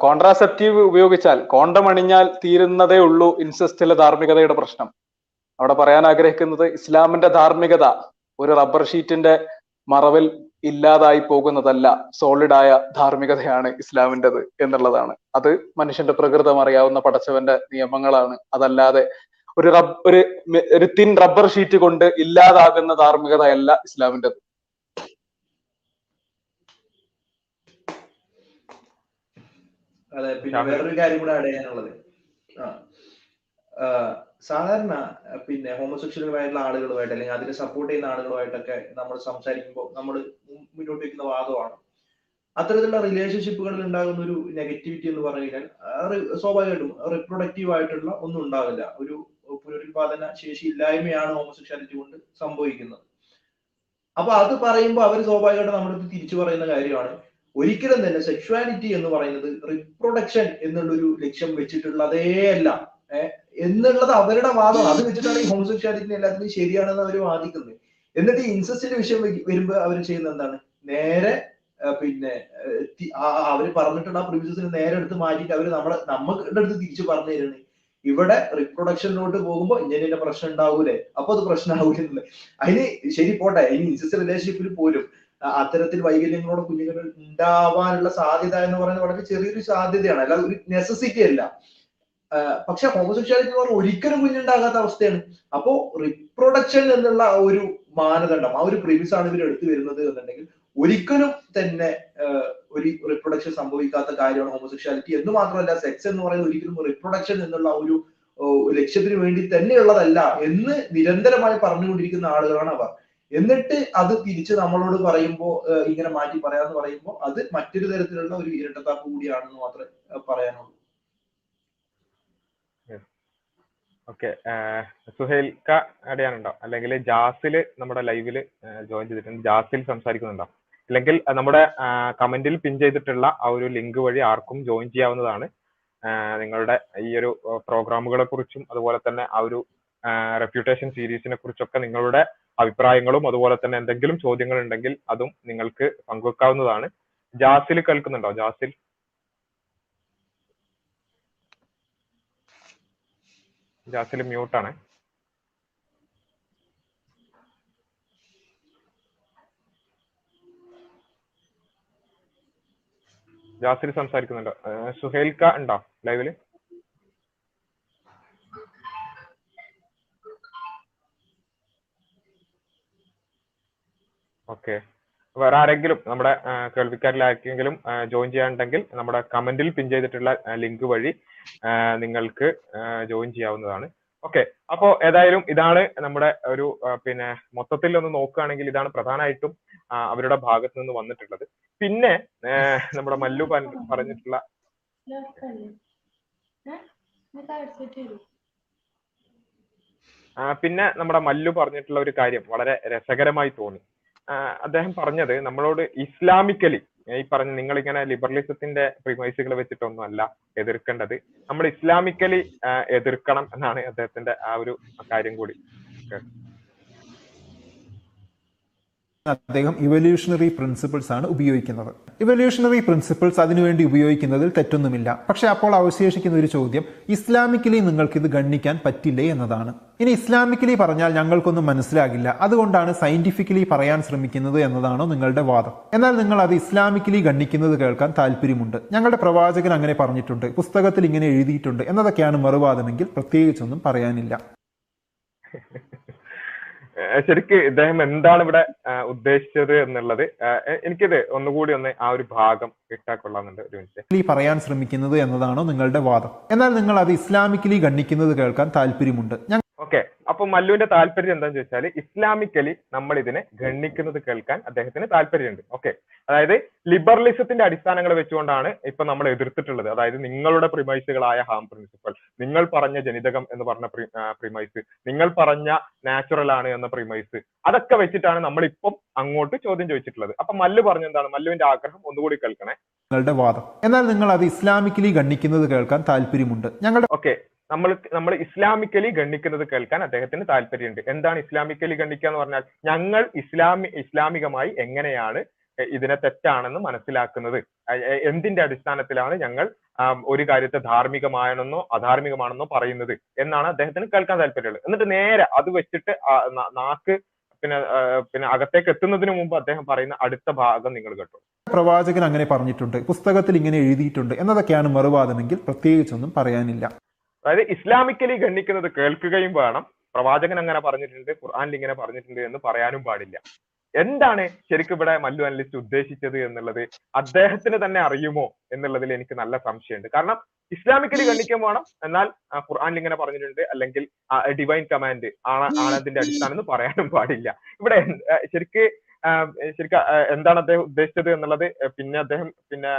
കോൺട്രാസെപ്റ്റീവ് ഉപയോഗിച്ചാൽ കോണ്ടം അണിഞ്ഞാൽ തീരുന്നതേ ഉള്ളൂ ഇൻസെസ്റ്റിലെ ധാർമ്മികതയുടെ പ്രശ്നം. അവിടെ പറയാൻ ആഗ്രഹിക്കുന്നത് ഇസ്ലാമിന്റെ ധാർമ്മികത ഒരു റബ്ബർ ഷീറ്റിന്റെ മറവിൽ ഇല്ലാതായി പോകുന്നതല്ല സോളിഡായ ധാർമ്മികതയാണ് ഇസ്ലാമിന്റെത് എന്നുള്ളതാണ്. അത് മനുഷ്യന്റെ പ്രകൃതം അറിയാവുന്ന പടച്ചവന്റെ നിയമങ്ങളാണ്. അതല്ലാതെ ഒരു റബ് ഒരു തിൻ റബ്ബർ ഷീറ്റ് കൊണ്ട് ഇല്ലാതാകുന്ന ധാർമ്മികതയല്ല ഇസ്ലാമിന്റെത് അതെ പിന്നെ. വേറൊരു കാര്യം കൂടെ ആഡ് ചെയ്യാനുള്ളത്. സാധാരണ പിന്നെ ഹോമോസെക്ഷലുകളായിട്ടുള്ള ആളുകളുമായിട്ട് അല്ലെങ്കിൽ അതിനെ സപ്പോർട്ട് ചെയ്യുന്ന ആളുകളുമായിട്ടൊക്കെ നമ്മൾ സംസാരിക്കുമ്പോൾ നമ്മൾ മുന്നോട്ട് വെക്കുന്ന വാദമാണ്. അത്തരത്തിലുള്ള റിലേഷൻഷിപ്പുകളിൽ ഉണ്ടാകുന്ന ഒരു നെഗറ്റിവിറ്റി എന്ന് പറഞ്ഞു കഴിഞ്ഞാൽ സ്വാഭാവികമായിട്ടും റിപ്രൊഡക്റ്റീവ് ആയിട്ടുള്ള ഒന്നും ഉണ്ടാവില്ല. ഒരു പുനരുൽപാദന ശേഷി ഇല്ലായ്മയാണ് ഹോമോസെക്ഷാലിറ്റി കൊണ്ട് സംഭവിക്കുന്നത്. അപ്പൊ അത് പറയുമ്പോൾ അവർ സ്വാഭാവികമായിട്ടും നമ്മുടെ തിരിച്ചു പറയുന്ന കാര്യമാണ്. ഒരിക്കലും തന്നെ സെക്ഷുവാലിറ്റി എന്ന് പറയുന്നത് റിപ്രൊഡക്ഷൻ എന്നുള്ളൊരു ലക്ഷ്യം വെച്ചിട്ടുള്ളതേ അല്ല. എന്നുള്ളത് അവരുടെ വാദം. അത് വെച്ചിട്ടാണ് ഈ ഹോമോസെക്ഷാലിറ്റി എല്ലാത്തിനും ശരിയാണെന്ന് അവർ വാദിക്കുന്നത്. എന്നിട്ട് ഈ ഇൻസസ്റ്റിന്റെ വിഷയം വരുമ്പോൾ വരുമ്പോ അവർ ചെയ്യുന്ന എന്താണ്? നേരെ പിന്നെ അവർ പറഞ്ഞിട്ടുള്ള ആ പ്രിവിസസിന് നേരെ എടുത്ത് മാറ്റിയിട്ട് അവർ നമ്മളെ നമ്മുടെ അടുത്ത് തിരിച്ചു പറഞ്ഞു തരുന്നത് ഇവിടെ റിപ്രൊഡക്ഷനിലോട്ട് പോകുമ്പോൾ ഇങ്ങനെ പ്രശ്നം ഉണ്ടാവൂലേ? അപ്പൊ അത് പ്രശ്നമാവൂലെന്നുള്ളത് അതിന് ശരി പോട്ടെ. ഇനി ഇൻസസ് റിലേഷൻഷിപ്പിൽ പോലും അത്തരത്തിൽ വൈകല്യങ്ങളോട് കുഞ്ഞുങ്ങൾ ഉണ്ടാവാനുള്ള സാധ്യത എന്ന് പറയുന്നത് വളരെ ചെറിയൊരു സാധ്യതയാണ്. അല്ലാതെ ഒരു നെസസിറ്റി അല്ല. പക്ഷെ ഹോമോസെക്ഷാലിറ്റി എന്ന് പറഞ്ഞാൽ ഒരിക്കലും കുഞ്ഞുണ്ടാകാത്ത അവസ്ഥയാണ്. അപ്പോ റിപ്രൊഡക്ഷൻ എന്നുള്ള ആ ഒരു മാനദണ്ഡം ആ ഒരു പ്രിമിസ് ആണ് ഇവർ എടുത്തു വരുന്നത് എന്നുണ്ടെങ്കിൽ ഒരിക്കലും തന്നെ ഒരു റിപ്രൊഡക്ഷൻ സംഭവിക്കാത്ത കാര്യമാണ് ഹോമോസെക്ഷാലിറ്റി എന്ന് മാത്രമല്ല സെക്സ് എന്ന് പറയുന്നത് ഒരിക്കലും റിപ്രൊഡക്ഷൻ എന്നുള്ള ഒരു ലക്ഷ്യത്തിന് വേണ്ടി തന്നെയുള്ളതല്ല എന്ന് നിരന്തരമായി പറഞ്ഞുകൊണ്ടിരിക്കുന്ന ആളുകളാണ് അവർ. എന്നിട്ട് അത് തിരിച്ച് നമ്മളോട് പറയുമ്പോൾ ഇങ്ങനെ മാറ്റി പറയാന്ന് പറയുമ്പോൾ അത് മറ്റൊരു തരത്തിലുള്ള ഒരു ഇരട്ടത്താപ്പ് കൂടിയാണെന്ന് മാത്രമേ പറയാനുള്ളൂ. ഓക്കെ സുഹേൽ അടയാനുണ്ടോ? അല്ലെങ്കിൽ ജാസിൽ നമ്മുടെ ലൈവിൽ ജോയിൻ ചെയ്തിട്ടുണ്ട്. ജാസിൽ സംസാരിക്കുന്നുണ്ടോ? അല്ലെങ്കിൽ നമ്മുടെ കമന്റിൽ പിൻ ചെയ്തിട്ടുള്ള ആ ഒരു ലിങ്ക് വഴി ആർക്കും ജോയിൻ ചെയ്യാവുന്നതാണ്. നിങ്ങളുടെ ഈ ഒരു പ്രോഗ്രാമുകളെ കുറിച്ചും അതുപോലെ തന്നെ ആ ഒരു റെപ്യൂട്ടേഷൻ സീരീസിനെ കുറിച്ചൊക്കെ നിങ്ങളുടെ അഭിപ്രായങ്ങളും അതുപോലെ തന്നെ എന്തെങ്കിലും ചോദ്യങ്ങൾ ഉണ്ടെങ്കിൽ അതും നിങ്ങൾക്ക് പങ്കുവെക്കാവുന്നതാണ്. ജാസിൽ കേൾക്കുന്നുണ്ടോ? ജാസിൽ? ജാസിൽ മ്യൂട്ടാണ്. ജാസിൽ സംസാരിക്കുന്നുണ്ടോ. സുഹേൽക്ക ഉണ്ടോ ലൈവിൽ? വേറെ ആരെങ്കിലും നമ്മുടെ കേൾവിക്കാരിൽ ആർക്കെങ്കിലും ജോയിൻ ചെയ്യാനുണ്ടെങ്കിൽ നമ്മുടെ കമന്റിൽ പിൻ ചെയ്തിട്ടുള്ള ലിങ്ക് വഴി നിങ്ങൾക്ക് ജോയിൻ ചെയ്യാവുന്നതാണ്. ഓക്കെ അപ്പോ ഏതായാലും ഇതാണ് നമ്മുടെ ഒരു പിന്നെ മൊത്തത്തിൽ ഒന്ന് നോക്കുകയാണെങ്കിൽ ഇതാണ് പ്രധാനമായിട്ടും അവരുടെ ഭാഗത്ത് നിന്ന് വന്നിട്ടുള്ളത്. പിന്നെ നമ്മുടെ മല്ലു പറഞ്ഞിട്ടുള്ള പിന്നെ നമ്മുടെ മല്ലു പറഞ്ഞിട്ടുള്ള ഒരു കാര്യം വളരെ രസകരമായി തോന്നി. അദ്ദേഹം പറഞ്ഞത് നമ്മളോട് ഇസ്ലാമിക്കലി ഈ പറഞ്ഞ നിങ്ങൾ ഇങ്ങനെ ലിബറലിസത്തിന്റെ പ്രിമൈസുകൾ വെച്ചിട്ടൊന്നും അല്ല എതിർക്കേണ്ടത്. നമ്മൾ ഇസ്ലാമിക്കലി എതിർക്കണം എന്നാണ് അദ്ദേഹത്തിന്റെ ആ ഒരു കാര്യം കൂടി. അദ്ദേഹം ഇവല്യൂഷണറി പ്രിൻസിപ്പിൾസ് ആണ് ഉപയോഗിക്കുന്നത്. ഇവല്യൂഷണറി പ്രിൻസിപ്പിൾസ് അതിനുവേണ്ടി ഉപയോഗിക്കുന്നതിൽ തെറ്റൊന്നുമില്ല. പക്ഷെ അപ്പോൾ അവശേഷിക്കുന്ന ഒരു ചോദ്യം ഇസ്ലാമിക്കലി ഇത് ഗണ്ണിക്കാൻ പറ്റില്ലേ എന്നതാണ്. ഇനി ഇസ്ലാമിക്കലി പറഞ്ഞാൽ ഞങ്ങൾക്കൊന്നും മനസ്സിലാകില്ല. അതുകൊണ്ടാണ് സയന്റിഫിക്കലി പറയാൻ ശ്രമിക്കുന്നത് എന്നതാണോ നിങ്ങളുടെ വാദം. എന്നാൽ നിങ്ങൾ അത് ഇസ്ലാമിക്കലി ഗണ്ണിക്കുന്നത് കേൾക്കാൻ താല്പര്യമുണ്ട്. ഞങ്ങളുടെ പ്രവാചകൻ അങ്ങനെ പറഞ്ഞിട്ടുണ്ട്. പുസ്തകത്തിൽ ഇങ്ങനെ എഴുതിയിട്ടുണ്ട്. എന്നതൊക്കെയാണ് മറുവാദമെങ്കിൽ പ്രത്യേകിച്ചൊന്നും പറയാനില്ല. ശരിക്ക് ഇദ്ദേഹം എന്താണ് ഇവിടെ ഉദ്ദേശിച്ചത് എന്നുള്ളത് എനിക്കിത് ഒന്നുകൂടി ഒന്ന് ആ ഒരു ഭാഗം ഇട്ടാ കൊള്ളാമെന്നുണ്ട് ഒരു മിനിറ്റ് പറയാൻ ശ്രമിക്കുന്നത് എന്നതാണോ നിങ്ങളുടെ വാദം? എന്നാൽ നിങ്ങൾ അത് ഇസ്ലാമിക്കലി ഗണ്ണിക്കുന്നത് കേൾക്കാൻ താല്പര്യമുണ്ട്. ഓക്കെ. അപ്പൊ മല്ലുവിന്റെ താല്പര്യം എന്താന്ന് ചോദിച്ചാൽ ഇസ്ലാമിക്കലി നമ്മൾ ഇതിനെ ഗണ്ണിക്കുന്നത് കേൾക്കാൻ അദ്ദേഹത്തിന് താല്പര്യമുണ്ട്. ഓക്കെ അതായത് ലിബറലിസത്തിന്റെ അടിസ്ഥാനങ്ങൾ വെച്ചുകൊണ്ടാണ് ഇപ്പൊ നമ്മൾ എതിർത്തിട്ടുള്ളത്. അതായത് നിങ്ങളുടെ പ്രിമൈസുകളായ ഹാം പ്രിൻസിപ്പൽ നിങ്ങൾ പറഞ്ഞ ജനിതകം എന്ന് പറഞ്ഞ പ്രിമൈസ് നിങ്ങൾ പറഞ്ഞ നാച്ചുറൽ ആണ് എന്ന പ്രിമൈസ് അതൊക്കെ വെച്ചിട്ടാണ് നമ്മൾ ഇപ്പം അങ്ങോട്ട് ചോദ്യം ചോദിച്ചിട്ടുള്ളത്. അപ്പൊ മല്ലു പറഞ്ഞ എന്താണ്? മല്ലുവിന്റെ ആഗ്രഹം ഒന്നുകൂടി കേൾക്കണേ. നിങ്ങളുടെ വാദം. എന്നാൽ നിങ്ങൾ അത് ഇസ്ലാമിക്കലി ഗണ്ണിക്കുന്നത് കേൾക്കാൻ താല്പര്യമുണ്ട്. ഞങ്ങളുടെ ഓക്കെ നമ്മൾ നമ്മൾ ഇസ്ലാമിക്കലി ഗണ്ണിക്കുന്നത് കേൾക്കാൻ അദ്ദേഹത്തിന് താല്പര്യമുണ്ട്. എന്താണ് ഇസ്ലാമിക്കലി ഖണ്ഡിക്കുക എന്ന് പറഞ്ഞാൽ ഞങ്ങൾ ഇസ്ലാമി ഇസ്ലാമികമായി എങ്ങനെയാണ് ഇതിനെ തെറ്റാണെന്ന് മനസ്സിലാക്കുന്നത്. എന്തിന്റെ അടിസ്ഥാനത്തിലാണ് ഞങ്ങൾ ഒരു കാര്യത്തെ ധാർമ്മികമാണെന്നോ അധാർമികമാണെന്നോ പറയുന്നത് എന്നാണ് അദ്ദേഹത്തിന് കേൾക്കാൻ താല്പര്യമുള്ളത്. എന്നിട്ട് നേരെ അത് വെച്ചിട്ട് നാക്ക് പിന്നെ പിന്നെ അകത്തേക്ക് എത്തുന്നതിന് മുമ്പ് അദ്ദേഹം പറയുന്ന അടുത്ത ഭാഗം നിങ്ങൾ കേട്ടോ. പ്രവാചകൻ അങ്ങനെ പറഞ്ഞിട്ടുണ്ട്. പുസ്തകത്തിൽ ഇങ്ങനെ എഴുതിയിട്ടുണ്ട്. എന്നതൊക്കെയാണ് മറുവാദമെങ്കിൽ പ്രത്യേകിച്ചൊന്നും പറയാനില്ല. അതായത് ഇസ്ലാമിക്കലി ഗണ്ണിക്കുന്നത് കേൾക്കുകയും വേണം പ്രവാചകൻ അങ്ങനെ പറഞ്ഞിട്ടുണ്ട് ഖുർആാനിൽ ഇങ്ങനെ പറഞ്ഞിട്ടുണ്ട് എന്ന് പറയാനും പാടില്ല. എന്താണ് ശരിക്കും ഇവിടെ മല്ലു അനലിസ്റ്റ് ഉദ്ദേശിച്ചത് എന്നുള്ളത്? അദ്ദേഹത്തിന് തന്നെ അറിയുമോ എന്നുള്ളതിൽ എനിക്ക് നല്ല സംശയമുണ്ട്. കാരണം ഇസ്ലാമിക്കലി കണ്ടിക്കാൻ വേണം എന്നാൽ ഖുർആാനിൽ ഇങ്ങനെ പറഞ്ഞിട്ടുണ്ട്. അല്ലെങ്കിൽ ഡിവൈൻ കമാൻഡ് ആണ് ആണ് അതിന്റെ അടിസ്ഥാനം എന്ന് പറയാനും പാടില്ല. ഇവിടെ ശരിക്ക് ശരിക്കും എന്താണ് അദ്ദേഹം ഉദ്ദേശിച്ചത് എന്നുള്ളത് പിന്നെ അദ്ദേഹം പിന്നെ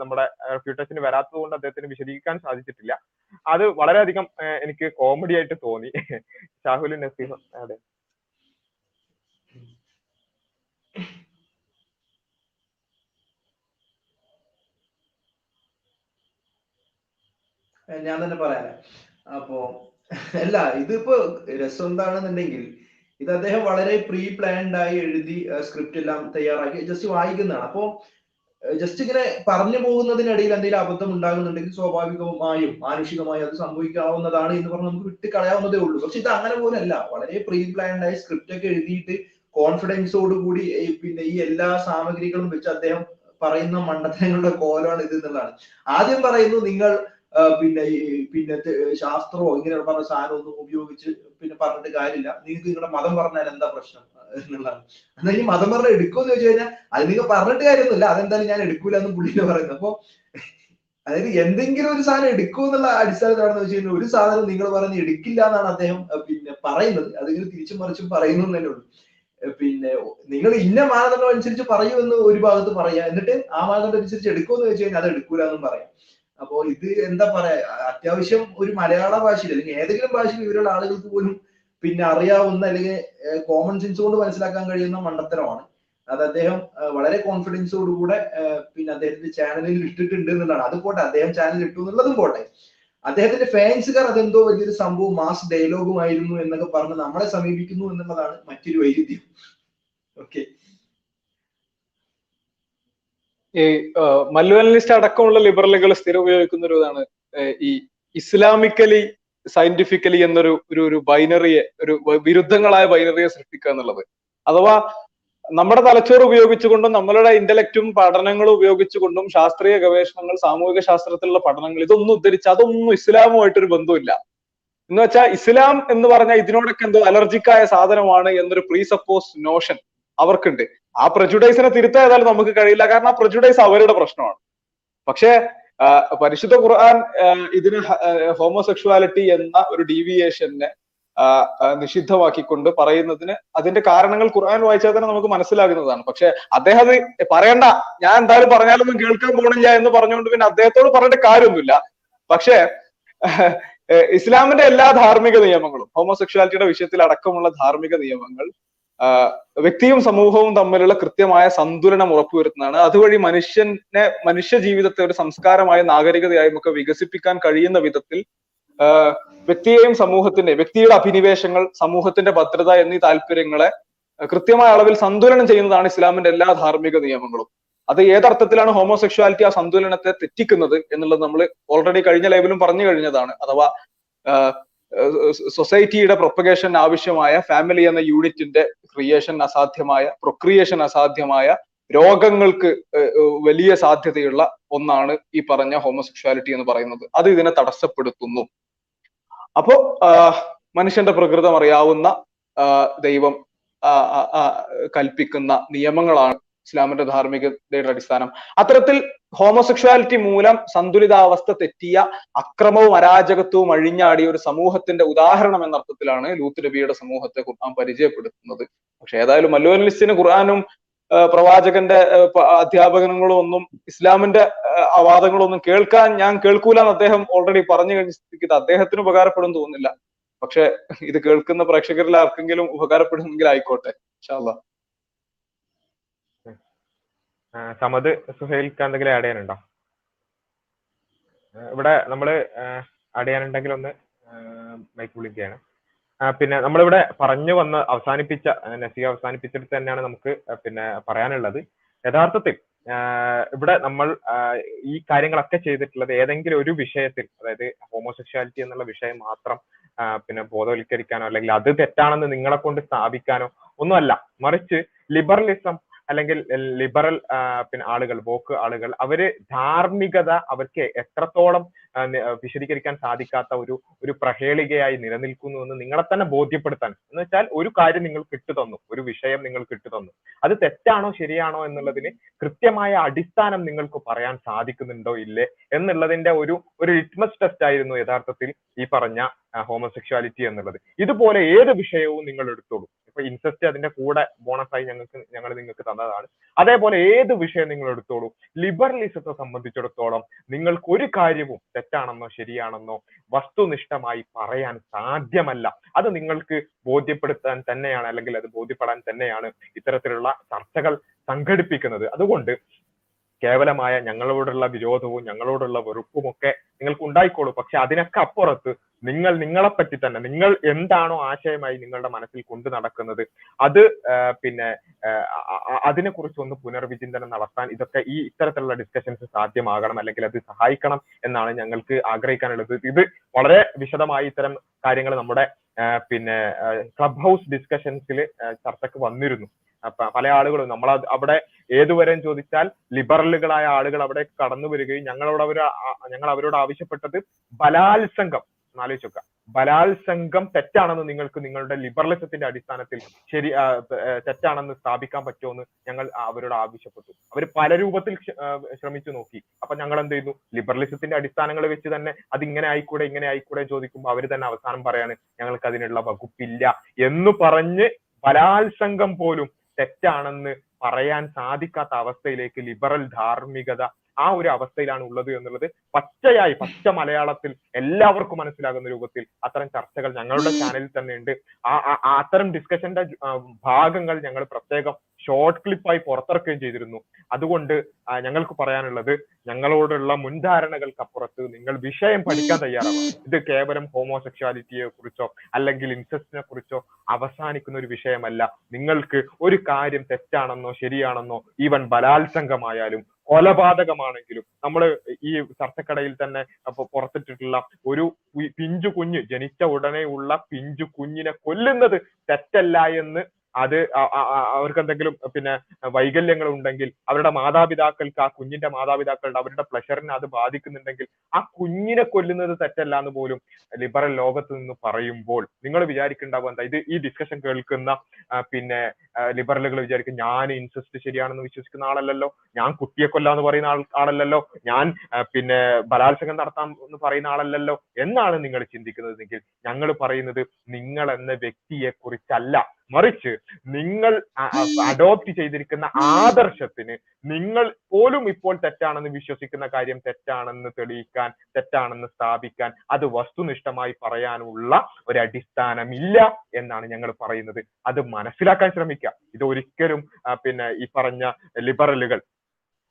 നമ്മുടെ ഫ്യൂട്ടേഴ്സിന് വരാത്തത് കൊണ്ട് അദ്ദേഹത്തിന് വിശദീകരിക്കാൻ സാധിച്ചിട്ടില്ല. അത് വളരെയധികം എനിക്ക് കോമഡി ആയിട്ട് തോന്നി. ഷാഹുൽ നസീം അതെ. ഞാൻ തന്നെ പറയാനേ അപ്പോ അല്ല ഇതിപ്പോ രസം എന്താണെന്നുണ്ടെങ്കിൽ ഇത് അദ്ദേഹം വളരെ പ്രീ പ്ലാൻഡ് ആയി എഴുതി സ്ക്രിപ്റ്റ് എല്ലാം തയ്യാറാക്കി ജസ്റ്റ് വായിക്കുന്നതാണ്. അപ്പോ ജസ്റ്റ് ഇങ്ങനെ പറഞ്ഞു പോകുന്നതിനിടയിൽ എന്തെങ്കിലും അബദ്ധം ഉണ്ടാകുന്നുണ്ടെങ്കിൽ സ്വാഭാവികമായും മാനുഷികമായും അത് സംഭവിക്കാവുന്നതാണ് എന്ന് പറഞ്ഞ് നമുക്ക് വിട്ട് കളയാവുന്നതേ ഉള്ളൂ. പക്ഷെ ഇത് അങ്ങനെ പോലല്ല വളരെ പ്രീ പ്ലാൻഡ് ആയി സ്ക്രിപ്റ്റ് ഒക്കെ എഴുതിയിട്ട് കോൺഫിഡൻസോട് കൂടി പിന്നെ ഈ എല്ലാ സാമഗ്രികളും വെച്ച് അദ്ദേഹം പറയുന്ന മണ്ടത്തരങ്ങളുടെ കോലാണ് ഇത് എന്നുള്ളതാണ്. ആദ്യം പറയുന്നു നിങ്ങൾ പിന്നെ പിന്നെ ശാസ്ത്രമോ ഇങ്ങനെ പറഞ്ഞ സാധനം ഒന്നും ഉപയോഗിച്ച് പിന്നെ പറഞ്ഞിട്ട് കാര്യമില്ല. നിങ്ങൾക്ക് നിങ്ങളുടെ മതം പറഞ്ഞാൽ എന്താ പ്രശ്നം? എന്നുള്ളതാണ്. എന്നാൽ ഈ മതം പറഞ്ഞാൽ എടുക്കുമെന്ന് ചോദിച്ചു കഴിഞ്ഞാൽ അത് നിങ്ങൾ പറഞ്ഞിട്ട് കാര്യമൊന്നുമില്ല. അതെന്തായാലും ഞാൻ എടുക്കൂല എന്ന് പുള്ളിനെ പറയുന്നത്. അപ്പൊ അതായത് എന്തെങ്കിലും ഒരു സാധനം എടുക്കൂ എന്നുള്ള അടിസ്ഥാനത്തിലാണെന്ന് വെച്ച് കഴിഞ്ഞാൽ ഒരു സാധനം നിങ്ങൾ പറഞ്ഞ് എടുക്കില്ല എന്നാണ് അദ്ദേഹം പിന്നെ പറയുന്നത്. അതിങ്ങനെ തിരിച്ചും മറിച്ചും പറയുന്നു തന്നെ ഉള്ളൂ പിന്നെ നിങ്ങൾ ഇന്ന മാനദണ്ഡം അനുസരിച്ച് പറയൂ എന്ന് ഒരു ഭാഗത്ത് പറയാം. എന്നിട്ട് ആ മാനദണ്ഡം അനുസരിച്ച് എടുക്കുമെന്ന് വെച്ച് കഴിഞ്ഞാൽ അത് എടുക്കൂല എന്നും പറയാം. അപ്പോ ഇത് എന്താ പറയാ അത്യാവശ്യം ഒരു മലയാള ഭാഷയിൽ അല്ലെങ്കിൽ ഏതെങ്കിലും ഭാഷയിൽ ഇവരുള്ള ആളുകൾക്ക് പോലും പിന്നെ അറിയാവുന്ന അല്ലെങ്കിൽ കോമൺ സെൻസ് കൊണ്ട് മനസ്സിലാക്കാൻ കഴിയുന്ന മണ്ടത്തരമാണ്. അത് അദ്ദേഹം വളരെ കോൺഫിഡൻസോടുകൂടെ പിന്നെ അദ്ദേഹത്തിന്റെ ചാനലിൽ ഇട്ടിട്ടുണ്ട് എന്നുള്ളതാണ്. അത് പോട്ടെ അദ്ദേഹം ചാനൽ ഇട്ടു എന്നുള്ളതും പോട്ടെ. അദ്ദേഹത്തിന്റെ ഫാൻസുകാർ അതെന്തോ വലിയൊരു സംഭവം മാസ് ഡയലോഗുമായിരുന്നു എന്നൊക്കെ പറഞ്ഞ് നമ്മളെ സമീപിക്കുന്നു എന്നുള്ളതാണ് മറ്റൊരു വൈരുദ്ധ്യം ഓക്കെ ഈ മല്ലു അനലിസ്റ്റ് അടക്കമുള്ള ലിബറലുകൾ സ്ഥിരം ഉപയോഗിക്കുന്ന ഒരു ഇതാണ് ഈ ഇസ്ലാമിക്കലി സയന്റിഫിക്കലി എന്നൊരു ഒരു ഒരു ബൈനറിയെ ഒരു വിരുദ്ധങ്ങളായ ബൈനറിയെ സൃഷ്ടിക്കുക എന്നുള്ളത്. അഥവാ നമ്മുടെ തലച്ചോറ് ഉപയോഗിച്ചുകൊണ്ടും നമ്മളുടെ ഇന്റലക്റ്റും പഠനങ്ങളും ഉപയോഗിച്ചുകൊണ്ടും ശാസ്ത്രീയ ഗവേഷണങ്ങൾ സാമൂഹിക ശാസ്ത്രത്തിലുള്ള പഠനങ്ങൾ ഇതൊന്നും ഉദ്ധരിച്ച് അതൊന്നും ഇസ്ലാമുമായിട്ടൊരു ബന്ധമില്ല എന്ന് വെച്ചാൽ ഇസ്ലാം എന്ന് പറഞ്ഞാൽ ഇതിനോടൊക്കെ എന്തോ അലർജിക്കായ സാധനമാണ് എന്നൊരു പ്രീ സപ്പോസ് നോഷൻ അവർക്കുണ്ട്. ആ പ്രജുഡൈസിനെ തിരുത്താൻ ഏതായാലും നമുക്ക് കഴിയില്ല. കാരണം ആ പ്രജുഡൈസ് അവരുടെ പ്രശ്നമാണ്. പക്ഷേ പരിശുദ്ധ ഖുർആൻ ഇതിന് ഹോമോസെക്ഷുവാലിറ്റി എന്ന ഒരു ഡീവിയേഷനെ നിഷിദ്ധമാക്കിക്കൊണ്ട് പറയുന്നതിന് അതിന്റെ കാരണങ്ങൾ ഖുർആൻ വായിച്ചാൽ തന്നെ നമുക്ക് മനസ്സിലാകുന്നതാണ്. പക്ഷെ അദ്ദേഹം പറയണ്ട. ഞാൻ എന്തായാലും പറഞ്ഞാലൊന്നും കേൾക്കാൻ പോണില്ല എന്ന് പറഞ്ഞുകൊണ്ട് പിന്നെ അദ്ദേഹത്തോട് പറഞ്ഞിട്ട് കാര്യമൊന്നുമില്ല. പക്ഷേ ഇസ്ലാമിന്റെ എല്ലാ ധാർമ്മിക നിയമങ്ങളും ഹോമോസെക്ഷുവാലിറ്റിയുടെ വിഷയത്തിൽ അടക്കമുള്ള ധാർമ്മിക നിയമങ്ങൾ വ്യക്തിയും സമൂഹവും തമ്മിലുള്ള കൃത്യമായ സന്തുലനം ഉറപ്പുവരുത്തുന്നതാണ് അതുവഴി മനുഷ്യനെ മനുഷ്യ ജീവിതത്തെ ഒരു സംസ്കാരമായ നാഗരികതയായും ഒക്കെ വികസിപ്പിക്കാൻ കഴിയുന്ന വിധത്തിൽ വ്യക്തിയെയും സമൂഹത്തിന്റെ വ്യക്തിയുടെ അഭിനിവേശങ്ങൾ സമൂഹത്തിന്റെ ഭദ്രത എന്നീ താല്പര്യങ്ങളെ കൃത്യമായ അളവിൽ സന്തുലനം ചെയ്യുന്നതാണ് ഇസ്ലാമിന്റെ എല്ലാ ധാർമ്മിക നിയമങ്ങളും അത് ഏതർത്ഥത്തിലാണ് ഹോമോസെക്ഷുവാലിറ്റി ആ സന്തുലനത്തെ തെറ്റിക്കുന്നത് എന്നുള്ളത് നമ്മൾ ഓൾറെഡി കഴിഞ്ഞ ലൈവിലും പറഞ്ഞു കഴിഞ്ഞതാണ് അഥവാ സൊസൈറ്റിയുടെ പ്രൊപ്പഗേഷൻ ആവശ്യമായ ഫാമിലി എന്ന യൂണിറ്റിന്റെ ക്രിയേഷൻ അസാധ്യമായ പ്രൊക്രിയേഷൻ അസാധ്യമായ രോഗങ്ങൾക്ക് വലിയ സാധ്യതയുള്ള ഒന്നാണ് ഈ പറഞ്ഞ ഹോമോസെക്ഷുവാലിറ്റി എന്ന് പറയുന്നത്. അത് ഇതിനെ തടസ്സപ്പെടുത്തുന്നു. അപ്പോ മനുഷ്യന്റെ പ്രകൃതം അറിയാവുന്ന ദൈവം കൽപ്പിക്കുന്ന നിയമങ്ങളാണ് ഇസ്ലാമിന്റെ ധാർമ്മികതയുടെ അടിസ്ഥാനം. അത്തരത്തിൽ ഹോമോസെക്ഷുവാലിറ്റി മൂലം സന്തുലിതാവസ്ഥ തെറ്റിയ അക്രമവും അരാജകത്വവും അഴിഞ്ഞാടിയ ഒരു സമൂഹത്തിന്റെ ഉദാഹരണം എന്ന അർത്ഥത്തിലാണ് ലൂത്ത് നബിയുടെ സമൂഹത്തെ ഖുർആൻ പരിചയപ്പെടുത്തുന്നത്. പക്ഷെ ഏതായാലും മല്ലു അനലിസ്റ്റിന് ഖുർആാനും പ്രവാചകന്റെ അധ്യാപകങ്ങളും ഒന്നും ഇസ്ലാമിന്റെ അവാദങ്ങളൊന്നും കേൾക്കാൻ ഞാൻ കേൾക്കൂല എന്ന് അദ്ദേഹം ഓൾറെഡി പറഞ്ഞു കഴിഞ്ഞ സ്ഥിതിക്ക് ഇത് അദ്ദേഹത്തിന് ഉപകാരപ്പെടും തോന്നുന്നില്ല. പക്ഷെ ഇത് കേൾക്കുന്ന പ്രേക്ഷകരിൽ ആർക്കെങ്കിലും ഉപകാരപ്പെടുമെങ്കിൽ ആയിക്കോട്ടെ ഇൻഷാ അല്ലാ ആ, സമദ് സുഹേൽക്ക് എന്തെങ്കിലും ആഡ് ചെയ്യാനുണ്ടോ? ഇവിടെ നമ്മൾ ആഡ് ചെയ്യാനുണ്ടെങ്കിൽ ഒന്ന് മൈക്ക് വിളിക്കുകയാണ് പിന്നെ നമ്മളിവിടെ പറഞ്ഞു വന്ന് അവസാനിപ്പിച്ച നസിക അവസാനിപ്പിച്ചിട്ട് തന്നെയാണ് നമുക്ക് പിന്നെ പറയാനുള്ളത്. യഥാർത്ഥത്തിൽ ഇവിടെ നമ്മൾ ഈ കാര്യങ്ങളൊക്കെ ചെയ്തിട്ടുള്ളത് ഏതെങ്കിലും ഒരു വിഷയത്തിൽ അതായത് ഹോമോസെക്ഷാലിറ്റി എന്നുള്ള വിഷയം മാത്രം പിന്നെ ബോധവൽക്കരിക്കാനോ അല്ലെങ്കിൽ അത് തെറ്റാണെന്ന് നിങ്ങളെ കൊണ്ട് സ്ഥാപിക്കാനോ ഒന്നുമല്ല. മറിച്ച് ലിബറലിസം അല്ലെങ്കിൽ ലിബറൽ പിന്നെ ആളുകൾ വോക്ക് ആളുകൾ അവർ ധാർമ്മികത അവർക്ക് എത്രത്തോളം വിശദീകരിക്കാൻ സാധിക്കാത്ത ഒരു ഒരു പ്രഹേളികയായി നിലനിൽക്കുന്നു എന്ന് നിങ്ങളെ തന്നെ ബോധ്യപ്പെടുത്താൻ. എന്ന് വെച്ചാൽ ഒരു കാര്യം നിങ്ങൾ കിട്ടു തന്നു ഒരു വിഷയം നിങ്ങൾ കിട്ടു തന്നു അത് തെറ്റാണോ ശരിയാണോ എന്നുള്ളതിന് കൃത്യമായ അടിസ്ഥാനം നിങ്ങൾക്ക് പറയാൻ സാധിക്കുന്നുണ്ടോ ഇല്ലേ എന്നുള്ളതിന്റെ ഒരു ഒരു ലിറ്റ്മസ് ടെസ്റ്റ് ആയിരുന്നു യഥാർത്ഥത്തിൽ ഈ പറഞ്ഞ ഹോമോസെക്ഷുവാലിറ്റി എന്നുള്ളത്. ഇതുപോലെ ഏത് വിഷയവും നിങ്ങൾ എടുത്തോളൂ. ഇപ്പൊ ഇൻസെസ്റ്റ് അതിന്റെ കൂടെ ബോണസ് ആയി ഞങ്ങൾക്ക് ഞങ്ങൾ നിങ്ങൾക്ക് തന്നതാണ്. അതേപോലെ ഏത് വിഷയം നിങ്ങൾ എടുത്തോളൂ. ലിബറലിസത്തെ സംബന്ധിച്ചിടത്തോളം നിങ്ങൾക്ക് ഒരു കാര്യവും തെറ്റാണെന്നോ ശരിയാണെന്നോ വസ്തുനിഷ്ഠമായി പറയാൻ സാധ്യമല്ല. അത് നിങ്ങൾക്ക് ബോധ്യപ്പെടുത്താൻ തന്നെയാണ് അല്ലെങ്കിൽ അത് ബോധ്യപ്പെടാൻ തന്നെയാണ് ഇത്തരത്തിലുള്ള ചർച്ചകൾ സംഘടിപ്പിക്കുന്നത്. അതുകൊണ്ട് കേവലമായ ഞങ്ങളോടുള്ള വിരോധവും ഞങ്ങളോടുള്ള വെറുപ്പും ഒക്കെ നിങ്ങൾക്ക് ഉണ്ടായിക്കോളൂ പക്ഷെ അതിനൊക്കെ അപ്പുറത്ത് നിങ്ങൾ നിങ്ങളെപ്പറ്റി തന്നെ നിങ്ങൾ എന്താണോ ആശയമായി നിങ്ങളുടെ മനസ്സിൽ കൊണ്ടു നടക്കുന്നത് അത് പിന്നെ അതിനെ കുറിച്ച് ഒന്ന് പുനർവിചിന്തനം നടത്താൻ ഇതൊക്കെ ഈ ഇത്തരത്തിലുള്ള ഡിസ്കഷൻസ് സാധ്യമാകണം അല്ലെങ്കിൽ അത് സഹായിക്കണം എന്നാണ് ഞങ്ങൾക്ക് ആഗ്രഹിക്കാനുള്ളത്. ഇത് വളരെ വിശദമായി ഇത്തരം കാര്യങ്ങൾ നമ്മുടെ പിന്നെ ക്ലബ് ഹൗസ് ഡിസ്കഷൻസിൽ ചർച്ചക്ക് വന്നിരുന്നു. പല ആളുകളും. നമ്മൾ അവിടെ ഏതുവരെ ചോദിച്ചാൽ ലിബറലുകളായ ആളുകൾ അവിടെ കടന്നു വരികയും ഞങ്ങളോട് അവർ ഞങ്ങൾ അവരോട് ആവശ്യപ്പെട്ടത് ബലാത്സംഗം. ആലോചിച്ച് നോക്കുക ബലാത്സംഗം തെറ്റാണെന്ന് നിങ്ങൾക്ക് നിങ്ങളുടെ ലിബറലിസത്തിന്റെ അടിസ്ഥാനത്തിൽ ശരി തെറ്റാണെന്ന് സ്ഥാപിക്കാൻ പറ്റുമോ എന്ന് ഞങ്ങൾ അവരോട് ആവശ്യപ്പെട്ടു. അവർ പല രൂപത്തിൽ ശ്രമിച്ചു നോക്കി. അപ്പൊ ഞങ്ങൾ എന്ത് ചെയ്യുന്നു ലിബറലിസത്തിന്റെ അടിസ്ഥാനങ്ങൾ വെച്ച് തന്നെ അത് ഇങ്ങനെ ആയിക്കൂടെ ഇങ്ങനെ ആയിക്കൂടെ ചോദിക്കുമ്പോൾ അവർ തന്നെ അവസാനം പറയാണ് ഞങ്ങൾക്ക് അതിനുള്ള വകുപ്പില്ല എന്ന് പറഞ്ഞ് ബലാത്സംഗം പോലും തെറ്റാണെന്ന് പറയാൻ സാധിക്കാത്ത അവസ്ഥയിലേക്ക് ലിബറൽ ധാർമ്മികത ആ ഒരു അവസ്ഥയിലാണ് ഉള്ളത് എന്നുള്ളത് പച്ചയായി പച്ച മലയാളത്തിൽ എല്ലാവർക്കും മനസ്സിലാകുന്ന രൂപത്തിൽ അത്തരം ചർച്ചകൾ ഞങ്ങളുടെ ചാനലിൽ തന്നെ ഉണ്ട് ആ അത്തരം ഡിസ്കഷന്റെ ഭാഗങ്ങൾ ഞങ്ങൾ പ്രത്യേകം ഷോർട്ട് ക്ലിപ്പായി പുറത്തിറക്കുകയും ചെയ്തിരുന്നു. അതുകൊണ്ട് ഞങ്ങൾക്ക് പറയാനുള്ളത് ഞങ്ങളോടുള്ള മുൻധാരണകൾക്കപ്പുറത്ത് നിങ്ങൾ വിഷയം പഠിക്കാൻ തയ്യാറാവണം. ഇത് കേവലം ഹോമോസെക്ഷാലിറ്റിയെ കുറിച്ചോ അല്ലെങ്കിൽ ഇൻസെസ്റ്റിനെ കുറിച്ചോ അവസാനിക്കുന്ന ഒരു വിഷയമല്ല. നിങ്ങൾക്ക് ഒരു കാര്യം തെറ്റാണെന്നോ ശരിയാണെന്നോ ഈവൻ ബലാത്സംഗമായാലും കൊലപാതകമാണെങ്കിലും നമ്മൾ ഈ ചർച്ചക്കടയിൽ തന്നെ അപ്പൊ പുറത്തിട്ടിട്ടുള്ള ഒരു പിഞ്ചു കുഞ്ഞ് ജനിച്ച ഉടനെയുള്ള പിഞ്ചു കുഞ്ഞിനെ കൊല്ലുന്നത് തെറ്റല്ല എന്ന് അത് അവർക്ക് എന്തെങ്കിലും പിന്നെ വൈകല്യങ്ങൾ ഉണ്ടെങ്കിൽ അവരുടെ മാതാപിതാക്കൾക്ക് ആ കുഞ്ഞിന്റെ മാതാപിതാക്കളുടെ അവരുടെ പ്ലഷറിനെ അത് ബാധിക്കുന്നുണ്ടെങ്കിൽ ആ കുഞ്ഞിനെ കൊല്ലുന്നത് തെറ്റല്ല എന്ന് പോലും ലിബറൽ ലോകത്ത് നിന്ന് പറയുമ്പോൾ നിങ്ങൾ വിചാരിക്കേണ്ടാവും എന്താ? ഇത് ഈ ഡിസ്കഷൻ കേൾക്കുന്ന പിന്നെ ലിബറലുകൾ വിചാരിക്കും ഞാൻ ഇൻസെസ്റ്റ് ശരിയാണെന്ന് വിശ്വസിക്കുന്ന ആളല്ലല്ലോ ഞാൻ കുട്ടിയെ കൊല്ലാന്ന് പറയുന്ന ആളല്ലല്ലോ ഞാൻ പിന്നെ ബലാത്സംഗം നടത്താം എന്ന് പറയുന്ന ആളല്ലല്ലോ എന്നാണ് നിങ്ങൾ ചിന്തിക്കുന്നതെങ്കിൽ ഞങ്ങൾ പറയുന്നത് നിങ്ങൾ എന്ന വ്യക്തിയെ കുറിച്ചല്ല മറിച്ച് നിങ്ങൾ അഡോപ്റ്റ് ചെയ്തിരിക്കുന്ന ആദർശത്തിന് നിങ്ങൾ പോലും ഇപ്പോൾ തെറ്റാണെന്ന് വിശ്വസിക്കുന്ന കാര്യം തെറ്റാണെന്ന് തെളിയിക്കാൻ തെറ്റാണെന്ന് സ്ഥാപിക്കാൻ അത് വസ്തുനിഷ്ഠമായി പറയാനുള്ള ഒരു അടിസ്ഥാനമില്ല എന്നാണ് ഞങ്ങൾ പറയുന്നത്. അത് മനസ്സിലാക്കാൻ ശ്രമിക്കുക. ഇത് ഒരിക്കലും പിന്നെ ഈ പറഞ്ഞ ലിബറലുകൾ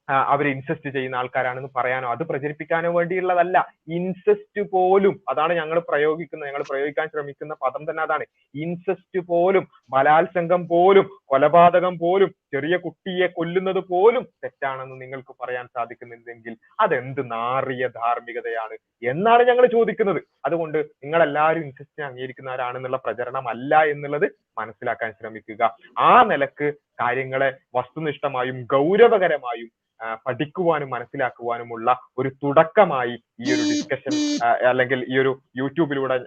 അവർ ഇൻസെസ്റ്റ് ചെയ്യുന്ന ആൾക്കാരാണെന്ന് പറയാനോ അത് പ്രചരിപ്പിക്കാനോ വേണ്ടിയുള്ളതല്ല. ഇൻസെസ്റ്റ് പോലും അതാണ് ഞങ്ങൾ പ്രയോഗിക്കുന്നത് ഞങ്ങൾ പ്രയോഗിക്കാൻ ശ്രമിക്കുന്ന പദം തന്നെ അതാണ്. ഇൻസെസ്റ്റ് പോലും ബലാത്സംഗം പോലും കൊലപാതകം പോലും ചെറിയ കുട്ടിയെ കൊല്ലുന്നത് പോലും തെറ്റാണെന്ന് നിങ്ങൾക്ക് പറയാൻ സാധിക്കുന്നുണ്ടെങ്കിൽ അതെന്ത് നാറിയ ധാർമ്മികതയാണ് എന്നാണ് ഞങ്ങൾ ചോദിക്കുന്നത്. അതുകൊണ്ട് നിങ്ങൾ എല്ലാവരും ഇൻസെസ്റ്റിനെ അംഗീകരിക്കുന്നവരാണെന്നുള്ള പ്രചരണമല്ല എന്നുള്ളത് മനസ്സിലാക്കാൻ ശ്രമിക്കുക. ആ നിലയ്ക്ക് കാര്യങ്ങളെ വസ്തുനിഷ്ഠമായും ഗൗരവകരമായും പഠിക്കുവാനും മനസ്സിലാക്കുവാനുമുള്ള ഒരു തുടക്കമായി ഈ ഒരു ഡിസ്കഷൻ അല്ലെങ്കിൽ ഈ ഒരു യൂട്യൂബിലൂടെ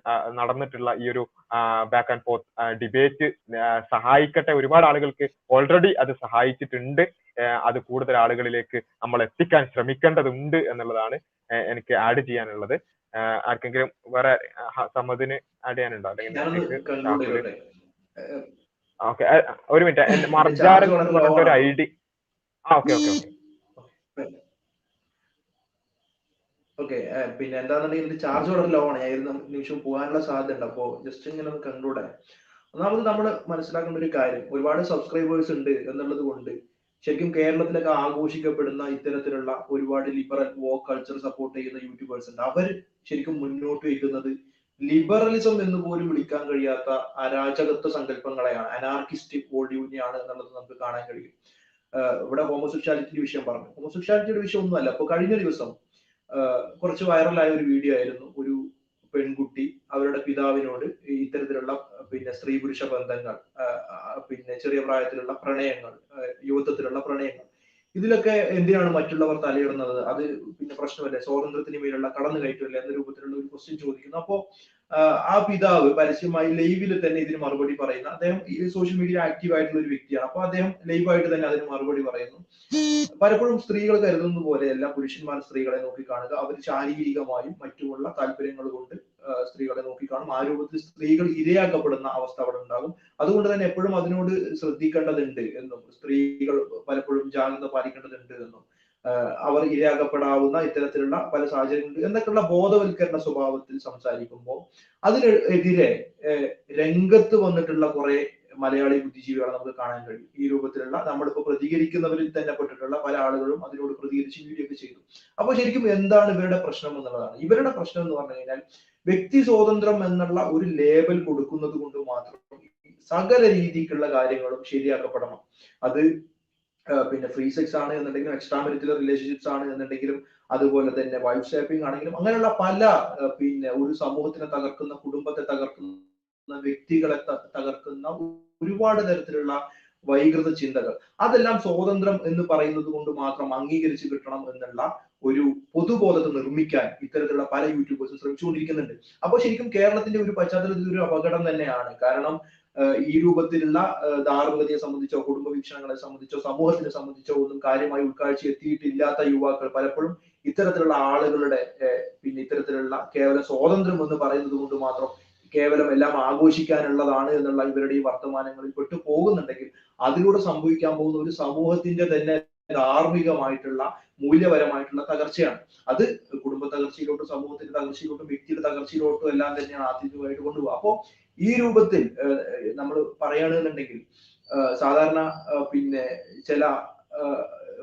നടന്നിട്ടുള്ള ഈ ഒരു ബാക്ക് ആൻഡ് ഫോർത്ത് ഡിബേറ്റ് സഹായിക്കട്ടെ. ഒരുപാട് ആളുകൾക്ക് ഓൾറെഡി അത് സഹായിച്ചിട്ടുണ്ട്. അത് കൂടുതൽ ആളുകളിലേക്ക് നമ്മൾ എത്തിക്കാൻ ശ്രമിക്കേണ്ടതുണ്ട് എന്നുള്ളതാണ് എനിക്ക് ആഡ് ചെയ്യാനുള്ളത്. ആർക്കെങ്കിലും വേറെ സമ്മതിന് ആഡ് ചെയ്യാനുണ്ടോ? അല്ലെങ്കിൽ ഓക്കെ. ഒരു മിനിറ്റ്. മർജാരൻ എന്ന് പറഞ്ഞിട്ട് ഒരു ഐ ഡി ആ ഓക്കെ ഓക്കെ ഓക്കെ. ഓക്കെ പിന്നെ എന്താണെന്നുണ്ടെങ്കിൽ ചാർജ് വളരെ ലോ ആണ്. ഏത് നിമിഷം പോകാനുള്ള സാധ്യത ഉണ്ട്. അപ്പോ ജസ്റ്റ് ഇങ്ങനെ കൺക്ലൂഡ് ആയി ഒന്നാമത് നമ്മൾ മനസ്സിലാക്കേണ്ട ഒരു കാര്യം ഒരുപാട് സബ്സ്ക്രൈബേഴ്സ് ഉണ്ട് എന്നുള്ളത് കൊണ്ട് ശരിക്കും കേരളത്തിലൊക്കെ ആഘോഷിക്കപ്പെടുന്ന ഇത്തരത്തിലുള്ള ഒരുപാട് ലിബറൽ വോക്ക് കൾച്ചർ സപ്പോർട്ട് ചെയ്യുന്ന യൂട്യൂബേഴ്സ് ഉണ്ട്. അവർ ശരിക്കും മുന്നോട്ട് വയ്ക്കുന്നത് ലിബറലിസം എന്ന് പോലും വിളിക്കാൻ കഴിയാത്ത അരാജകത്വ സങ്കല്പങ്ങളെയാണ്. അനാർക്കിസ്റ്റ് യൂണിയാണ് എന്നുള്ളത് നമുക്ക് കാണാൻ കഴിയും. ഇവിടെ ഹോമോസെക്ഷാലിറ്റിയുടെ വിഷയം പറഞ്ഞു. ഹോമോസെക്ഷാലിറ്റിയുടെ വിഷയം ഒന്നുമല്ല. അപ്പൊ കഴിഞ്ഞ ദിവസം കുറച്ച് വൈറലായ ഒരു വീഡിയോ ആയിരുന്നു. ഒരു പെൺകുട്ടി അവരുടെ പിതാവിനോട് ഇത്തരത്തിലുള്ള പിന്നെ സ്ത്രീ പുരുഷ ബന്ധങ്ങൾ പിന്നെ ചെറിയ പ്രായത്തിലുള്ള പ്രണയങ്ങൾ യുവത്വത്തിലുള്ള പ്രണയങ്ങൾ. ഇതിലൊക്കെ എന്തിനാണ് മറ്റുള്ളവർ തലയിടുന്നത്? അത് പിന്നെ പ്രശ്നമല്ലേ? സ്വാതന്ത്ര്യത്തിന് മേലുള്ള കടന്നു കയറ്റമല്ലേ എന്ന രൂപത്തിലുള്ള ഒരു ക്വസ്റ്റ്യൻ ചോദിക്കുന്നു. അപ്പോ ആ പിതാവ് പരസ്യമായി ലൈവിൽ തന്നെ ഇതിന് മറുപടി പറയുന്നു. അദ്ദേഹം ഈ സോഷ്യൽ മീഡിയ ആക്റ്റീവ് ആയിട്ടുള്ള ഒരു വ്യക്തിയാണ്. അപ്പൊ അദ്ദേഹം ലൈവായിട്ട് തന്നെ അതിന് മറുപടി പറയുന്നു. പലപ്പോഴും സ്ത്രീകൾ കരുതുന്ന പോലെയല്ല പുരുഷന്മാർ സ്ത്രീകളെ നോക്കി കാണുക അവർ ശാരീരികമായും മറ്റുമുള്ള താല്പര്യങ്ങൾ കൊണ്ട് സ്ത്രീകളെ നോക്കി കാണും ആ രൂപത്തിൽ സ്ത്രീകൾ ഇരയാക്കപ്പെടുന്ന അവസ്ഥ അവിടെ ഉണ്ടാകും. അതുകൊണ്ട് തന്നെ എപ്പോഴും അതിനോട് ശ്രദ്ധിക്കേണ്ടതുണ്ട് എന്നും സ്ത്രീകൾ പലപ്പോഴും ജാഗ്രത പാലിക്കേണ്ടതുണ്ട് എന്നും. അവർ ഇരയാകപ്പെടാവുന്ന ഇത്തരത്തിലുള്ള പല സാഹചര്യങ്ങളുണ്ട് എന്നൊക്കെയുള്ള ബോധവൽക്കരണ സ്വഭാവത്തിൽ സംസാരിക്കുമ്പോൾ അതിനെതിരെ രംഗത്ത് വന്നിട്ടുള്ള കുറെ മലയാളി ബുദ്ധിജീവികളെ നമുക്ക് കാണാൻ കഴിയും. ഈ രൂപത്തിലുള്ള നമ്മളിപ്പോ പ്രതികരിക്കുന്നവരിൽ തന്നെ പെട്ടിട്ടുള്ള പല ആളുകളും അതിനോട് പ്രതികരിച്ച് വീഡിയോ ചെയ്തു. അപ്പൊ ശരിക്കും എന്താണ് ഇവരുടെ പ്രശ്നം എന്നുള്ളതാണ്. ഇവരുടെ പ്രശ്നം എന്ന് പറഞ്ഞു കഴിഞ്ഞാൽ വ്യക്തി സ്വാതന്ത്ര്യം എന്നുള്ള ഒരു ലേബൽ കൊടുക്കുന്നത് കൊണ്ട് മാത്രം സകല രീതിക്കുള്ള കാര്യങ്ങളും ശരിയാക്കപ്പെടണം. അത് പിന്നെ ഫ്രീ സെക്സ് ആണ് എന്നുണ്ടെങ്കിലും എക്സ്ട്രാ മെരിറ്റൽ റിലേഷൻഷിപ്സ് ആണ് എന്നുണ്ടെങ്കിലും അതുപോലെ തന്നെ വൈഫ് ഷേപ്പിംഗ് ആണെങ്കിലും അങ്ങനെയുള്ള പല പിന്നെ ഒരു സമൂഹത്തിനെ തകർക്കുന്ന കുടുംബത്തെ തകർക്കുന്ന വ്യക്തികളെ തകർക്കുന്ന ഒരുപാട് തരത്തിലുള്ള വൈകൃത ചിന്തകൾ. അതെല്ലാം സ്വാതന്ത്ര്യം എന്ന് പറയുന്നത് കൊണ്ട് മാത്രം അംഗീകരിച്ച് കിട്ടണം എന്നുള്ള ഒരു പൊതുബോധത്തെ നിർമ്മിക്കാൻ ഇത്തരത്തിലുള്ള പല യൂട്യൂബേഴ്സും ശ്രമിച്ചുകൊണ്ടിരിക്കുന്നുണ്ട്. അപ്പോൾ ശരിക്കും കേരളത്തിന്റെ ഒരു പശ്ചാത്തലത്തിൽ ഒരു അപകടം തന്നെയാണ്. കാരണം ഈ രൂപത്തിലുള്ള ധാർമ്മികതയെ സംബന്ധിച്ചോ കുടുംബ വീക്ഷണങ്ങളെ സംബന്ധിച്ചോ സമൂഹത്തിനെ സംബന്ധിച്ചോ ഒന്നും കാര്യമായി ഉൾക്കാഴ്ച എത്തിയിട്ടില്ലാത്ത യുവാക്കൾ പലപ്പോഴും ഇത്തരത്തിലുള്ള ആളുകളുടെ പിന്നെ ഇത്തരത്തിലുള്ള കേവല സ്വാതന്ത്ര്യം എന്ന് പറയുന്നത് കൊണ്ട് മാത്രം കേവലം എല്ലാം ആഘോഷിക്കാനുള്ളതാണ് എന്നുള്ള ഇവരുടെ ഈ വർത്തമാനങ്ങളിൽ പെട്ടു പോകുന്നുണ്ടെങ്കിൽ അതിലൂടെ സംഭവിക്കാൻ പോകുന്ന ഒരു സമൂഹത്തിന്റെ തന്നെ ധാർമ്മികമായിട്ടുള്ള മൂല്യപരമായിട്ടുള്ള തകർച്ചയാണ്. അത് കുടുംബ തകർച്ചയിലോട്ടും സമൂഹത്തിന്റെ തകർച്ചയിലോട്ടും വ്യക്തിയുടെ തകർച്ചയിലോട്ടും എല്ലാം തന്നെയാണ് ആത്യന്തികമായിട്ട് കൊണ്ടുപോകുക അപ്പോ ഈ രൂപത്തിൽ നമ്മൾ പറയുകയാണെന്നുണ്ടെങ്കിൽ സാധാരണ പിന്നെ ചില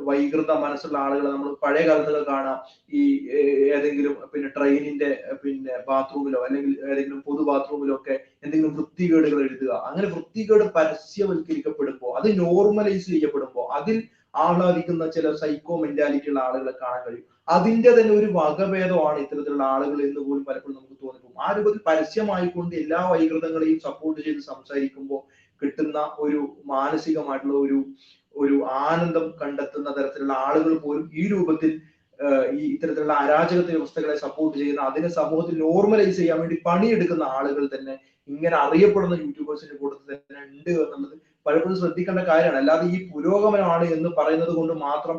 വൈകൃത മനസ്സുള്ള ആളുകളെ നമ്മൾ പഴയ കാലത്തൊക്കെ കാണാം. ഈ ഏതെങ്കിലും പിന്നെ ട്രെയിനിന്റെ പിന്നെ ബാത്റൂമിലോ അല്ലെങ്കിൽ ഏതെങ്കിലും പൊതു ബാത്റൂമിലോ ഒക്കെ എന്തെങ്കിലും വൃത്തികേടുകൾ എഴുതുക. അങ്ങനെ വൃത്തികേട് പരസ്യവൽക്കരിക്കപ്പെടുമ്പോൾ അത് നോർമലൈസ് ചെയ്യപ്പെടുമ്പോൾ അതിൽ ആഹ്ലാദിക്കുന്ന ചില സൈക്കോ മെന്റാലിറ്റി ഉള്ള ആളുകളെ കാണാൻ കഴിയും. അതിന്റെ തന്നെ ഒരു വകഭേദമാണ് ഇത്തരത്തിലുള്ള ആളുകൾ എന്ന് പോലും പലപ്പോഴും നമുക്ക് തോന്നിപ്പോകും. ആ രൂപത്തിൽ പരസ്യമായിക്കൊണ്ട് എല്ലാ വൈകൃതങ്ങളെയും സപ്പോർട്ട് ചെയ്ത് സംസാരിക്കുമ്പോൾ കിട്ടുന്ന ഒരു മാനസികമായിട്ടുള്ള ഒരു ഒരു ആനന്ദം കണ്ടെത്തുന്ന തരത്തിലുള്ള ആളുകൾ പോലും ഈ രൂപത്തിൽ ഈ ഇത്തരത്തിലുള്ള അരാജക വ്യവസ്ഥകളെ സപ്പോർട്ട് ചെയ്യുന്ന അതിനെ സമൂഹത്തിൽ നോർമലൈസ് ചെയ്യാൻ വേണ്ടി പണിയെടുക്കുന്ന ആളുകൾ തന്നെ ഇങ്ങനെ അറിയപ്പെടുന്ന യൂട്യൂബേഴ്സിന്റെ കൂട്ടത്തിൽ തന്നെ ഉണ്ട് എന്നുള്ളത് പലപ്പോഴും ശ്രദ്ധിക്കേണ്ട കാര്യമാണ്. അല്ലാതെ ഈ പുരോഗമനമാണ് എന്ന് പറയുന്നത് കൊണ്ട് മാത്രം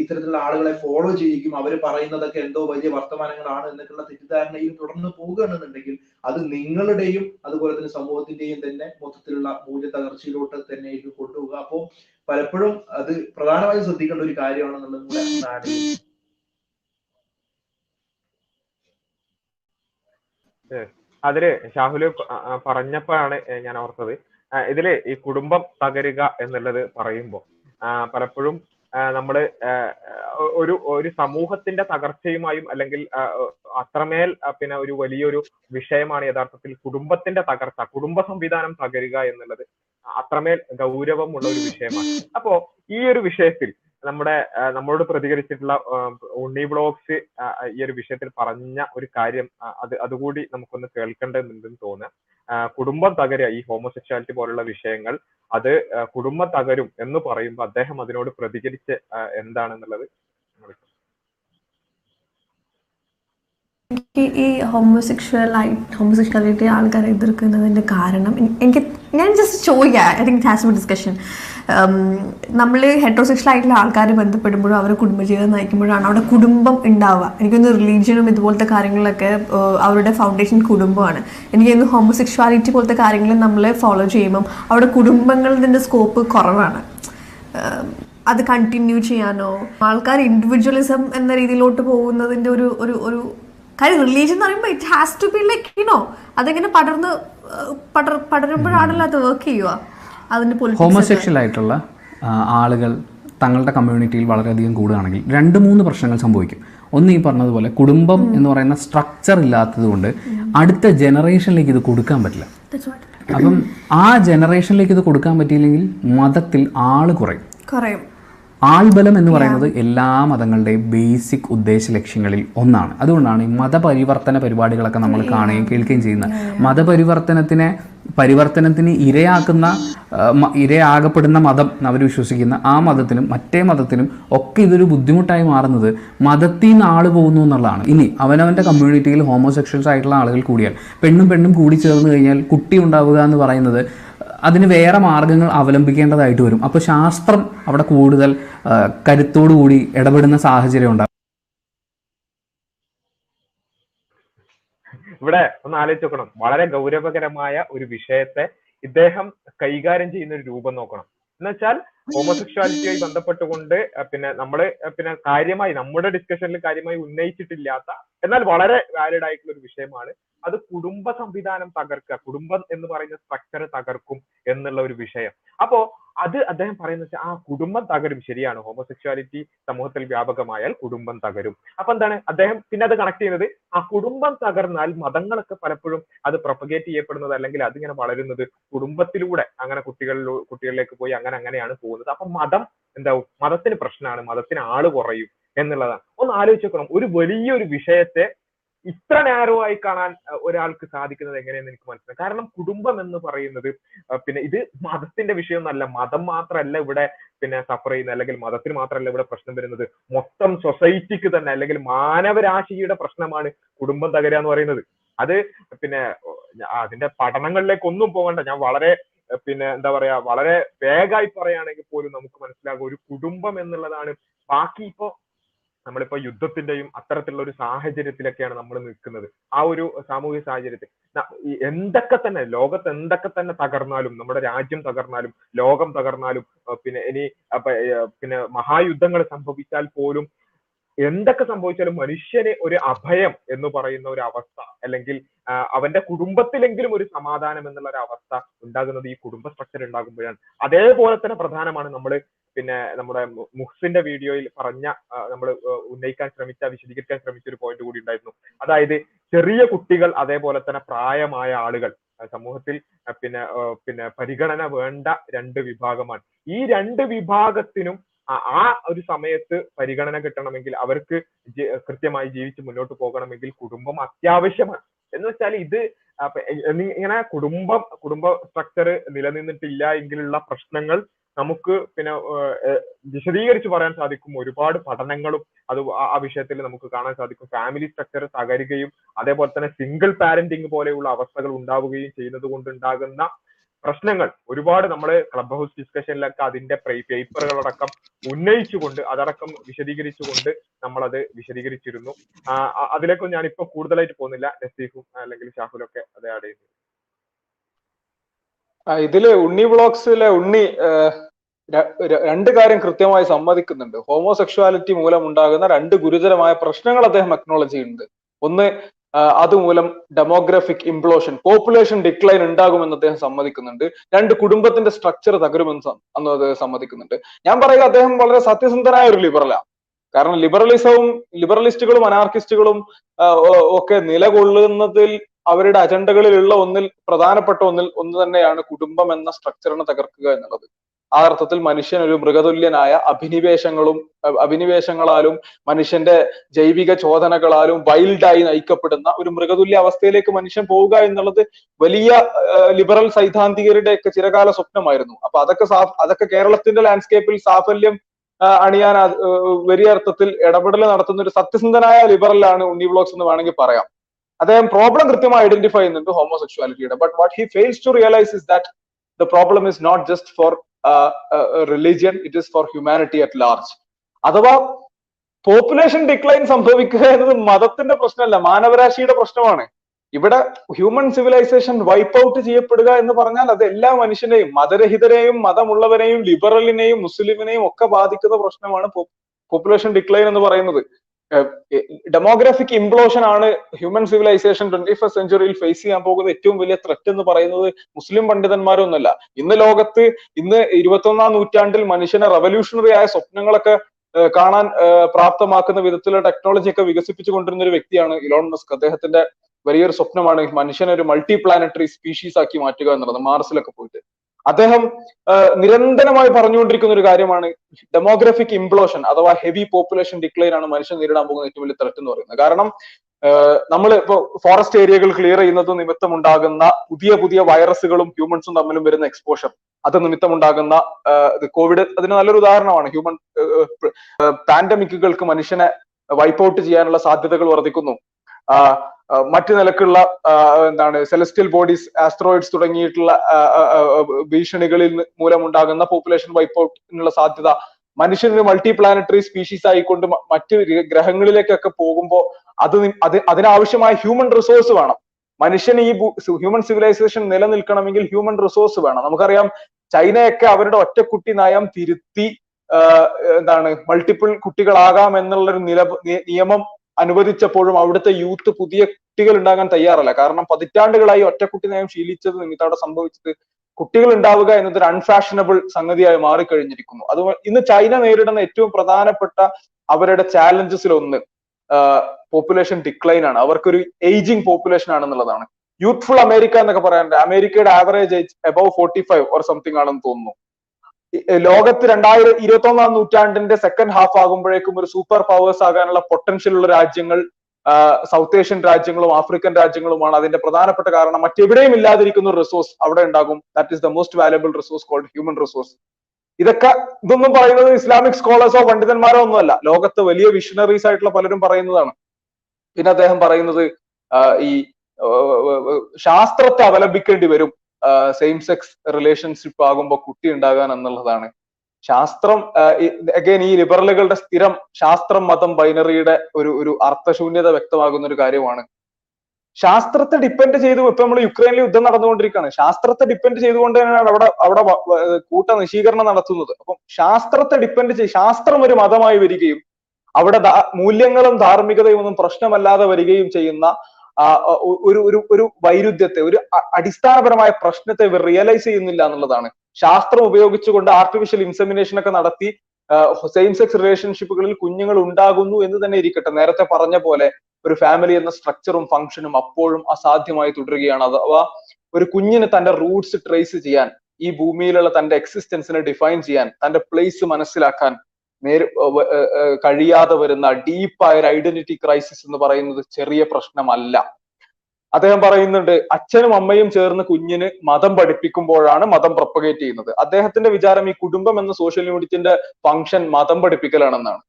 ഇത്തരത്തിലുള്ള ആളുകളെ ഫോളോ ചെയ്യിക്കും. അവർ പറയുന്നതൊക്കെ എന്തോ വലിയ വർത്തമാനങ്ങളാണ് എന്നൊക്കെയുള്ള തെറ്റിദ്ധാരണയിൽ തുടർന്ന് പോകുകയാണെന്നുണ്ടെങ്കിൽ അത് നിങ്ങളുടെയും അതുപോലെ തന്നെ സമൂഹത്തിന്റെയും തന്നെ മൊത്തത്തിലുള്ള മൂല്യ തകർച്ചയിലോട്ട് തന്നെ ഇത് കൊണ്ടുപോകുക അപ്പോൾ പലപ്പോഴും അത് പ്രധാനമായും ശ്രദ്ധിക്കേണ്ട ഒരു കാര്യമാണെന്നുള്ളത് നാട് അതിൽ ഷാഹുൽ പറഞ്ഞപ്പോഴാണ് ഞാൻ ഓർത്തത്. ഇതിൽ ഈ കുടുംബം തകരുക എന്നുള്ളത് പറയുമ്പോൾ പലപ്പോഴും ഒ- ഒരു ഒരു സമൂഹത്തിന്റെ തകർച്ചയുമായും അല്ലെങ്കിൽ അത്രമേൽ പിന്നെ ഒരു വലിയൊരു വിഷയമാണ് യഥാർത്ഥത്തിൽ കുടുംബത്തിന്റെ തകർച്ച കുടുംബ സംവിധാനം തകരുക എന്നുള്ളത് അത്രമേൽ ഗൗരവമുള്ള ഒരു വിഷയമാണ്. അപ്പോ ഈ ഒരു വിഷയത്തിൽ നമ്മുടെ നമ്മളോട് പ്രതികരിച്ചിട്ടുള്ള ഉണ്ണി ബ്ലോഗ്സ് ഈ ഒരു വിഷയത്തിൽ പറഞ്ഞ ഒരു കാര്യം അത് അതുകൂടി നമുക്കൊന്ന് കേൾക്കേണ്ടതുണ്ടെന്ന് തോന്നുക കുടുംബം തകരുക ഈ ഹോമോസെക്ഷാലിറ്റി പോലുള്ള വിഷയങ്ങൾ അത് കുടുംബം തകരും എന്ന് പറയുമ്പോൾ അദ്ദേഹം അതിനോട് പ്രതികരിച്ച് എന്താണെന്നുള്ളത് ഈ ഹോമോസെക്ഷൽ ആയി ഹോമോസെക്ഷാലിറ്റി ആൾക്കാരെ എതിർക്കുന്നതിന്റെ കാരണം എനിക്ക് ഞാൻ ജസ്റ്റ് ചോദിക്കാം. I think has a discussion നമ്മൾ ഹെട്രോസെക്ഷൽ ആയിട്ടുള്ള ആൾക്കാർ ബന്ധപ്പെടുമ്പോഴും അവരെ കുടുംബജീവിതം നയിക്കുമ്പോഴാണ് അവിടെ കുടുംബം ഉണ്ടാവുക. എനിക്കൊന്ന് റിലീജിയനും ഇതുപോലത്തെ കാര്യങ്ങളൊക്കെ അവരുടെ ഫൗണ്ടേഷൻ കുടുംബമാണ്. എനിക്ക് ഹോമോസെക്ഷാലിറ്റി പോലത്തെ കാര്യങ്ങൾ നമ്മൾ ഫോളോ ചെയ്യുമ്പം അവിടെ കുടുംബങ്ങളുടെ സ്കോപ്പ് കുറവാണ്. അത് കണ്ടിന്യൂ ചെയ്യാനോ? ആൾക്കാർ ഇൻഡിവിജ്വലിസം എന്ന രീതിയിലോട്ട് പോകുന്നതിന്റെ ഒരു ഒരു ഒരു കാര്യം റിലീജിയൻ എന്ന് പറയുമ്പോൾ it has to be like you know അതെങ്ങനെ പടർന്ന് പടർ പടരുമ്പോഴാണല്ലോ അത് വർക്ക് ചെയ്യുക. അതിന്റെ. ഹോമോസെക്ഷൽ ആയിട്ടുള്ള ആളുകൾ തങ്ങളുടെ കമ്മ്യൂണിറ്റിയിൽ വളരെയധികം കൂടുകയാണെങ്കിൽ രണ്ട് മൂന്ന് പ്രശ്നങ്ങൾ സംഭവിക്കും. ഒന്ന് ഈ പറഞ്ഞതുപോലെ കുടുംബം എന്ന് പറയുന്ന സ്ട്രക്ചർ ഇല്ലാത്തത് കൊണ്ട് അടുത്ത ജനറേഷനിലേക്ക് ഇത് കൊടുക്കാൻ പറ്റില്ല. അപ്പം ആ ജനറേഷനിലേക്ക് ഇത് കൊടുക്കാൻ പറ്റിയില്ലെങ്കിൽ മതത്തിൽ ആൾ കുറയും. കുറയും. ആൾബലം എന്ന് പറയുന്നത് എല്ലാ മതങ്ങളുടെയും ബേസിക് ഉദ്ദേശ ലക്ഷ്യങ്ങളിൽ ഒന്നാണ്. അതുകൊണ്ടാണ് ഈ മതപരിവർത്തന പരിപാടികളൊക്കെ നമ്മൾ കാണുകയും കേൾക്കുകയും ചെയ്യുന്നത്. മതപരിവർത്തനത്തിനെ പരിവർത്തനത്തിന് ഇരയാക്കുന്ന ഇരയാകപ്പെടുന്ന മതം അവർ വിശ്വസിക്കുന്ന ആ മതത്തിനും മറ്റേ മതത്തിനും ഒക്കെ ഇതൊരു ബുദ്ധിമുട്ടായി മാറുന്നത് മതത്തിൽ നിന്ന് ആൾ പോകുന്നു എന്നുള്ളതാണ്. ഇനി അവനവന്റെ കമ്മ്യൂണിറ്റിയിൽ ഹോമോസെക്ഷൽസ് ആയിട്ടുള്ള ആളുകൾ കൂടിയാൽ പെണ്ണും പെണ്ണും കൂടി ചേർന്ന് കഴിഞ്ഞാൽ കുട്ടി ഉണ്ടാവുക എന്ന് പറയുന്നത് അതിന് വേറെ മാർഗങ്ങൾ അവലംബിക്കേണ്ടതായിട്ട് വരും. അപ്പോൾ ശാസ്ത്രം അവിടെ കൂടുതൽ കരുത്തോടുകൂടി ഇടപെടുന്ന സാഹചര്യം ഉണ്ടാകും ഇവിടെ ഒന്ന് ആലോചിച്ച് നോക്കണം. വളരെ ഗൗരവകരമായ ഒരു വിഷയത്തെ ഇദ്ദേഹം കൈകാര്യം ചെയ്യുന്ന ഒരു രൂപം നോക്കണം. എന്നുവെച്ചാൽ ഹോമോസെക്ഷുവാലിറ്റിയുമായി ബന്ധപ്പെട്ടുകൊണ്ട് പിന്നെ നമ്മൾ പിന്നെ കാര്യമായി നമ്മുടെ ഡിസ്കഷനിൽ കാര്യമായി ഉന്നയിച്ചിട്ടില്ലാത്ത എന്നാൽ വളരെ വാലിഡ് ആയിട്ടുള്ള ഒരു വിഷയമാണ്. അത് കുടുംബ സംവിധാനം തകർക്കുക കുടുംബം എന്ന് പറയുന്ന സ്ട്രക്ചർ തകർക്കും എന്നുള്ള ഒരു വിഷയം. അപ്പോ അത് അദ്ദേഹം പറയുന്നത് വെച്ചാൽ ആ കുടുംബം തകരും. ശരിയാണ്. ഹോമോസെക്ഷുവാലിറ്റി സമൂഹത്തിൽ വ്യാപകമായാൽ കുടുംബം തകരും. അപ്പൊ എന്താണ്? അദ്ദേഹം പിന്നെ അത് കണക്ട് ചെയ്യുന്നത് ആ കുടുംബം തകർന്നാൽ മതങ്ങളൊക്കെ പലപ്പോഴും അത് പ്രൊപ്പഗേറ്റ് ചെയ്യപ്പെടുന്നത് അല്ലെങ്കിൽ അതിങ്ങനെ വളരുന്നത് കുടുംബത്തിലൂടെ. അങ്ങനെ കുട്ടികളിലൂ കുട്ടികളിലേക്ക് പോയി അങ്ങനെ അങ്ങനെയാണ് പോകുന്നത്. അപ്പൊ മതം എന്താവും? മതത്തിന് പ്രശ്നമാണ്. മതത്തിന് ആൾ കുറയും. എന്നുള്ളതാണ്. ഒന്ന് ആലോചിച്ച് നോക്കണം. ഒരു വലിയൊരു വിഷയത്തെ ഇത്ര നാരോ ആയി കാണാൻ ഒരാൾക്ക് സാധിക്കുന്നത് എങ്ങനെയെന്ന് എനിക്ക് മനസ്സിലായി. കാരണം കുടുംബം എന്ന് പറയുന്നത് പിന്നെ ഇത് മതത്തിന്റെ വിഷയമൊന്നല്ല മതം മാത്രമല്ല ഇവിടെ പിന്നെ സഫർ ചെയ്യുന്നത് അല്ലെങ്കിൽ മതത്തിന് മാത്രമല്ല ഇവിടെ പ്രശ്നം വരുന്നത്. മൊത്തം സൊസൈറ്റിക്ക് തന്നെ അല്ലെങ്കിൽ മാനവരാശിയുടെ പ്രശ്നമാണ് കുടുംബം തകരുക എന്ന് പറയുന്നത്. അത് പിന്നെ അതിന്റെ പഠനങ്ങളിലേക്ക് ഒന്നും പോകണ്ട. ഞാൻ വളരെ പിന്നെ എന്താ പറയാ വളരെ വേഗമായി പറയുകയാണെങ്കിൽ പോലും നമുക്ക് മനസ്സിലാകും. ഒരു കുടുംബം എന്നുള്ളതാണ്. ബാക്കി ഇപ്പോ നമ്മളിപ്പോ യുദ്ധത്തിന്റെയും അത്തരത്തിലുള്ള ഒരു സാഹചര്യത്തിലൊക്കെയാണ് നമ്മൾ നിൽക്കുന്നത്. ആ ഒരു സാമൂഹിക സാഹചര്യത്തിൽ. എന്തൊക്കെ തന്നെ ലോകത്ത് എന്തൊക്കെ തന്നെ തകർന്നാലും നമ്മുടെ രാജ്യം തകർന്നാലും ലോകം തകർന്നാലും പിന്നെ ഇനി പിന്നെ മഹായുദ്ധങ്ങൾ സംഭവിച്ചാൽ പോലും എന്തൊക്കെ സംഭവിച്ചാലും മനുഷ്യന് ഒരു അഭയം എന്ന് പറയുന്ന ഒരു അവസ്ഥ അല്ലെങ്കിൽ അവന്റെ കുടുംബത്തിലെങ്കിലും ഒരു സമാധാനം എന്നുള്ള ഒരു അവസ്ഥ ഉണ്ടാകുന്നത് ഈ കുടുംബ സ്ട്രക്ചർ ഉണ്ടാകുമ്പോഴാണ്. അതേപോലെ തന്നെ പ്രധാനമാണ് നമ്മൾ പിന്നെ നമ്മുടെ മുഹ്സിന്റെ വീഡിയോയിൽ പറഞ്ഞ നമ്മൾ ഉന്നയിക്കാൻ ശ്രമിച്ച വിശദീകരിക്കാൻ ശ്രമിച്ച ഒരു പോയിന്റ് കൂടി ഉണ്ടായിരുന്നു. അതായത് ചെറിയ കുട്ടികൾ അതേപോലെ തന്നെ പ്രായമായ ആളുകൾ സമൂഹത്തിൽ പിന്നെ പിന്നെ പരിഗണന വേണ്ട രണ്ട് വിഭാഗമാണ്. ഈ രണ്ട് വിഭാഗത്തിനും ആ- ഒരു സമയത്ത് പരിഗണന കിട്ടണമെങ്കിൽ അവർക്ക് കൃത്യമായി ജീവിച്ച് മുന്നോട്ട് പോകണമെങ്കിൽ കുടുംബം അത്യാവശ്യമാണ്. എന്ന് വെച്ചാൽ ഇത് ഇങ്ങനെ കുടുംബം കുടുംബ സ്ട്രക്ചർ നിലനിന്നിട്ടില്ല എങ്കിലുള്ള പ്രശ്നങ്ങൾ നമുക്ക് പിന്നെ വിശദീകരിച്ച് പറയാൻ സാധിക്കും. ഒരുപാട് പഠനങ്ങളും അത് ആ വിഷയത്തിൽ നമുക്ക് കാണാൻ സാധിക്കും. ഫാമിലി സ്ട്രക്ചർ തകരുകയും അതേപോലെ തന്നെ സിംഗിൾ പാരന്റിങ് പോലെയുള്ള അവസ്ഥകൾ ഉണ്ടാവുകയും ചെയ്യുന്നത് കൊണ്ടുണ്ടാകുന്ന പ്രശ്നങ്ങൾ. ഒരുപാട് നമ്മൾ ക്ലബ് ഹൗസ് ഡിസ്കഷനിലൊക്കെ അതിന്റെ പേപ്പറുകളടക്കം ഉന്നയിച്ചുകൊണ്ട് അതടക്കം വിശദീകരിച്ചുകൊണ്ട് നമ്മൾ അത് വിശദീകരിച്ചിരുന്നു. അതിലേക്ക് അതിലേക്കൊന്നും ഞാൻ ഇപ്പൊ കൂടുതലായിട്ട് പോകുന്നില്ല. നസീഫും അല്ലെങ്കിൽ ഷാഹുലും ഒക്കെ അത് ആഡ് ചെയ്യുന്നു. ഇതിൽ ഉണ്ണി ബ്ലോഗ്സിലെ ഉണ്ണി രണ്ട് കാര്യം കൃത്യമായി സമ്മതിക്കുന്നുണ്ട്. ഹോമോസെക്ഷുവാലിറ്റി മൂലം ഉണ്ടാകുന്ന രണ്ട് ഗുരുതരമായ പ്രശ്നങ്ങൾ അദ്ദേഹം അക്നോളജ് ചെയ്യുന്നുണ്ട്. ഒന്ന് അതുമൂലം ഡെമോഗ്രഫിക് ഇംപ്ലോഷൻ പോപ്പുലേഷൻ ഡിക്ലൈൻ ഉണ്ടാകുമെന്ന് അദ്ദേഹം സമ്മതിക്കുന്നുണ്ട്. രണ്ട് കുടുംബത്തിന്റെ സ്ട്രക്ചർ തകരുമെന്ന് അന്ന് അദ്ദേഹം സമ്മതിക്കുന്നുണ്ട്. ഞാൻ പറയുക അദ്ദേഹം വളരെ സത്യസന്ധനായ ഒരു ലിബറലാണ് കാരണം ലിബറലിസവും ലിബറലിസ്റ്റുകളും അനാർക്കിസ്റ്റുകളും ഒക്കെ നിലകൊള്ളുന്നതിൽ അവരുടെ അജണ്ടകളിലുള്ള ഒന്നിൽ പ്രധാനപ്പെട്ട ഒന്നിൽ ഒന്ന് തന്നെയാണ് കുടുംബം എന്ന സ്ട്രക്ചറിനെ തകർക്കുക എന്നുള്ളത്. ആ അർത്ഥത്തിൽ മനുഷ്യൻ ഒരു മൃഗതുല്യനായ അഭിനിവേശങ്ങളും അഭിനിവേശങ്ങളാലും മനുഷ്യന്റെ ജൈവിക ചോദനകളാലും വൈൽഡായി നയിക്കപ്പെടുന്ന ഒരു മൃഗതുല്യ അവസ്ഥയിലേക്ക് മനുഷ്യൻ പോവുക എന്നുള്ളത് വലിയ ലിബറൽ സൈദ്ധാന്തികരുടെ ഒക്കെ ചിരകാല സ്വപ്നമായിരുന്നു. അപ്പൊ അതൊക്കെ അതൊക്കെ കേരളത്തിന്റെ ലാൻഡ്സ്കേപ്പിൽ സാഫല്യം അണിയാൻ വലിയ അർത്ഥത്തിൽ ഇടപെടൽ നടത്തുന്ന ഒരു സത്യസന്ധനായ ലിബറലാണ് ഉണ്ണി ബ്ലോക്സ് എന്ന് വേണമെങ്കിൽ പറയാം. അദ്ദേഹം പ്രോബ്ലം കൃത്യമായി ഐഡന്റിഫൈ ചെയ്യുന്നുണ്ട് ഹോമോസെക്ഷുവാലിറ്റിയുടെ but what he fails to realise is problem is not just for uh, for religion, it is for humanity at large. അഥവാ പോപ്പുലേഷൻ ഡിക്ലൈൻ സംഭവിക്കുക എന്നത് മതത്തിന്റെ പ്രശ്നമല്ല മാനവരാശിയുടെ പ്രശ്നമാണ് ഇവിടെ ഹ്യൂമൻ സിവിലൈസേഷൻ വൈപ്പ് ഔട്ട് ചെയ്യപ്പെടുക എന്ന് പറഞ്ഞാൽ അത് എല്ലാ മനുഷ്യനെയും മതരഹിതരെയും മതമുള്ളവരെയും ലിബറലിനെയും മുസ്ലിമിനെയും ഒക്കെ ബാധിക്കുന്ന പ്രശ്നമാണ് പോപ്പുലേഷൻ ഡിക്ലൈൻ എന്ന് പറയുന്നത് ഡെമോഗ്രാഫിക് ഇംപ്ലോഷൻ ആണ് ഹ്യൂമൻ സിവിലൈസേഷൻ ട്വന്റി ഫസ്റ്റ് സെഞ്ചുറിയിൽ ഫേസ് ചെയ്യാൻ പോകുന്ന ഏറ്റവും വലിയ ത്രെറ്റ് എന്ന് പറയുന്നത് മുസ്ലിം പണ്ഡിതന്മാരൊന്നുമല്ല. ഇന്ന് ലോകത്ത് ഇന്ന് ഇരുപത്തൊന്നാം നൂറ്റാണ്ടിൽ മനുഷ്യനെ റവല്യൂഷണറി ആയ സ്വപ്നങ്ങളൊക്കെ കാണാൻ പ്രാപ്തമാക്കുന്ന വിധത്തിലുള്ള ടെക്നോളജി ഒക്കെ വികസിപ്പിച്ചു കൊണ്ടിരുന്ന ഒരു വ്യക്തിയാണ് ഇലോൺ മസ്ക് അദ്ദേഹത്തിന്റെ വലിയൊരു സ്വപ്നമാണ് മനുഷ്യനെ ഒരു മൾട്ടി പ്ലാനറ്ററി സ്പീഷീസ് ആക്കി മാറ്റുക എന്നുള്ളത് മാർസിലൊക്കെ പോയിട്ട്. അദ്ദേഹം നിരന്തരമായി പറഞ്ഞുകൊണ്ടിരിക്കുന്ന ഒരു കാര്യമാണ് ഡെമോഗ്രഫിക് ഇംപ്ലോഷൻ അഥവാ ഹെവി പോപ്പുലേഷൻ ഡിക്ലൈൻ ആണ് മനുഷ്യൻ നേരിടാൻ പോകുന്ന ഏറ്റവും വലിയ ത്രെറ്റ് എന്ന് പറയുന്നത്. കാരണം നമ്മൾ ഇപ്പോൾ ഫോറസ്റ്റ് ഏരിയകൾ ക്ലിയർ ചെയ്യുന്നത് നിമിത്തം ഉണ്ടാകുന്ന പുതിയ പുതിയ വൈറസുകളും ഹ്യൂമൻസും തമ്മിലും വരുന്ന എക്സ്പോഷർ അത് നിമിത്തം ഉണ്ടാകുന്ന കോവിഡ് അതിന് നല്ലൊരു ഉദാഹരണമാണ്. ഹ്യൂമൻ പാൻഡമിക്കുകൾക്ക് മനുഷ്യനെ വൈപ്പ് ഔട്ട് ചെയ്യാനുള്ള സാധ്യതകൾ വർദ്ധിക്കുന്നു. മറ്റു നിലക്കുള്ള എന്താണ് സെലസ്റ്റിയൽ ബോഡീസ് ആസ്ട്രോയിഡ്സ് തുടങ്ങിയിട്ടുള്ള ഭീഷണികളിൽ മൂലമുണ്ടാകുന്ന പോപ്പുലേഷൻ വൈപ്പ് ഔട്ടിനുള്ള സാധ്യത. മനുഷ്യന് മൾട്ടി പ്ലാനറ്ററി സ്പീഷീസ് ആയിക്കൊണ്ട് മറ്റ് ഗ്രഹങ്ങളിലേക്കൊക്കെ പോകുമ്പോൾ അത് അത് അതിനാവശ്യമായ ഹ്യൂമൻ റിസോഴ്സ് വേണം. മനുഷ്യൻ ഈ ഹ്യൂമൻ സിവിലൈസേഷൻ നിലനിൽക്കണമെങ്കിൽ ഹ്യൂമൻ റിസോഴ്സ് വേണം. നമുക്കറിയാം ചൈനയൊക്കെ അവരുടെ ഒറ്റക്കുട്ടി നയം തിരുത്തി എന്താണ് മൾട്ടിപ്പിൾ കുട്ടികളാകാം എന്നുള്ളൊരു നില നി- നിയമം അനുവദിച്ചപ്പോഴും അവിടുത്തെ യൂത്ത് പുതിയ കുട്ടികൾ ഉണ്ടാകാൻ തയ്യാറല്ല. കാരണം പതിറ്റാണ്ടുകളായി ഒറ്റക്കുട്ടി നയം ശീലിച്ചത് നിമിത്തം അവിടെ സംഭവിച്ചത് കുട്ടികൾ ഉണ്ടാവുക എന്നത് ഒരു അൺഫാഷനബിൾ സംഗതിയായി മാറിക്കഴിഞ്ഞിരിക്കുന്നു. അത് ഇന്ന് ചൈന നേരിടുന്ന ഏറ്റവും പ്രധാനപ്പെട്ട അവരുടെ ചാലഞ്ചസിൽ ഒന്ന് പോപ്പുലേഷൻ ഡിക്ലൈൻ ആണ്. അവർക്കൊരു ഏജിങ് പോപ്പുലേഷൻ ആണെന്നുള്ളതാണ്. യൂത്ത്ഫുൾ അമേരിക്ക എന്നൊക്കെ പറയാറുണ്ട്. അമേരിക്കയുടെ average age above forty five or something ആണെന്ന് തോന്നുന്നു. ലോകത്ത് രണ്ടായിരം ഇരുപത്തി ഒന്നാം നൂറ്റാണ്ടിന്റെ സെക്കൻഡ് ഹാഫ് ആകുമ്പോഴേക്കും ഒരു സൂപ്പർ പവേഴ്സ് ആകാനുള്ള പൊട്ടൻഷ്യൽ ഉള്ള രാജ്യങ്ങൾ സൗത്ത് ഏഷ്യൻ രാജ്യങ്ങളും ആഫ്രിക്കൻ രാജ്യങ്ങളുമാണ് അതിന്റെ പ്രധാനപ്പെട്ട കാരണം. മറ്റെവിടെയും ഇല്ലാതിരിക്കുന്ന ഒരു റിസോഴ്സ് അവിടെ ഉണ്ടാകും. That is the most valuable resource called human resource ഇതൊക്കെ ഇതൊന്നും പറയുന്നത് ഇസ്ലാമിക് സ്കോളേഴ്സോ പണ്ഡിതന്മാരോ ഒന്നുമല്ല. ലോകത്ത് വലിയ വിഷണറീസ് ആയിട്ടുള്ള പലരും പറയുന്നതാണ്. പിന്നെ അദ്ദേഹം പറയുന്നത് ഈ ശാസ്ത്രത്തെ അവലംബിക്കേണ്ടി വരും. സെയിം സെക്സ് റിലേഷൻഷിപ്പ് ആകുമ്പോൾ കുട്ടി ഉണ്ടാകാൻ എന്നുള്ളതാണ്. ശാസ്ത്രം അഗൈൻ ഈ ലിബറലുകളുടെ സ്ഥിരം ശാസ്ത്രം മതം ബൈനറിയുടെ ഒരു ഒരു അർത്ഥശൂന്യത വ്യക്തമാകുന്ന ഒരു കാര്യമാണ്. ശാസ്ത്രത്തെ ഡിപ്പെൻഡ് ചെയ്തു ഇപ്പൊ നമ്മൾ യുക്രൈനിൽ യുദ്ധം നടന്നുകൊണ്ടിരിക്കുകയാണ്. ശാസ്ത്രത്തെ ഡിപ്പെൻഡ് ചെയ്തുകൊണ്ട് തന്നെയാണ് അവിടെ അവിടെ കൂട്ട നിശീകരണം നടത്തുന്നത്. അപ്പം ശാസ്ത്രത്തെ ഡിപ്പെൻഡ് ചെയ്ത് ശാസ്ത്രം ഒരു മതമായി വരികയും അവിടെ മൂല്യങ്ങളും ധാർമ്മികതയും ഒന്നും പ്രശ്നമല്ലാതെ വരികയും ചെയ്യുന്ന ഒരു ഒരു ഒരു വൈരുദ്ധ്യത്തെ ഒരു അടിസ്ഥാനപരമായ പ്രശ്നത്തെ ഇവർ റിയലൈസ് ചെയ്യുന്നില്ല എന്നുള്ളതാണ്. ശാസ്ത്രം ഉപയോഗിച്ചുകൊണ്ട് ആർട്ടിഫിഷ്യൽ ഇൻസെമിനേഷൻ ഒക്കെ നടത്തി സെയിം സെക്സ് റിലേഷൻഷിപ്പുകളിൽ കുഞ്ഞുങ്ങൾ ഉണ്ടാകുന്നു എന്ന് തന്നെ ഇരിക്കട്ടെ. നേരത്തെ പറഞ്ഞ പോലെ ഒരു ഫാമിലി എന്ന സ്ട്രക്ചറും ഫംഗ്ഷനും അപ്പോഴും അസാധ്യമായി തുടരുകയാണ്. അഥവാ ഒരു കുഞ്ഞിന് തന്റെ റൂട്ട്സ് ട്രേസ് ചെയ്യാൻ ഈ ഭൂമിയിലുള്ള തന്റെ എക്സിസ്റ്റൻസിനെ ഡിഫൈൻ ചെയ്യാൻ തന്റെ പ്ലേസ് മനസ്സിലാക്കാൻ നേര് കഴിയാതെ വരുന്ന ഡീപ്പായ ഒരു ഐഡന്റിറ്റി ക്രൈസിസ് എന്ന് പറയുന്നത് ചെറിയ പ്രശ്നമല്ല. അദ്ദേഹം പറയുന്നുണ്ട് അച്ഛനും അമ്മയും ചേർന്ന് കുഞ്ഞിന് മതം പഠിപ്പിക്കുമ്പോഴാണ് മതം പ്രൊപ്പഗേറ്റ് ചെയ്യുന്നത്. അദ്ദേഹത്തിന്റെ വിചാരം ഈ കുടുംബം എന്ന സോഷ്യൽ യൂണിറ്റിന്റെ ഫംഗ്ഷൻ മതം പഠിപ്പിക്കലാണെന്നാണ്.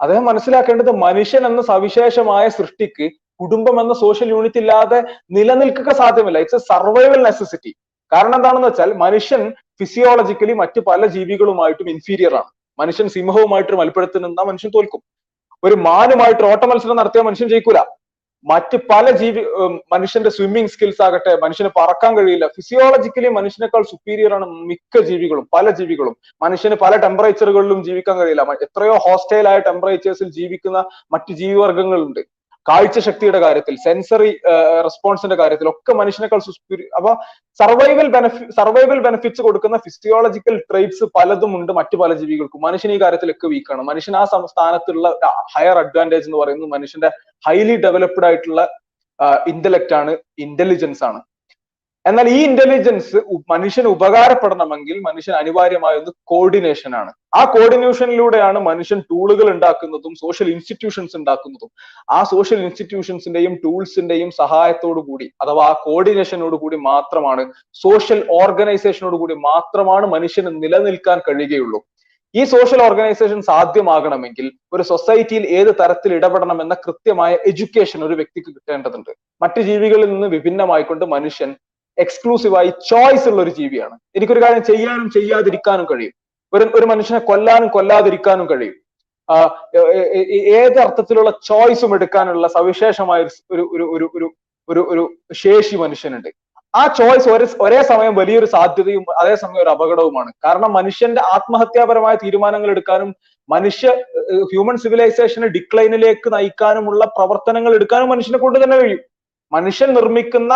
അദ്ദേഹം മനസ്സിലാക്കേണ്ടത് മനുഷ്യൻ എന്ന സവിശേഷമായ സൃഷ്ടിക്ക് കുടുംബം എന്ന സോഷ്യൽ യൂണിറ്റ് ഇല്ലാതെ നിലനിൽക്കുക സാധ്യമല്ല. ഇറ്റ്സ് എ സർവൈവൽ നെസസിറ്റി കാരണം എന്താണെന്ന് വെച്ചാൽ മനുഷ്യൻ ഫിസിയോളജിക്കലി മറ്റു പല ജീവികളുമായിട്ടും ഇൻഫീരിയർ ആണ്. മനുഷ്യൻ സിംഹവുമായിട്ട് മൽപ്പിടുത്ത് നിന്നാ മനുഷ്യൻ തോൽക്കും. ഒരു മാനുമായിട്ട് ഓട്ട മത്സരം നടത്തിയാൽ മനുഷ്യൻ ജയിക്കൂല. മറ്റ് പല ജീവി മനുഷ്യന്റെ സ്വിമ്മിങ് സ്കിൽസ് ആകട്ടെ മനുഷ്യന് പറക്കാൻ കഴിയില്ല. ഫിസിയോളജിക്കലി മനുഷ്യനേക്കാൾ സുപ്പീരിയർ ആണ് മിക്ക ജീവികളും പല ജീവികളും. മനുഷ്യന് പല ടെമ്പറേച്ചറുകളിലും ജീവിക്കാൻ കഴിയില്ല. എത്രയോ ഹോസ്റ്റൈൽ ആയ ടെമ്പറേച്ചേഴ്സിൽ ജീവിക്കുന്ന മറ്റ് ജീവിവർഗങ്ങളുണ്ട് കാഴ്ച ശക്തിയുടെ കാര്യത്തിൽ സെൻസറി റെസ്പോൺസിന്റെ കാര്യത്തിൽ ഒക്കെ മനുഷ്യനേക്കാൾ സുസ്പിരി അപ്പൊ സർവൈവൽ ബെനഫി സർവൈവൽ ബെനിഫിറ്റ്സ് കൊടുക്കുന്ന ഫിസിയോളജിക്കൽ ട്രേറ്റ്സ് പലതും ഉണ്ട് മറ്റു പല ജീവികൾക്കും. മനുഷ്യൻ ഈ കാര്യത്തിലൊക്കെ വീക്കാണ് മനുഷ്യൻ ആ സംസ്ഥാനത്തുള്ള ഹയർ അഡ്വാന്റേജ് എന്ന് പറയുന്നത് മനുഷ്യന്റെ ഹൈലി ഡെവലപ്ഡ് ആയിട്ടുള്ള ഇന്റലക്റ്റ് ആണ് ഇന്റലിജൻസ് ആണ്. എന്നാൽ ഈ ഇന്റലിജൻസ് മനുഷ്യന് ഉപകാരപ്പെടണമെങ്കിൽ മനുഷ്യൻ അനിവാര്യമായ ഒന്ന് കോർഡിനേഷൻ ആണ്. ആ കോർഡിനേഷനിലൂടെയാണ് മനുഷ്യൻ ടൂളുകൾ ഉണ്ടാക്കുന്നതും സോഷ്യൽ ഇൻസ്റ്റിറ്റ്യൂഷൻസ് ഉണ്ടാക്കുന്നതും. ആ സോഷ്യൽ ഇൻസ്റ്റിറ്റ്യൂഷൻസിന്റെയും ടൂൾസിന്റെയും സഹായത്തോടു കൂടി അഥവാ ആ കോർഡിനേഷനോട് കൂടി മാത്രമാണ് സോഷ്യൽ ഓർഗനൈസേഷനോട് കൂടി മാത്രമാണ് മനുഷ്യന് നിലനിൽക്കാൻ കഴിയുകയുള്ളൂ. ഈ സോഷ്യൽ ഓർഗനൈസേഷൻ സാധ്യമാകണമെങ്കിൽ ഒരു സൊസൈറ്റിയിൽ ഏത് തരത്തിൽ ഇടപെടണം എന്ന കൃത്യമായ എഡ്യൂക്കേഷൻ ഒരു വ്യക്തിക്ക് കിട്ടേണ്ടതുണ്ട്. മറ്റു ജീവികളിൽ നിന്ന് വിഭിന്നമായിക്കൊണ്ട് മനുഷ്യൻ എക്സ്ക്ലൂസീവായി ചോയ്സ് ഉള്ള ഒരു ജീവിയാണ്. എനിക്കൊരു കാര്യം ചെയ്യാനും ചെയ്യാതിരിക്കാനും കഴിയും. ഒരു ഒരു മനുഷ്യനെ കൊല്ലാനും കൊല്ലാതിരിക്കാനും കഴിയും. ഏത് അർത്ഥത്തിലുള്ള ചോയ്സും എടുക്കാനുള്ള സവിശേഷമായ ഒരു ഒരു ഒരു ഒരു ഒരു ഒരു ശേഷി മനുഷ്യനുണ്ട്. ആ ചോയ്സ് ഒരേ ഒരേ സമയം വലിയൊരു സാധ്യതയും അതേസമയം ഒരു അപകടവുമാണ്. കാരണം മനുഷ്യന്റെ ആത്മഹത്യാപരമായ തീരുമാനങ്ങൾ എടുക്കാനും മനുഷ്യ ഹ്യൂമൻ സിവിലൈസേഷനെ ഡിക്ലൈനിലേക്ക് നയിക്കാനുമുള്ള പ്രവർത്തനങ്ങൾ എടുക്കാനും മനുഷ്യനെ കൊണ്ട് തന്നെ കഴിയും. മനുഷ്യൻ നിർമ്മിക്കുന്ന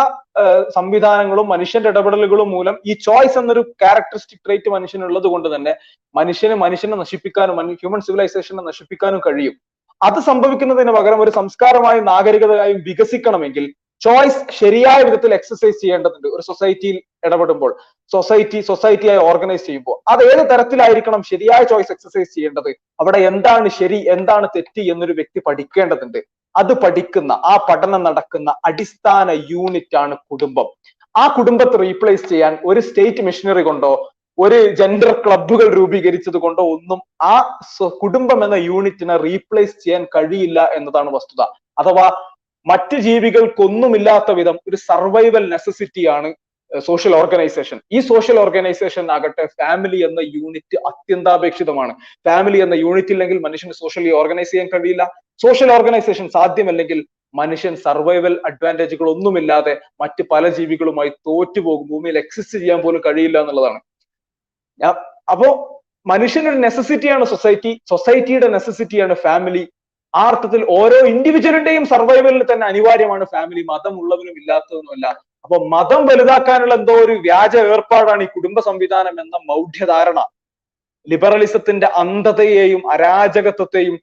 സംവിധാനങ്ങളും മനുഷ്യന്റെ ഇടപെടലുകളും മൂലം ഈ ചോയ്സ് എന്നൊരു ക്യാരക്ടറിസ്റ്റിക് ട്രേറ്റ് മനുഷ്യനുള്ളത് കൊണ്ട് തന്നെ മനുഷ്യന് മനുഷ്യനെ നശിപ്പിക്കാനും ഹ്യൂമൻ സിവിലൈസേഷനെ നശിപ്പിക്കാനും കഴിയും. അത് സംഭവിക്കുന്നതിന് പകരം ഒരു സംസ്കാരമായും നാഗരികതയായും വികസിക്കണമെങ്കിൽ ചോയ്സ് ശരിയായ വിധത്തിൽ എക്സസൈസ് ചെയ്യേണ്ടതുണ്ട് ഒരു സൊസൈറ്റിയിൽ ഇടപെടുമ്പോൾ. സൊസൈറ്റി സൊസൈറ്റിയായി ഓർഗനൈസ് ചെയ്യുമ്പോൾ. അത് ഏത് തരത്തിലായിരിക്കണം ശരിയായ ചോയ്സ് എക്സസൈസ് ചെയ്യേണ്ടത്? അവിടെ എന്താണ് ശരി എന്താണ് തെറ്റ് എന്നൊരു വ്യക്തി പഠിക്കേണ്ടതുണ്ട്. അത് പഠിക്കുന്ന ആ പഠനം നടക്കുന്ന അടിസ്ഥാന യൂണിറ്റ് ആണ് കുടുംബം. ആ കുടുംബത്തെ റീപ്ലേസ് ചെയ്യാൻ ഒരു സ്റ്റേറ്റ് മിഷനറി കൊണ്ടോ ഒരു ജെൻഡർ ക്ലബ്ബുകൾ രൂപീകരിച്ചത് കൊണ്ടോ ഒന്നും ആ കുടുംബം എന്ന യൂണിറ്റിനെ റീപ്ലേസ് ചെയ്യാൻ കഴിയില്ല എന്നതാണ് വസ്തുത. അഥവാ മറ്റ് ജീവികൾക്കൊന്നുമില്ലാത്ത വിധം ഒരു സർവൈവൽ നെസസിറ്റിയാണ് സോഷ്യൽ ഓർഗനൈസേഷൻ ഈ സോഷ്യൽ ഓർഗനൈസേഷൻ ആകട്ടെ ഫാമിലി എന്ന യൂണിറ്റ് അത്യന്താപേക്ഷിതമാണ്. ഫാമിലി എന്ന യൂണിറ്റ് ഇല്ലെങ്കിൽ മനുഷ്യന് സോഷ്യലി ഓർഗനൈസ് ചെയ്യാൻ കഴിയില്ല. സോഷ്യൽ ഓർഗനൈസേഷൻ സാധ്യമല്ലെങ്കിൽ മനുഷ്യൻ സർവൈവൽ അഡ്വാന്റേജുകൾ ഒന്നുമില്ലാതെ മറ്റ് പല ജീവികളുമായി തോറ്റുപോകും. ഭൂമിയിൽ എക്സിസ്റ്റ് ചെയ്യാൻ പോലും കഴിയില്ല എന്നുള്ളതാണ്. അപ്പോ മനുഷ്യനൊരു നെസസിറ്റിയാണ് സൊസൈറ്റി സൊസൈറ്റിയുടെ നെസസിറ്റിയാണ് ഫാമിലി ആ അർത്ഥത്തിൽ ഓരോ ഇൻഡിവിജ്വലിന്റെയും സർവൈവലിന് തന്നെ അനിവാര്യമാണ് ഫാമിലി മതം ഉള്ളവനും ഇല്ലാത്തതൊന്നുമല്ല. അപ്പൊ മതം വലുതാക്കാനുള്ള എന്തോ ഒരു വ്യാജ ഏർപ്പാടാണ് ഈ കുടുംബ സംവിധാനം എന്ന മൗഢ്യധാരണ. ലിബറലിസത്തിന്റെ അന്ധതയെയും അരാജകത്വത്തെയും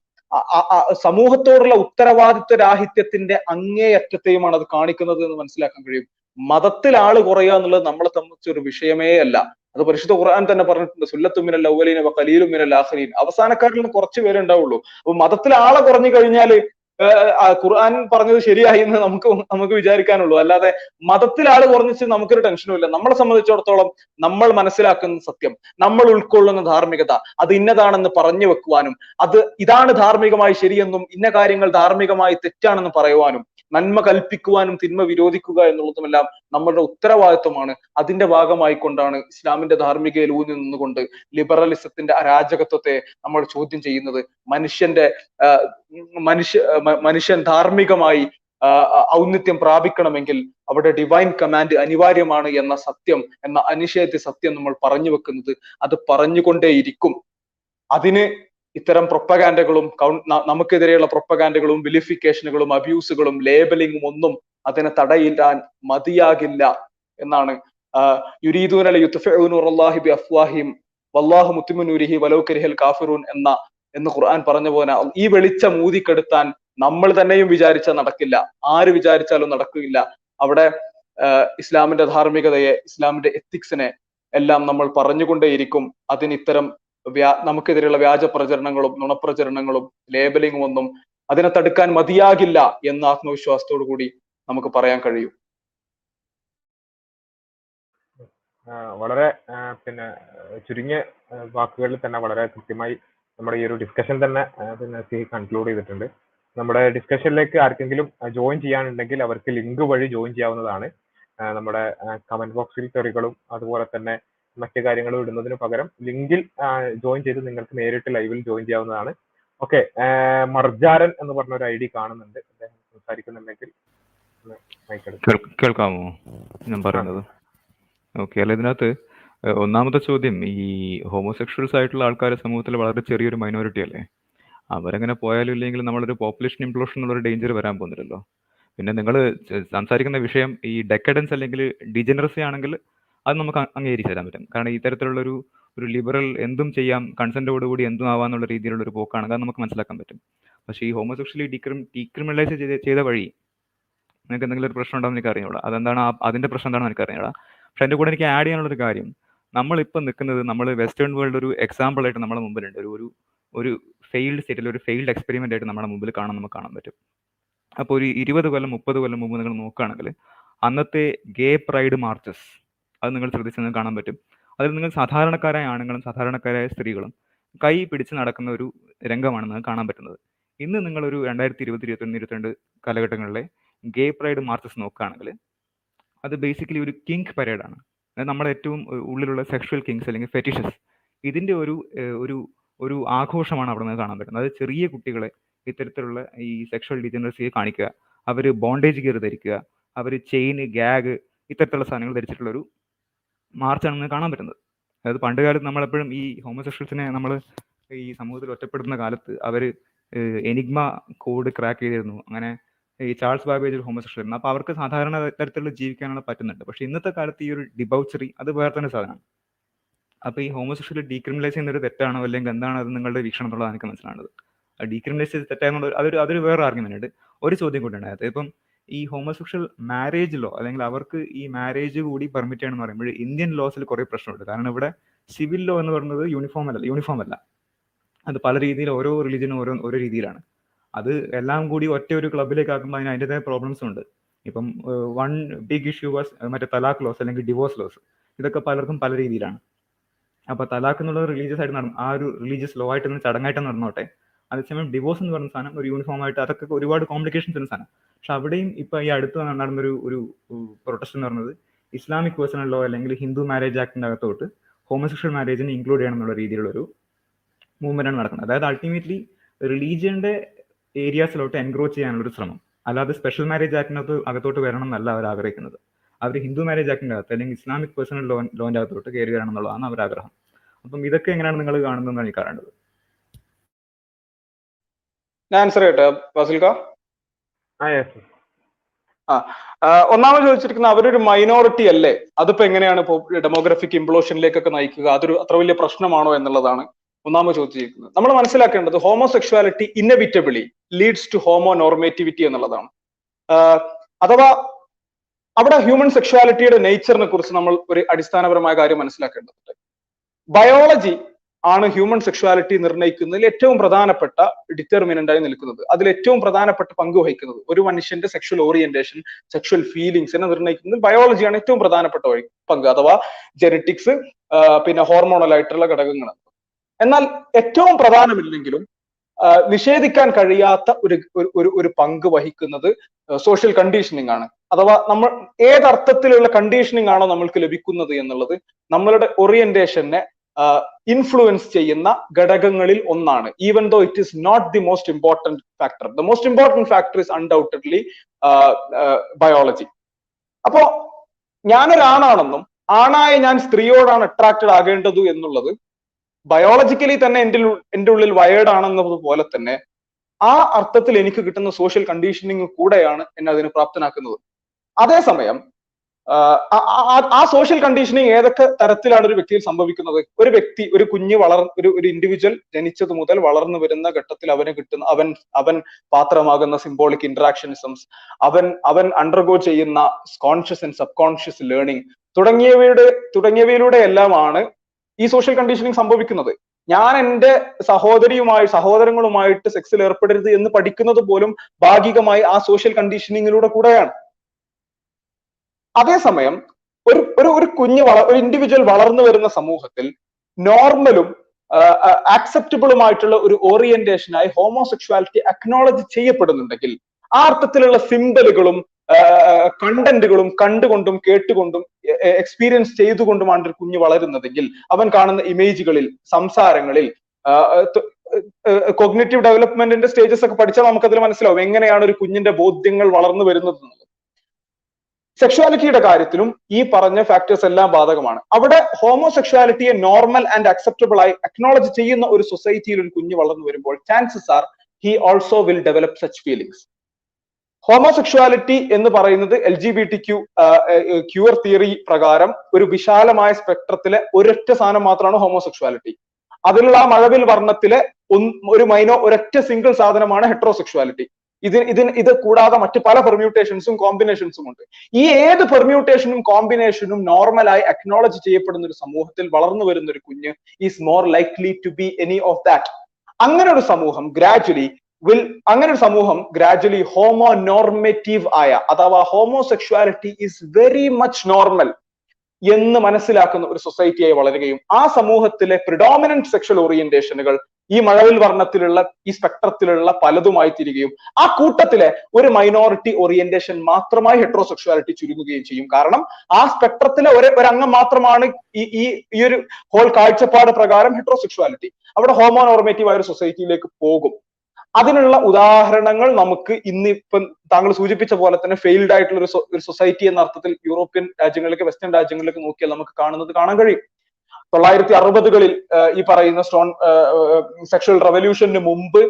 സമൂഹത്തോടുള്ള ഉത്തരവാദിത്വ രാഹിത്യത്തിന്റെ അങ്ങേയറ്റത്തെയുമാണ് അത് കാണിക്കുന്നത് എന്ന് മനസ്സിലാക്കാൻ കഴിയും. മതത്തിൽ ആൾ കുറയുക എന്നുള്ളത് നമ്മളെ സംബന്ധിച്ചൊരു വിഷയമേ അല്ല. അത് പരിശുദ്ധ ഖുർആൻ തന്നെ പറഞ്ഞിട്ടുണ്ട് സുല്ലത്തുമിനൽ വ കലീലും മിനൽ ആഖിരീൻ. അവസാനക്കാരിൽ നിന്ന് കുറച്ച് പേരെ ഉണ്ടാവുള്ളൂ അപ്പൊ മതത്തിൽ ആളെ കുറഞ്ഞു ആ ഖുർആൻ പറഞ്ഞത് ശരിയായി എന്ന് നമുക്ക് നമുക്ക് വിചാരിക്കാനുള്ളൂ. അല്ലാതെ മതത്തിൽ ആൾ കുറഞ്ഞിച്ച് നമുക്കൊരു ടെൻഷനും ഇല്ല. നമ്മളെ സംബന്ധിച്ചിടത്തോളം നമ്മൾ മനസ്സിലാക്കുന്ന സത്യം നമ്മൾ ഉൾക്കൊള്ളുന്ന ധാർമ്മികത അത് ഇന്നതാണെന്ന് പറഞ്ഞു വെക്കുവാനും അത് ഇതാണ് ധാർമ്മികമായി ശരിയെന്നും ഇന്ന കാര്യങ്ങൾ ധാർമ്മികമായി തെറ്റാണെന്ന് പറയുവാനും നന്മ കൽപ്പിക്കുവാനും തിന്മ വിരോധിക്കുക എന്നുള്ളതുമെല്ലാം നമ്മുടെ ഉത്തരവാദിത്വമാണ്. അതിന്റെ ഭാഗമായിക്കൊണ്ടാണ് ഇസ്ലാമിന്റെ ധാർമ്മികയിൽ ഊന്നി നിന്നുകൊണ്ട് ലിബറലിസത്തിന്റെ അരാജകത്വത്തെ നമ്മൾ ചോദ്യം ചെയ്യുന്നത്. മനുഷ്യന്റെ മനുഷ്യ മനുഷ്യൻ ധാർമ്മികമായി ഔന്നിത്യം പ്രാപിക്കണമെങ്കിൽ അവിടെ ഡിവൈൻ കമാൻഡ് അനിവാര്യമാണ് എന്ന സത്യം എന്ന അനിഷേധ്യ സത്യം നമ്മൾ പറഞ്ഞു വെക്കുന്നത്. അത് പറഞ്ഞുകൊണ്ടേയിരിക്കും. അതിന് ഇത്തരം പ്രൊപ്പഗാൻഡകളും നമുക്കെതിരെയുള്ള പ്രൊപ്പഗാൻഡകളും വിലിഫിക്കേഷനുകളും അബ്യൂസുകളും ലേബലിംഗും ഒന്നും അതിനെ തടയില്ലാൻ മതിയാകില്ല എന്നാണ്. യുരീദൂനല യുത്ഫിഉനൂറല്ലാഹി ബി അഫ്വാഹിം വല്ലാഹു മുത്തിമുനൂരിഹി വലൗ കരിഹൽ കാഫിറൂൻ എന്ന എന്ന് ഖുർആൻ പറഞ്ഞ പോലെ ഈ വെളിച്ചം ഊതിക്കെടുത്താൻ നമ്മൾ തന്നെയും വിചാരിച്ചാൽ നടക്കില്ല. ആര് വിചാരിച്ചാലും നടക്കില്ല. അവിടെ ഇസ്ലാമിന്റെ ധാർമ്മികതയെ ഇസ്ലാമിന്റെ എത്തിക്സിനെ എല്ലാം നമ്മൾ പറഞ്ഞുകൊണ്ടേയിരിക്കും. അതിന് ഇത്തരം നമുക്കെതിരെയുള്ള വ്യാജ പ്രചരണങ്ങളും നുണപ്രചരണങ്ങളും ലേബലിംഗും ഒന്നും അതിനെ തടുക്കാൻ മതിയാകില്ല എന്ന ആത്മവിശ്വാസത്തോടു കൂടി നമുക്ക് പറയാൻ കഴിയും. വളരെ പിന്നെ ചുരുങ്ങിയ വാക്കുകളിൽ തന്നെ വളരെ കൃത്യമായി നമ്മുടെ ഈ ഒരു ഡിസ്കഷൻ തന്നെ പിന്നെ സി കൺക്ലൂഡ് ചെയ്തിട്ടുണ്ട്. നമ്മുടെ ഡിസ്കഷനിലേക്ക് ആർക്കെങ്കിലും ജോയിൻ ചെയ്യാനുണ്ടെങ്കിൽ അവർക്ക് ലിങ്ക് വഴി ജോയിൻ ചെയ്യാവുന്നതാണ് നമ്മുടെ കമന്റ് ബോക്സിൽ തെറികളും അതുപോലെ തന്നെ മറ്റു കാര്യങ്ങൾ ഇടുന്നതിന് പകരം ലിങ്കിൽ ജോയിൻ ചെയ്ത് നിങ്ങൾക്ക് നേരിട്ട് ലൈവിൽ ജോയിൻ ചെയ്യാവുന്നതാണ്. ഓക്കെ മർജാരൻ എന്ന് പറഞ്ഞ ഒരു ഐ ഡി കാണുന്നുണ്ട്. അദ്ദേഹം സംസാരിക്കുന്നുണ്ടെങ്കിൽ. കേൾക്കാമോ? ഞാൻ പറയുന്നത്. ഓക്കെ അല്ല ഇതിനകത്ത് ഒന്നാമത്തെ ചോദ്യം ഈ ഹോമോസെക്ഷൽസ് ആയിട്ടുള്ള ആൾക്കാർ സമൂഹത്തിൽ വളരെ ചെറിയൊരു മൈനോറിറ്റി അല്ലേ? അവരങ്ങനെ പോയാലും ഇല്ലെങ്കിൽ നമ്മളൊരു പോപ്പുലേഷൻ ഇംപ്ലോഷൻ എന്നുള്ള ഡേഞ്ചർ വരാൻ പോകുന്നില്ലല്ലോ. പിന്നെ നിങ്ങൾ സംസാരിക്കുന്ന വിഷയം ഈ ഡെക്കഡൻസ് അല്ലെങ്കിൽ ഡിജനറസി ആണെങ്കിൽ അത് നമുക്ക് അംഗീകരിച്ചു തരാൻ പറ്റും. കാരണം ഈ ഒരു ഒരു ലിബറൽ എന്തും ചെയ്യാം കൺസെന്റോടുകൂടി എന്തും ആവാന്നുള്ള രീതിയിലുള്ള ഒരു പോക്കാണ്. അത് നമുക്ക് മനസ്സിലാക്കാൻ പറ്റും. പക്ഷേ ഈ ഹോമോസെക്ഷലി ഡീക്രിം ഡീക്രിമിനലൈസ് ചെയ്ത ചെയ്ത വഴി നിങ്ങൾക്ക് എന്തെങ്കിലും ഒരു പ്രശ്നം ഉണ്ടോന്ന് എനിക്ക് അറിഞ്ഞൂടാ അതെന്താണ് അതിന്റെ പ്രശ്നം എന്താണെന്ന് എനിക്ക് അറിഞ്ഞൂടാ പക്ഷെ എന്റെ കൂടെ എനിക്ക് ആഡ് ചെയ്യാനുള്ള ഒരു കാര്യം നമ്മളിപ്പോൾ നിൽക്കുന്നത് നമ്മൾ വെസ്റ്റേൺ വേൾഡ് ഒരു എക്സാമ്പിൾ ആയിട്ട് നമ്മുടെ മുമ്പിലുണ്ട്. ഒരു ഒരു ഒരു ഫെയിൽഡ് സ്റ്റേറ്റിൽ ഒരു ഫെയിൽഡ് എക്സ്പെരിമെന്റ് ആയിട്ട് നമ്മുടെ മുമ്പിൽ കാണാൻ നമുക്ക് കാണാൻ പറ്റും. അപ്പോൾ ഒരു ഇരുപത് കൊല്ലം മുപ്പത് കൊല്ലം മുമ്പ് നിങ്ങൾ നോക്കുകയാണെങ്കിൽ അന്നത്തെ ഗേ പ്രൈഡ് മാർച്ചസ് അത് നിങ്ങൾ ശ്രദ്ധിച്ചു കാണാൻ പറ്റും. അതിൽ നിങ്ങൾ സാധാരണക്കാരായ ആണുങ്ങളും സാധാരണക്കാരായ സ്ത്രീകളും കൈ പിടിച്ച് നടക്കുന്ന ഒരു രംഗമാണ് നിങ്ങൾക്ക് കാണാൻ പറ്റുന്നത്. ഇന്ന് നിങ്ങളൊരു രണ്ടായിരത്തി ഇരുപത് ഇരുപത്തൊന്ന് ഇരുപത്തിരണ്ട് കാലഘട്ടങ്ങളിലെ ഗേ പ്രൈഡ് മാർച്ചസ് നോക്കുകയാണെങ്കിൽ അത് ബേസിക്കലി ഒരു കിങ് പരേഡാണ് നമ്മുടെ ഏറ്റവും ഉള്ളിലുള്ള സെക്ഷൽ കിങ്സ് അല്ലെങ്കിൽ ഫെറ്റിഷസ് ഇതിന്റെ ഒരു ഒരു ഒരു ആഘോഷമാണ് അവിടെ നിന്ന് കാണാൻ പറ്റുന്നത്. അത് ചെറിയ കുട്ടികളെ ഇത്തരത്തിലുള്ള ഈ സെക്ഷൽ ഡിജനറസിയെ കാണിക്കുക. അവർ ബോണ്ടേജ് ഗിയർ ധരിക്കുക. അവർ ചെയിൻ ഗ്യാഗ് ഇത്തരത്തിലുള്ള സാധനങ്ങൾ ധരിച്ചിട്ടുള്ള ഒരു മാർച്ചാണ് നമുക്ക് കാണാൻ പറ്റുന്നത്. അതായത് പണ്ട് കാലത്ത് നമ്മളെപ്പോഴും ഈ ഹോമോസെക്ഷൽസിനെ നമ്മൾ ഈ സമൂഹത്തിൽ ഒറ്റപ്പെടുന്ന കാലത്ത് അവർ എനിഗ്മ കോഡ് ക്രാക്ക് ചെയ്തിരുന്നു. അങ്ങനെ ഈ ചാൾസ് ബാബേജ് ഒരു ഹോമോസെക്ഷൽ ആയിരുന്നു. അപ്പോൾ അവർക്ക് സാധാരണ തരത്തിലുള്ള ജീവിക്കാനുള്ള പറ്റുന്നുണ്ട്. പക്ഷേ ഇന്നത്തെ കാലത്ത് ഈ ഒരു ഡിബൗച്ചറി അത് വേറെ തന്നെ സാധനമാണ്. അപ്പോൾ ഈ ഹോമോസെക്ഷൽ ഡീക്രിമിനലൈസ് ഒരു തെറ്റാണോ അല്ലെങ്കിൽ എന്താണ് അത് നിങ്ങളുടെ വീക്ഷണം എന്നുള്ളത് എനിക്ക് മനസ്സിലാവുന്നത് ഡീക്രിമിനലൈസ് ചെയ്ത് തെറ്റായെന്നുള്ള അതൊരു അതൊരു വേറെ ആർഗ്യുമെന്റ് ഒരു ചോദ്യം കൂടി ഉണ്ടായത് അതിപ്പം ഈ ഹോമോസെക്ഷൽ മാരേജ് ലോ അല്ലെങ്കിൽ അവർക്ക് ഈ മാരേജ് കൂടി പെർമിറ്റ് ചെയ്യണം എന്ന് പറയുമ്പോൾ ഇന്ത്യൻ ലോസിൽ കുറെ പ്രശ്നമുണ്ട്. കാരണം ഇവിടെ സിവിൽ ലോ എന്ന് പറയുന്നത് യൂണിഫോം അല്ല യൂണിഫോം അല്ല. അത് പല രീതിയിൽ ഓരോ റിലീജിയനും ഓരോ ഓരോ രീതിയിലാണ്. അത് എല്ലാം കൂടി ഒറ്റ ഒരു ക്ലബിലേക്ക് ആക്കുമ്പോൾ അതിന് അതിന്റെതായ പ്രോബ്ലംസ് ഉണ്ട്. ഇപ്പം വൺ ബിഗ് ഇഷ്യൂ വാസ് മറ്റേ തലാഖ് ലോസ് അല്ലെങ്കിൽ ഡിവോഴ്സ് ലോസ് ഇതൊക്കെ പലർക്കും പല രീതിയിലാണ്. അപ്പോൾ തലാഖ് എന്നുള്ളത് റിലീജിയസ് ആയിട്ട് നടന്നു ആ ഒരു റിലീജിയസ് ലോ ആയിട്ട് ചടങ്ങായിട്ട് നടന്നോട്ടെ. അതേസമയം ഡിവോഴ്സ് എന്ന് പറയുന്ന സാധനം ഒരു യൂണിഫോം ആയിട്ട് അതൊക്കെ ഒരുപാട് കോംപ്ലിക്കേഷൻസ് ഉള്ള സാധനം. പക്ഷെ അവിടെയും ഇപ്പൊ ഈ അടുത്ത് നടന്ന ഒരു ഒരു പ്രൊട്ടസ്റ്റ് എന്ന് പറയുന്നത് ഇസ്ലാമിക് പേഴ്സണൽ ലോ അല്ലെങ്കിൽ ഹിന്ദു മാരേജ് ആക്ടിന്റെ അകത്തോട്ട് ഹോമോസെക്ഷൽ മാരേജിനെ ഇൻക്ലൂഡ് ചെയ്യണം എന്നുള്ള രീതിയിലുള്ള ഒരു മൂവ്മെന്റ് ആണ് നടക്കുന്നത്. അതായത് അൾട്ടിമേറ്റ്ലി റിലീജിയന്റെ ഏരിയാസിലോട്ട് എൻക്രോച്ച് ചെയ്യാനുള്ള ഒരു ശ്രമം. അല്ലാതെ സ്പെഷ്യൽ മാരേജ് ആക്ടിനകത്ത് അകത്തോട്ട് വരണം എന്നല്ല അവർ ആഗ്രഹിക്കുന്നത്. അവർ ഹിന്ദു മാരേജ് ആക്ടിന്റെ അകത്ത് അല്ലെങ്കിൽ ഇസ്ലാമിക് പേഴ്സണൽ ലോ ലോന്റെ അകത്തോട്ട് കയറി വരണം എന്നുള്ളതാണ് അവർ ആഗ്രഹം അപ്പം ഇതൊക്കെ എങ്ങനെയാണ് നിങ്ങൾ കാണുന്നതെന്നാണ് എനിക്ക് കാണേണ്ടത്? ഞാൻ ആൻസർ കേട്ടോ ഫാസിൽക്ക? ആ ഒന്നാമത് ചോദിച്ചിരിക്കുന്ന അവരൊരു മൈനോറിറ്റി അല്ലേ? അതിപ്പോ എങ്ങനെയാണ് ഡെമോഗ്രഫിക് ഇംപ്ലോഷനിലേക്കൊക്കെ നയിക്കുക? അതൊരു അത്ര വലിയ പ്രശ്നമാണോ എന്നുള്ളതാണ് ഒന്നാമത് ചോദിച്ചിരിക്കുന്നത്. നമ്മൾ മനസ്സിലാക്കേണ്ടത് homosexuality inevitably leads to homonormativity എന്നുള്ളതാണ് അഥവാ അവിടെ ഹ്യൂമൻ സെക്ഷുവാലിറ്റിയുടെ നേച്ചറിനെ കുറിച്ച് നമ്മൾ ഒരു അടിസ്ഥാനപരമായ കാര്യം മനസ്സിലാക്കേണ്ടതുണ്ട്. ബയോളജി ആണ് ഹ്യൂമൻ സെക്ഷുവാലിറ്റി നിർണയിക്കുന്നതിൽ ഏറ്റവും പ്രധാനപ്പെട്ട ഡിറ്റർമിനന്റ് ആയി നിൽക്കുന്നത്. അതിൽ ഏറ്റവും പ്രധാനപ്പെട്ട പങ്ക് വഹിക്കുന്നത് ഒരു മനുഷ്യന്റെ സെക്ഷൽ ഓറിയന്റേഷൻ സെക്ഷൽ ഫീലിംഗ്സിനെ നിർണയിക്കുന്നതിൽ ബയോളജിയാണ് ഏറ്റവും പ്രധാനപ്പെട്ട പങ്ക് അഥവാ ജെനറ്റിക്സ് പിന്നെ ഹോർമോണൽ ആയിട്ടുള്ള ഘടകങ്ങൾ. എന്നാൽ ഏറ്റവും പ്രധാനമില്ലെങ്കിലും നിഷേധിക്കാൻ കഴിയാത്ത ഒരു- ഒരു ഒരു പങ്ക് വഹിക്കുന്നത് സോഷ്യൽ കണ്ടീഷനിങ് ആണ്. അഥവാ നമ്മൾ ഏതർത്ഥത്തിലുള്ള കണ്ടീഷനിങ് ആണോ നമ്മൾക്ക് ലഭിക്കുന്നത് എന്നുള്ളത് നമ്മളുടെ ഓറിയന്റേഷനെ ഇൻഫ്ലുവൻസ് ചെയ്യുന്ന ഘടകങ്ങളിൽ ഒന്നാണ്. Even though it is not the most important factor the most important factor is undoubtedly biology അപ്പോ ഞാനൊരാണാണെന്നും ആണായ ഞാൻ സ്ത്രീയോടാണ് അട്രാക്റ്റഡ് ആകേണ്ടത് എന്നുള്ളത് ബയോളജിക്കലി തന്നെ എന്റെ എന്റെ ഉള്ളിൽ വയേർഡ് ആണെന്നത് പോലെ തന്നെ ആ അർത്ഥത്തിൽ എനിക്ക് കിട്ടുന്ന സോഷ്യൽ കണ്ടീഷനിങ് കൂടെയാണ് എന്നെ അതിന് പ്രാപ്തനാക്കുന്നത്. അതേസമയം ആ- സോഷ്യൽ കണ്ടീഷനിങ് ഏതൊക്കെ തരത്തിലാണ് ഒരു വ്യക്തിയിൽ സംഭവിക്കുന്നത്? ഒരു വ്യക്തി ഒരു കുഞ്ഞ് വളർ ഒരു ഒരു ഇൻഡിവിജ്വൽ ജനിച്ചത് മുതൽ വളർന്നു വരുന്ന ഘട്ടത്തിൽ അവന് കിട്ടുന്ന അവൻ അവൻ പാത്രമാകുന്ന സിംബോളിക് ഇന്ററാക്ഷനിസംസ് അവൻ അവൻ അണ്ടർഗോ ചെയ്യുന്ന conscious and sub conscious learning തുടങ്ങിയവയുടെ തുടങ്ങിയവയിലൂടെ എല്ലാമാണ് ഈ സോഷ്യൽ കണ്ടീഷനിങ് സംഭവിക്കുന്നത്. ഞാൻ എന്റെ സഹോദരിയുമായി സഹോദരങ്ങളുമായിട്ട് സെക്സിൽ ഏർപ്പെടരുത് എന്ന് പഠിക്കുന്നത് പോലും ഭാഗികമായി ആ സോഷ്യൽ കണ്ടീഷനിങ്ങിലൂടെ കൂടെയാണ്. അതേസമയം ഒരു ഒരു ഒരു കുഞ്ഞ് വള ഒരു ഇൻഡിവിജ്വൽ വളർന്നു വരുന്ന സമൂഹത്തിൽ നോർമലും ആക്സെപ്റ്റബിളുമായിട്ടുള്ള ഒരു ഓറിയന്റേഷനായി ഹോമോസെക്ഷുവാലിറ്റി അക്നോളജ് ചെയ്യപ്പെടുന്നുണ്ടെങ്കിൽ ആ അർത്ഥത്തിലുള്ള സിമ്പലുകളും കണ്ടന്റുകളും കണ്ടുകൊണ്ടും കേട്ടുകൊണ്ടും എക്സ്പീരിയൻസ് ചെയ്തുകൊണ്ടുമാണ് ഒരു കുഞ്ഞ് വളരുന്നതെങ്കിൽ അവൻ കാണുന്ന ഇമേജുകളിൽ സംസാരങ്ങളിൽ കോഗ്നേറ്റീവ് ഡെവലപ്മെന്റിന്റെ സ്റ്റേജസ് ഒക്കെ പഠിച്ചാൽ നമുക്കതിൽ മനസ്സിലാവും എങ്ങനെയാണ് ഒരു കുഞ്ഞിന്റെ ബോധ്യങ്ങൾ വളർന്നു വരുന്നത് സെക്ഷുവാലിറ്റിയുടെ കാര്യത്തിലും ഈ പറഞ്ഞ ഫാക്ടേഴ്സ് എല്ലാം ബാധകമാണ്. അവിടെ ഹോമോസെക്ഷുവാലിറ്റിയെ നോർമൽ ആൻഡ് അക്സെപ്റ്റബിൾ ആയി അക്നോളജ് ചെയ്യുന്ന ഒരു സൊസൈറ്റിയിൽ ഒരു കുഞ്ഞ് വളർന്നു വരുമ്പോൾ chances are he also will develop such feelings homosexuality എന്ന് പറയുന്നത് L G B T Q queer theory പ്രകാരം ഒരു വിശാലമായ സ്പെക്ട്രത്തിലെ ഒരൊറ്റ സാധനം മാത്രമാണ് ഹോമോസെക്ഷുവാലിറ്റി അതിലുള്ള ആ മഴവിൽ വർണത്തിലെ ഒരു മൈനോ ഒരൊറ്റ സിംഗിൾ സാധനമാണ് ഹെട്രോസെക്ഷുവാലിറ്റി ഇത് ഇതിന് ഇത് കൂടാതെ മറ്റ് പല പെർമ്യൂട്ടേഷൻസും കോമ്പിനേഷൻസും ഉണ്ട്. ഈ ഏത് പെർമ്യൂട്ടേഷനും കോമ്പിനേഷനും നോർമലായി അക്നോളജ് ചെയ്യപ്പെടുന്ന ഒരു സമൂഹത്തിൽ വളർന്നു വരുന്ന ഒരു കുഞ്ഞ് is more likely to be any of that അങ്ങനെ ഒരു സമൂഹം ഗ്രാജുവലി വിൽ അങ്ങനെ ഒരു സമൂഹം ഗ്രാജുവലി ഹോമോ നോർമേറ്റീവ് ആയ അഥവാ homosexuality is very much normal എന്ന് മനസ്സിലാക്കുന്ന ഒരു സൊസൈറ്റിയായി വളരുകയും ആ സമൂഹത്തിലെ പ്രിഡോമിനന്റ് സെക്ഷൽ ഓറിയന്റേഷനുകൾ ഈ മഴവിൽ വർണത്തിലുള്ള ഈ സ്പെക്ട്രത്തിലുള്ള പലതുമായി തീരുകയും ആ കൂട്ടത്തിലെ ഒരു മൈനോറിറ്റി ഓറിയന്റേഷൻ മാത്രമായി ഹെട്രോസെക്ഷുവാലിറ്റി ചുരുങ്ങുകയും ചെയ്യും. കാരണം ആ സ്പെക്ട്രത്തിലെ ഒരു ഒരു അംഗം മാത്രമാണ് ഈ ഈ ഈ ഒരു ഹോൾ കാഴ്ചപ്പാട് പ്രകാരം ഹെട്രോസെക്ഷുവാലിറ്റി അവിടെ ഹോമോ നോർമേറ്റീവ് ആയ ഒരു സൊസൈറ്റിയിലേക്ക് പോകും. അതിനുള്ള ഉദാഹരണങ്ങൾ നമുക്ക് ഇന്ന് ഇപ്പം താങ്കൾ സൂചിപ്പിച്ച പോലെ തന്നെ ഫെയിൽഡ് ആയിട്ടുള്ള ഒരു സൊസൈറ്റി എന്ന അർത്ഥത്തിൽ യൂറോപ്യൻ രാജ്യങ്ങളിലേക്ക് വെസ്റ്റേൺ രാജ്യങ്ങളിലേക്ക് നോക്കിയാൽ നമുക്ക് കാണുന്നത് കാണാൻ കഴിയും. തൊള്ളായിരത്തി അറുപതുകളിൽ ഈ പറയുന്ന സ്റ്റോൺ സെക്ഷൽ റവല്യൂഷന് മുമ്പ്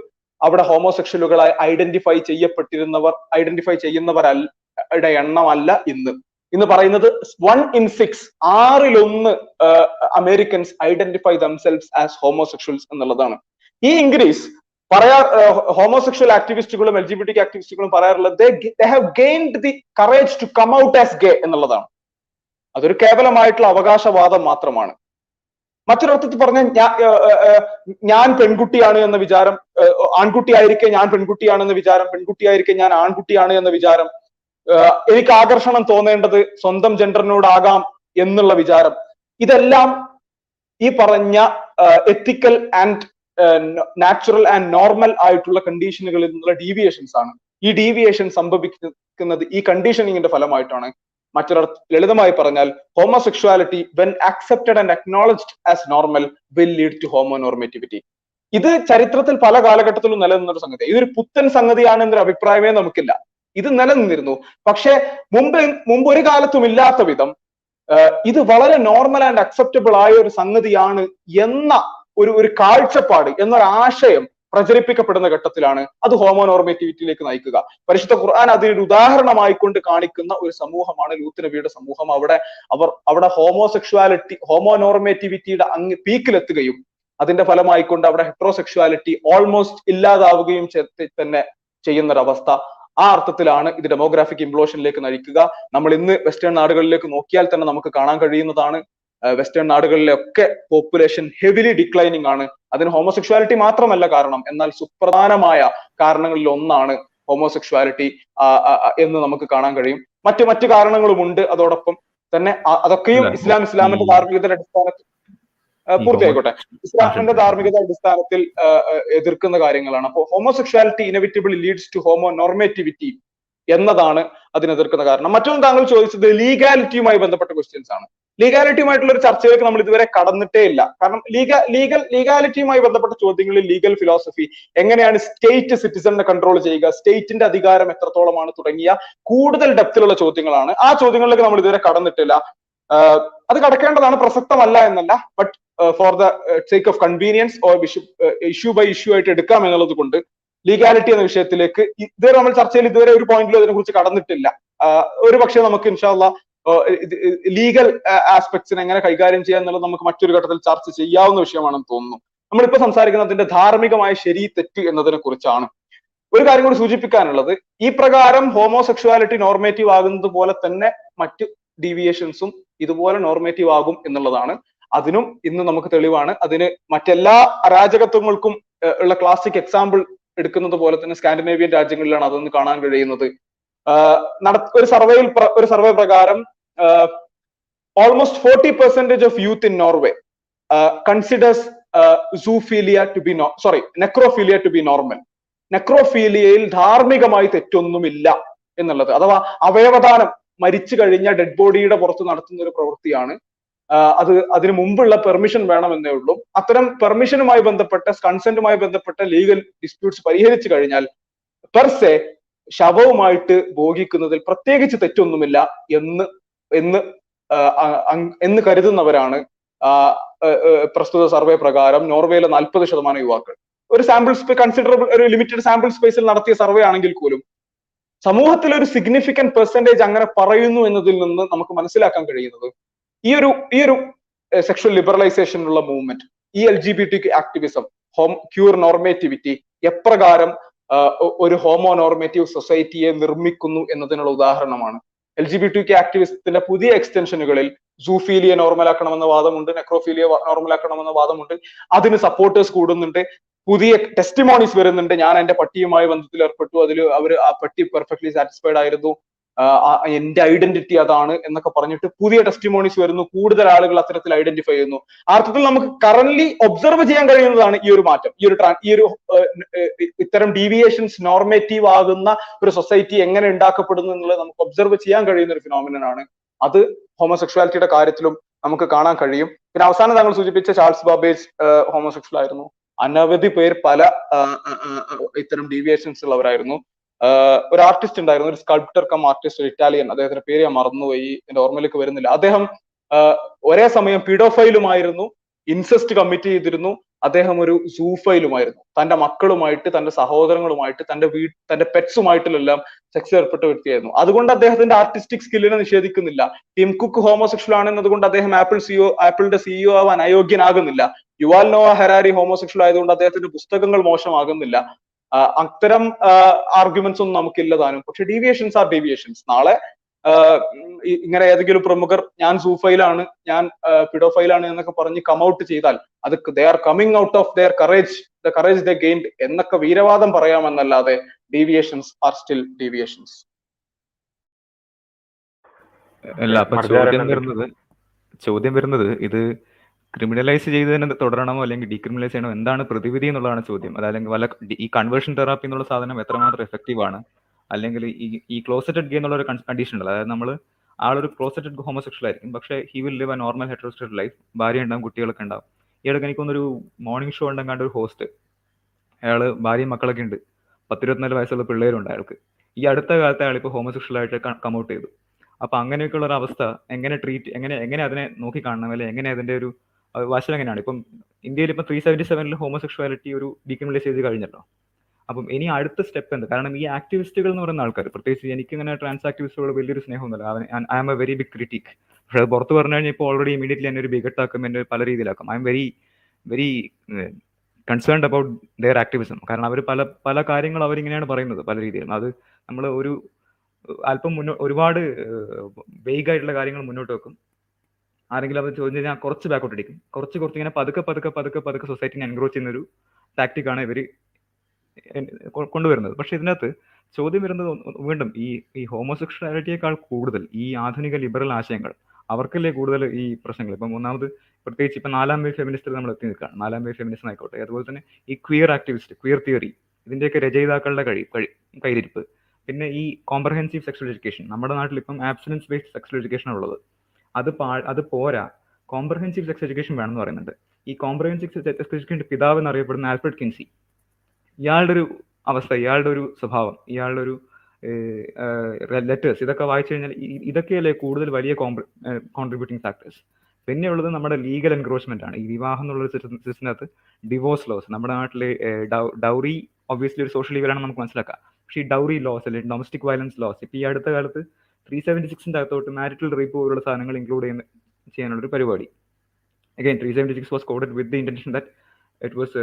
അവിടെ ഹോമോസെക്ഷലുകളായി ഐഡന്റിഫൈ ചെയ്യപ്പെട്ടിരുന്നവർ ഐഡന്റിഫൈ ചെയ്യുന്നവരുടെ എണ്ണമല്ല ഇന്ന്. ഇന്ന് പറയുന്നത് one in six ആറിലൊന്ന് Americans identify themselves as homosexuals എന്നുള്ളതാണ്. ഈ ഇൻക്രീസ് പറയാ ഹോമോസെക്ഷൽ ആക്ടിവിസ്റ്റുകളും എൽ ജി ബി ടി ആക്ടിവിസ്റ്റുകളും പറയാറുള്ളത് have gained the courage to come out as gay എന്നുള്ളതാണ്. അതൊരു കേവലമായിട്ടുള്ള അവകാശവാദം മാത്രമാണ്. മറ്റൊരർത്ഥത്തിൽ പറഞ്ഞ ഞാൻ പെൺകുട്ടിയാണ് എന്ന വിചാരം ആൺകുട്ടിയായിരിക്കെ ഞാൻ പെൺകുട്ടിയാണെന്ന വിചാരം പെൺകുട്ടിയായിരിക്കെ ഞാൻ ആൺകുട്ടിയാണ് എന്ന വിചാരം എനിക്ക് ആകർഷണം തോന്നേണ്ടത് സ്വന്തം ജെൻഡറിനോടാകാം എന്നുള്ള വിചാരം. ഇതെല്ലാം ഈ പറഞ്ഞ ethical and natural and normal ആയിട്ടുള്ള കണ്ടീഷനുകളിൽ നിന്നുള്ള ഡീവിയേഷൻസ് ആണ്. ഈ ഡീവിയേഷൻ സംഭവിക്കുന്നത് ഈ കണ്ടീഷനിങ്ങിന്റെ ഫലമായിട്ടാണ് മറ്റൊരർത്ഥ ലളിതമായി പറഞ്ഞാൽ homosexuality when accepted and acknowledged as normal will lead to homonormativity ഇത് ചരിത്രത്തിൽ പല കാലഘട്ടത്തിലും നിലനിന്ന ഒരു സംഗതി ഇതൊരു പുത്തൻ സംഗതിയാണ് എന്നൊരു അഭിപ്രായമേ നമുക്കില്ല. ഇത് നിലനിന്നിരുന്നു. പക്ഷെ മുമ്പ് മുമ്പ് ഒരു കാലത്തും ഇല്ലാത്ത വിധം ഇത് വളരെ നോർമൽ ആൻഡ് അക്സെപ്റ്റബിൾ ആയ ഒരു സംഗതിയാണ് എന്ന ഒരു ഒരു കാഴ്ചപ്പാട് എന്നൊരു ആശയം പ്രചരിപ്പിക്കപ്പെടുന്ന ഘട്ടത്തിലാണ് അത് ഹോമോനോർമേറ്റിവിറ്റിയിലേക്ക് നയിക്കുക. പരിശുദ്ധ ഖുർആൻ അതിനൊരു ഉദാഹരണമായിക്കൊണ്ട് കാണിക്കുന്ന ഒരു സമൂഹമാണ് ലൂത്ത് നബിയുടെ സമൂഹം. അവിടെ അവർ അവിടെ ഹോമോസെക്ഷുവാലിറ്റി ഹോമോനോർമേറ്റിവിറ്റിയുടെ അങ്ങ് പീക്കിലെത്തുകയും അതിന്റെ ഫലമായിക്കൊണ്ട് അവിടെ ഹെട്രോസെക്ഷുവാലിറ്റി ഓൾമോസ്റ്റ് ഇല്ലാതാവുകയും തന്നെ ചെയ്യുന്നൊരവസ്ഥ. ആ അർത്ഥത്തിലാണ് ഇത് ഡെമോഗ്രാഫിക് ഇംപ്ലോഷനിലേക്ക് നയിക്കുക. നമ്മൾ ഇന്ന് വെസ്റ്റേൺ നാടുകളിലേക്ക് നോക്കിയാൽ തന്നെ നമുക്ക് കാണാൻ കഴിയുന്നതാണ് വെസ്റ്റേൺ നാടുകളിലൊക്കെ പോപ്പുലേഷൻ ഹെവിലി ഡിക്ലൈനിങ് ആണ്. അതിന് ഹോമോസെക്ഷുവാലിറ്റി മാത്രമല്ല കാരണം. എന്നാൽ സുപ്രധാനമായ കാരണങ്ങളിൽ ഒന്നാണ് ഹോമോസെക്ഷുവാലിറ്റി എന്ന് നമുക്ക് കാണാൻ കഴിയും. മറ്റു മറ്റു കാരണങ്ങളുമുണ്ട് അതോടൊപ്പം തന്നെ അതൊക്കെയും ഇസ്ലാം ഇസ്ലാമിന്റെ ധാർമ്മികതയുടെ അടിസ്ഥാനത്തിൽ പൂർത്തിയായിക്കോട്ടെ. ഇസ്ലാമിന്റെ. ധാർമ്മികത അടിസ്ഥാനത്തിൽ എതിർക്കുന്ന കാര്യങ്ങളാണ്. അപ്പോൾ homosexuality inevitably leads to homonormativity എന്നതാണ് അതിനെതിർക്കുന്ന കാരണം. മറ്റൊന്ന് താങ്കൾ ചോദിച്ചത് ലീഗാലിറ്റിയുമായി ബന്ധപ്പെട്ട ക്വസ്റ്റ്യൻസ് ആണ്. ലീഗാലിറ്റിയുമായിട്ടുള്ള ഒരു ചർച്ചയിലേക്ക് നമ്മൾ ഇതുവരെ കടന്നിട്ടേ ഇല്ല. കാരണം ലീഗ ലീഗൽ ലീഗാലിറ്റിയുമായി ബന്ധപ്പെട്ട ചോദ്യങ്ങളിൽ ലീഗൽ ഫിലോസഫി എങ്ങനെയാണ് സ്റ്റേറ്റ് സിറ്റിസണിനെ കൺട്രോൾ ചെയ്യുക സ്റ്റേറ്റിന്റെ അധികാരം എത്രത്തോളമാണ് തുടങ്ങിയ കൂടുതൽ ഡെപ്തിലുള്ള ചോദ്യങ്ങളാണ്. ആ ചോദ്യങ്ങളിലേക്ക് നമ്മൾ ഇതുവരെ കടന്നിട്ടില്ല അത് കടക്കേണ്ടതാണ്. പ്രസക്തമല്ല എന്നല്ല. But for the sake of convenience or issue by issue ആയിട്ട് എടുക്കാം എന്നുള്ളത് കൊണ്ട് ലീഗാലിറ്റി എന്ന വിഷയത്തിലേക്ക് ഇതുവരെ നമ്മൾ ചർച്ചയിൽ ഇതുവരെ ഒരു പോയിന്റിലും അതിനെക്കുറിച്ച് കടന്നിട്ടില്ല. ഒരു പക്ഷേ നമുക്ക് ഇൻഷാല്ല ലീഗൽ ആസ്പെക്ട്സിനെ എങ്ങനെ കൈകാര്യം ചെയ്യാം എന്നുള്ളത് നമുക്ക് മറ്റൊരു ഘട്ടത്തിൽ ചർച്ച ചെയ്യാവുന്ന വിഷയമാണെന്ന് തോന്നുന്നു. നമ്മളിപ്പോ സംസാരിക്കുന്നത് അതിന്റെ ധാർമ്മികമായ ശരി തെറ്റ് എന്നതിനെ കുറിച്ചാണ്. ഒരു കാര്യം കൂടി സൂചിപ്പിക്കാനുള്ളത്. ഈ പ്രകാരം ഹോമോസെക്ഷുവാലിറ്റി നോർമേറ്റീവ് ആകുന്നത് പോലെ തന്നെ മറ്റ് ഡീവിയേഷൻസും ഇതുപോലെ നോർമേറ്റീവ് ആകും എന്നുള്ളതാണ്. അതിനും ഇന്ന് നമുക്ക് തെളിവാണ്. അതിന് മറ്റെല്ലാ അരാജകത്വങ്ങൾക്കും ഉള്ള ക്ലാസിക് എക്സാമ്പിൾ എടുക്കുന്നത് പോലെ തന്നെ സ്കാൻഡിനേവിയൻ രാജ്യങ്ങളിലാണ് അതൊന്ന് കാണാൻ കഴിയുന്നത്. ഒരു സർവേയിൽ ഒരു സർവേ പ്രകാരം almost forty percentage of youth in Norway considers zoophilia to be no sorry necrophilia to be normal നെക്രോഫീലിയയിൽ ധാർമ്മികമായി തെറ്റൊന്നുമില്ല എന്നുള്ളത്. അഥവാ അവയവദാനം മരിച്ചു കഴിഞ്ഞ ഡെഡ് ബോഡിയുടെ പുറത്ത് നടത്തുന്ന ഒരു പ്രവൃത്തിയാണ്. ആഹ് അത് അതിനു മുമ്പുള്ള പെർമിഷൻ വേണമെന്നേ ഉള്ളൂ. അത്തരം പെർമിഷനുമായി ബന്ധപ്പെട്ട കൺസെന്റുമായി ബന്ധപ്പെട്ട ലീഗൽ ഡിസ്പ്യൂട്ട്സ് പരിഹരിച്ചു കഴിഞ്ഞാൽ പെർസെ ശവവുമായിട്ട് ഭോഗിക്കുന്നതിൽ പ്രത്യേകിച്ച് തെറ്റൊന്നുമില്ല എന്ന് എന്ന് എന്ന് കരുതുന്നവരാണ് പ്രസ്തുത സർവേ പ്രകാരം നോർവേയിലെ നാൽപ്പത് ശതമാനം യുവാക്കൾ. ഒരു സാമ്പിൾ കൺസിഡറബിൾ ഒരു ലിമിറ്റഡ് സാമ്പിൾ സ്പേസിൽ നടത്തിയ സർവേ ആണെങ്കിൽ പോലും സമൂഹത്തിൽ ഒരു സിഗ്നിഫിക്കന്റ് പെർസെന്റേജ് അങ്ങനെ പറയുന്നു എന്നതിൽ നിന്ന് നമുക്ക് മനസ്സിലാക്കാൻ കഴിയുന്നത് ഈ ഒരു ഈ ഒരു സെക്ഷൽ ലിബറലൈസേഷനുള്ള മൂവ്മെന്റ് ഈ L G B T activism home queer normativity എപ്രകാരം ഒരു ഹോമോ നോർമേറ്റീവ് സൊസൈറ്റിയെ നിർമ്മിക്കുന്നു എന്നതിനുള്ള ഉദാഹരണമാണ് എൽ ജി ബി ടി ആക്ടിവിസത്തിന്റെ പുതിയ എക്സ്റ്റൻഷനുകളിൽ സൂഫീലിയെ നോർമലാക്കണമെന്ന വാദമുണ്ട് നെക്രോഫീലിയെ നോർമലാക്കണമെന്ന വാദമുണ്ട്. അതിന് സപ്പോർട്ടേഴ്സ് കൂടുന്നുണ്ട്. പുതിയ ടെസ്റ്റിമോണീസ് വരുന്നുണ്ട്. ഞാൻ എന്റെ പട്ടിയുമായി ബന്ധത്തിൽ ഏർപ്പെട്ടു. അതിൽ അവർ ആ പട്ടി പെർഫെക്റ്റ്ലി സാറ്റിസ്ഫൈഡ് ആയിരുന്നു. എന്റെ ഐഡന്റിറ്റി അതാണ് എന്നൊക്കെ പറഞ്ഞിട്ട് പുതിയ ടെസ്റ്റിമോണീസ് വരുന്നു. കൂടുതൽ ആളുകൾ അത്തരത്തിൽ ഐഡന്റിഫൈ ചെയ്യുന്നു. അർത്ഥത്തിൽ നമുക്ക് കറന്റ് ഒബ്സർവ് ചെയ്യാൻ കഴിയുന്നതാണ് ഈ ഒരു മാറ്റം. ഈ ഒരു ഈ ഒരു ഇത്തരം ഡീവിയേഷൻസ് നോർമേറ്റീവ് ആകുന്ന ഒരു സൊസൈറ്റി എങ്ങനെ ഉണ്ടാക്കപ്പെടുന്നു എന്നുള്ളത് നമുക്ക് ഒബ്സർവ് ചെയ്യാൻ കഴിയുന്ന ഒരു ഫിനോമിനൻ ആണ്. അത് ഹോമോസെക്ഷുവാലിറ്റിയുടെ കാര്യത്തിലും നമുക്ക് കാണാൻ കഴിയും. പിന്നെ അവസാനം താങ്കൾ സൂചിപ്പിച്ച ചാൾസ് ബാബേജ് ഹോമോസെക്ഷൽ ആയിരുന്നു. അനവധി പേർ പല ഇത്തരം ഡീവിയേഷൻസ് ഉള്ളവരായിരുന്നു. ഒരു ആർട്ടിസ്റ്റ് ഉണ്ടായിരുന്നു ഒരു സ്കൾപ്റ്റർ കം ആർട്ടിസ്റ്റ് ഒരു ഇറ്റാലിയൻ അദ്ദേഹത്തിന്റെ പേര് ഞാൻ മറന്നുപോയി എന്റെ ഓർമ്മയിലേക്ക് വരുന്നില്ല. അദ്ദേഹം ഒരേ സമയം പിഡോഫൈലുമായിരുന്നു ഇൻസെസ്റ്റ് കമ്മിറ്റ് ചെയ്തിരുന്നു. അദ്ദേഹം ഒരു സൂഫയിലുമായിരുന്നു തന്റെ മക്കളുമായിട്ട് തന്റെ സഹോദരങ്ങളുമായിട്ട് തന്റെ വീ തന്റെ പെറ്റ്സുമായിട്ടെല്ലാം സെക്സ് ഏർപ്പെട്ട വ്യക്തിയായിരുന്നു. അതുകൊണ്ട് അദ്ദേഹത്തിന്റെ ആർട്ടിസ്റ്റിക് സ്കില്ലിനെ നിഷേധിക്കുന്നില്ല. ടിം കുക്ക് ഹോമോസെക്ഷൽ ആണ് എന്നതുകൊണ്ട് അദ്ദേഹം ആപ്പിൾ സിഇഒ ആപ്പിളിന്റെ സിഇഒ ആവാൻ അയോഗ്യനാകുന്നില്ല. യുവാൽ നോവ ഹരാരി ഹോമോസെക്ഷൽ ആയതുകൊണ്ട് അദ്ദേഹത്തിന്റെ പുസ്തകങ്ങൾ മോശമാകുന്നില്ല. അത്തരം ആർഗ്യുമെന്റ്സ് ഒന്നും നമുക്കില്ല താനും. പക്ഷെ ഡീവിയേഷൻസ് ആർ ഡീവിയേഷൻസ് നാളെ ഇങ്ങനെ ഏതെങ്കിലും പ്രമുഖർ ഞാൻ സൂഫയിലാണ് ഞാൻ പിഡോഫൈലാണ് എന്നൊക്കെ പറഞ്ഞ് ഔട്ട് ചെയ്താൽ അത് they are coming out of their courage the courage the gained എന്നൊക്കെ വീരവാദം പറയാമെന്നല്ലാതെ ഡീവിയേഷൻസ് ആർ സ്റ്റിൽ ഡീവിയേഷൻസ് അല്ല അപ്പൊ ചോദ്യം വരുന്നത് ചോദ്യം വരുന്നത് ഇത് ക്രിമിനലൈസ് ചെയ്ത് തന്നെ തുടരണമോ അല്ലെങ്കിൽ ഡീക്രിമിനലൈസ് ചെയ്യണോ എന്താണ് പ്രതിവിധി എന്നുള്ളതാണ് ചോദ്യം. അതല്ലെങ്കിൽ വല്ല ഈ കൺവേർഷൻ തെറാപ്പി എന്നുള്ള സാധനം എത്രമാത്രം എഫക്റ്റീവ് ആണ്? അല്ലെങ്കിൽ ഈ ഈ ക്ലോസറ്റഡ് ഗേ എന്നുള്ള ഒരു കണ്ടീഷൻ ഉള്ളത് അതായത് നമ്മൾ ആളൊരു ക്ലോസറ്റഡ് ഹോമോസെക്ഷൽ ആയിരിക്കും. പക്ഷേ he will live a normal heterosexual life ഭാര്യ ഉണ്ടാവും കുട്ടികളൊക്കെ ഉണ്ടാവും. ഇയാൾക്ക് എനിക്കൊന്നൊരു മോർണിംഗ് ഷോ ഉണ്ടെങ്കിൽ ഒരു ഹോസ്റ്റ് അയാൾ ഭാര്യയും മക്കളൊക്കെ ഉണ്ട്. പത്തിരുപത്തിനാല് വയസ്സുള്ള പിള്ളേരുണ്ട് അയാൾക്ക്. ഈ അടുത്ത കാലത്ത് അയാൾ ഇപ്പോൾ ഹോമോസെക്ഷൽ ആയിട്ട് കമൗട്ട് ചെയ്തു. അപ്പൊ അങ്ങനെയൊക്കെയുള്ള ഒരു അവസ്ഥ എങ്ങനെ ട്രീറ്റ് എങ്ങനെ എങ്ങനെ അതിനെ നോക്കി കാണണം? അല്ലെങ്കിൽ എങ്ങനെ അതിന്റെ ഒരു അഹ് വശം എങ്ങനെയാണ് ഇപ്പം ഇന്ത്യയിൽ ഇപ്പം ത്രീ സെവന്റി സെവനിൽ ഹോമോസെക്ഷുവാലിറ്റി ഒരു ഡീക്രിമിനലൈസ് ചെയ്ത് കഴിഞ്ഞല്ലോ. അപ്പം ഇനി അടുത്ത സ്റ്റെപ്പ് എന്ത്? കാരണം ഈ ആക്ടിവിസ്റ്റുകൾ എന്ന് പറയുന്ന ആൾക്കാർ പ്രത്യേകിച്ച് എനിക്ക് ഇങ്ങനെ ട്രാൻസ് ആക്ടിവിസ്റ്റുകളോട് വലിയൊരു സ്നേഹമൊന്നുമില്ല. I am a very big critic പക്ഷെ അത് പുറത്ത് പറഞ്ഞു കഴിഞ്ഞാൽ ഇപ്പോൾ ഓൾറെഡി ഇമീഡിയറ്റ്ലി എന്നെ ഒരു ബിഗട്ടാക്കും എന്നെ പല രീതിയിലാക്കും. I'm very very concerned about their activism കാരണം അവർ പല പല കാര്യങ്ങൾ അവരിങ്ങനെയാണ് പറയുന്നത് പല രീതിയിലും. അത് നമ്മൾ ഒരു അല്പം മുന്നോ ഒരുപാട് വെയ്ഗായിട്ടുള്ള കാര്യങ്ങൾ മുന്നോട്ട് വെക്കും. ആരെങ്കിലും അത് ചോദിച്ചു കഴിഞ്ഞാൽ കുറച്ച് ബാക്കോട്ട് അടിക്കും. കുറച്ച് കുറച്ച് ഇങ്ങനെ പതുക്കെ പതുക്കെ പതുക്കെ പതുക്കെ സൊസൈറ്റിനെ എൻക്രോച്ച് ചെയ്യുന്ന ഒരു ടാക്ടിക്കാണ് ഇവർ കൊണ്ടുവരുന്നത്. പക്ഷെ ഇതിനകത്ത് ചോദ്യം വരുന്നത് വീണ്ടും ഈ ഈ ഹോമോസെക്ഷുവാലിറ്റിയേക്കാൾ കൂടുതൽ ഈ ആധുനിക ലിബറൽ ആശയങ്ങൾ അവർക്കല്ലേ കൂടുതൽ ഈ പ്രശ്നങ്ങൾ? ഇപ്പം ഒന്നാമത് പ്രത്യേകിച്ച് ഇപ്പം നാലാം വേ ഫെമിനിസ്റ്റിൽ നമ്മൾ എത്തി നിൽക്കുകയാണ്. നാലാം വേ ഫെമിനിസ്റ്റ് ആയിക്കോട്ടെ. അതുപോലെ തന്നെ ഈ ക്വിയർ ആക്ടിവിസ്റ്റ് ക്വിയർ തിയറി ഇതിന്റെയൊക്കെ രചയിതാക്കളുടെ കഴി കഴി കയ്യിരിപ്പ് പിന്നെ ഈ കോംപ്രഹെൻസീവ് സെക്ഷൽ എഡ്യൂക്കേഷൻ നമ്മുടെ നാട്ടിൽ ഇപ്പം ആബ്സലൻസ് ബേസ്ഡ് സെക്ഷൽ എഡ്യൂക്കേഷൻ ഉള്ളത്. അത് പാ അത് പോരാ. കോംപ്രഹെൻസീവ് സെക്സ് എഡ്യൂക്കേഷൻ വേണമെന്ന് പറയുന്നുണ്ട്. ഈ കോംപ്രഹെൻസീവ് സെക്സ് എഡ്യൂക്കേഷന്റെ പിതാവ് എന്നറിയപ്പെടുന്ന ആൽഫ്രഡ് കിൻസി ഇയാളുടെ ഒരു അവസ്ഥ ഇയാളുടെ ഒരു സ്വഭാവം ഇയാളുടെ ഒരു ലെറ്റേഴ്സ് ഇതൊക്കെ വായിച്ചു കഴിഞ്ഞാൽ ഇതൊക്കെയല്ലേ കൂടുതൽ വലിയ കോൺട്രിബ്യൂട്ടിംഗ് ഫാക്ടേഴ്സ് പിന്നെ ഉള്ളത് നമ്മുടെ ലീഗൽ എൻക്രോച്ച്മെന്റ് ആണ്. ഈ വിവാഹം എന്നുള്ള സിസ്റ്റത്തിനകത്ത് ഡിവോഴ്സ് ലോസ് നമ്മുടെ നാട്ടിലെ ഡൗറി ഒബ്വിയസ്ലി ഒരു സോഷ്യൽ ഈവലാണ് നമുക്ക് മനസ്സിലാക്കാം. പക്ഷേ ഈ ഡൗറി ലോസ് അല്ലെങ്കിൽ ഡൊമസ്റ്റിക് വയലൻസ് ലോസ് ഇപ്പം ഈ അടുത്ത കാലത്ത് ത്രീ സെവന്റി സിക്സിന്റെ അകത്തോട്ട് മാരിറ്റൽ റേപ്പ് പോലുള്ള സാധനങ്ങൾ ഇൻക്ലൂഡ് ചെയ്യുന്ന ചെയ്യാനുള്ള ഒരു പരിപാടി again three seventy six was coded with the intention that it was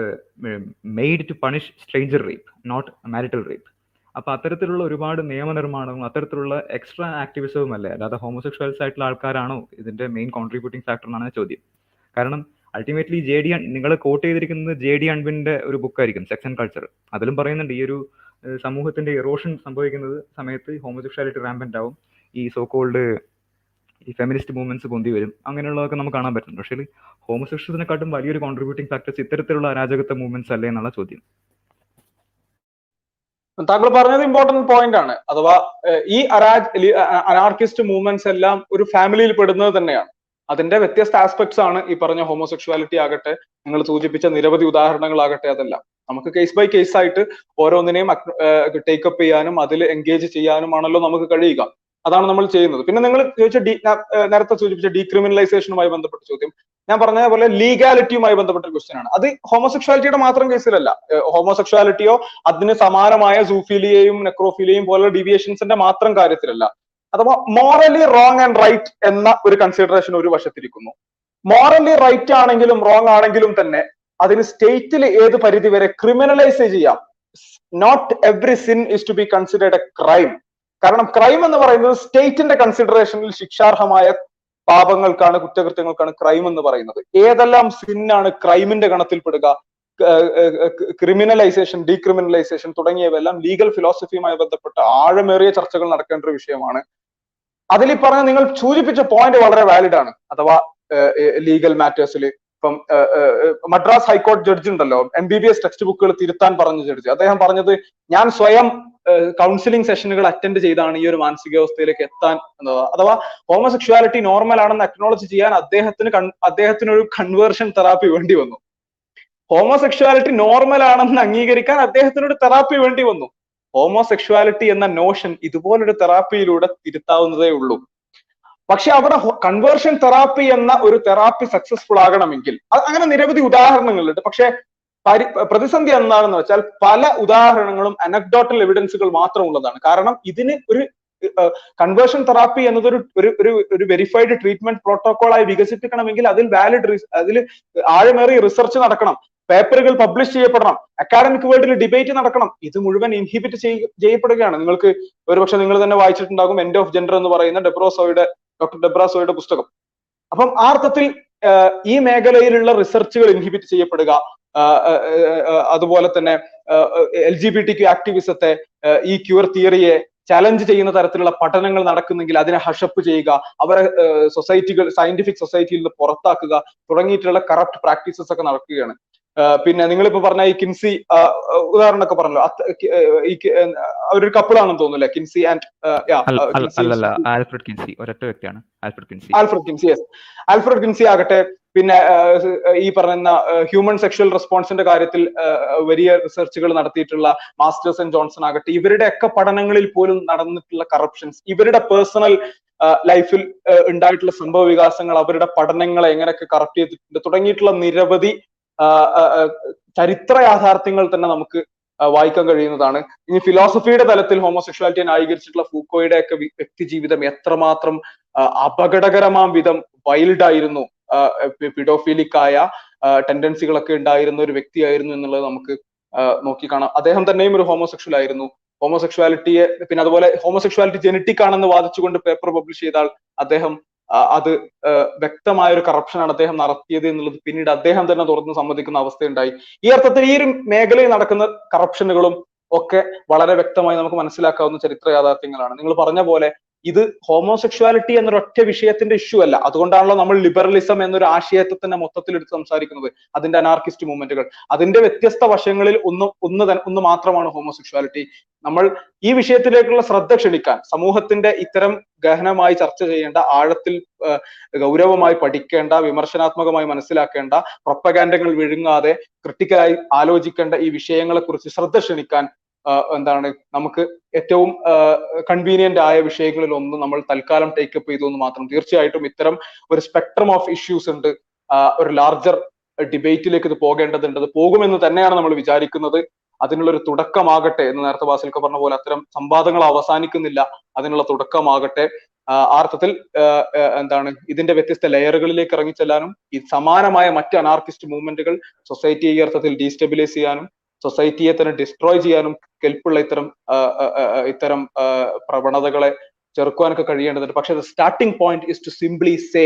made to punish stranger rape not marital rape അപ്പൊ അത്തരത്തിലുള്ള ഒരുപാട് നിയമനിർമ്മാണവും അത്തരത്തിലുള്ള എക്സ്ട്രാ ആക്ടിവിസവും അല്ലേ അല്ലാതെ ഹോമോസെക്ഷൽസ് ആയിട്ടുള്ള ആൾക്കാരാണോ ഇതിന്റെ മെയിൻ കോൺട്രിബ്യൂട്ടിംഗ് ഫാക്ടർ എന്നാണ് ചോദ്യം. കാരണം അൾട്ടിമേറ്റ്ലി ജെ ഡി നിങ്ങൾ കോട്ട് ചെയ്തിരിക്കുന്നത് ജെ ഡി അൺബിന്റെ ഒരു ബുക്കായിരിക്കും സെക്സ് ആൻഡ് കൾച്ചർ അതിലും പറയുന്നുണ്ട് ഈ ഒരു സമൂഹത്തിന്റെ ഇറോഷൻ സംഭവിക്കുന്നത് സമയത്ത് ഹോമോസെക്ഷാലിറ്റി റാമ്പന്റ് ആവും. ഈ സോ കോൾഡ് ഈ ഫെമിനിസ്റ്റ് മൂവ്മെന്റ്സ് പൊന്തി വരും. അങ്ങനെയുള്ളതൊക്കെ നമുക്ക് കാണാൻ പറ്റും പക്ഷേ ഹോമോസെക്ഷൽസിനെക്കാട്ടും വലിയൊരു കോൺട്രിബ്യൂട്ടിംഗ് ഫാക്ടേഴ്സ് ഇത്തരത്തിലുള്ള അരാജകത്വ മൂവ്മെന്റ്സ് അല്ലേ എന്നുള്ള ചോദ്യം. താങ്കൾ പറഞ്ഞത് ഇമ്പോർട്ടന്റ് പോയിന്റ് ആണ്. അഥവാ ഈ അരാജ് അനാർക്കിസ്റ്റ് മൂവ്മെന്റ്സ് എല്ലാം ഒരു ഫാമിലിയിൽ പെടുന്നത് തന്നെയാണ്. അതിന്റെ വ്യത്യസ്ത ആസ്പെക്ട്സ് ആണ് ഈ പറഞ്ഞ ഹോമോസെക്ഷുവാലിറ്റി ആകട്ടെ നിങ്ങൾ സൂചിപ്പിച്ച നിരവധി ഉദാഹരണങ്ങളാകട്ടെ അതെല്ലാം. നമുക്ക് കേസ് ബൈ കേസ് ആയിട്ട് ഓരോന്നിനെയും ടേക്കപ്പ് ചെയ്യാനും അതിൽ എൻഗേജ് ചെയ്യാനുമാണല്ലോ നമുക്ക് കഴിയുക. അതാണ് നമ്മൾ ചെയ്യുന്നത്. പിന്നെ നിങ്ങൾ ചോദിച്ച ഡി നേരത്തെ സൂചിപ്പിച്ച ഡീക്രിമിനലൈസേഷനുമായി ബന്ധപ്പെട്ട ചോദ്യം. ഞാൻ പറഞ്ഞ പോലെ ലീഗാലിറ്റിയുമായി ബന്ധപ്പെട്ട ക്വസ്റ്റ്യൻ ആണ്. അത് ഹോമോസെക്ഷുവാലിറ്റിയുടെ മാത്രം കേസിലല്ല ഹോമോസെക്ഷുവാലിറ്റിയോ അതിന് സമാനമായ സൂഫിലിയയും നെക്രോഫിലിയയും പോലുള്ള ഡീവിയേഷൻസിന്റെ മാത്രം കാര്യത്തിലല്ല. അഥവാ മോറലി റോങ് ആൻഡ് റൈറ്റ് എന്ന ഒരു കൺസിഡറേഷൻ ഒരു വശത്തിരിക്കുന്നു. മോറലി റൈറ്റ് ആണെങ്കിലും റോങ് ആണെങ്കിലും തന്നെ അതിന് സ്റ്റേറ്റിൽ ഏത് പരിധി വരെ ക്രിമിനലൈസ് ചെയ്യാം. Not every sin is to be considered a crime കാരണം ക്രൈം എന്ന് പറയുന്നത് സ്റ്റേറ്റിന്റെ കൺസിഡറേഷനിൽ ശിക്ഷാർഹമായ പാപങ്ങൾക്കാണ് കുറ്റകൃത്യങ്ങൾക്കാണ് ക്രൈം എന്ന് പറയുന്നത്. ഏതെല്ലാം സിന്നാണ് ക്രൈമിന്റെ ഗണത്തിൽപ്പെടുക ക്രിമിനലൈസേഷൻ ഡീക്രിമിനലൈസേഷൻ തുടങ്ങിയവയെല്ലാം ലീഗൽ ഫിലോസഫിയുമായി ബന്ധപ്പെട്ട ആഴമേറിയ ചർച്ചകൾ നടക്കേണ്ട ഒരു വിഷയമാണ്. അതിൽ ഈ പറഞ്ഞ നിങ്ങൾ സൂചിപ്പിച്ച പോയിന്റ് വളരെ വാലിഡ് ആണ്. അഥവാ ലീഗൽ മാറ്റേഴ്സിൽ ഇപ്പം മദ്രാസ് ഹൈക്കോടതി ജഡ്ജ് ഉണ്ടല്ലോ M B B S text ബുക്കുകൾ തിരുത്താൻ പറഞ്ഞ ജഡ്ജി അദ്ദേഹം പറഞ്ഞത് ഞാൻ സ്വയം കൗൺസിലിംഗ് സെഷനുകൾ അറ്റൻഡ് ചെയ്താണ് ഈ ഒരു മാനസികാവസ്ഥയിലേക്ക് എത്താൻ എന്നത്. അഥവാ ഹോമോസെക്ഷുവാലിറ്റി നോർമൽ ആണെന്ന് അക്നോളജ് ചെയ്യാൻ അദ്ദേഹത്തിന് അദ്ദേഹത്തിന് ഒരു കൺവേർഷൻ തെറാപ്പി വേണ്ടി വന്നു. ഹോമോസെക്ഷുവാലിറ്റി നോർമൽ ആണെന്ന് അംഗീകരിക്കാൻ അദ്ദേഹത്തിന് ഒരു തെറാപ്പി വേണ്ടി വന്നു. ഹോമോസെക്ഷുവാലിറ്റി എന്ന നോഷൻ ഇതുപോലൊരു തെറാപ്പിയിലൂടെ തിരുത്താവുന്നതേ ഉള്ളൂ. പക്ഷെ അവിടെ കൺവേർഷൻ തെറാപ്പി എന്ന ഒരു തെറാപ്പി സക്സസ്ഫുൾ ആകണമെങ്കിൽ അങ്ങനെ നിരവധി ഉദാഹരണങ്ങളുണ്ട്. പക്ഷെ പരി പ്രതിസന്ധി എന്താണെന്ന് വെച്ചാൽ പല ഉദാഹരണങ്ങളും അനക്ഡോട്ടൽ എവിഡൻസുകൾ മാത്രമുള്ളതാണ്. കാരണം ഇതിന് ഒരു കൺവേർഷൻ തെറാപ്പി എന്നതൊരു ഒരു ഒരു ഒരു വെരിഫൈഡ് ട്രീറ്റ്മെന്റ് പ്രോട്ടോകോൾ ആയി വികസിപ്പിക്കണമെങ്കിൽ അതിൽ വാലിഡ് അതിൽ ആഴമേറിയ റിസർച്ച് നടക്കണം. പേപ്പറുകൾ പബ്ലിഷ് ചെയ്യപ്പെടണം. അക്കാഡമിക് വേൾഡിൽ ഡിബേറ്റ് നടക്കണം. ഇത് മുഴുവൻ ഇൻഹിബിറ്റ് ചെയ്യപ്പെടുകയാണ്. നിങ്ങൾക്ക് ഒരുപക്ഷെ നിങ്ങൾ തന്നെ വായിച്ചിട്ടുണ്ടാകും എൻഡ് ഓഫ് ജെൻഡർ എന്ന് പറയുന്ന ഡെബ്രോസോയുടെ ഡോക്ടർ ഡെബ്രാസോയുടെ പുസ്തകം. അപ്പം ആ അർത്ഥത്തിൽ ഈ മേഖലയിലുള്ള റിസർച്ചുകൾ ഇൻഹിബിറ്റ് ചെയ്യപ്പെടുക അതുപോലെ തന്നെ L G B T Q ആക്ടിവിസത്തെ ഈ ക്യൂർ തിയറിയെ ചലഞ്ച് ചെയ്യുന്ന തരത്തിലുള്ള പഠനങ്ങൾ നടക്കുന്നെങ്കിൽ അതിനെ ഹഷപ്പ് ചെയ്യുക അവരെ സൊസൈറ്റികൾ സയന്റിഫിക് സൊസൈറ്റിയിൽ നിന്ന് പുറത്താക്കുക തുടങ്ങിയിട്ടുള്ള കറപ്റ്റ് പ്രാക്ടീസസ് ഒക്കെ നടക്കുകയാണ്. പിന്നെ നിങ്ങളിപ്പോ പറഞ്ഞ ഈ കിൻസി ഉദാഹരണമൊക്കെ പറഞ്ഞല്ലോ ഈ അവരൊരു കപ്പിളാണെന്ന് തോന്നുന്നു കിൻസി ആൻഡ് ആൽഫ്രഡ് കിൻസി ഒരൊറ്റ വ്യക്തിയാണ് Alfred Kinsey. Alfred Kinsey yes. Alfred Kinsey ആകട്ടെ പിന്നെ ഈ പറയുന്ന ഹ്യൂമൻ സെക്ഷൽ റെസ്പോൺസിന്റെ കാര്യത്തിൽ വലിയ റിസർച്ചുകൾ നടത്തിയിട്ടുള്ള മാസ്റ്റേഴ്സ് ആൻഡ് ജോൺസൺ ആകട്ടെ ഇവരുടെ ഒക്കെ പഠനങ്ങളിൽ പോലും നടന്നിട്ടുള്ള കറപ്ഷൻസ് ഇവരുടെ പേഴ്സണൽ ലൈഫിൽ ഉണ്ടായിട്ടുള്ള സംഭവ വികാസങ്ങൾ അവരുടെ പഠനങ്ങളെ എങ്ങനെയൊക്കെ കറക്റ്റ് ചെയ്തിട്ടുണ്ട് തുടങ്ങിയിട്ടുള്ള നിരവധി ചരിത്ര യാഥാർത്ഥ്യങ്ങൾ തന്നെ നമുക്ക് വായിക്കാൻ കഴിയുന്നതാണ്. ഇനി ഫിലോസഫിയുടെ തലത്തിൽ ഹോമോസെക്ഷുവാലിറ്റിയെ ന്യായീകരിച്ചിട്ടുള്ള ഫൂക്കോയുടെ ഒക്കെ വ്യക്തി ജീവിതം എത്രമാത്രം അപകടകരമാം വിധം വൈൽഡ് ആയിരുന്നു പിഡോഫിലിക്കായ ടെൻഡൻസികളൊക്കെ ഉണ്ടായിരുന്ന ഒരു വ്യക്തിയായിരുന്നു എന്നുള്ളത് നമുക്ക് നോക്കി കാണാം. അദ്ദേഹം തന്നെയും ഒരു ഹോമോസെക്ഷൽ ആയിരുന്നു. ഹോമോസെക്ഷുവാലിറ്റിയെ പിന്നെ അതുപോലെ ഹോമോസെക്ഷുവാലിറ്റി ജനറ്റിക് ആണെന്ന് വാദിച്ചുകൊണ്ട് പേപ്പർ പബ്ലിഷ് ചെയ്താൽ അദ്ദേഹം അത് വ്യക്തമായ ഒരു കറപ്ഷനാണ് അദ്ദേഹം നടത്തിയത് എന്നുള്ളത് പിന്നീട് അദ്ദേഹം തന്നെ തുറന്ന് സമ്മതിക്കുന്ന അവസ്ഥയുണ്ടായി. ഈ അർത്ഥത്തിൽ ഈ ഒരു മേഖലയിൽ നടക്കുന്ന കറപ്ഷനുകളും ഒക്കെ വളരെ വ്യക്തമായി നമുക്ക് മനസ്സിലാക്കാവുന്ന ചരിത്ര യാഥാർത്ഥ്യങ്ങളാണ്. നിങ്ങൾ പറഞ്ഞ പോലെ ഇത് ഹോമോസെക്ഷുവാലിറ്റി എന്നൊരൊറ്റ വിഷയത്തിന്റെ ഇഷ്യൂ അല്ല. അതുകൊണ്ടാണല്ലോ നമ്മൾ ലിബറലിസം എന്നൊരു ആശയത്തെ തന്നെ മൊത്തത്തിൽ എടുത്ത് സംസാരിക്കുന്നത്. അതിന്റെ അനാർക്കിസ്റ്റ് മൂവ്മെന്റുകൾ. അതിന്റെ വ്യത്യസ്ത വശങ്ങളിൽ ഒന്ന് ഒന്ന് ഒന്ന് മാത്രമാണ് ഹോമോസെക്ഷുവാലിറ്റി. നമ്മൾ ഈ വിഷയത്തിലേക്കുള്ള ശ്രദ്ധ ക്ഷണിക്കാൻ സമൂഹത്തിന്റെ ഇത്തരം ഗഹനമായി ചർച്ച ചെയ്യേണ്ട ആഴത്തിൽ ഗൗരവമായി പഠിക്കേണ്ട വിമർശനാത്മകമായി മനസ്സിലാക്കേണ്ട പ്രൊപ്പഗാൻഡകൾ വിഴുങ്ങാതെ ക്രിട്ടിക്കലായി ആലോചിക്കേണ്ട ഈ വിഷയങ്ങളെ കുറിച്ച് ശ്രദ്ധ ക്ഷണിക്കാൻ എന്താണ് നമുക്ക് ഏറ്റവും കൺവീനിയന്റ് ആയ വിഷയങ്ങളിൽ ഒന്ന് നമ്മൾ തൽക്കാലം ടേക്കപ്പ് ചെയ്തു എന്ന് മാത്രം തീർച്ചയായിട്ടും ഇത്തരം ഒരു സ്പെക്ട്രം ഓഫ് ഇഷ്യൂസ് ഉണ്ട്. ഒരു ലാർജർ ഡിബേറ്റിലേക്ക് ഇത് പോകേണ്ടതുണ്ട്. അത് പോകുമെന്ന് തന്നെയാണ് നമ്മൾ വിചാരിക്കുന്നത്. അതിനുള്ള ഒരു തുടക്കമാകട്ടെ എന്ന് നേരത്തെ ബാസിൽക്ക പറഞ്ഞ പോലെ അത്തരം സംവാദങ്ങൾ അവസാനിക്കുന്നില്ല. അതിനുള്ള തുടക്കമാകട്ടെ. ആ അർത്ഥത്തിൽ എന്താണ് ഇതിന്റെ വ്യത്യസ്ത ലെയറുകളിലേക്ക് ഇറങ്ങിച്ചെല്ലാനും ഈ സമാനമായ മറ്റ് അനാർക്കിസ്റ്റ് മൂവ്മെന്റുകൾ സൊസൈറ്റിയെ ഈ അർത്ഥത്തിൽ ഡീസ്റ്റെബിലൈസ് ചെയ്യാനും സൊസൈറ്റിയെ തന്നെ ഡിസ്ട്രോയ് ചെയ്യാനും കെൽപ്പുള്ള ഇത്തരം ഇത്തരം പ്രവണതകളെ ചെറുക്കുവാനൊക്കെ കഴിയേണ്ടതുണ്ട്. പക്ഷെ starting point is to simply say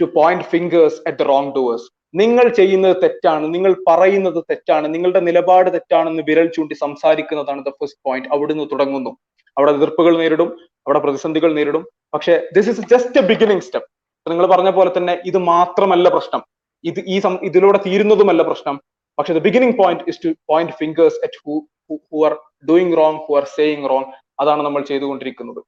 to point fingers at the wrongdoers നിങ്ങൾ ചെയ്യുന്നത് തെറ്റാണ് നിങ്ങൾ പറയുന്നത് തെറ്റാണ് നിങ്ങളുടെ നിലപാട് തെറ്റാണെന്ന് വിരൽ ചൂണ്ടി സംസാരിക്കുന്നതാണ് ദ ഫസ്റ്റ് പോയിന്റ് അവിടുന്ന് തുടങ്ങുന്നു. അവിടെ എതിർപ്പുകൾ നേരിടും അവിടെ പ്രതിസന്ധികൾ നേരിടും. പക്ഷെ this is just a beginning step നിങ്ങൾ പറഞ്ഞ പോലെ തന്നെ ഇത് മാത്രമല്ല പ്രശ്നം. ഇത് ഈ ഇതിലൂടെ തീരുന്നതുമല്ല പ്രശ്നം. പക്ഷെ the beginning point is to point fingers at who who are doing wrong who are saying wrong അതാണ് നമ്മൾ ചെയ്തുകൊണ്ടിരിക്കുന്നത്.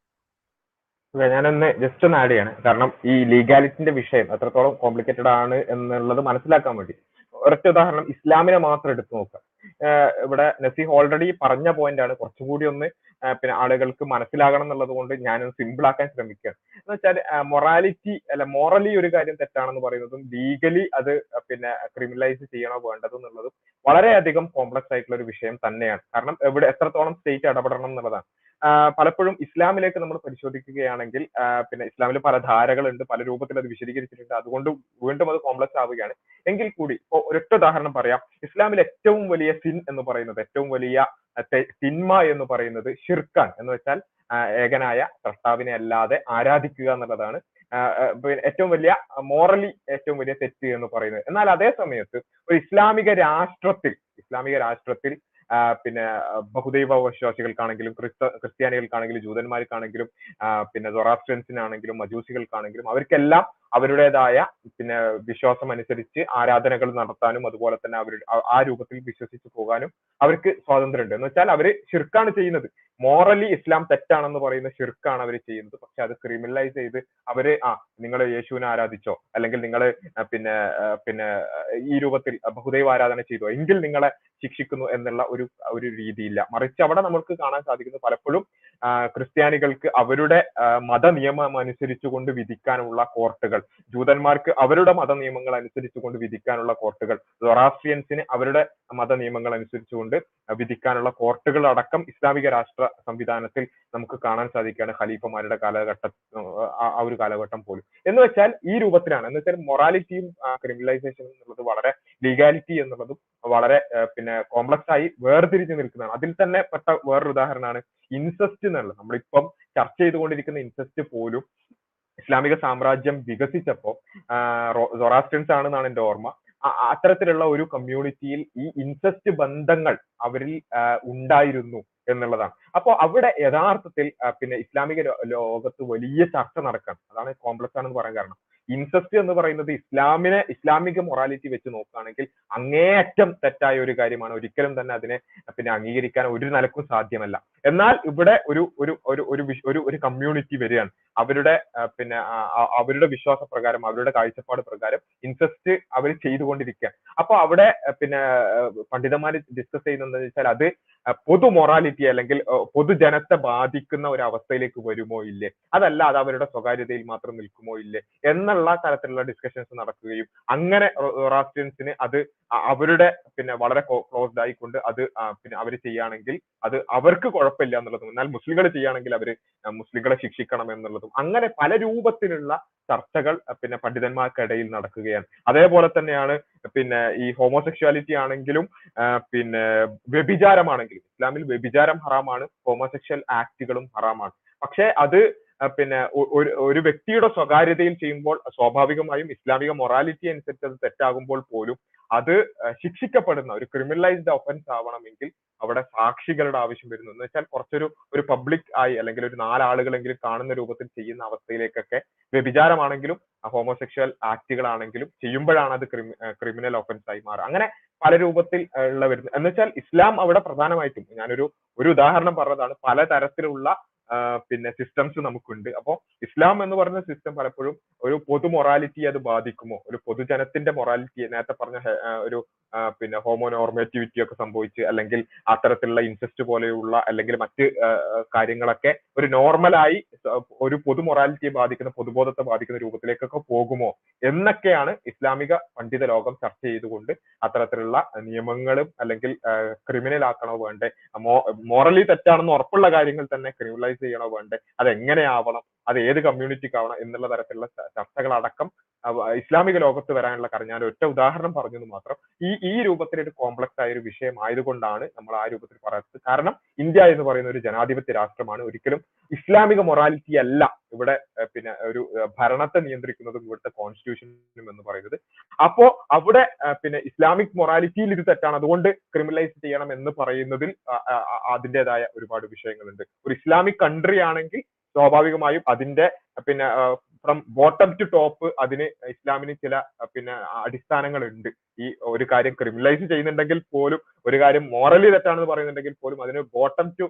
ഞാനൊന്ന് ജസ്റ്റ് ഒന്ന് ആഡ് ചെയ്യാണ്. കാരണം ഈ ലീഗാലിറ്റിന്റെ വിഷയം എത്രത്തോളം കോംപ്ലിക്കേറ്റഡ് ആണ് എന്നുള്ളത് മനസ്സിലാക്കാൻ വേണ്ടി. ഒരൊറ്റ ഉദാഹരണം ഇസ്ലാമിനെ മാത്രം എടുത്തു നോക്കാം ഇവിടെ നസീഹ് ഓൾറെഡി പറഞ്ഞ പോയിന്റ് ആണ്. കുറച്ചുകൂടി ഒന്ന് പിന്നെ ആളുകൾക്ക് മനസ്സിലാകണം എന്നുള്ളത് കൊണ്ട് ഞാൻ സിമ്പിൾ ആക്കാൻ ശ്രമിക്കുകയാണ് എന്ന് വെച്ചാൽ മൊറാലിറ്റി അല്ല മോറലി ഒരു കാര്യം തെറ്റാണെന്ന് പറയുന്നതും ലീഗലി അത് പിന്നെ ക്രിമിനലൈസ് ചെയ്യണോ വേണ്ടത് എന്നുള്ളതും വളരെയധികം കോംപ്ലക്സ് ആയിട്ടുള്ള ഒരു വിഷയം തന്നെയാണ്. കാരണം എവിടെ എത്രത്തോളം സ്റ്റേറ്റ് ഇടപെടണം എന്നുള്ളതാണ്. പലപ്പോഴും ഇസ്ലാമിലേക്ക് നമ്മൾ പരിശോധിക്കുകയാണെങ്കിൽ പിന്നെ ഇസ്ലാമിൽ പല ധാരകളുണ്ട് പല രൂപത്തിൽ അത് വിശദീകരിച്ചിട്ടുണ്ട്. അതുകൊണ്ട് വീണ്ടും അത് കോംപ്ലക്സ് ആവുകയാണ്. എങ്കിൽ കൂടി ഇപ്പോൾ ഒരൊറ്റ ഉദാഹരണം പറയാം. ഇസ്ലാമിൽ ഏറ്റവും വലിയ സിൻ എന്ന് പറയുന്നത് ഏറ്റവും വലിയ തിന്മ എന്ന് പറയുന്നത് ഷിർക്കാൻ എന്ന് വെച്ചാൽ ഏകനായ സൃഷ്ടാവിനെ അല്ലാതെ ആരാധിക്കുക എന്നുള്ളതാണ്. ഏറ്റവും വലിയ മോറലി ഏറ്റവും വലിയ തെറ്റ് എന്ന് പറയുന്നത്. എന്നാൽ അതേ സമയത്ത് ഒരു ഇസ്ലാമിക രാഷ്ട്രത്തിൽ ഇസ്ലാമിക രാഷ്ട്രത്തിൽ പിന്നെ ബഹുദൈവ വിശ്വാസികൾക്കാണെങ്കിലും ക്രിസ്ത ക്രിസ്ത്യാനികൾക്കാണെങ്കിലും ജൂതന്മാർക്കാണെങ്കിലും പിന്നെ ദൊറാസ്ട്രൻസിനാണെങ്കിലും മജൂസികൾക്കാണെങ്കിലും അവർക്കെല്ലാം അവരുടേതായ പിന്നെ വിശ്വാസം അനുസരിച്ച് ആരാധനകൾ നടത്താനും അതുപോലെ തന്നെ അവരുടെ ആ രൂപത്തിൽ വിശ്വസിച്ച് പോകാനും അവർക്ക് സ്വാതന്ത്ര്യമുണ്ട്. എന്ന് വെച്ചാൽ അവർ ശിർക്കാണ് ചെയ്യുന്നത്. മോറലി ഇസ്ലാം തെറ്റാണെന്ന് പറയുന്ന ഷിർക്കാണ് അവർ ചെയ്യുന്നത്. പക്ഷെ അത് ക്രിമിനലൈസ് ചെയ്ത് അവർ ആ നിങ്ങൾ യേശുവിനെ ആരാധിച്ചോ അല്ലെങ്കിൽ നിങ്ങൾ പിന്നെ പിന്നെ ഈ രൂപത്തിൽ ബഹുദൈവ ആരാധന ചെയ്തോ എങ്കിൽ നിങ്ങളെ ശിക്ഷിക്കുന്നു എന്നുള്ള ഒരു ഒരു രീതിയില്ല. മറിച്ച് അവിടെ നമുക്ക് കാണാൻ സാധിക്കുന്നത് പലപ്പോഴും ക്രിസ്ത്യാനികൾക്ക് അവരുടെ മത നിയമം അനുസരിച്ചുകൊണ്ട് വിധിക്കാനുള്ള കോർട്ടുകൾ ജൂതന്മാർക്ക് അവരുടെ മത നിയമങ്ങൾ അനുസരിച്ചുകൊണ്ട് വിധിക്കാനുള്ള കോർട്ടുകൾ സൊറാസ്ട്രിയൻസിന് അവരുടെ മത നിയമങ്ങൾ അനുസരിച്ചുകൊണ്ട് വിധിക്കാനുള്ള കോർട്ടുകൾ അടക്കം ഇസ്ലാമിക രാഷ്ട്ര സംവിധാനത്തിൽ നമുക്ക് കാണാൻ സാധിക്കുകയാണ് ഖലീഫമാരുടെ കാലഘട്ട ആ ഒരു കാലഘട്ടം പോലും. എന്ന് വെച്ചാൽ ഈ രൂപത്തിലാണ്. എന്ന് വെച്ചാൽ മൊറാലിറ്റിയും ക്രിമിനലൈസേഷനും എന്നുള്ളത് വളരെ ലീഗാലിറ്റി എന്നുള്ളതും വളരെ പിന്നെ കോംപ്ലക്സ് ആയി വേർതിരിച്ച് നിൽക്കുന്നതാണ്. അതിൽ തന്നെ പെട്ട വേറൊരു ഉദാഹരണമാണ് ഇൻസെസ്റ്റ് എന്നുള്ളത്. നമ്മളിപ്പം ചർച്ച ചെയ്തുകൊണ്ടിരിക്കുന്ന ഇൻസെസ്റ്റ് പോലും ഇസ്ലാമിക സാമ്രാജ്യം വികസിച്ചപ്പോ സൊറാസ്റ്റിൻസ് ആണെന്നാണ് എന്റെ ഓർമ്മ. അത്തരത്തിലുള്ള ഒരു കമ്മ്യൂണിറ്റിയിൽ ഈ ഇൻസെസ്റ്റ് ബന്ധങ്ങൾ അവരിൽ ഉണ്ടായിരുന്നു എന്നുള്ളതാണ്. അപ്പോൾ അവിടെ യഥാർത്ഥത്തിൽ പിന്നെ ഇസ്ലാമിക ലോകത്ത് വലിയ ചർച്ച നടക്കാൻ അതാണ് കോംപ്ലക്സ് ആണെന്ന് പറയാൻ കാരണം. ഇൻസെസ്റ്റ് എന്ന് പറയുന്നത് ഇസ്ലാമിനെ ഇസ്ലാമിക മൊറാലിറ്റി വെച്ച് നോക്കുകയാണെങ്കിൽ അങ്ങേയറ്റം തെറ്റായ ഒരു കാര്യമാണ്. ഒരിക്കലും തന്നെ അതിനെ പിന്നെ അംഗീകരിക്കാൻ ഒരു നിലക്കും സാധ്യമല്ല. എന്നാൽ ഇവിടെ ഒരു ഒരു ഒരു ഒരു ഒരു കമ്മ്യൂണിറ്റി വരികയാണ്. അവരുടെ പിന്നെ അവരുടെ വിശ്വാസ പ്രകാരം അവരുടെ കാഴ്ചപ്പാട് പ്രകാരം ഇൻസെസ്റ്റ് അവർ ചെയ്തുകൊണ്ടിരിക്കുകയാണ്. അപ്പൊ അവിടെ പിന്നെ പണ്ഡിതന്മാർ ഡിസ്കസ് ചെയ്യുന്നത് വെച്ചാൽ അത് പൊതു മൊറാലിറ്റി അല്ലെങ്കിൽ പൊതുജനത്തെ ബാധിക്കുന്ന ഒരു അവസ്ഥയിലേക്ക് വരുമോ ഇല്ലേ? അതല്ല അത് അവരുടെ സ്വകാര്യതയിൽ മാത്രം നിൽക്കുമോ ഇല്ലേ? എന്നുള്ള തരത്തിലുള്ള ഡിസ്കഷൻസ് നടക്കുകയും അങ്ങനെ റോറാസ്റ്റിയൻസിന് അത് അവരുടെ പിന്നെ വളരെ ക്ലോസ്ഡ് ആയിക്കൊണ്ട് അത് പിന്നെ അവർ ചെയ്യുകയാണെങ്കിൽ അത് അവർക്ക് കുഴപ്പമില്ല എന്നുള്ളതും എന്നാൽ മുസ്ലിങ്ങൾ ചെയ്യുകയാണെങ്കിൽ അവർ മുസ്ലിങ്ങളെ ശിക്ഷിക്കണം എന്നുള്ളതും അങ്ങനെ പല രൂപത്തിലുള്ള ചർച്ചകൾ പിന്നെ പണ്ഡിതന്മാർക്കിടയിൽ നടക്കുകയാണ്. അതേപോലെ തന്നെയാണ് പിന്നെ ഈ ഹോമോസെക്ഷുവാലിറ്റി ആണെങ്കിലും പിന്നെ വ്യഭിചാരമാണെങ്കിലും ഇസ്ലാമിൽ വ്യഭിചാരം ഹറാമാണ് ഹോമോസെക്ഷൽ ആക്ടുകളും ഹറാമാണ്. പക്ഷെ അത് പിന്നെ ഒരു ഒരു വ്യക്തിയുടെ സ്വകാര്യതയിൽ ചെയ്യുമ്പോൾ സ്വാഭാവികമായും ഇസ്ലാമിക മൊറാലിറ്റി അനുസരിച്ച് അത് തെറ്റാകുമ്പോൾ പോലും അത് ശിക്ഷിക്കപ്പെടുന്ന ഒരു ക്രിമിനലൈസ്ഡ് ഒഫൻസ് ആവണമെങ്കിൽ അവിടെ സാക്ഷികളുടെ ആവശ്യം വരുന്നു. എന്ന് വെച്ചാൽ കുറച്ചൊരു ഒരു പബ്ലിക് ആയി അല്ലെങ്കിൽ ഒരു നാലാളുകളെങ്കിലും കാണുന്ന രൂപത്തിൽ ചെയ്യുന്ന അവസ്ഥയിലേക്കൊക്കെ വ്യഭിചാരമാണെങ്കിലും ഹോമോസെക്ഷൽ ആക്ടുകളാണെങ്കിലും ചെയ്യുമ്പോഴാണ് അത് ക്രിമിനൽ ഒഫൻസ് ആയി മാറുക. അങ്ങനെ പല രൂപത്തിൽ ഉള്ള വരുന്നത്. എന്ന് വെച്ചാൽ ഇസ്ലാം അവിടെ പ്രധാനമായിട്ടും ഞാനൊരു ഒരു ഉദാഹരണം പറഞ്ഞതാണ്. പല തരത്തിലുള്ള പിന്നെ സിസ്റ്റംസ് നമുക്കുണ്ട്. അപ്പോൾ ഇസ്ലാം എന്ന് പറയുന്ന സിസ്റ്റം പലപ്പോഴും ഒരു പൊതു മൊറാലിറ്റി അത് ബാധിക്കുമോ? ഒരു പൊതുജനത്തിന്റെ മൊറാലിറ്റി നേരത്തെ പറഞ്ഞ ഒരു പിന്നെ ഹോമോനോർമേറ്റിവിറ്റി ഒക്കെ സംഭവിച്ച് അല്ലെങ്കിൽ അത്തരത്തിലുള്ള ഇൻസെസ്റ്റ് പോലെയുള്ള അല്ലെങ്കിൽ മറ്റ് കാര്യങ്ങളൊക്കെ ഒരു നോർമലായി ഒരു പൊതു മൊറാലിറ്റിയെ ബാധിക്കുന്ന പൊതുബോധത്തെ ബാധിക്കുന്ന രൂപത്തിലേക്കൊക്കെ പോകുമോ എന്നൊക്കെയാണ് ഇസ്ലാമിക പണ്ഡിത ലോകം ചർച്ച ചെയ്തുകൊണ്ട് അത്തരത്തിലുള്ള നിയമങ്ങളും അല്ലെങ്കിൽ ക്രിമിനൽ ആക്കണോ വേണ്ടേ? മോറലി തെറ്റാണെന്ന് ഉറപ്പുള്ള കാര്യങ്ങൾ തന്നെ ക്രിമിനലൈസ് ചെയ്യണോ വേണ്ടേ? അത് എങ്ങനെയാവണം അത് ഏത് കമ്മ്യൂണിറ്റിക്കാവണം എന്നുള്ള തരത്തിലുള്ള ചർച്ചകളടക്കം ഇസ്ലാമിക ലോകത്ത് വരാനുള്ള കാര്യം ഞാൻ ഒറ്റ ഉദാഹരണം പറഞ്ഞത് മാത്രം. ഈ ഈ രൂപത്തിൽ ഒരു കോംപ്ലക്സ് ആയ ഒരു വിഷയം ആയതുകൊണ്ടാണ് നമ്മൾ ആ രൂപത്തിൽ പറയുന്നത്. കാരണം ഇന്ത്യ എന്ന് പറയുന്ന ഒരു ജനാധിപത്യ രാഷ്ട്രമാണ്. ഒരിക്കലും ഇസ്ലാമിക മൊറാലിറ്റി അല്ല ഇവിടെ പിന്നെ ഒരു ഭരണത്തെ നിയന്ത്രിക്കുന്നതും ഇവിടുത്തെ കോൺസ്റ്റിറ്റ്യൂഷനും എന്ന് പറയുന്നത്. അപ്പോ അവിടെ പിന്നെ ഇസ്ലാമിക് മൊറാലിറ്റിയിൽ ഇത് തെറ്റാണ്. അതുകൊണ്ട് ക്രിമിനലൈസ് ചെയ്യണം എന്ന് പറയുന്നതിൽ അതിന്റെതായ ഒരുപാട് വിഷയങ്ങളുണ്ട്. ഒരു ഇസ്ലാമിക് കൺട്രി ആണെങ്കിൽ സ്വാഭാവികമായും അതിന്റെ പിന്നെ ഫ്രം ബോട്ടം ടു ടോപ്പ് അതിന് ഇസ്ലാമിന് ചില പിന്നെ പിന്നെ അടിസ്ഥാനങ്ങളുണ്ട്. ഈ ഒരു കാര്യം ക്രിമിനലൈസ് ചെയ്യുന്നുണ്ടെങ്കിൽ പോലും ഒരു കാര്യം മോറലി തെറ്റാണെന്ന് പറയുന്നുണ്ടെങ്കിൽ പോലും അതിന് ബോട്ടം ടു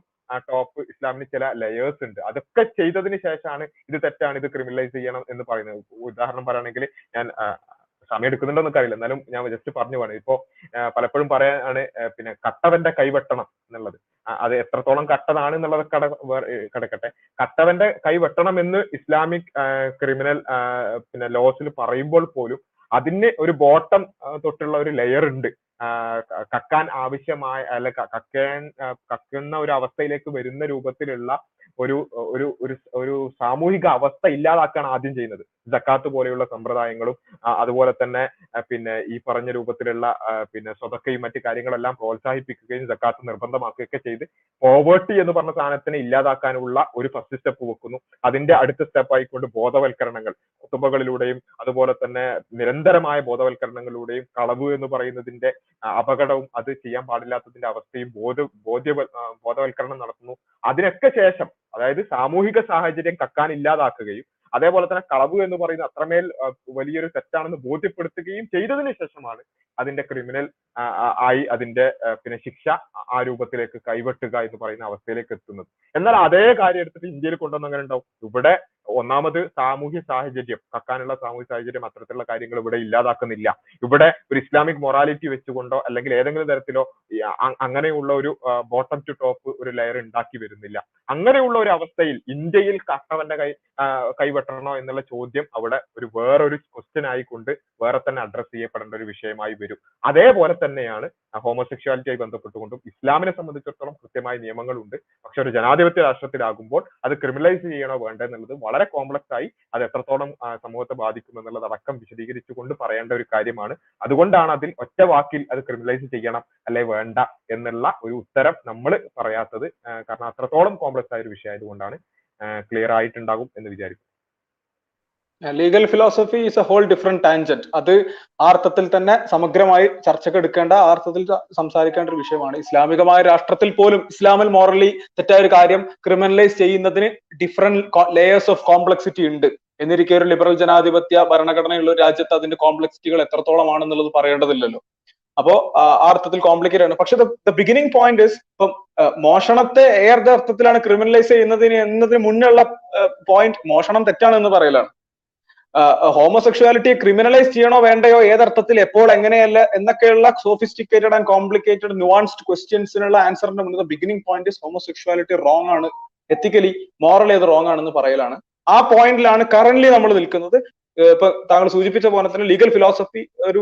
ടോപ്പ് ഇസ്ലാമിന് ചില ലെയേഴ്സ് ഉണ്ട്. അതൊക്കെ ചെയ്തതിന് ശേഷമാണ് ഇത് തെറ്റാണ് ഇത് ക്രിമിനലൈസ് ചെയ്യണം എന്ന് പറയുന്നത്. ഉദാഹരണം പറയുകയാണെങ്കിൽ ഞാൻ സമയം എടുക്കുന്നുണ്ടോ എന്നൊക്കെ അറിയില്ല എന്നാലും ഞാൻ ജസ്റ്റ് പറഞ്ഞു പോകണം ഇപ്പോ പലപ്പോഴും പറയാനാണ് പിന്നെ കട്ടവന്റെ കൈവെട്ടണം എന്നുള്ളത്. അത് എത്രത്തോളം കട്ടതാണ് എന്നുള്ളത് കട കിടക്കട്ടെ. കട്ടവന്റെ കൈ വെട്ടണം എന്ന് ഇസ്ലാമിക് ക്രിമിനൽ പിന്നെ ലോസിൽ പറയുമ്പോൾ പോലും അതിന് ഒരു ബോട്ടം തൊട്ടുള്ള ഒരു ലെയർ ഉണ്ട്. കക്കാൻ ആവശ്യമായ അല്ല കക്കാൻ കക്കുന്ന ഒരു അവസ്ഥയിലേക്ക് വരുന്ന രൂപത്തിലുള്ള ഒരു ഒരു ഒരു ഒരു സാമൂഹിക അവസ്ഥ ഇല്ലാതാക്കാണ് ആദ്യം ചെയ്യുന്നത്. ജക്കാത്ത് പോലെയുള്ള സമ്പ്രദായങ്ങളും അതുപോലെ തന്നെ പിന്നെ ഈ പറഞ്ഞ രൂപത്തിലുള്ള പിന്നെ സ്വതക്കയും മറ്റു കാര്യങ്ങളെല്ലാം പ്രോത്സാഹിപ്പിക്കുകയും ജക്കാത്ത് നിർബന്ധമാക്കുകയൊക്കെ ചെയ്ത് പോവേർട്ടി എന്ന് പറഞ്ഞ സാധനത്തിനെ ഇല്ലാതാക്കാനുള്ള ഒരു ഫസ്റ്റ് സ്റ്റെപ്പ് വെക്കുന്നു. അതിന്റെ അടുത്ത സ്റ്റെപ്പ് ആയിക്കൊണ്ട് ബോധവൽക്കരണങ്ങൾ കുത്തുമ്പകളിലൂടെയും അതുപോലെ തന്നെ നിരന്തരമായ ബോധവൽക്കരണങ്ങളിലൂടെയും കളവ് എന്ന് പറയുന്നതിന്റെ അപകടവും അത് ചെയ്യാൻ പാടില്ലാത്തതിന്റെ അവസ്ഥയും ബോധ ബോധ്യ ബോധവൽക്കരണം നടത്തുന്നു. അതിനൊക്കെ ശേഷം അതായത് സാമൂഹിക സാഹചര്യം കക്കാൻ ഇല്ലാതാക്കുകയും അതേപോലെ തന്നെ കളവ് എന്ന് പറയുന്ന അത്രമേൽ വലിയൊരു തെറ്റാണെന്ന് ബോധ്യപ്പെടുത്തുകയും ചെയ്തതിനു ശേഷമാണ് അതിന്റെ ക്രിമിനൽ ആയി അതിന്റെ പിന്നെ ശിക്ഷ ആ രൂപത്തിലേക്ക് കൈവെട്ടുക എന്ന് പറയുന്ന അവസ്ഥയിലേക്ക് എത്തുന്നത്. എന്നാൽ അതേ കാര്യം എടുത്തിട്ട് ഇന്ത്യയിൽ കൊണ്ടുവന്ന് അങ്ങനെ ഉണ്ടാവും? ഇവിടെ ഒന്നാമത് സാമൂഹ്യ സാഹചര്യം കക്കാനുള്ള സാമൂഹ്യ സാഹചര്യം അത്തരത്തിലുള്ള കാര്യങ്ങൾ ഇവിടെ ഇല്ലാതാക്കുന്നില്ല. ഇവിടെ ഒരു ഇസ്ലാമിക് മൊറാലിറ്റി വെച്ചുകൊണ്ടോ അല്ലെങ്കിൽ ഏതെങ്കിലും തരത്തിലോ അങ്ങനെയുള്ള ഒരു ബോട്ടം ടു ടോപ്പ് ഒരു ലെയർ ഉണ്ടാക്കി വരുന്നില്ല. അങ്ങനെയുള്ള ഒരു അവസ്ഥയിൽ ഇന്ത്യയിൽ കർണവന്റെ കൈ കൈവെട്ടണോ എന്നുള്ള ചോദ്യം അവിടെ ഒരു വേറൊരു ക്വസ്റ്റ്യൻ ആയിക്കൊണ്ട് വേറെ തന്നെ അഡ്രസ് ചെയ്യപ്പെടേണ്ട ഒരു വിഷയമായി വരും. അതേപോലെ തന്നെയാണ് ഹോമോസെക്ഷുവാലിറ്റിയായി ബന്ധപ്പെട്ടുകൊണ്ടും ഇസ്ലാമിനെ സംബന്ധിച്ചിടത്തോളം കൃത്യമായ നിയമങ്ങളുണ്ട്. പക്ഷെ ഒരു ജനാധിപത്യ രാഷ്ട്രത്തിലാകുമ്പോൾ അത് ക്രിമിനലൈസ് ചെയ്യണോ വേണ്ടോ എന്നുള്ളത് വളരെ കോംപ്ലക്സ് ആയി അത് എത്രത്തോളം സമൂഹത്തെ ബാധിക്കും എന്നുള്ളത് അടക്കം വിശദീകരിച്ചുകൊണ്ട് പറയേണ്ട ഒരു കാര്യമാണ്. അതുകൊണ്ടാണ് അതിൽ ഒറ്റ വാക്കിൽ അത് ക്രിമിനലൈസ് ചെയ്യണം അല്ലെ വേണ്ട എന്നുള്ള ഒരു ഉത്തരം നമ്മൾ പറയാത്തത്. കാരണം അത്രത്തോളം കോംപ്ലക്സ് ആയ ഒരു വിഷയം ആയതുകൊണ്ടാണ് ക്ലിയർ ആയിട്ടുണ്ടാകും എന്ന് വിചാരിക്കും legal philosophy is a whole different tangent അത് ആ അർത്ഥത്തിൽ തന്നെ സമഗ്രമായി ചർച്ചയ്ക്ക് എടുക്കേണ്ട ആ അർത്ഥത്തിൽ സംസാരിക്കേണ്ട ഒരു വിഷയമാണ്. ഇസ്ലാമികമായ രാഷ്ട്രത്തിൽ പോലും ഇസ്ലാമിൽ മോറലി തെറ്റായ ഒരു കാര്യം ക്രിമിനലൈസ് ചെയ്യുന്നതിന് ഡിഫറെന്റ് ലേയേഴ്സ് ഓഫ് കോംപ്ലക്സിറ്റി ഉണ്ട്. എന്നിരിക്കെ ഒരു ലിബറൽ ജനാധിപത്യ ഭരണഘടനയുള്ള ഒരു രാജ്യത്ത് അതിന്റെ കോംപ്ലക്സിറ്റികൾ എത്രത്തോളം ആണെന്നുള്ളത് പറയേണ്ടതില്ലല്ലോ. അപ്പോ ആ അർത്ഥത്തിൽ കോംപ്ലിക്കേറ്റഡ് ആണ്. പക്ഷെ ദ ബിഗിനിങ് പോയിന്റ് ഇസ് ഇപ്പം മോഷണത്തെ ഏത് അർത്ഥത്തിലാണ് ക്രിമിനലൈസ് ചെയ്യുന്നതിന് എന്നതിന് മുന്നുള്ള പോയിന്റ് മോഷണം തെറ്റാണ് എന്ന് പറയലാണ്. ഹോമോസെക്ഷുവാലിറ്റി ക്രിമിനലൈസ് ചെയ്യണോ വേണ്ടയോ ഏതർത്ഥത്തിൽ എപ്പോൾ എങ്ങനെയല്ല എന്നൊക്കെയുള്ള സോഫിസ്റ്റിക്കേറ്റഡ് ആൻഡ് കോംപ്ലിക്കേറ്റഡ് നുവാൻസ്ഡ് ക്വസ്റ്റ്യൻസിനുള്ള ആൻസറിന്റെ മുന്നിൽ ബിഗിനിങ് പോയിന്റ് ഹോമോസെക്ഷുവാലിറ്റി റോങ് ആണ്. എത്തിക്കലി മോറൽ ഏത് റോങ് ആണെന്ന് പറയലാണ്. ആ പോയിന്റിലാണ് കറന്റ് നമ്മൾ നിൽക്കുന്നത്. ഇപ്പൊ താങ്കൾ സൂചിപ്പിച്ച പോലെ തന്നെ ലീഗൽ ഫിലോസഫി ഒരു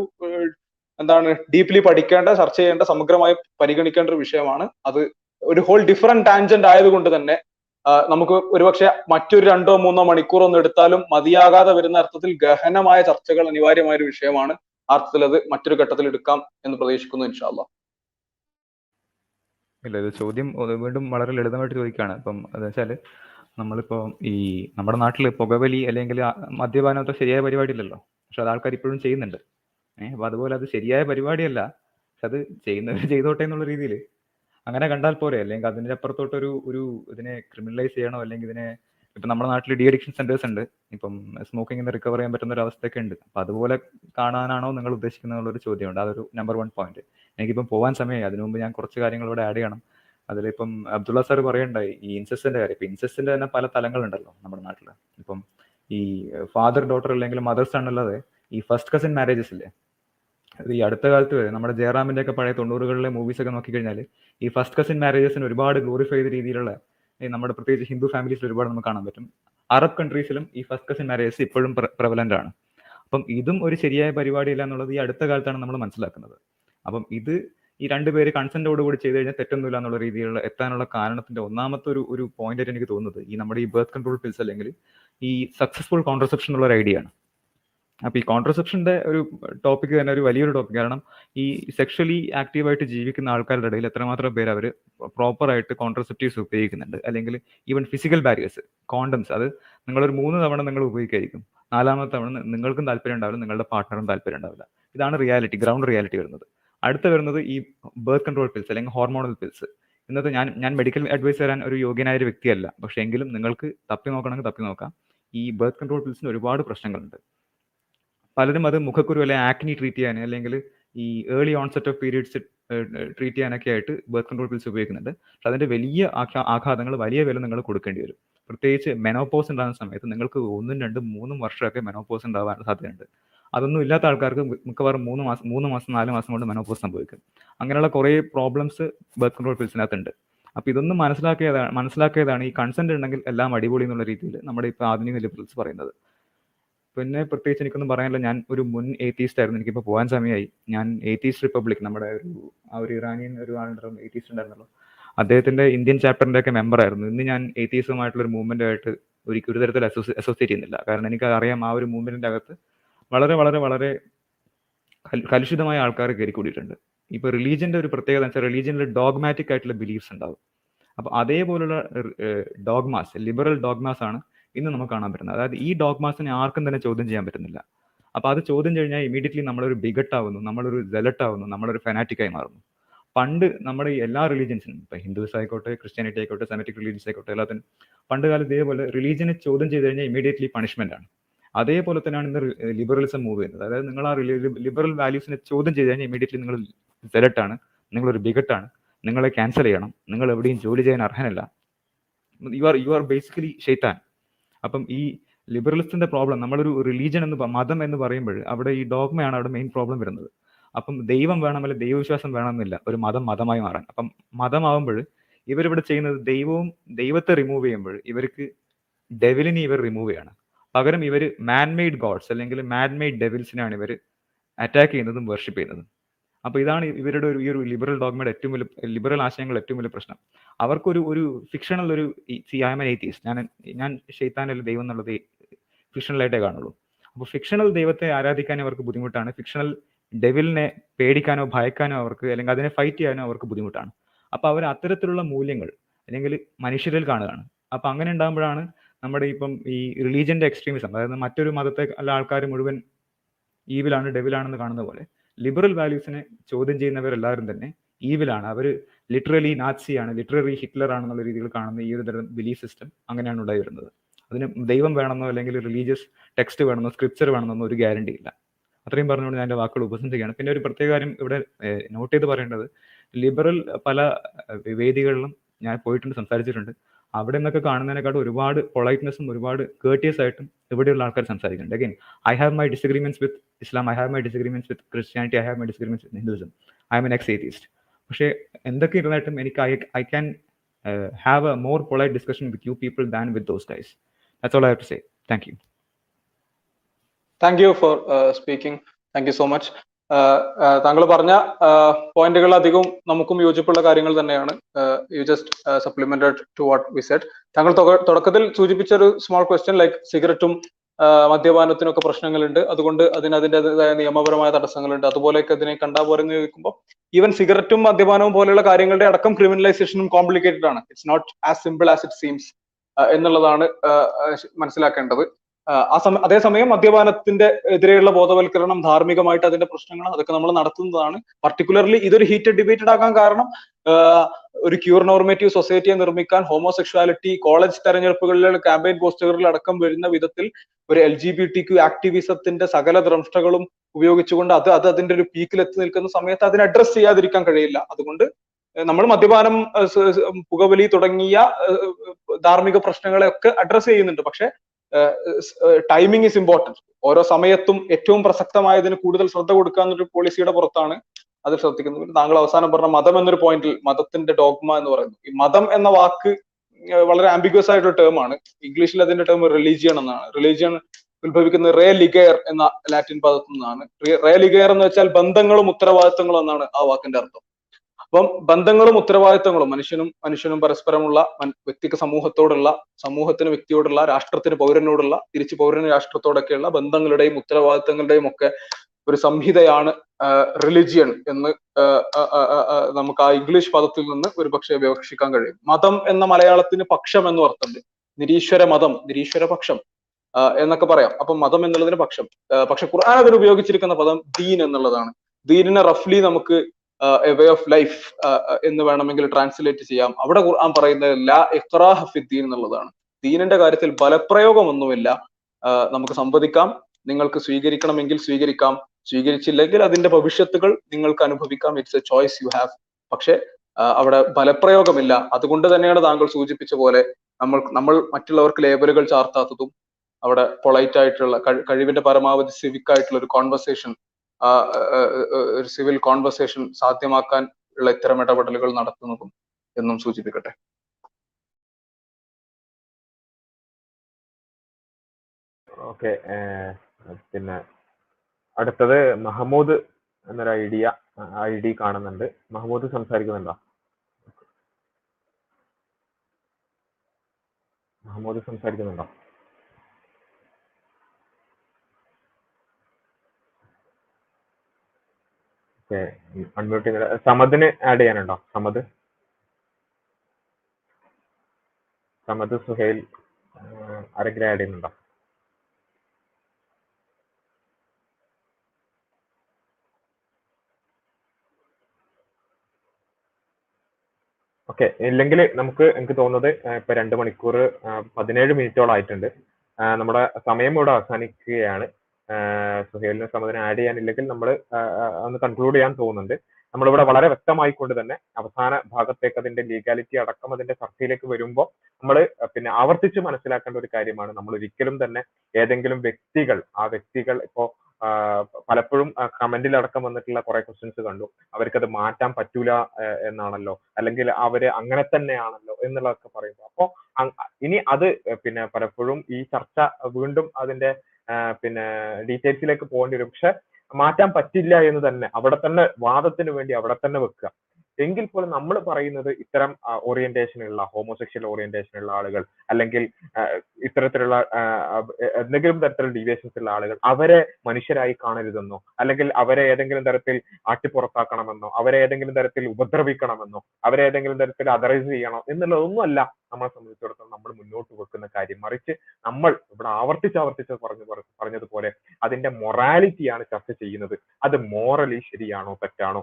എന്താണ് ഡീപ്ലി പഠിക്കേണ്ട ചർച്ച ചെയ്യേണ്ട സമഗ്രമായി പരിഗണിക്കേണ്ട ഒരു വിഷയമാണ്. അത് ഒരു ഹോൾ ഡിഫറെന്റ് ടാൻജന്റ് ആയതുകൊണ്ട് തന്നെ നമുക്ക് ഒരുപക്ഷെ മറ്റൊരു രണ്ടോ മൂന്നോ മണിക്കൂർ ഒന്നും എടുത്താലും മതിയാകാതെ വരുന്ന അർത്ഥത്തിൽ ഗഹനമായ ചർച്ചകൾ അനിവാര്യമായ ഒരു വിഷയമാണ്. അർത്ഥത്തിൽ അത് മറ്റൊരു ഘട്ടത്തിൽ എടുക്കാം എന്ന് പ്രതീക്ഷിക്കുന്നു ഇൻഷാല്ല ഇല്ല ഇത് ചോദ്യം വീണ്ടും വളരെ ലളിതമായിട്ട് ചോദിക്കുകയാണ് അപ്പം എന്താ വെച്ചാൽ നമ്മളിപ്പോൾ ഈ നമ്മുടെ നാട്ടിൽ പുകവലി അല്ലെങ്കിൽ മദ്യപാനം അത്ര ശരിയായ പരിപാടി ഇല്ലല്ലോ. പക്ഷെ അത് ആൾക്കാർ ഇപ്പോഴും ചെയ്യുന്നുണ്ട്. ഏഹ് അപ്പൊ അതുപോലെ അത് ശരിയായ പരിപാടിയല്ല. പക്ഷെ അത് ചെയ്യുന്നവർ ചെയ്തോട്ടെ എന്നുള്ള രീതിയിൽ അങ്ങനെ കണ്ടാൽ പോരെ. അല്ലെങ്കിൽ അതിന്റെ അപ്പുറത്തോട്ടൊരു ഒരു ഇതിനെ ക്രിമിനലൈസ് ചെയ്യണോ? അല്ലെങ്കിൽ ഇതിനെ ഇപ്പം നമ്മുടെ നാട്ടിൽ ഡി അഡിക്ഷൻ സെന്റേഴ്സ് ഉണ്ട്. ഇപ്പം സ്മോക്കിംഗ് നിന്ന് റിക്കവർ ചെയ്യാൻ പറ്റുന്ന ഒരു അവസ്ഥയൊക്കെ ഉണ്ട്. അപ്പം അതുപോലെ കാണാനാണോ നിങ്ങൾ ഉദ്ദേശിക്കുന്നത് എന്നുള്ളൊരു ചോദ്യമുണ്ട്. അതൊരു നമ്പർ വൺ പോയിന്റ് എനിക്കിപ്പം പോകാൻ സമയമായി. അതിനു മുമ്പ് ഞാൻ കുറച്ച് കാര്യങ്ങൾ ഇവിടെ ആഡ് ചെയ്യണം. അതിലിപ്പം അബ്ദുള്ള സാർ പറയണ്ടായി ഈ ഇൻസെസ്റ്റിന്റെ കാര്യം. ഇപ്പം ഇൻസെസ്റ്റിന്റെ തന്നെ പല തലങ്ങളുണ്ടല്ലോ നമ്മുടെ നാട്ടിൽ ഇപ്പം ഈ ഫാദർ ഡോട്ടർ അല്ലെങ്കിൽ മദർ സൺ അല്ലാതെ ഈ ഫസ്റ്റ് കസിൻ മാരേജസ് ഇല്ലേ? ഈ അടുത്ത കാലത്ത് വരെ നമ്മുടെ ജയറാമിന്റെ ഒക്കെ പഴയ തൊണ്ണൂറുകളിലെ മൂവീസ് ഒക്കെ നോക്കിക്കഴിഞ്ഞാൽ ഈ ഫസ്റ്റ് കസിൻ മാരേജസിന് ഒരുപാട് ഗ്ലോറിഫൈ ചെയ്ത രീതിയിലുള്ള നമ്മുടെ പ്രത്യേകിച്ച് ഹിന്ദു ഫാമിലീസിൽ ഒരുപാട് നമുക്ക് കാണാൻ പറ്റും. അറബ് കൺട്രീസിലും ഈ ഫസ്റ്റ് കസിൻ മാരേജസ് ഇപ്പോഴും പ്രവലന്റ് ആണ്. അപ്പം ഇതും ഒരു ശരിയായ പരിപാടിയല്ല എന്നുള്ളത് ഈ അടുത്ത കാലത്താണ് നമ്മൾ മനസ്സിലാക്കുന്നത്. അപ്പം ഇത് ഈ രണ്ടുപേര് കൺസെന്റോട് കൂടി ചെയ്ത് കഴിഞ്ഞാൽ തെറ്റൊന്നുമില്ല എന്നുള്ള രീതിയിലുള്ള എത്താനുള്ള കാരണത്തിന്റെ ഒന്നാമത്തെ ഒരു ഒരു പോയിന്റ് ആയിട്ട് എനിക്ക് തോന്നുന്നത് ഈ നമ്മുടെ ഈ ബർത്ത് കൺട്രോൾ പിൽസ് അല്ലെങ്കിൽ ഈ സക്സസ്ഫുൾ കോൺട്രസെപ്ഷൻ എന്നുള്ള ഒരു ഐഡിയ ആണ്. അപ്പൊ ഈ കോൺട്രസെപ്ഷന്റെ ഒരു ടോപ്പിക് തന്നെ ഒരു വലിയൊരു ടോപ്പിക് കാരണം ഈ സെക്ഷലി ആക്റ്റീവായിട്ട് ജീവിക്കുന്ന ആൾക്കാരുടെ ഇടയിൽ എത്രമാത്രം പേര് അവർ പ്രോപ്പർ ആയിട്ട് കോൺട്രസെപ്റ്റീവ്സ് ഉപയോഗിക്കുന്നുണ്ട്. അല്ലെങ്കിൽ ഈവൻ ഫിസിക്കൽ ബാരിയേഴ്സ് കോണ്ടംസ് അത് നിങ്ങളൊരു മൂന്ന് തവണ നിങ്ങൾ ഉപയോഗിക്കായിരിക്കും. നാലാമത്തെ തവണ നിങ്ങൾക്കും താല്പര്യം ഉണ്ടാവില്ല നിങ്ങളുടെ പാർട്ട്ണറും താല്പര്യം ഉണ്ടാവില്ല. ഇതാണ് റിയാലിറ്റി ഗ്രൗണ്ട് റിയാലിറ്റി വരുന്നത്. അടുത്ത വരുന്നത് ഈ ബർത്ത് കൺട്രോൾ പിൽസ് അല്ലെങ്കിൽ ഹോർമോണൽ പിൽസ് ഇന്നത്തെ ഞാൻ ഞാൻ മെഡിക്കൽ അഡ്വൈസ് തരാൻ ഒരു യോഗ്യനായ ഒരു വ്യക്തിയല്ല. പക്ഷേ എങ്കിലും നിങ്ങൾക്ക് തപ്പി നോക്കണമെങ്കിൽ തപ്പി നോക്കാം. ഈ ബർത്ത് കൺട്രോൾ പിൽസിന് ഒരുപാട് പ്രശ്നങ്ങളുണ്ട്. പലരും അത് മുഖക്കുരു അല്ലെങ്കിൽ ആക്നി ട്രീറ്റ് ചെയ്യാൻ അല്ലെങ്കിൽ ഈ early onset of periods treat ചെയ്യാനൊക്കെ ആയിട്ട് ബർത്ത് കൺട്രോൾ പിൽസ് ഉപയോഗിക്കുന്നുണ്ട്. പക്ഷെ അതിന്റെ വലിയ ആഘാ- ആഘാതങ്ങൾ വലിയ വില നിങ്ങൾ കൊടുക്കേണ്ടി വരും. പ്രത്യേകിച്ച് മെനോപോസ് ഉണ്ടാകുന്ന സമയത്ത് നിങ്ങൾക്ക് ഒന്നും രണ്ടും മൂന്നും വർഷമൊക്കെ മെനോപോസ് ഉണ്ടാവാൻ സാധ്യതയുണ്ട്. അതൊന്നും ഇല്ലാത്ത ആൾക്കാർക്ക് മിക്കവാറും മൂന്ന് മാസം മൂന്ന് മാസം നാല് മാസം കൊണ്ട് മെനോപോസ് സംഭവിക്കും. അങ്ങനെയുള്ള കുറേ പ്രോബ്ലംസ് ബർത്ത് കൺട്രോൾ പിൽസിനകത്തുണ്ട് അപ്പോൾ ഇതൊന്നും മനസ്സിലാക്കിയതാണ് മനസ്സിലാക്കിയതാണ് ഈ കൺസെന്റ് ഉണ്ടെങ്കിൽ എല്ലാം അടിപൊളി എന്നുള്ള രീതിയിൽ നമ്മുടെ ഇപ്പോൾ ആധുനിക ലിബറൽസ് പറയുന്നത്. പിന്നെ പ്രത്യേകിച്ച് എനിക്കൊന്നും പറയാനില്ല. ഞാൻ ഒരു മുൻ എയ്റ്റീസ്റ്റ് ആയിരുന്നു. എനിക്കിപ്പോൾ പോകാൻ സമയമായി ഞാൻ ഏത്തീസ്റ്റ് റിപ്പബ്ലിക് നമ്മുടെ ഒരു ആ ഒരു ഇറാനിയൻ ഒരു ആളുണ്ടായിരുന്നു എയ്റ്റീസ് ഉണ്ടായിരുന്നല്ലോ. അദ്ദേഹത്തിന്റെ ഇന്ത്യൻ ചാപ്റ്ററിന്റെ ഒക്കെ മെമ്പർ ആയിരുന്നു. ഇന്ന് ഞാൻ ഏത്തീസുമായിട്ടുള്ള ഒരു മൂവ്മെന്റ് ആയിട്ട് ഒരിക്കലും ഒരു തരത്തിൽ അസോസിയേറ്റ് ചെയ്യുന്നില്ല. കാരണം എനിക്ക് അറിയാം ആ ഒരു മൂവ്മെന്റിന്റെ അകത്ത് വളരെ വളരെ വളരെ കലുഷിതമായ ആൾക്കാർ കയറി കൂടിയിട്ടുണ്ട്. ഇപ്പൊ റിലീജിയന്റെ ഒരു പ്രത്യേകത എന്ന് വെച്ചാൽ റിലീജിയനിൽ ഡോഗ്മാറ്റിക് ആയിട്ടുള്ള ബിലീഫ്സ് ഉണ്ടാവും. അപ്പൊ അതേപോലുള്ള ഡോഗ്മാസ് ലിബറൽ ഡോഗ്മാസ് ആണ് ഇന്ന് നമുക്ക് കാണാൻ പറ്റുന്നത്. അതായത് ഈ ഡോഗ്മാസിനെ ആർക്കും തന്നെ ചോദ്യം ചെയ്യാൻ പറ്റുന്നില്ല. അപ്പൊ അത് ചോദ്യം കഴിഞ്ഞാൽ ഇമീഡിയറ്റ്ലി നമ്മളൊരു ബിഗട്ട് ആവുന്നു നമ്മളൊരു ജലട്ട് ആവുന്നു നമ്മളൊരു ഫെനാറ്റിക്കായി മാറുന്നു. പണ്ട് നമ്മുടെ ഈ എല്ലാ റിലീജിയൻസിനും ഇപ്പൊ ഹിന്ദുസ് ആയിക്കോട്ടെ ക്രിസ്ത്യാനിറ്റി ആയിക്കോട്ടെ സെമറ്റിക് റിലീജിയൻസ് ആയിക്കോട്ടെ എല്ലാത്തിനും പണ്ട് കാലത്ത് ഇതേപോലെ റിലീജിയനെ ചോദ്യം ചെയ്ത് കഴിഞ്ഞാൽ ഇമീഡിയറ്റ്ലി പണിഷ്മെന്റ് ആണ്. അതേപോലെ തന്നെയാണ് ഇന്ന് ലിബറലിസം മൂവ് ചെയ്യുന്നത്. അതായത് നിങ്ങൾ ആ ലിബറൽ വാല്യൂസിനെ ചോദ്യം ചെയ്ത് കഴിഞ്ഞാൽ ഇമീഡിയറ്റ്ലി നിങ്ങൾ ജലട്ടാണ് നിങ്ങളൊരു ബിഗട്ടാണ് നിങ്ങളെ ക്യാൻസൽ ചെയ്യണം നിങ്ങൾ എവിടെയും ജോലി ചെയ്യാൻ അർഹനല്ല. You are you are basically ഷെയ്ത്താൻ അപ്പം ഈ ലിബറലിസ്റ്റിന്റെ പ്രോബ്ലം നമ്മളൊരു റിലീജൻ എന്ന് മതം എന്ന് പറയുമ്പോൾ അവിടെ ഈ ഡോഗ്മയാണ് അവിടെ മെയിൻ പ്രോബ്ലം വരുന്നത്. അപ്പം ദൈവം വേണം അല്ലെങ്കിൽ ദൈവവിശ്വാസം വേണമെന്നില്ല ഒരു മതം മതമായി മാറാൻ. അപ്പം മതമാവുമ്പോൾ ഇവരിവിടെ ചെയ്യുന്നത് ദൈവവും ദൈവത്തെ റിമൂവ് ചെയ്യുമ്പോൾ ഇവർക്ക് ഡെവിലിനെ ഇവർ റിമൂവ് ചെയ്യാണ്. പകരം ഇവർ മാൻമെയ്ഡ് ഗോഡ്സ് അല്ലെങ്കിൽ മാൻമെയ്ഡ് ഡെവിൽസിനാണ് ഇവർ അറ്റാക്ക് ചെയ്യുന്നതും വർഷിപ്പ് ചെയ്യുന്നതും. അപ്പൊ ഇതാണ് ഇവരുടെ ഒരു ഈ ഒരു ലിബറൽ ഡോഗ്മയുടെ ഏറ്റവും വലിയ ലിബറൽ ആശയങ്ങൾ ഏറ്റവും വലിയ പ്രശ്നം. അവർക്കൊരു ഒരു ഫിക്ഷണൽ ഒരു സി ഐ എം ഞാൻ ഞാൻ ഷെയ്ത്താനല്ല ദൈവം എന്നുള്ളത് ഫിക്ഷണലായിട്ടേ കാണുള്ളൂ. അപ്പോൾ ഫിക്ഷണൽ ദൈവത്തെ ആരാധിക്കാൻ അവർക്ക് ബുദ്ധിമുട്ടാണ്. ഫിക്ഷണൽ ഡെവിലിനെ പേടിക്കാനോ ഭയക്കാനോ അവർക്ക് അല്ലെങ്കിൽ അതിനെ ഫൈറ്റ് ചെയ്യാനോ അവർക്ക് ബുദ്ധിമുട്ടാണ്. അപ്പോൾ അവർ അത്തരത്തിലുള്ള മൂല്യങ്ങൾ അല്ലെങ്കിൽ മനുഷ്യരിൽ കാണുകയാണ്. അപ്പോൾ അങ്ങനെ ഉണ്ടാകുമ്പോഴാണ് നമ്മുടെ ഇപ്പം ഈ റിലീജിയന്റെ എക്സ്ട്രീമിസം അതായത് മറ്റൊരു മതത്തെ അല്ല ആൾക്കാർ മുഴുവൻ ഈവിലാണ് ഡെവിലാണെന്ന് കാണുന്ന പോലെ ലിബറൽ വാല്യൂസിനെ ചോദ്യം ചെയ്യുന്നവരെല്ലാവരും തന്നെ ഈവിലാണ് അവർ ലിറ്ററലി നാസിയാണ് ലിറ്ററലി ഹിറ്റ്ലർ ആണെന്നുള്ള രീതിയിൽ കാണുന്ന ഈ ഒരു തരം ബിലീഫ് സിസ്റ്റം അങ്ങനെയാണ് ഉണ്ടായി വരുന്നത് അതിന് ദൈവം വേണമെന്നോ അല്ലെങ്കിൽ റിലീജിയസ് ടെക്സ്റ്റ് വേണമെന്നോ സ്ക്രിപ്ചർ വേണമെന്നോ ഒരു ഗ്യാരണ്ടി ഇല്ല. അത്രയും പറഞ്ഞുകൊണ്ട് ഞാൻ എന്റെ വാക്കുകൾ ഉപസംഹരിക്കുകയാണ്. പിന്നെ ഒരു പ്രത്യേക കാര്യം ഇവിടെ നോട്ട് ചെയ്ത് പറയേണ്ടത്. ലിബറൽ പല വേദികളിലും ഞാൻ പോയിട്ടുണ്ട് സംസാരിച്ചിട്ടുണ്ട്. അവിടെ നിന്നൊക്കെ കാണുന്നതിനെക്കാട്ടും ഒരുപാട് പൊളൈറ്റ്നെസ്സും ഒരുപാട് കേർട്ടിയസ് ആയിട്ടും ഇവിടെയുള്ള ആൾക്കാർ സംസാരിക്കുന്നുണ്ട്. Again I have my disagreements with Islam I have my disagreements with Christianity I have my disagreements with Hinduism I am an ex atheist പക്ഷേ എന്തൊക്കെ ഇരുന്നായിട്ടും എനിക്ക് I I can have a more polite discussion with you people than with those guys that's all I have to say thank you thank you for speaking thank you so much താങ്കൾ പറഞ്ഞ പോയിന്റുകൾ അധികവും നമുക്കും യോജിപ്പുള്ള കാര്യങ്ങൾ തന്നെയാണ്. You just supplemented to what we said താങ്കൾ തുടക്കത്തിൽ സൂചിപ്പിച്ച ഒരു സ്മോൾ ക്വസ്റ്റ്യൻ ലൈക്ക് സിഗരറ്റും മദ്യപാനത്തിനൊക്കെ പ്രശ്നങ്ങളുണ്ട്. അതുകൊണ്ട് അതിന് അതിന്റെതായ നിയമപരമായ തടസ്സങ്ങളുണ്ട്. അതുപോലെയൊക്കെ അതിനെ കണ്ടാ പോരെന്ന് ചോദിക്കുമ്പോൾ ഈവൻ സിഗരറ്റും മദ്യപാനവും പോലെയുള്ള കാര്യങ്ങളുടെ അടക്കം ക്രിമിനലൈസേഷനും കോംപ്ലിക്കേറ്റഡ് ആണ്. It's not as simple as it seems എന്നുള്ളതാണ് മനസ്സിലാക്കേണ്ടത്. അതേസമയം മദ്യപാനത്തിന്റെ എതിരെയുള്ള ബോധവൽക്കരണം ധാർമ്മികമായിട്ട് അതിന്റെ പ്രശ്നങ്ങൾ അതൊക്കെ നമ്മൾ നടത്തുന്നതാണ്. പർട്ടിക്കുലർലി ഇതൊരു ഹീറ്റഡ് ഡിബേറ്റഡ് ആകാൻ കാരണം ഒരു ക്യൂർ നോർമേറ്റീവ് സൊസൈറ്റിയെ നിർമ്മിക്കാൻ ഹോമോസെക്ഷുവാലിറ്റി കോളേജ് തെരഞ്ഞെടുപ്പുകളിലെ ക്യാമ്പയിൻ പോസ്റ്ററുകളിൽ അടക്കം വരുന്ന വിധത്തിൽ ഒരു L G B T Q ആക്ടിവിസത്തിന്റെ സകല ദ്രംഷ്ടകളും ഉപയോഗിച്ചുകൊണ്ട് അത് അത് അതിന്റെ ഒരു പീക്കിൽ എത്തി നിൽക്കുന്ന സമയത്ത് അതിനെ അഡ്രസ് ചെയ്യാതിരിക്കാൻ കഴിയില്ല. അതുകൊണ്ട് നമ്മൾ മദ്യപാനം പുകവലി തുടങ്ങിയ ധാർമ്മിക പ്രശ്നങ്ങളെ ഒക്കെ അഡ്രസ് ചെയ്യുന്നുണ്ട്. പക്ഷെ ടൈമിംഗ് ഇസ് ഇമ്പോർട്ടന്റ് ഓരോ സമയത്തും ഏറ്റവും പ്രസക്തമായതിന് കൂടുതൽ ശ്രദ്ധ കൊടുക്കുക എന്നൊരു പോളിസിയുടെ പുറത്താണ് അത് ശ്രദ്ധിക്കുന്നത്. പിന്നെ താങ്കൾ അവസാനം പറഞ്ഞ മതം എന്നൊരു പോയിന്റിൽ മതത്തിന്റെ ഡോഗ്മ എന്ന് പറയുന്നു. ഈ മതം എന്ന വാക്ക് വളരെ ആംബിഗ്വസ് ആയിട്ടൊരു ടേം ആണ്. ഇംഗ്ലീഷിൽ അതിന്റെ ടേം റിലീജിയൻ എന്നാണ്. റിലീജിയൻ ഉത്ഭവിക്കുന്നത് റേ ലിഗയർ എന്ന ലാറ്റിൻ പദത്തിൽ നിന്നാണ്. റേ ലിഗയർ എന്ന് വെച്ചാൽ ബന്ധങ്ങളും ഉത്തരവാദിത്തങ്ങളും എന്നാണ് ആ വാക്കിന്റെ അർത്ഥം. അപ്പം ബന്ധങ്ങളും ഉത്തരവാദിത്തങ്ങളും മനുഷ്യനും മനുഷ്യനും പരസ്പരമുള്ള വ്യക്തിക്ക് സമൂഹത്തോടുള്ള സമൂഹത്തിന് വ്യക്തിയോടുള്ള രാഷ്ട്രത്തിന് പൗരനോടുള്ള തിരിച്ച് പൗരന് രാഷ്ട്രത്തോടൊക്കെയുള്ള ബന്ധങ്ങളുടെയും ഉത്തരവാദിത്തങ്ങളുടെയും ഒക്കെ ഒരു സംഹിതയാണ് റിലിജിയൻ എന്ന് നമുക്ക് ആ ഇംഗ്ലീഷ് പദത്തിൽ നിന്ന് ഒരു പക്ഷേ വിവക്ഷിക്കാൻ കഴിയും. മതം എന്ന മലയാളത്തിന് പക്ഷം എന്ന് അർത്ഥമുണ്ട്. നിരീശ്വര മതം നിരീശ്വര പക്ഷം എന്നൊക്കെ പറയാം. അപ്പൊ മതം എന്നുള്ളതിന് പക്ഷം. പക്ഷെ ഖുർആൻ അതിൽ ഉപയോഗിച്ചിരിക്കുന്ന പദം ദീൻ എന്നുള്ളതാണ്. ദീനിനെ റഫ്ലി നമുക്ക് എ വേ ഓഫ് ലൈഫ് എന്ന് വേണമെങ്കിൽ ട്രാൻസ്ലേറ്റ് ചെയ്യാം. അവിടെ ഖുർആൻ പറയുന്നത് ലാ ഇഖ്റാഹ ഫി ദീൻ എന്നുള്ളതാണ്. ദീനിന്റെ കാര്യത്തിൽ ബലപ്രയോഗമൊന്നുമില്ല. നമുക്ക് സംവദിക്കാം. നിങ്ങൾക്ക് സ്വീകരിക്കണമെങ്കിൽ സ്വീകരിക്കാം. സ്വീകരിച്ചില്ലെങ്കിൽ അതിന്റെ ഭവിഷ്യത്തുകൾ നിങ്ങൾക്ക് അനുഭവിക്കാം. It's a choice you have പക്ഷെ അവിടെ ബലപ്രയോഗമില്ല. അതുകൊണ്ട് തന്നെയാണ് താങ്കൾ സൂചിപ്പിച്ച പോലെ നമ്മൾ നമ്മൾ മറ്റുള്ളവർക്ക് ലേബലുകൾ ചാർത്താത്തതും അവിടെ പൊളൈറ്റ് ആയിട്ടുള്ള കഴി- കഴിവിന്റെ പരമാവധി സിവിക് ആയിട്ടുള്ള ഒരു കോൺവെർസേഷൻ ഒരു സിവിൽ കോൺവെർസേഷൻ സാധ്യമാക്കാൻ ഉള്ള ഇത്തരം ഇടപെടലുകൾ നടത്തുന്നതും എന്നും സൂചിപ്പിക്കട്ടെ. ഓക്കെ പിന്നെ അടുത്തത് മഹമ്മൂദ് എന്നൊരു ഐഡിയ ഐ ഡി കാണുന്നുണ്ട്. മഹമ്മൂദ് സംസാരിക്കുന്നുണ്ടോ? മഹമ്മൂദ് സംസാരിക്കുന്നുണ്ടോ ഓക്കെ അൺമ്യൂട്ട് ചെയ്യുന്നില്ല സമദിന് ആഡ് ചെയ്യാനുണ്ടോ? സമദ് സമദ് സുഹേൽ ആരെങ്കിലും ആഡ് ചെയ്യുന്നുണ്ടോ? ഓക്കെ. ഇല്ലെങ്കിൽ നമുക്ക് എനിക്ക് തോന്നുന്നത് ഇപ്പൊ രണ്ട് മണിക്കൂർ പതിനേഴ് മിനിറ്റോളം ആയിട്ടുണ്ട്. നമ്മുടെ സമയം ഇവിടെ അവസാനിക്കുകയാണ്. സുഹേലിന് സമതിന് ആഡ് ചെയ്യാനില്ലെങ്കിൽ നമ്മൾ ഒന്ന് കൺക്ലൂഡ് ചെയ്യാൻ തോന്നുന്നുണ്ട്. നമ്മളിവിടെ വളരെ വ്യക്തമായിക്കൊണ്ട് തന്നെ അവസാന ഭാഗത്തേക്ക് അതിന്റെ ലീഗാലിറ്റി അടക്കം അതിന്റെ ചർച്ചയിലേക്ക് വരുമ്പോൾ നമ്മൾ പിന്നെ ആവർത്തിച്ച് മനസ്സിലാക്കേണ്ട ഒരു കാര്യമാണ്. നമ്മൾ ഒരിക്കലും തന്നെ ഏതെങ്കിലും വ്യക്തികൾ ആ വ്യക്തികൾ ഇപ്പോൾ പലപ്പോഴും കമന്റിൽ അടക്കം വന്നിട്ടുള്ള കുറെ ക്വസ്റ്റ്യൻസ് കണ്ടു. അവർക്കത് മാറ്റാൻ പറ്റൂല എന്നാണല്ലോ. അല്ലെങ്കിൽ അവർ അങ്ങനെ തന്നെയാണല്ലോ എന്നുള്ളതൊക്കെ പറയുമ്പോൾ. അപ്പോ ഇനി അത് പിന്നെ പലപ്പോഴും ഈ ചർച്ച വീണ്ടും അതിന്റെ പിന്നെ ഡീറ്റെയിൽസിലേക്ക് പോകേണ്ടി വരും. പക്ഷെ മാറ്റാൻ പറ്റില്ല എന്ന് തന്നെ. അവിടെ തന്നെ വാദത്തിന് വേണ്ടി അവിടെ തന്നെ വെക്കുക. എങ്കിൽ പോലും നമ്മൾ പറയുന്നത് ഇത്തരം ഓറിയന്റേഷൻ ഉള്ള ഹോമോസെക്ഷൽ ഓറിയന്റേഷൻ ഉള്ള ആളുകൾ അല്ലെങ്കിൽ ഇത്തരത്തിലുള്ള എന്തെങ്കിലും തരത്തിലുള്ള ഡീവിയേഷൻസ് ഉള്ള ആളുകൾ അവരെ മനുഷ്യരായി കാണരുതെന്നോ അല്ലെങ്കിൽ അവരെ ഏതെങ്കിലും തരത്തിൽ ആട്ടിപ്പുറത്താക്കണമെന്നോ അവരെ ഏതെങ്കിലും തരത്തിൽ ഉപദ്രവിക്കണമെന്നോ അവരെ ഏതെങ്കിലും തരത്തിൽ അതറൈസ് ചെയ്യണോ എന്നുള്ളതൊന്നുമല്ല നമ്മളെ സംബന്ധിച്ചിടത്തോളം നമ്മൾ മുന്നോട്ട് വെക്കുന്ന കാര്യം. മറിച്ച് നമ്മൾ ഇവിടെ ആവർത്തിച്ച് ആവർത്തിച്ച് പറഞ്ഞു പറ- പറഞ്ഞതുപോലെ അതിന്റെ മൊറാലിറ്റിയാണ് ചർച്ച ചെയ്യുന്നത്. അത് മോറലി ശരിയാണോ തെറ്റാണോ?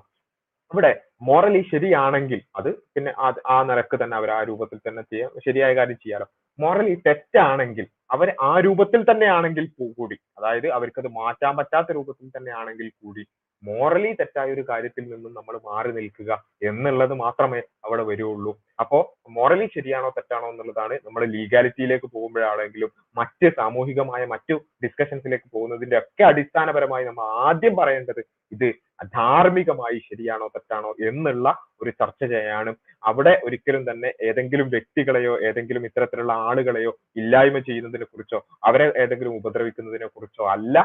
ഇവിടെ മോറലി ശരിയാണെങ്കിൽ അത് പിന്നെ ആ നിരക്ക് തന്നെ അവർ ആ രൂപത്തിൽ തന്നെ ചെയ്യാം. ശരിയായ കാര്യം ചെയ്യാലോ. മോറലി തെറ്റാണെങ്കിൽ അവർ ആ രൂപത്തിൽ തന്നെ ആണെങ്കിൽ കൂടി. അതായത് അവർക്ക് അത് മാറ്റാൻ പറ്റാത്ത രൂപത്തിൽ തന്നെ ആണെങ്കിൽ കൂടി മോറലി തെറ്റായ ഒരു കാര്യത്തിൽ നിന്നും നമ്മൾ മാറി നിൽക്കുക എന്നുള്ളത് മാത്രമേ അവിടെ വരുള്ളൂ. അപ്പോ മോറലി ശരിയാണോ തെറ്റാണോ എന്നുള്ളതാണ് നമ്മൾ ലീഗാലിറ്റിയിലേക്ക് പോകുമ്പോഴാണെങ്കിലും മറ്റ് സാമൂഹികമായ മറ്റു ഡിസ്കഷൻസിലേക്ക് പോകുന്നതിന്റെ ഒക്കെ അടിസ്ഥാനപരമായി നമ്മൾ ആദ്യം പറയേണ്ടത് ഇത് ധാർമ്മികമായി ശരിയാണോ തെറ്റാണോ എന്നുള്ള ഒരു ചർച്ച ചെയ്യാനും അവിടെ ഒരിക്കലും തന്നെ ഏതെങ്കിലും വ്യക്തികളെയോ ഏതെങ്കിലും ഇത്തരത്തിലുള്ള ആളുകളെയോ ഇല്ലായ്മ ചെയ്യുന്നതിനെ കുറിച്ചോ അവരെ ഏതെങ്കിലും ഉപദ്രവിക്കുന്നതിനെ കുറിച്ചോ അല്ല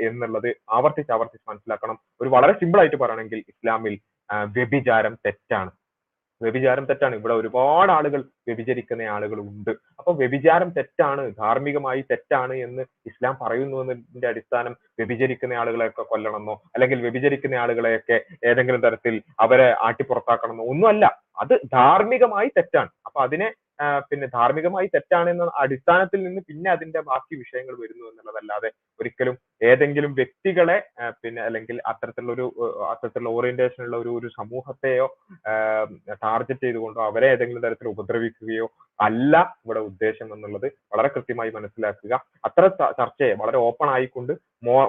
എന്നുള്ളത് ആവർത്തിച്ച് ആവർത്തിച്ച് മനസ്സിലാക്കണം. ഒരു വളരെ സിമ്പിൾ ആയിട്ട് പറയണമെങ്കിൽ ഇസ്ലാമിൽ വ്യഭിചാരം തെറ്റാണ്. വ്യഭിചാരം തെറ്റാണ്. ഇവിടെ ഒരുപാട് ആളുകൾ വ്യഭിചരിക്കുന്ന ആളുകൾ ഉണ്ട്. അപ്പൊ വ്യഭിചാരം തെറ്റാണ് ധാർമ്മികമായി തെറ്റാണ് എന്ന് ഇസ്ലാം പറയുന്നു എന്നതിന്റെ അടിസ്ഥാനം വ്യഭിചരിക്കുന്ന ആളുകളെയൊക്കെ കൊല്ലണമെന്നോ അല്ലെങ്കിൽ വ്യഭിചരിക്കുന്ന ആളുകളെയൊക്കെ ഏതെങ്കിലും തരത്തിൽ അവരെ ആട്ടിപ്പുറത്താക്കണമെന്നോ ഒന്നുമല്ല. അത് ധാർമ്മികമായി തെറ്റാണ്. അപ്പൊ അതിനെ പിന്നെ ധാർമ്മികമായി തെറ്റാണെന്ന അടിസ്ഥാനത്തിൽ നിന്ന് പിന്നെ അതിന്റെ ബാക്കി വിഷയങ്ങൾ വരുന്നു എന്നുള്ളതല്ലാതെ ഒരിക്കലും ഏതെങ്കിലും വ്യക്തികളെ പിന്നെ അല്ലെങ്കിൽ അത്തരത്തിലുള്ള ഒരു അത്തരത്തിലുള്ള ഓറിയന്റേഷൻ ഉള്ള ഒരു ഒരു സമൂഹത്തെയോ ടാർഗറ്റ് ചെയ്തുകൊണ്ടോ അവരെ ഏതെങ്കിലും തരത്തിൽ ഉപദ്രവിക്കുകയോ അല്ല ഇവിടെ ഉദ്ദേശം എന്നുള്ളത് വളരെ കൃത്യമായി മനസ്സിലാക്കുക. അത്ര ചർച്ചയെ വളരെ ഓപ്പൺ ആയിക്കൊണ്ട്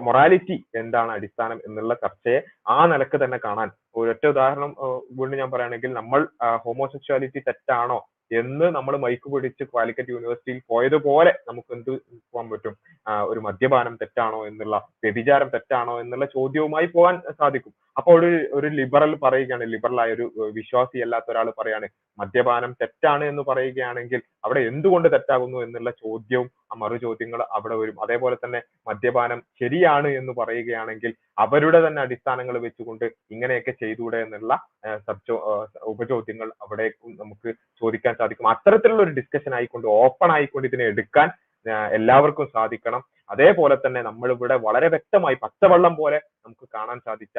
മൊറാലിറ്റി എന്താണ് അടിസ്ഥാനം എന്നുള്ള ചർച്ചയെ ആ നിലയ്ക്ക് തന്നെ കാണാൻ. ഒരൊറ്റ ഉദാഹരണം വീണ്ടും ഞാൻ പറയുകയാണെങ്കിൽ നമ്മൾ ഹോമോസെക്ഷുവാലിറ്റി തെറ്റാണോ എന്ന് നമ്മൾ മൈക്ക് പിടിച്ച് കാലിക്കറ്റ് യൂണിവേഴ്സിറ്റിയിൽ പോയതുപോലെ നമുക്ക് എന്ത് പോകാൻ പറ്റും? ഒരു മദ്യപാനം തെറ്റാണോ എന്നുള്ള വ്യഭിചാരം തെറ്റാണോ എന്നുള്ള ചോദ്യവുമായി പോകാൻ സാധിക്കും. അപ്പോൾ ഒരു ഒരു ലിബറൽ പറയുകയാണ് ലിബറൽ ആയ ഒരു വിശ്വാസി അല്ലാത്ത ഒരാൾ പറയാണ് മദ്യപാനം തെറ്റാണ് എന്ന് പറയുകയാണെങ്കിൽ അവിടെ എന്തുകൊണ്ട് തെറ്റാകുന്നു എന്നുള്ള ചോദ്യവും ആ മറു ചോദ്യങ്ങൾ അവിടെ വരും. അതേപോലെ തന്നെ മദ്യപാനം ശരിയാണ് എന്ന് പറയുകയാണെങ്കിൽ അവരുടെ തന്നെ അടിസ്ഥാനങ്ങൾ വെച്ചുകൊണ്ട് ഇങ്ങനെയൊക്കെ ചെയ്തൂടെ എന്നുള്ള സബ്ചോ ഉപചോദ്യങ്ങൾ അവിടെ നമുക്ക് ചോദിക്കാൻ സാധിക്കും. അത്തരത്തിലുള്ള ഒരു ഡിസ്കഷൻ ആയിക്കൊണ്ട് ഓപ്പൺ ആയിക്കൊണ്ട് ഇതിനെ എടുക്കാൻ എല്ലാവർക്കും സാധിക്കണം. അതേപോലെ തന്നെ നമ്മൾ ഇവിടെ വളരെ വ്യക്തമായി പച്ചവെള്ളം പോലെ നമുക്ക് കാണാൻ സാധിച്ച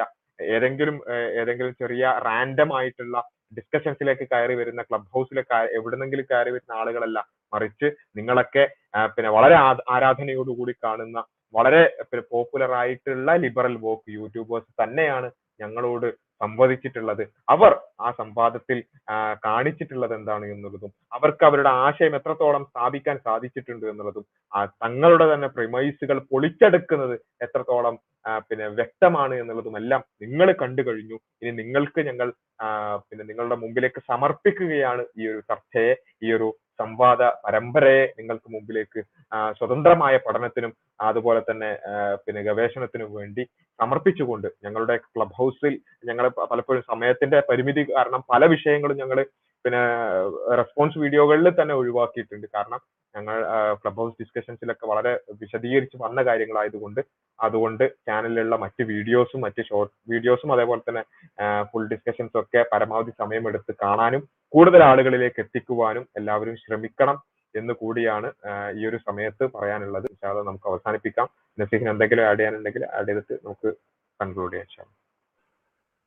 ഏതെങ്കിലും ഏതെങ്കിലും ചെറിയ റാൻഡം ആയിട്ടുള്ള ഡിസ്കഷൻസിലേക്ക് കയറി വരുന്ന ക്ലബ് ഹൗസിലേക്ക് എവിടെന്നെങ്കിലും കയറി വരുന്ന ആളുകളല്ല. മറിച്ച് നിങ്ങളൊക്കെ പിന്നെ വളരെ ആരാധനയോടുകൂടി കാണുന്ന വളരെ പോപ്പുലർ ആയിട്ടുള്ള ലിബറൽ വോക്ക് യൂട്യൂബേഴ്സ് തന്നെയാണ് ഞങ്ങളോട് സംവദിച്ചിട്ടുള്ളത്. അവർ ആ സംവാദത്തിൽ കാണിച്ചിട്ടുള്ളത് എന്താണ് എന്നുള്ളതും അവർക്ക് അവരുടെ ആശയം എത്രത്തോളം സ്ഥാപിക്കാൻ സാധിച്ചിട്ടുണ്ട് എന്നുള്ളതും ആ തങ്ങളുടെ തന്നെ പ്രിമൈസുകൾ പൊളിച്ചെടുക്കുന്നത് എത്രത്തോളം പിന്നെ വ്യക്തമാണ് എന്നുള്ളതും എല്ലാം നിങ്ങൾ കണ്ടു കഴിഞ്ഞു. ഇനി നിങ്ങൾക്ക് ഞങ്ങൾ പിന്നെ നിങ്ങളുടെ മുമ്പിലേക്ക് സമർപ്പിക്കുകയാണ് ഈ ഒരു ചർച്ചയെ ഈ ഒരു സംവാദ പരമ്പരയെ നിങ്ങൾക്ക് മുമ്പിലേക്ക് സ്വതന്ത്രമായ പഠനത്തിനും അതുപോലെ തന്നെ പിന്നെ ഗവേഷണത്തിനും വേണ്ടി സമർപ്പിച്ചുകൊണ്ട് ഞങ്ങളുടെ ക്ലബ് ഹൗസിൽ ഞങ്ങൾ പലപ്പോഴും സമയത്തിന്റെ പരിമിതി കാരണം പല വിഷയങ്ങളും ഞങ്ങൾ പിന്നെ റെസ്പോൺസ് വീഡിയോകളിൽ തന്നെ ഒഴിവാക്കിയിട്ടുണ്ട്. കാരണം ഞങ്ങൾ ക്ലബ് ഹൗസ് ഡിസ്കഷൻസിലൊക്കെ വളരെ വിശദീകരിച്ച് വന്ന കാര്യങ്ങളായതുകൊണ്ട് അതുകൊണ്ട് ചാനലിലുള്ള മറ്റ് വീഡിയോസും മറ്റ് ഷോർട്ട് വീഡിയോസും അതേപോലെ തന്നെ ഫുൾ ഡിസ്കഷൻസും ഒക്കെ പരമാവധി സമയമെടുത്ത് കാണാനും കൂടുതൽ ആളുകളിലേക്ക് എത്തിക്കുവാനും എല്ലാവരും ശ്രമിക്കണം എന്ന് കൂടിയാണ് ഈ ഒരു സമയത്ത് പറയാനുള്ളത്. ഇൻഷാ അള്ളാ നമുക്ക് അവസാനിപ്പിക്കാം. നസീഹിന് എന്തെങ്കിലും ആഡ് ചെയ്യാനുണ്ടെങ്കിൽ ആഡ് ചെയ്തിട്ട് നമുക്ക് കൺക്ലൂഡ് ചെയ്യാം. ഇൻഷാ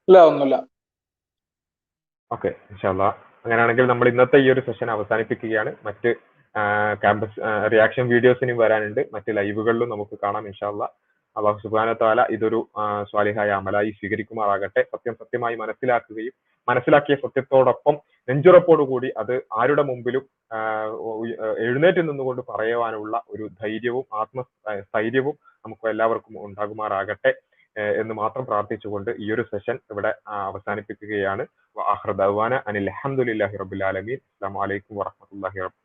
ഇല്ല ഒന്നുമില്ല. ഓക്കെ ഇൻഷാല്ല അങ്ങനെയാണെങ്കിൽ നമ്മൾ ഇന്നത്തെ ഈ ഒരു സെഷൻ അവസാനിപ്പിക്കുകയാണ്. മറ്റ് ക്യാമ്പസ് റിയാക്ഷൻ വീഡിയോസിനും വരാനുണ്ട്. മറ്റ് ലൈവുകളിലും നമുക്ക് കാണാം ഇൻഷാല്ല അള്ളാഹു സുബാന താല ഇതൊരു സ്വാലിഹായ അമലായി സ്വീകരിക്കുമാറാകട്ടെ. സത്യം സത്യമായി മനസ്സിലാക്കുകയും മനസ്സിലാക്കിയ സത്യത്തോടൊപ്പം നെഞ്ചുറപ്പോടുകൂടി അത് ആരുടെ മുമ്പിലും എഴുന്നേറ്റ് നിന്നുകൊണ്ട് പറയുവാനുള്ള ഒരു ധൈര്യവും ആത്മ സ്ഥൈര്യവും നമുക്ക് എല്ലാവർക്കും ഉണ്ടാകുമാറാകട്ടെ. എന്ന് മാത്രം പ്രാർത്ഥിച്ചുകൊണ്ട് ഈ ഒരു സെഷൻ ഇവിടെ അവസാനിപ്പിക്കുകയാണ്. അനിൽ ആലമീൻ. അസ്സലാമു അലൈക്കും വറഹ്മത്തുള്ളാഹി വബറകാതുഹു